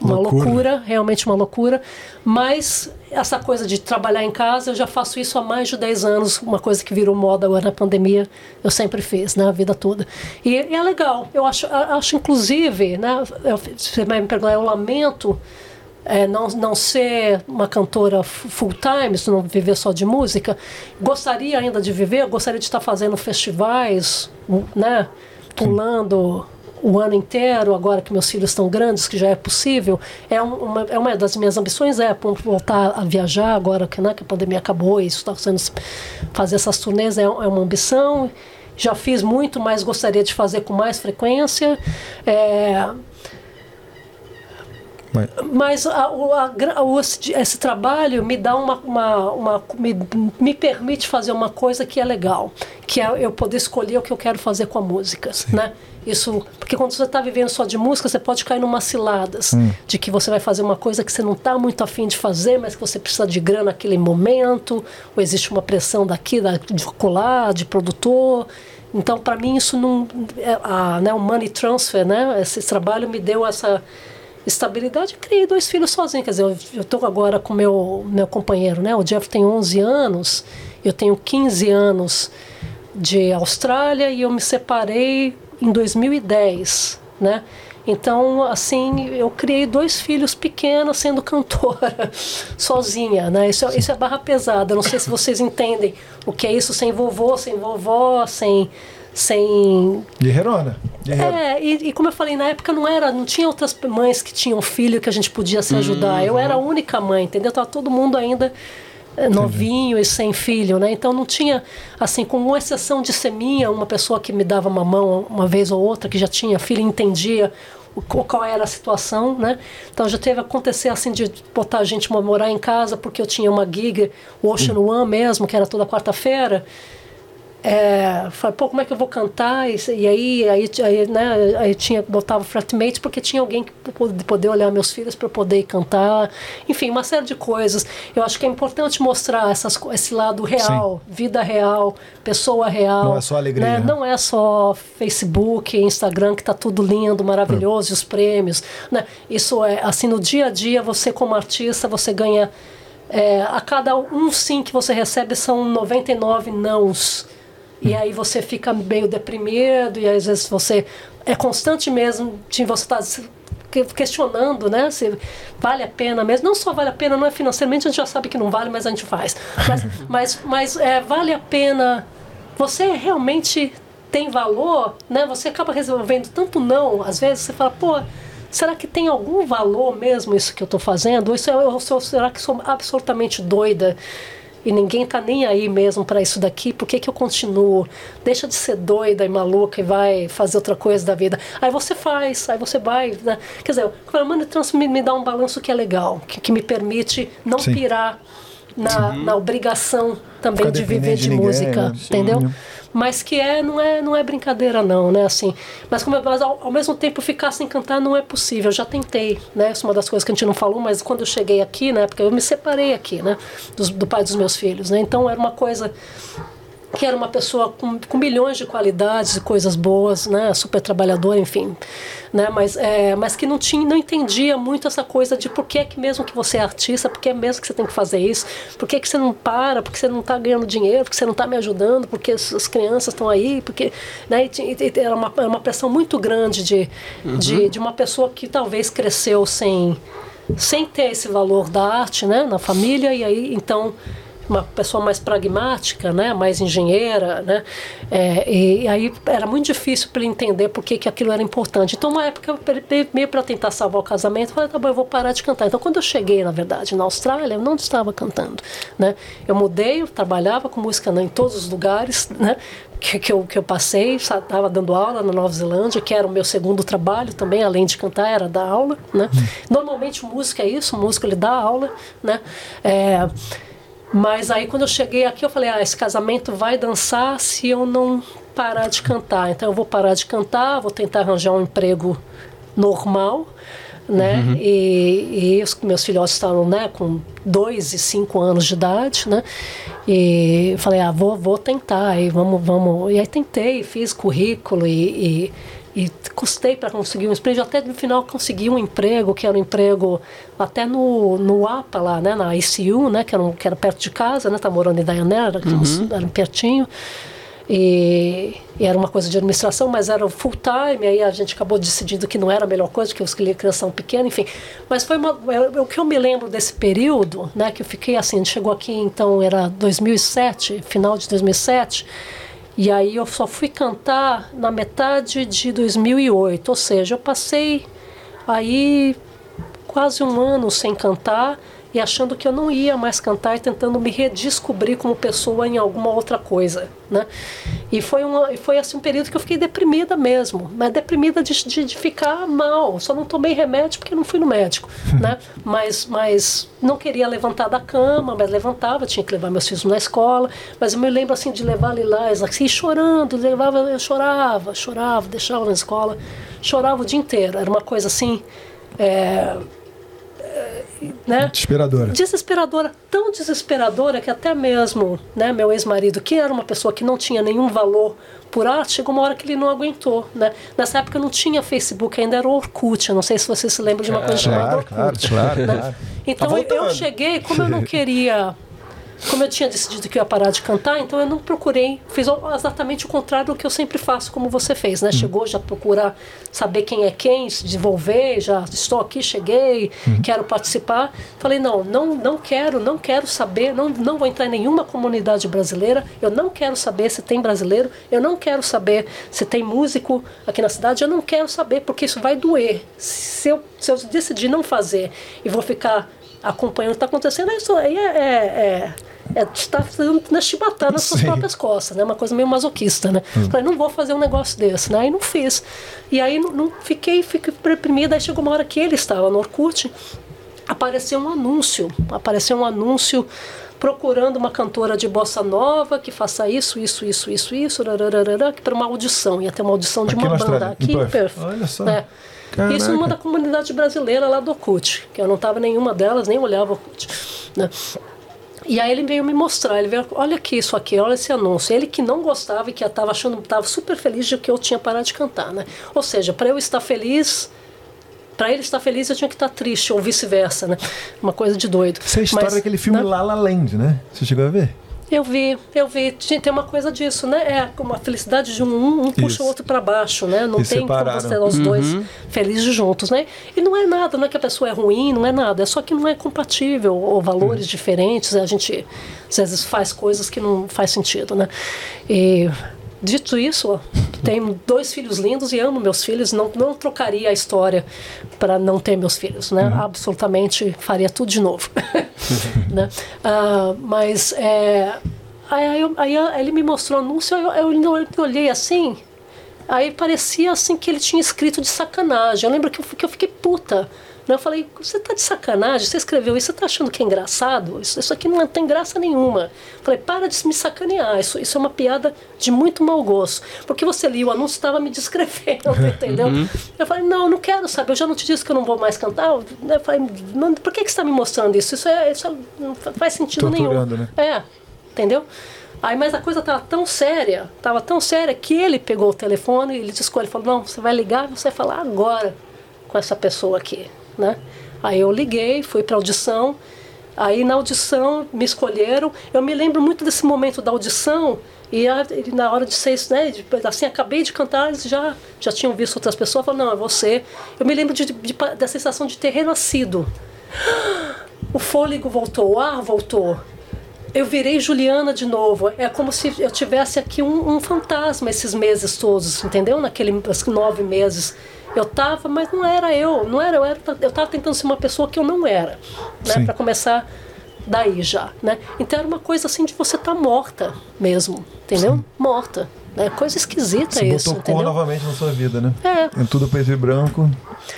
Speaker 4: uma
Speaker 1: Loucura.
Speaker 4: loucura. realmente uma loucura. Mas essa coisa de trabalhar em casa, eu já faço isso há mais de 10 anos, uma coisa que virou moda agora na pandemia, eu sempre fiz, né? A vida toda. E, e é legal. Eu acho, acho inclusive, né? Eu, você vai me perguntar, eu lamento é, não, não ser uma cantora fu- full time, se não viver só de música. Gostaria ainda de viver, gostaria de estar fazendo festivais, né? Pulando o ano inteiro, agora que meus filhos estão grandes, que já é possível. É, um- uma, é uma das minhas ambições, é voltar a viajar agora que, né, que a pandemia acabou e isso está sendo fazer essas turnês é, é uma ambição. Já fiz muito, mas gostaria de fazer com mais frequência. É,
Speaker 1: Mas-
Speaker 4: a- a o- esse, esse trabalho me dá uma, uma, uma- me, me permite fazer uma coisa que é legal, que é eu poder escolher o que eu quero fazer com a música, né? Isso, porque quando você está vivendo só de música, você pode cair numa ciladas de que você vai fazer uma coisa que você não está muito afim de fazer, mas que você precisa de grana naquele momento, ou existe uma pressão daqui, da, de colar, de produtor. Então, para mim, isso não. É, a, né, o money transfer, né? Esse trabalho me deu essa estabilidade. Criei dois filhos sozinho. Quer dizer, eu- eu estou agora com meu meu companheiro, né? O Jeff tem 11 anos, eu tenho 15 anos de Austrália e eu me separei em 2010, né? Então, assim, eu criei dois filhos pequenos sendo cantora, sozinha, né? Isso, é- isso é barra pesada. Não sei se vocês entendem o que é isso sem vovô, sem vovó, sem, sem
Speaker 1: Guerreirona. Guerreira.
Speaker 4: é, e, e como eu falei, na época não era, não tinha outras mães que tinham filho que a gente podia se ajudar. Eu era a única mãe, entendeu? Tava todo mundo ainda eh, novinho e sem filho, né? Então não tinha, assim, com exceção de ser minha, uma pessoa que me dava mamão uma vez ou outra, que já tinha filho entendia o, qual era a situação, né? Então já teve acontecer assim de botar a gente morar em casa porque eu tinha uma gig, o Ocean One mesmo, que era toda quarta-feira. É, falei, pô, como é que eu vou cantar? E, e aí, aí, aí, né, aí tinha, botava flatmate porque tinha alguém que pod- poder olhar meus filhos para poder cantar. Enfim, uma série de coisas. Eu acho que é importante mostrar essas, esse lado real, vida real, pessoa real.
Speaker 1: Não é só alegria,
Speaker 4: né?
Speaker 1: né?
Speaker 4: Não é só Facebook, Instagram, que tá tudo lindo, maravilhoso, e os prêmios. Né? Isso é, assim, no dia a dia, você como artista, você ganha... é, a cada um sim que você recebe são 99 nãos. E aí você fica meio deprimido e às vezes você é constante mesmo de você estar questionando, né, se vale a pena mesmo. Não só vale a pena, não é financeiramente, a gente já sabe que não vale, mas a gente faz. Mas, mas, mas é, vale a pena. Você realmente tem valor, né? Você acaba resolvendo tanto não, às vezes você fala, pô, será que tem algum valor mesmo isso que eu estou fazendo? Isso é, sou, será que sou absolutamente doida? E ninguém tá nem aí mesmo para isso daqui, por que, que eu continuo? Deixa de ser doida e maluca e vai fazer outra coisa da vida. Aí você faz, aí você vai. Né? Quer dizer, o Money Trans me, me dá um balanço que é legal, que, que me permite não
Speaker 1: Sim.
Speaker 4: pirar na, na obrigação também
Speaker 1: Ficar
Speaker 4: de viver de,
Speaker 1: de ninguém,
Speaker 4: música,
Speaker 1: né? Sim.
Speaker 4: entendeu? Mas que é não, é, não é brincadeira não, né? Assim, mas, como, mas ao, ao mesmo tempo ficar sem cantar não é possível. Eu já tentei, né? Isso é uma das coisas que a gente não falou, mas quando eu cheguei aqui, né? Porque eu me separei aqui, né? dos- do pai dos meus filhos, né? Então era uma coisa que era uma pessoa com, com milhões de qualidades e coisas boas, né, super trabalhadora, enfim, né, mas, é, mas que não tinha, não entendia muito essa coisa de por que é que mesmo que você é artista, por que é mesmo que você tem que fazer isso, por que é que você não para, por que você não está ganhando dinheiro, por que você não está me ajudando, porque as as crianças estão aí, porque, né, e e era uma, era uma pressão muito grande de, de, de uma pessoa que talvez cresceu sem sem ter esse valor da arte, né, na família e aí então uma pessoa mais pragmática, né, mais engenheira, né, é, e, aí era muito difícil para ele entender por que, que aquilo era importante. Então, uma época, ele- meio para tentar salvar o casamento, eu falei, tá bom, eu vou parar de cantar. Então, quando eu cheguei, na verdade, na Austrália, eu não estava cantando, né. Eu mudei, eu trabalhava com música né, em todos os lugares, né, que, que, eu, que eu passei, estava dando aula na Nova Zelândia, que era o meu segundo trabalho também, além de cantar, era dar aula, né. Normalmente, música é isso, o músico ele dá aula, né. É, mas aí quando eu cheguei aqui, eu falei, ah, esse casamento vai dançar se eu não parar de cantar. Então eu vou parar de cantar, vou tentar arranjar um emprego normal, né? E, e os meus filhotes estavam, né, com dois e cinco anos de idade, né? E falei, ah, vou, vou tentar, e vamos, vamos. E aí tentei, fiz currículo e, e, e custei para conseguir um emprego. Até no final consegui um emprego, que era um emprego até no, no APA lá, né? Na ICU, né? Que era, um, que era perto de casa, né? Tá morando em Dayanera, era, era pertinho. E, e, era uma coisa de administração, mas era full time, aí a gente acabou decidindo que não era a melhor coisa, que os crianças são pequenas, enfim. Mas foi uma, é, o que eu me lembro desse período, né, que eu fiquei assim, chegou aqui então era 2007, final de 2007, e aí eu só fui cantar na metade de 2008, ou seja, eu passei aí quase um ano sem cantar, e achando que eu não ia mais cantar e tentando me redescobrir como pessoa em alguma outra coisa, né? E foi, uma, foi assim um período que eu fiquei deprimida mesmo, mas deprimida de, de, de ficar mal. Só não tomei remédio porque não fui no médico, né? Mas, mas não queria levantar da cama, mas levantava, tinha que levar meus filhos na escola. Mas eu me lembro assim de levar Lilás assim, chorando, levava, eu chorava, chorava, deixava na escola, chorava o dia inteiro. Era uma coisa assim. É, né?
Speaker 1: Desesperadora.
Speaker 4: Desesperadora, tão desesperadora que até mesmo né, meu ex-marido, que era uma pessoa que não tinha nenhum valor por arte, chegou uma hora que ele não aguentou. Né? Nessa época não tinha Facebook, ainda era Orkut. Eu não sei se você se lembra de uma coisa
Speaker 1: claro,
Speaker 4: chamada Orkut.
Speaker 1: Claro, claro,
Speaker 4: né?
Speaker 1: claro.
Speaker 4: Então
Speaker 5: Tá
Speaker 4: eu cheguei, como eu não queria como eu tinha decidido que eu ia parar de cantar, então eu não procurei, fiz exatamente o contrário do que eu sempre faço, como você fez, né? Chegou já procurar saber quem é quem, se desenvolver, já estou aqui, cheguei, quero participar. Falei, não, não, não quero, não quero saber, não, não vou entrar em nenhuma comunidade brasileira, eu não quero saber se tem brasileiro, eu não quero saber se tem músico aqui na cidade, eu não quero saber, porque isso vai doer. Se eu, se eu decidir não fazer e vou ficar acompanhando o que está acontecendo, isso aí é, é, é é estar fazendo na chibatar nas suas próprias costas, né? Uma coisa meio masoquista, né? Falei, não vou fazer um negócio desse, né? Aí não fiz. E aí não, não fiquei, fiquei reprimida. Aí chegou uma hora que ele estava no Orkut, apareceu um anúncio, apareceu um anúncio procurando uma cantora de bossa nova que faça isso, isso, isso, isso, isso, rararara, que para uma audição, ia ter uma audição de
Speaker 1: Aqui
Speaker 4: uma banda aqui
Speaker 1: em Perth. Olha só.
Speaker 4: É. Isso numa da comunidade brasileira lá do Orkut, que eu não estava nenhuma delas, nem olhava o Orkut. Né? E aí ele veio me mostrar, ele veio, olha aqui isso aqui, olha esse anúncio. Ele que não gostava e que estava achando, estava super feliz de que eu tinha parado de cantar, né? Ou seja, para eu estar feliz, para ele estar feliz eu tinha que estar triste ou vice-versa, né? Uma coisa de doido.
Speaker 1: Isso é a história
Speaker 4: Mas,
Speaker 1: daquele filme
Speaker 4: né?
Speaker 1: La La Land, né? Você chegou a ver?
Speaker 4: Eu vi, eu vi. Tem uma coisa disso, né? É como a felicidade de um, um, um puxa
Speaker 1: Isso.
Speaker 4: o outro para baixo, né? Não
Speaker 1: E
Speaker 4: tem
Speaker 1: separaram.
Speaker 4: como você ter os dois felizes juntos, né? E não é nada, não é que a pessoa é ruim, não é nada. É só que não é compatível, ou valores diferentes. A gente às vezes faz coisas que não faz sentido, né? E dito isso, tenho dois filhos lindos e amo meus filhos. Não, não trocaria a história para não ter meus filhos, né? Absolutamente faria tudo de novo. né? Ah, mas é, aí, eu- aí ele me mostrou o anúncio, eu, eu, eu olhei assim, aí parecia assim que ele tinha escrito de sacanagem. Eu lembro que eu, que eu fiquei puta. Eu falei, você tá de sacanagem? Você escreveu isso, você tá achando que é engraçado? Isso, isso aqui não tem graça nenhuma. Eu falei, para de me sacanear, isso, isso é uma piada de muito mau gosto. Porque você lia o anúncio estava me descrevendo, entendeu? Eu falei, não, eu não quero saber, eu já não te disse que eu não vou mais cantar. Eu falei, "Não, por que, que você está me mostrando isso? Isso, é, isso é- não faz sentido nenhum.
Speaker 1: Né?
Speaker 4: É, entendeu? Aí, mas a coisa tava tão séria, tava tão séria que ele pegou o telefone, ele disse, ele falou, não, você vai ligar, você vai falar agora com essa pessoa aqui, né? Aí eu liguei, fui para audição, aí na audição me escolheram, eu me lembro muito desse momento da audição, e a- na hora de ser, né, de- assim, acabei de cantar, eles já, já tinham visto outras pessoas, falaram, não, é você. Eu me lembro de, de- da sensação de ter renascido. O fôlego voltou, o ar voltou. Eu virei Juliana de novo. É como se eu tivesse aqui um, um fantasma esses meses todos, entendeu? Naqueles nove meses. Eu tava, mas não era eu. Não era eu. Era, eu tava tentando ser uma pessoa que eu não era. Né?
Speaker 1: Sim.
Speaker 4: Para começar daí já. Né? Então era uma coisa assim de você estar morta mesmo. Entendeu? Morta. Né? Coisa esquisita
Speaker 1: Você
Speaker 4: isso.
Speaker 1: botou
Speaker 4: entendeu?
Speaker 1: novamente na sua vida, né?
Speaker 4: É.
Speaker 1: É tudo preto e branco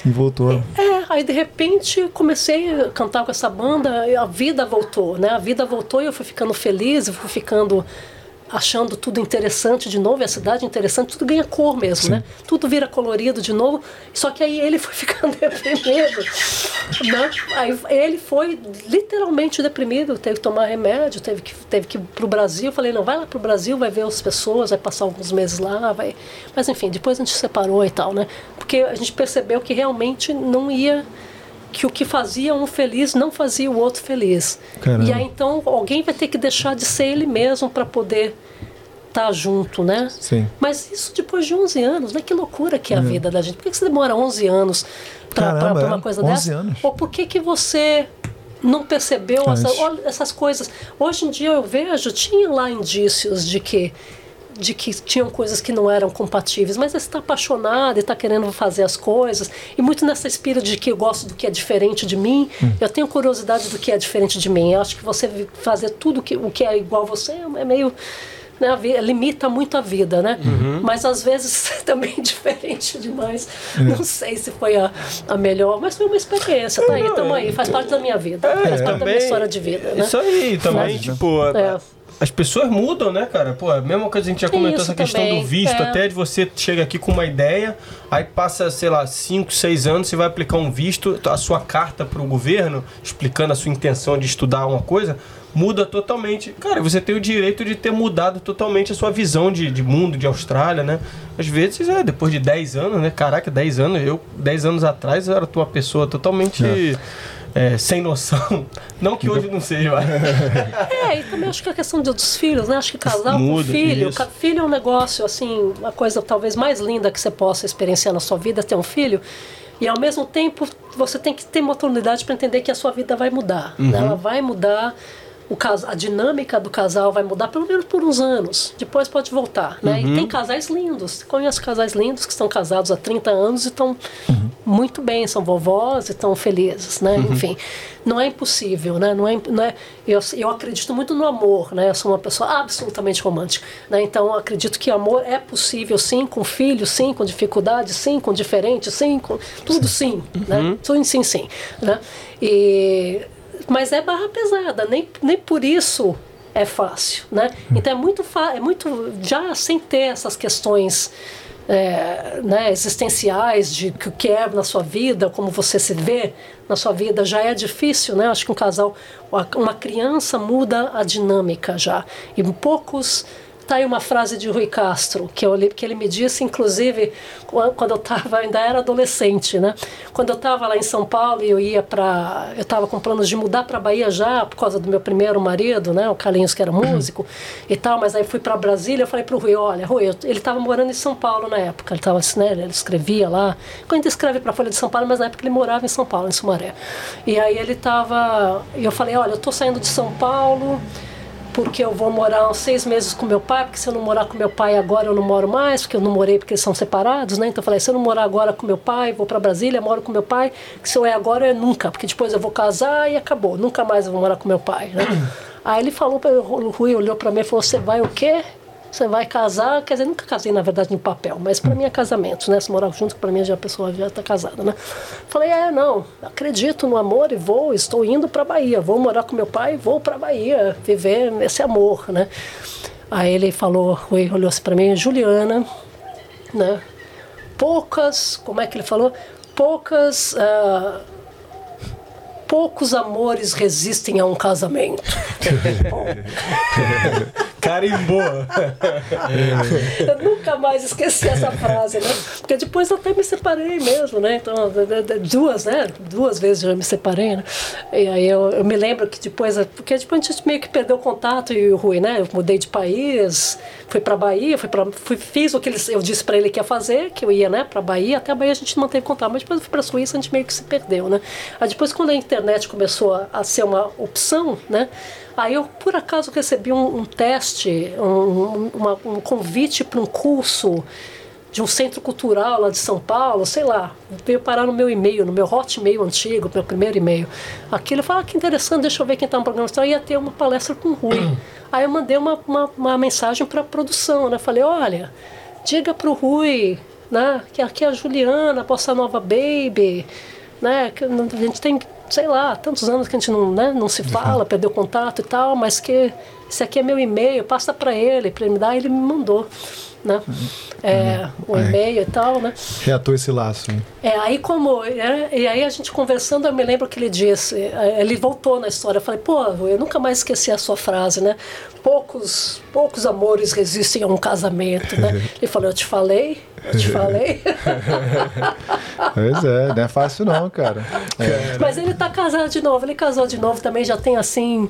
Speaker 1: e voltou.
Speaker 4: É, aí de repente comecei a cantar com essa banda e a vida voltou, né? A vida voltou e eu fui ficando feliz, eu fui ficando achando tudo interessante de novo, a cidade interessante, tudo ganha cor mesmo, né? Tudo vira colorido de novo. Só que aí ele foi ficando deprimido. Né? Aí ele foi literalmente deprimido, teve que tomar remédio, teve que, teve que ir pro Brasil. Eu falei, não, vai lá pro Brasil, vai ver as pessoas, vai passar alguns meses lá, vai. Mas enfim, depois a gente separou e tal, né? Porque a gente percebeu que realmente não ia que o que fazia um feliz não fazia o outro feliz.
Speaker 1: Caramba.
Speaker 4: E aí então alguém vai ter que deixar de ser ele mesmo para poder estar junto, né?
Speaker 1: Sim.
Speaker 4: Mas isso depois de 11 anos, né? Que loucura que é a vida da gente. Por que que você demora 11 anos para uma
Speaker 1: é?
Speaker 4: coisa
Speaker 1: 11
Speaker 4: dessa?
Speaker 1: anos.
Speaker 4: Ou por que que você não percebeu essa-
Speaker 1: Antes.
Speaker 4: olha essas coisas? Hoje em dia eu vejo, tinha lá indícios de que de que tinham coisas que não eram compatíveis, mas você está apaixonado e está querendo fazer as coisas, e muito nessa espírito de que eu gosto do que é diferente de mim,
Speaker 1: Hum.
Speaker 4: eu tenho curiosidade do que é diferente de mim. Eu acho que você fazer tudo que, o que é igual a você é meio. Né, a limita muito a vida, né?
Speaker 1: Uhum.
Speaker 4: Mas às vezes também diferente demais.
Speaker 1: É.
Speaker 4: Não sei se foi a, a melhor, mas foi uma experiência. Tá aí, tamo aí, faz parte da minha vida, faz parte da minha história de vida, né?
Speaker 5: Isso aí também,
Speaker 4: Né?
Speaker 5: tipo.
Speaker 4: É.
Speaker 5: As pessoas mudam, né, cara? Pô, a mesma coisa a gente já comentou
Speaker 4: Isso
Speaker 5: essa questão
Speaker 4: também,
Speaker 5: do visto,
Speaker 4: é.
Speaker 5: até de você chega aqui com uma ideia, aí passa, sei lá, 5, 6 anos, você vai aplicar um visto, a sua carta pro governo, explicando a sua intenção de estudar uma coisa, muda totalmente. Cara, você tem o direito de ter mudado totalmente a sua visão de, de mundo, de Austrália, né? Às vezes, é, depois de 10 anos, né? Caraca, 10 anos, eu, 10 anos atrás, eu era uma pessoa totalmente. é, sem noção. Não que hoje não seja, mas.
Speaker 4: É, e também acho que a questão dos filhos, né? Acho que casar com
Speaker 5: Muda,
Speaker 4: filho,
Speaker 5: isso.
Speaker 4: filho é um negócio, assim, uma coisa talvez mais linda que você possa experienciar na sua vida, é ter um filho. E ao mesmo tempo, você tem que ter maturidade para entender que a sua vida vai mudar. né?
Speaker 5: Uhum.
Speaker 4: Ela vai mudar, o cas- a dinâmica do casal vai mudar pelo menos por uns anos. Depois pode voltar, né?
Speaker 5: Uhum.
Speaker 4: E tem casais lindos. Conheço casais lindos que estão casados há 30 anos e estão muito bem, são vovós e estão felizes, né?
Speaker 5: Uhum.
Speaker 4: Enfim, não é impossível, né? Não é, não é, eu, eu acredito muito no amor, né? Eu sou uma pessoa absolutamente romântica, né? Então acredito que amor é possível, sim, com filhos, sim, com dificuldades, sim, com diferente, sim, com tudo sim, né? Tudo sim, sim, né? E mas é barra pesada, nem, nem por isso é fácil, né? Então é muito é muito já sem ter essas questões é, né, existenciais de o que é na sua vida, como você se vê na sua vida, já é difícil, né? Acho que um casal, uma criança muda a dinâmica já. E poucos Tá aí uma frase de Rui Castro, que, eu, li- que ele me disse, inclusive, quan- quando eu estava, ainda era adolescente, né? Quando eu estava lá em São Paulo e eu ia para. Eu estava com planos de mudar para Bahia já, por causa do meu primeiro marido, né? O Carlinhos, que era músico e tal, mas aí fui para Brasília. Eu falei para o Rui: olha, Rui, eu- ele estava morando em São Paulo na época, ele, tava, né, ele escrevia lá. Quando escreve para a Folha de São Paulo, mas na época ele morava em São Paulo, em Sumaré. E aí ele estava. E eu falei: olha, eu estou saindo de São Paulo porque eu vou morar uns seis meses com meu pai, porque se eu não morar com meu pai agora eu não moro mais, porque eu não morei porque eles são separados, né? Então eu falei, se eu não morar agora com meu pai, vou para Brasília, moro com meu pai, que se eu é agora é nunca, porque depois eu vou casar e acabou, nunca mais eu vou morar com meu pai, né? Aí ele falou, o Rui olhou para mim e falou, você vai o quê? Você vai casar, quer dizer, nunca casei na verdade no papel, mas para mim é casamento, né? Se morar junto, para mim já a pessoa já está casada, né? Falei, é, não, acredito no amor e vou, estou indo para Bahia, vou morar com meu pai, vou para Bahia viver esse amor, né? Aí ele falou, olhou assim para mim, Juliana, né? Poucas, como é que ele falou? Poucas ah, poucos amores resistem a um casamento.
Speaker 5: Carimbou.
Speaker 4: Eu nunca mais esqueci essa frase, né? Porque depois eu até me separei mesmo, né? Então, duas, né? Duas vezes eu me separei, né? E aí eu, eu me lembro que depois, porque depois a gente meio que perdeu o contato e o Rui, né? Eu mudei de país, fui pra Bahia, fui pra, fui, fiz o que ele, eu disse pra ele que ia fazer, que eu ia, né, pra Bahia, até a Bahia a gente manteve contato, mas depois eu fui pra Suíça, a gente meio que se perdeu, né? Aí depois quando a internet começou a, a ser uma opção, né? Aí eu, por acaso, recebi um, um teste, um, uma- um convite para um curso de um centro cultural lá de São Paulo, sei lá, veio parar no meu e-mail, no meu hotmail antigo, meu primeiro e-mail. Aquilo eu falei, ah, que interessante, deixa eu ver quem está no programa. Então ia ter uma palestra com o Rui. Aí eu mandei uma, uma, uma mensagem para a produção, né? Falei, olha, diga para o Rui, né, que aqui é a Juliana, Bossa Nova Baby, né, que a gente tem, sei lá, tantos anos que a gente não, né, não se fala, perdeu contato e tal, mas que esse aqui é meu e-mail, passa para ele, para ele me dar, ele me mandou, né? É, o
Speaker 1: É.
Speaker 4: e-mail e tal, né?
Speaker 1: Reatou esse laço. hein?
Speaker 4: É, aí como. é, e aí a gente conversando, eu me lembro que ele disse, é, ele voltou na história, eu falei, pô, eu nunca mais esqueci a sua frase, né? Poucos, poucos amores resistem a um casamento, né? Ele falou, eu te falei, eu te falei.
Speaker 1: Pois é, não é fácil não, cara.
Speaker 4: Mas ele tá casado de novo, ele casou de novo também, já tem assim,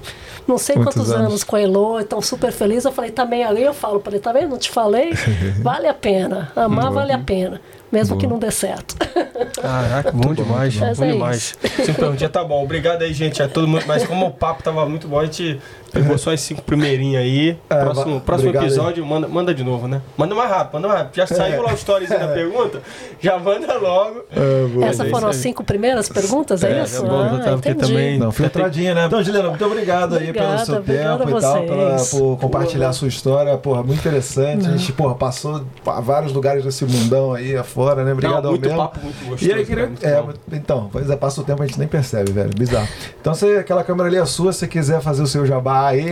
Speaker 4: não sei
Speaker 1: Quantos
Speaker 4: quantos,
Speaker 1: anos?
Speaker 4: anos? com a Elo, então super feliz. Eu falei, também ali, eu falo para ele, tá vendo? Não te falei? Vale a pena, amar vale a pena, mesmo que não dê certo.
Speaker 5: Caraca, bom demais. Bom
Speaker 4: é
Speaker 5: demais. Cinco um dia tá bom. Obrigado aí, gente. É todo mundo. Mas como o papo tava muito bom, a gente pegou só as cinco primeirinhas aí.
Speaker 3: É,
Speaker 5: próximo próximo
Speaker 3: obrigado aí.
Speaker 5: episódio, manda, manda de novo, né? Manda mais rápido, manda mais rápido. Já saiu lá o stories da pergunta? Já manda logo.
Speaker 4: Essas
Speaker 5: é
Speaker 4: foram
Speaker 5: isso
Speaker 4: as cinco primeiras perguntas, é,
Speaker 5: É,
Speaker 4: isso?
Speaker 5: é bom,
Speaker 4: ah,
Speaker 5: tá, porque também-
Speaker 1: Não, filtradinha, né? Então, Juliana, muito obrigado aí pelo
Speaker 4: Obrigada,
Speaker 1: seu
Speaker 4: obrigada
Speaker 1: tempo e tal, pela, por compartilhar a sua história. Porra, muito interessante. A gente, porra, passou a vários lugares desse mundão aí afora, né? Obrigado
Speaker 5: Não, muito
Speaker 1: mesmo.
Speaker 5: papo, muito gostoso.
Speaker 1: E aí, queria.
Speaker 5: muito
Speaker 1: É, então, pois é, passa o tempo a gente nem percebe, velho. Bizarro. Então, se aquela câmera ali é sua, se você quiser fazer o seu jabá aí,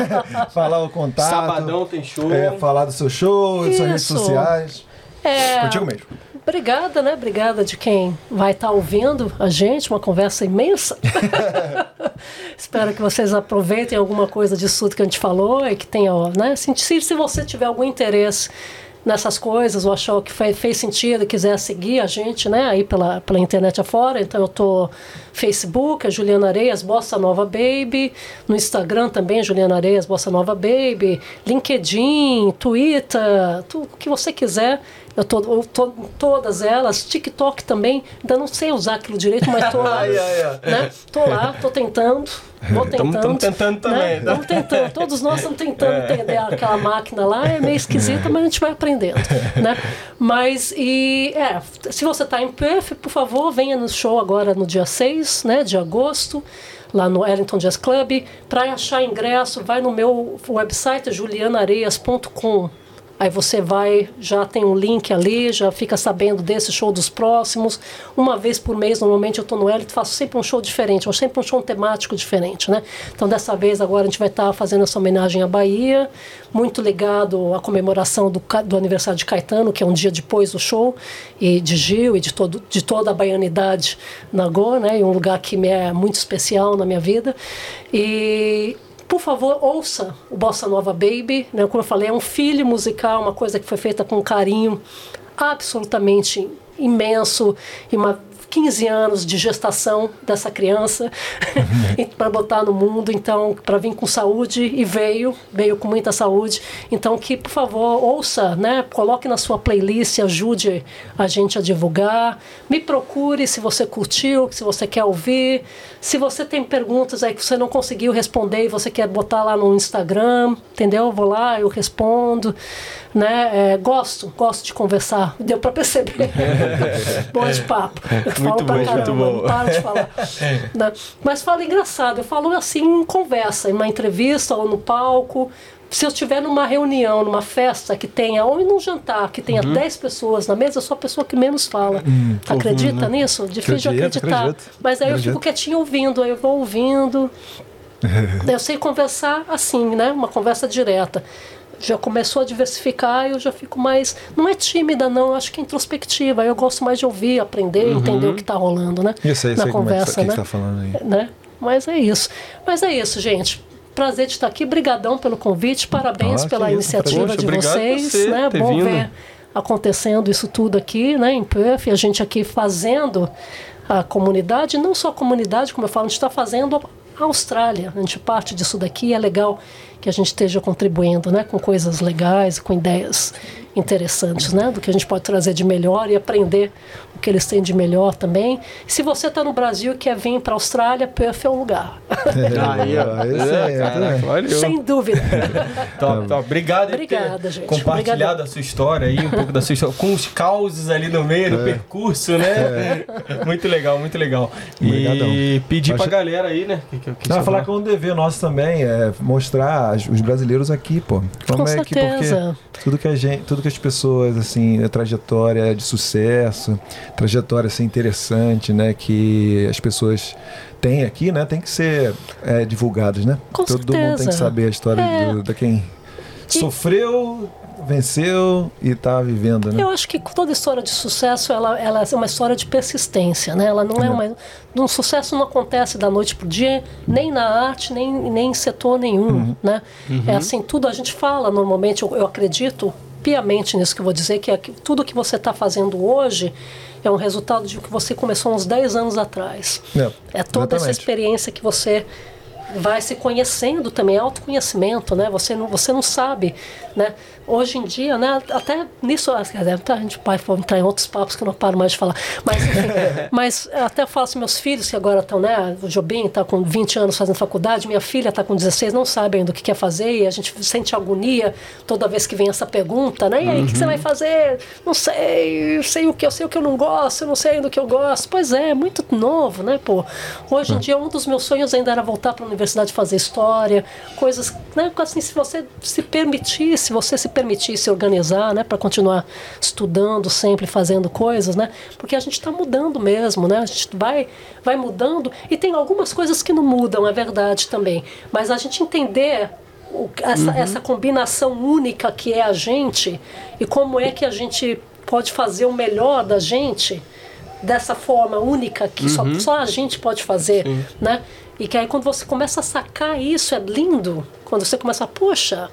Speaker 1: falar o contato.
Speaker 5: Sabadão tem show.
Speaker 1: É, falar do seu show, das suas redes
Speaker 4: Isso.
Speaker 1: sociais.
Speaker 4: É,
Speaker 1: Contigo mesmo.
Speaker 4: Obrigada, né? Obrigada de quem vai estar ouvindo a gente, uma conversa imensa. Espero que vocês aproveitem alguma coisa disso tudo que a gente falou e que tenha, né? Se se você tiver algum interesse nessas coisas ou achou que fez, fez sentido e quiser seguir a gente, né, aí pela, pela internet afora, então eu tô Facebook, é Juliana Areias, Bossa Nova Baby, no Instagram também, Juliana Areias, Bossa Nova Baby, LinkedIn, Twitter, tudo o que você quiser, eu tô, eu tô todas elas, TikTok também, ainda não sei usar aquilo direito, mas tô lá, né, tô lá, tô tentando, vou tentando.
Speaker 5: tamo tentando também,
Speaker 4: Né?
Speaker 5: né?
Speaker 4: Estamos tentando, todos nós estamos tentando entender aquela máquina lá, é meio esquisita, mas a gente vai aprendendo, né? Mas, e, é, se você está em Perth, por favor, venha no show agora no dia 6, né, de agosto, lá no Ellington Jazz Club. Para achar ingresso, vai no meu website, julianareias.com. Aí você vai, já tem um link ali, já fica sabendo desse show dos próximos. Uma vez por mês, normalmente eu estou no Elite, faço sempre um show diferente, ou sempre um show temático diferente, né? Então dessa vez agora a gente vai estar fazendo essa homenagem à Bahia, muito ligado à comemoração do, do aniversário de Caetano, que é um dia depois do show, e de Gil e de, todo, de toda a baianidade na Goa, né? E um lugar que me é muito especial na minha vida. E por favor, ouça o Bossa Nova Baby. Né? Como eu falei, é um filho musical, uma coisa que foi feita com carinho absolutamente imenso e uma 15 anos de gestação dessa criança para botar no mundo, então para vir com saúde e veio, veio com muita saúde. Então que por favor ouça, né? Coloque na sua playlist, ajude a gente a divulgar. Me procure se você curtiu, se você quer ouvir. Se você tem perguntas aí que você não conseguiu responder e você quer botar lá no Instagram, entendeu? Eu vou lá, eu respondo, né? É, gosto, gosto de conversar. Deu para perceber. Bom de papo. Eu
Speaker 5: Muito
Speaker 4: falo pra
Speaker 5: bom, muito
Speaker 4: caramba,
Speaker 5: bom.
Speaker 4: não paro de falar. Né? Mas falo engraçado, eu falo assim em conversa, em uma entrevista ou no palco. Se eu estiver numa reunião, numa festa que tenha, ou num jantar que tenha 10 pessoas na mesa, eu sou a pessoa que menos fala. Acredita nisso? Difícil de
Speaker 1: Acredito,
Speaker 4: acreditar.
Speaker 1: acredito.
Speaker 4: Mas aí eu
Speaker 1: Acredito.
Speaker 4: fico quietinho ouvindo, aí eu vou ouvindo. eu sei conversar assim, né? Uma conversa direta. Já começou a diversificar, eu já fico mais. Não é tímida, não, acho que é introspectiva. Eu gosto mais de ouvir, aprender, entender o que está rolando, né?
Speaker 1: Isso aí,
Speaker 4: Na
Speaker 1: sei como é que,
Speaker 4: conversa,
Speaker 1: que
Speaker 4: né?
Speaker 1: tá falando aí.
Speaker 4: né? Mas é isso. Mas é isso, gente. Prazer de estar aqui. Brigadão pelo convite. Parabéns
Speaker 1: Ah,
Speaker 4: pela
Speaker 1: isso,
Speaker 4: iniciativa
Speaker 5: Poxa,
Speaker 4: de vocês.
Speaker 5: você
Speaker 4: né? Bom
Speaker 5: vindo.
Speaker 4: ver acontecendo isso tudo aqui, né, em Perth, a gente aqui fazendo a comunidade, não só a comunidade, como eu falo, a gente está fazendo a Austrália. A gente parte disso daqui, é legal que a gente esteja contribuindo, né, com coisas legais, com ideias interessantes, né, do que a gente pode trazer de melhor e aprender o que eles têm de melhor também. Se você está no Brasil e quer vir para a Austrália, Perth é o lugar.
Speaker 5: Aí, ó.
Speaker 1: Esse aí,
Speaker 5: É, caraca,
Speaker 1: né?
Speaker 5: valeu.
Speaker 4: Sem dúvida.
Speaker 5: Top, top. Obrigado por
Speaker 4: Obrigada, gente.
Speaker 5: compartilhado
Speaker 4: Obrigada.
Speaker 5: a sua história aí, um pouco da sua história, com os causos ali no meio,
Speaker 1: É.
Speaker 5: no percurso, né? Muito legal, muito legal. E
Speaker 1: Obrigadão.
Speaker 5: pedir pra
Speaker 1: Acho-
Speaker 5: galera aí, né? Que, que, que
Speaker 1: Não, falar que é um dever nosso também, é mostrar os brasileiros aqui, pô.
Speaker 4: Com
Speaker 1: é que
Speaker 4: certeza.
Speaker 1: porque tudo que a gente, tudo que as pessoas assim, a trajetória de sucesso, trajetória assim interessante, né, que as pessoas têm aqui, né, tem que ser é, divulgadas, né?
Speaker 4: Com
Speaker 1: Todo mundo tem
Speaker 4: certeza.
Speaker 1: que saber a história
Speaker 4: É.
Speaker 1: do, da quem sofreu, venceu e tá vivendo, né?
Speaker 4: Eu acho que toda história de sucesso ela, ela é uma história de persistência, né? Ela não é uma, um sucesso não acontece da noite pro dia, nem na arte, nem, nem em setor nenhum, né? É assim, tudo a gente fala normalmente, eu, eu acredito piamente nisso que eu vou dizer, que, é que tudo que você está fazendo hoje é um resultado de que você começou uns 10 anos atrás.
Speaker 1: É,
Speaker 4: É toda essa
Speaker 1: exatamente.
Speaker 4: experiência que você vai se conhecendo também, é autoconhecimento, né? Você não, você não sabe, né? Hoje em dia, né? Até nisso, a gente vai entrar em outros papos que eu não paro mais de falar. Mas, enfim, mas até eu falo assim, meus filhos que agora estão, né? O Jobim está com 20 anos fazendo faculdade, minha filha está com 16, não sabe ainda o que quer fazer e a gente sente agonia toda vez que vem essa pergunta, né? E aí, o que você vai fazer? Não sei, sei o que eu sei o que eu não gosto, eu não sei ainda o que eu gosto. Pois é, é muito novo, né, pô? Hoje em dia, um dos meus sonhos ainda era voltar para a universidade fazer história, coisas, né? Assim, se você se permitir, se você se permitir se organizar, né, para continuar estudando sempre, fazendo coisas, né? Porque a gente está mudando mesmo, né? A gente vai, vai mudando e tem algumas coisas que não mudam, é verdade também. Mas a gente entender o- essa, essa combinação única que é a gente e como é que a gente pode fazer o melhor da gente dessa forma única que só, só a gente pode fazer, né? E que aí quando você começa a sacar isso, é lindo. Quando você começa a, poxa,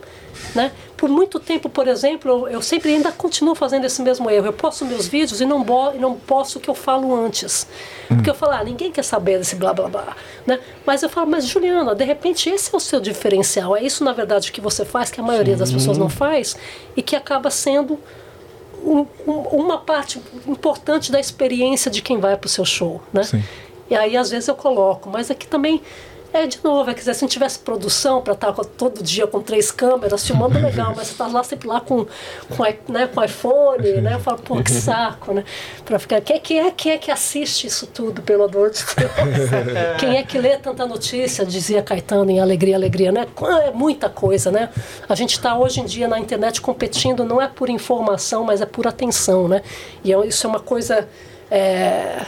Speaker 4: né? Por muito tempo, por exemplo, eu, sempre ainda continuo fazendo esse mesmo erro. Eu posto meus vídeos e não, bo, e não posto o que eu falo antes. Porque eu falo, ah, ninguém quer saber desse blá blá blá. Né? Mas eu falo, mas Juliana, de repente esse é o seu diferencial. É isso, na verdade, que você faz, que a maioria das pessoas não faz, e que acaba sendo um- um- uma parte importante da experiência de quem vai para o seu show, né?
Speaker 1: Sim.
Speaker 4: E aí às vezes eu coloco, mas aqui também é de novo, é que se não tivesse produção para estar todo dia com três câmeras filmando legal, mas você tá lá sempre lá com com, né, com iPhone, né? Eu falo, pô, que saco, né? Para ficar, quem, quem é quem é que assiste isso tudo, pelo amor de Deus? quem é que lê tanta notícia, dizia Caetano em Alegria, Alegria, né? É muita coisa, né? A gente está hoje em dia na internet competindo não é por informação, mas é por atenção, né? E é- isso é uma coisa é,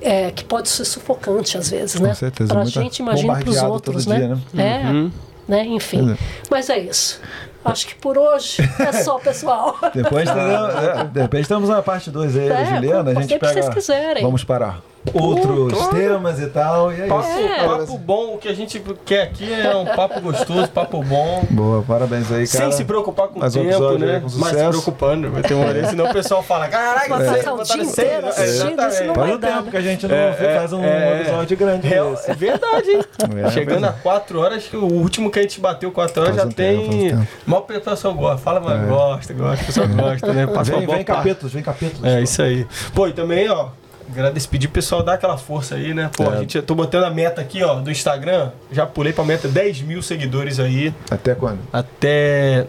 Speaker 4: é, que pode ser sufocante às vezes, né?
Speaker 1: certeza,
Speaker 4: Pra
Speaker 1: muita-
Speaker 4: gente, imagina para os outros, né?
Speaker 1: dia,
Speaker 4: É, né? Enfim.
Speaker 1: É.
Speaker 4: Mas é isso. Acho que por hoje é só, pessoal.
Speaker 1: Depois, teremos- é, de repente estamos na parte 2 aí
Speaker 4: É,
Speaker 1: Juliana, a gente pega.
Speaker 4: vocês quiserem.
Speaker 1: Vamos para outros
Speaker 2: claro.
Speaker 1: temas e tal. E é
Speaker 2: Papo,
Speaker 1: isso.
Speaker 2: papo bom, o que a gente quer aqui é um papo gostoso, papo bom.
Speaker 1: Boa, parabéns aí, cara.
Speaker 2: Sem se preocupar com o
Speaker 1: um
Speaker 2: tempo,
Speaker 1: episódio
Speaker 2: né?
Speaker 1: com
Speaker 2: Mas se preocupando, vai ter uma hora, senão o pessoal fala, caraca,
Speaker 4: Vai
Speaker 2: você
Speaker 4: passar o
Speaker 2: botaram
Speaker 4: dia
Speaker 2: seis,
Speaker 4: inteiro
Speaker 2: né?"
Speaker 4: assistindo,
Speaker 2: Exatamente.
Speaker 1: Faz
Speaker 4: dar,
Speaker 1: tempo
Speaker 4: né?
Speaker 1: que a gente não
Speaker 2: É,
Speaker 1: faz um
Speaker 2: é,
Speaker 1: episódio grande
Speaker 2: Real-. É verdade, hein?
Speaker 1: É,
Speaker 2: Chegando
Speaker 1: pois
Speaker 2: a 4 horas, que o último que a gente bateu 4 horas
Speaker 1: Faz
Speaker 2: já
Speaker 1: um
Speaker 2: tem.
Speaker 1: tempo.
Speaker 2: Mal o pessoal gosta. Fala, mas gosta, gosta, o pessoal gosta, né? Passa uma
Speaker 1: Vem,
Speaker 2: boa
Speaker 1: vem
Speaker 2: parte.
Speaker 1: capetos, vem capetos.
Speaker 2: É, isso aí. Pô, e também, ó, agradecer, pedir pro pessoal dar aquela força aí, né? Pô,
Speaker 1: É.
Speaker 2: a gente, eu tô botando a meta aqui, ó, do Instagram, já pulei pra meta 10 mil seguidores aí,
Speaker 1: Até quando?
Speaker 2: até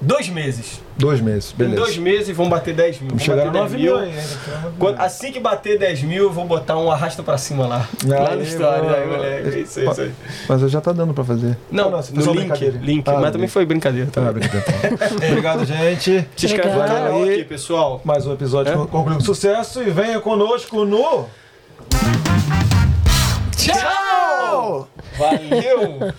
Speaker 2: dois meses.
Speaker 1: Dois meses,
Speaker 2: Em
Speaker 1: beleza.
Speaker 2: dois meses vão bater 10 mil.
Speaker 1: Vamos chegar a 9 mil ainda.
Speaker 2: Quando- assim que bater 10 mil, eu vou botar um arrasta pra cima lá. lá no
Speaker 1: Aí,
Speaker 2: story,
Speaker 1: boa,
Speaker 2: aí, moleque. É isso aí, isso aí.
Speaker 1: Mas já tá dando pra fazer.
Speaker 2: Não,
Speaker 1: Ah, você
Speaker 2: no link, link.
Speaker 1: Ah,
Speaker 2: mas
Speaker 1: no
Speaker 2: também
Speaker 1: link.
Speaker 2: foi brincadeira.
Speaker 1: Ah,
Speaker 2: Tá?
Speaker 1: brincadeira. Obrigado, gente.
Speaker 2: Se inscreve no canal
Speaker 1: Aí.
Speaker 2: aqui, pessoal.
Speaker 1: Mais um episódio
Speaker 2: É?
Speaker 1: con- concluiu com sucesso e venha conosco no.
Speaker 2: Tchau! Valeu!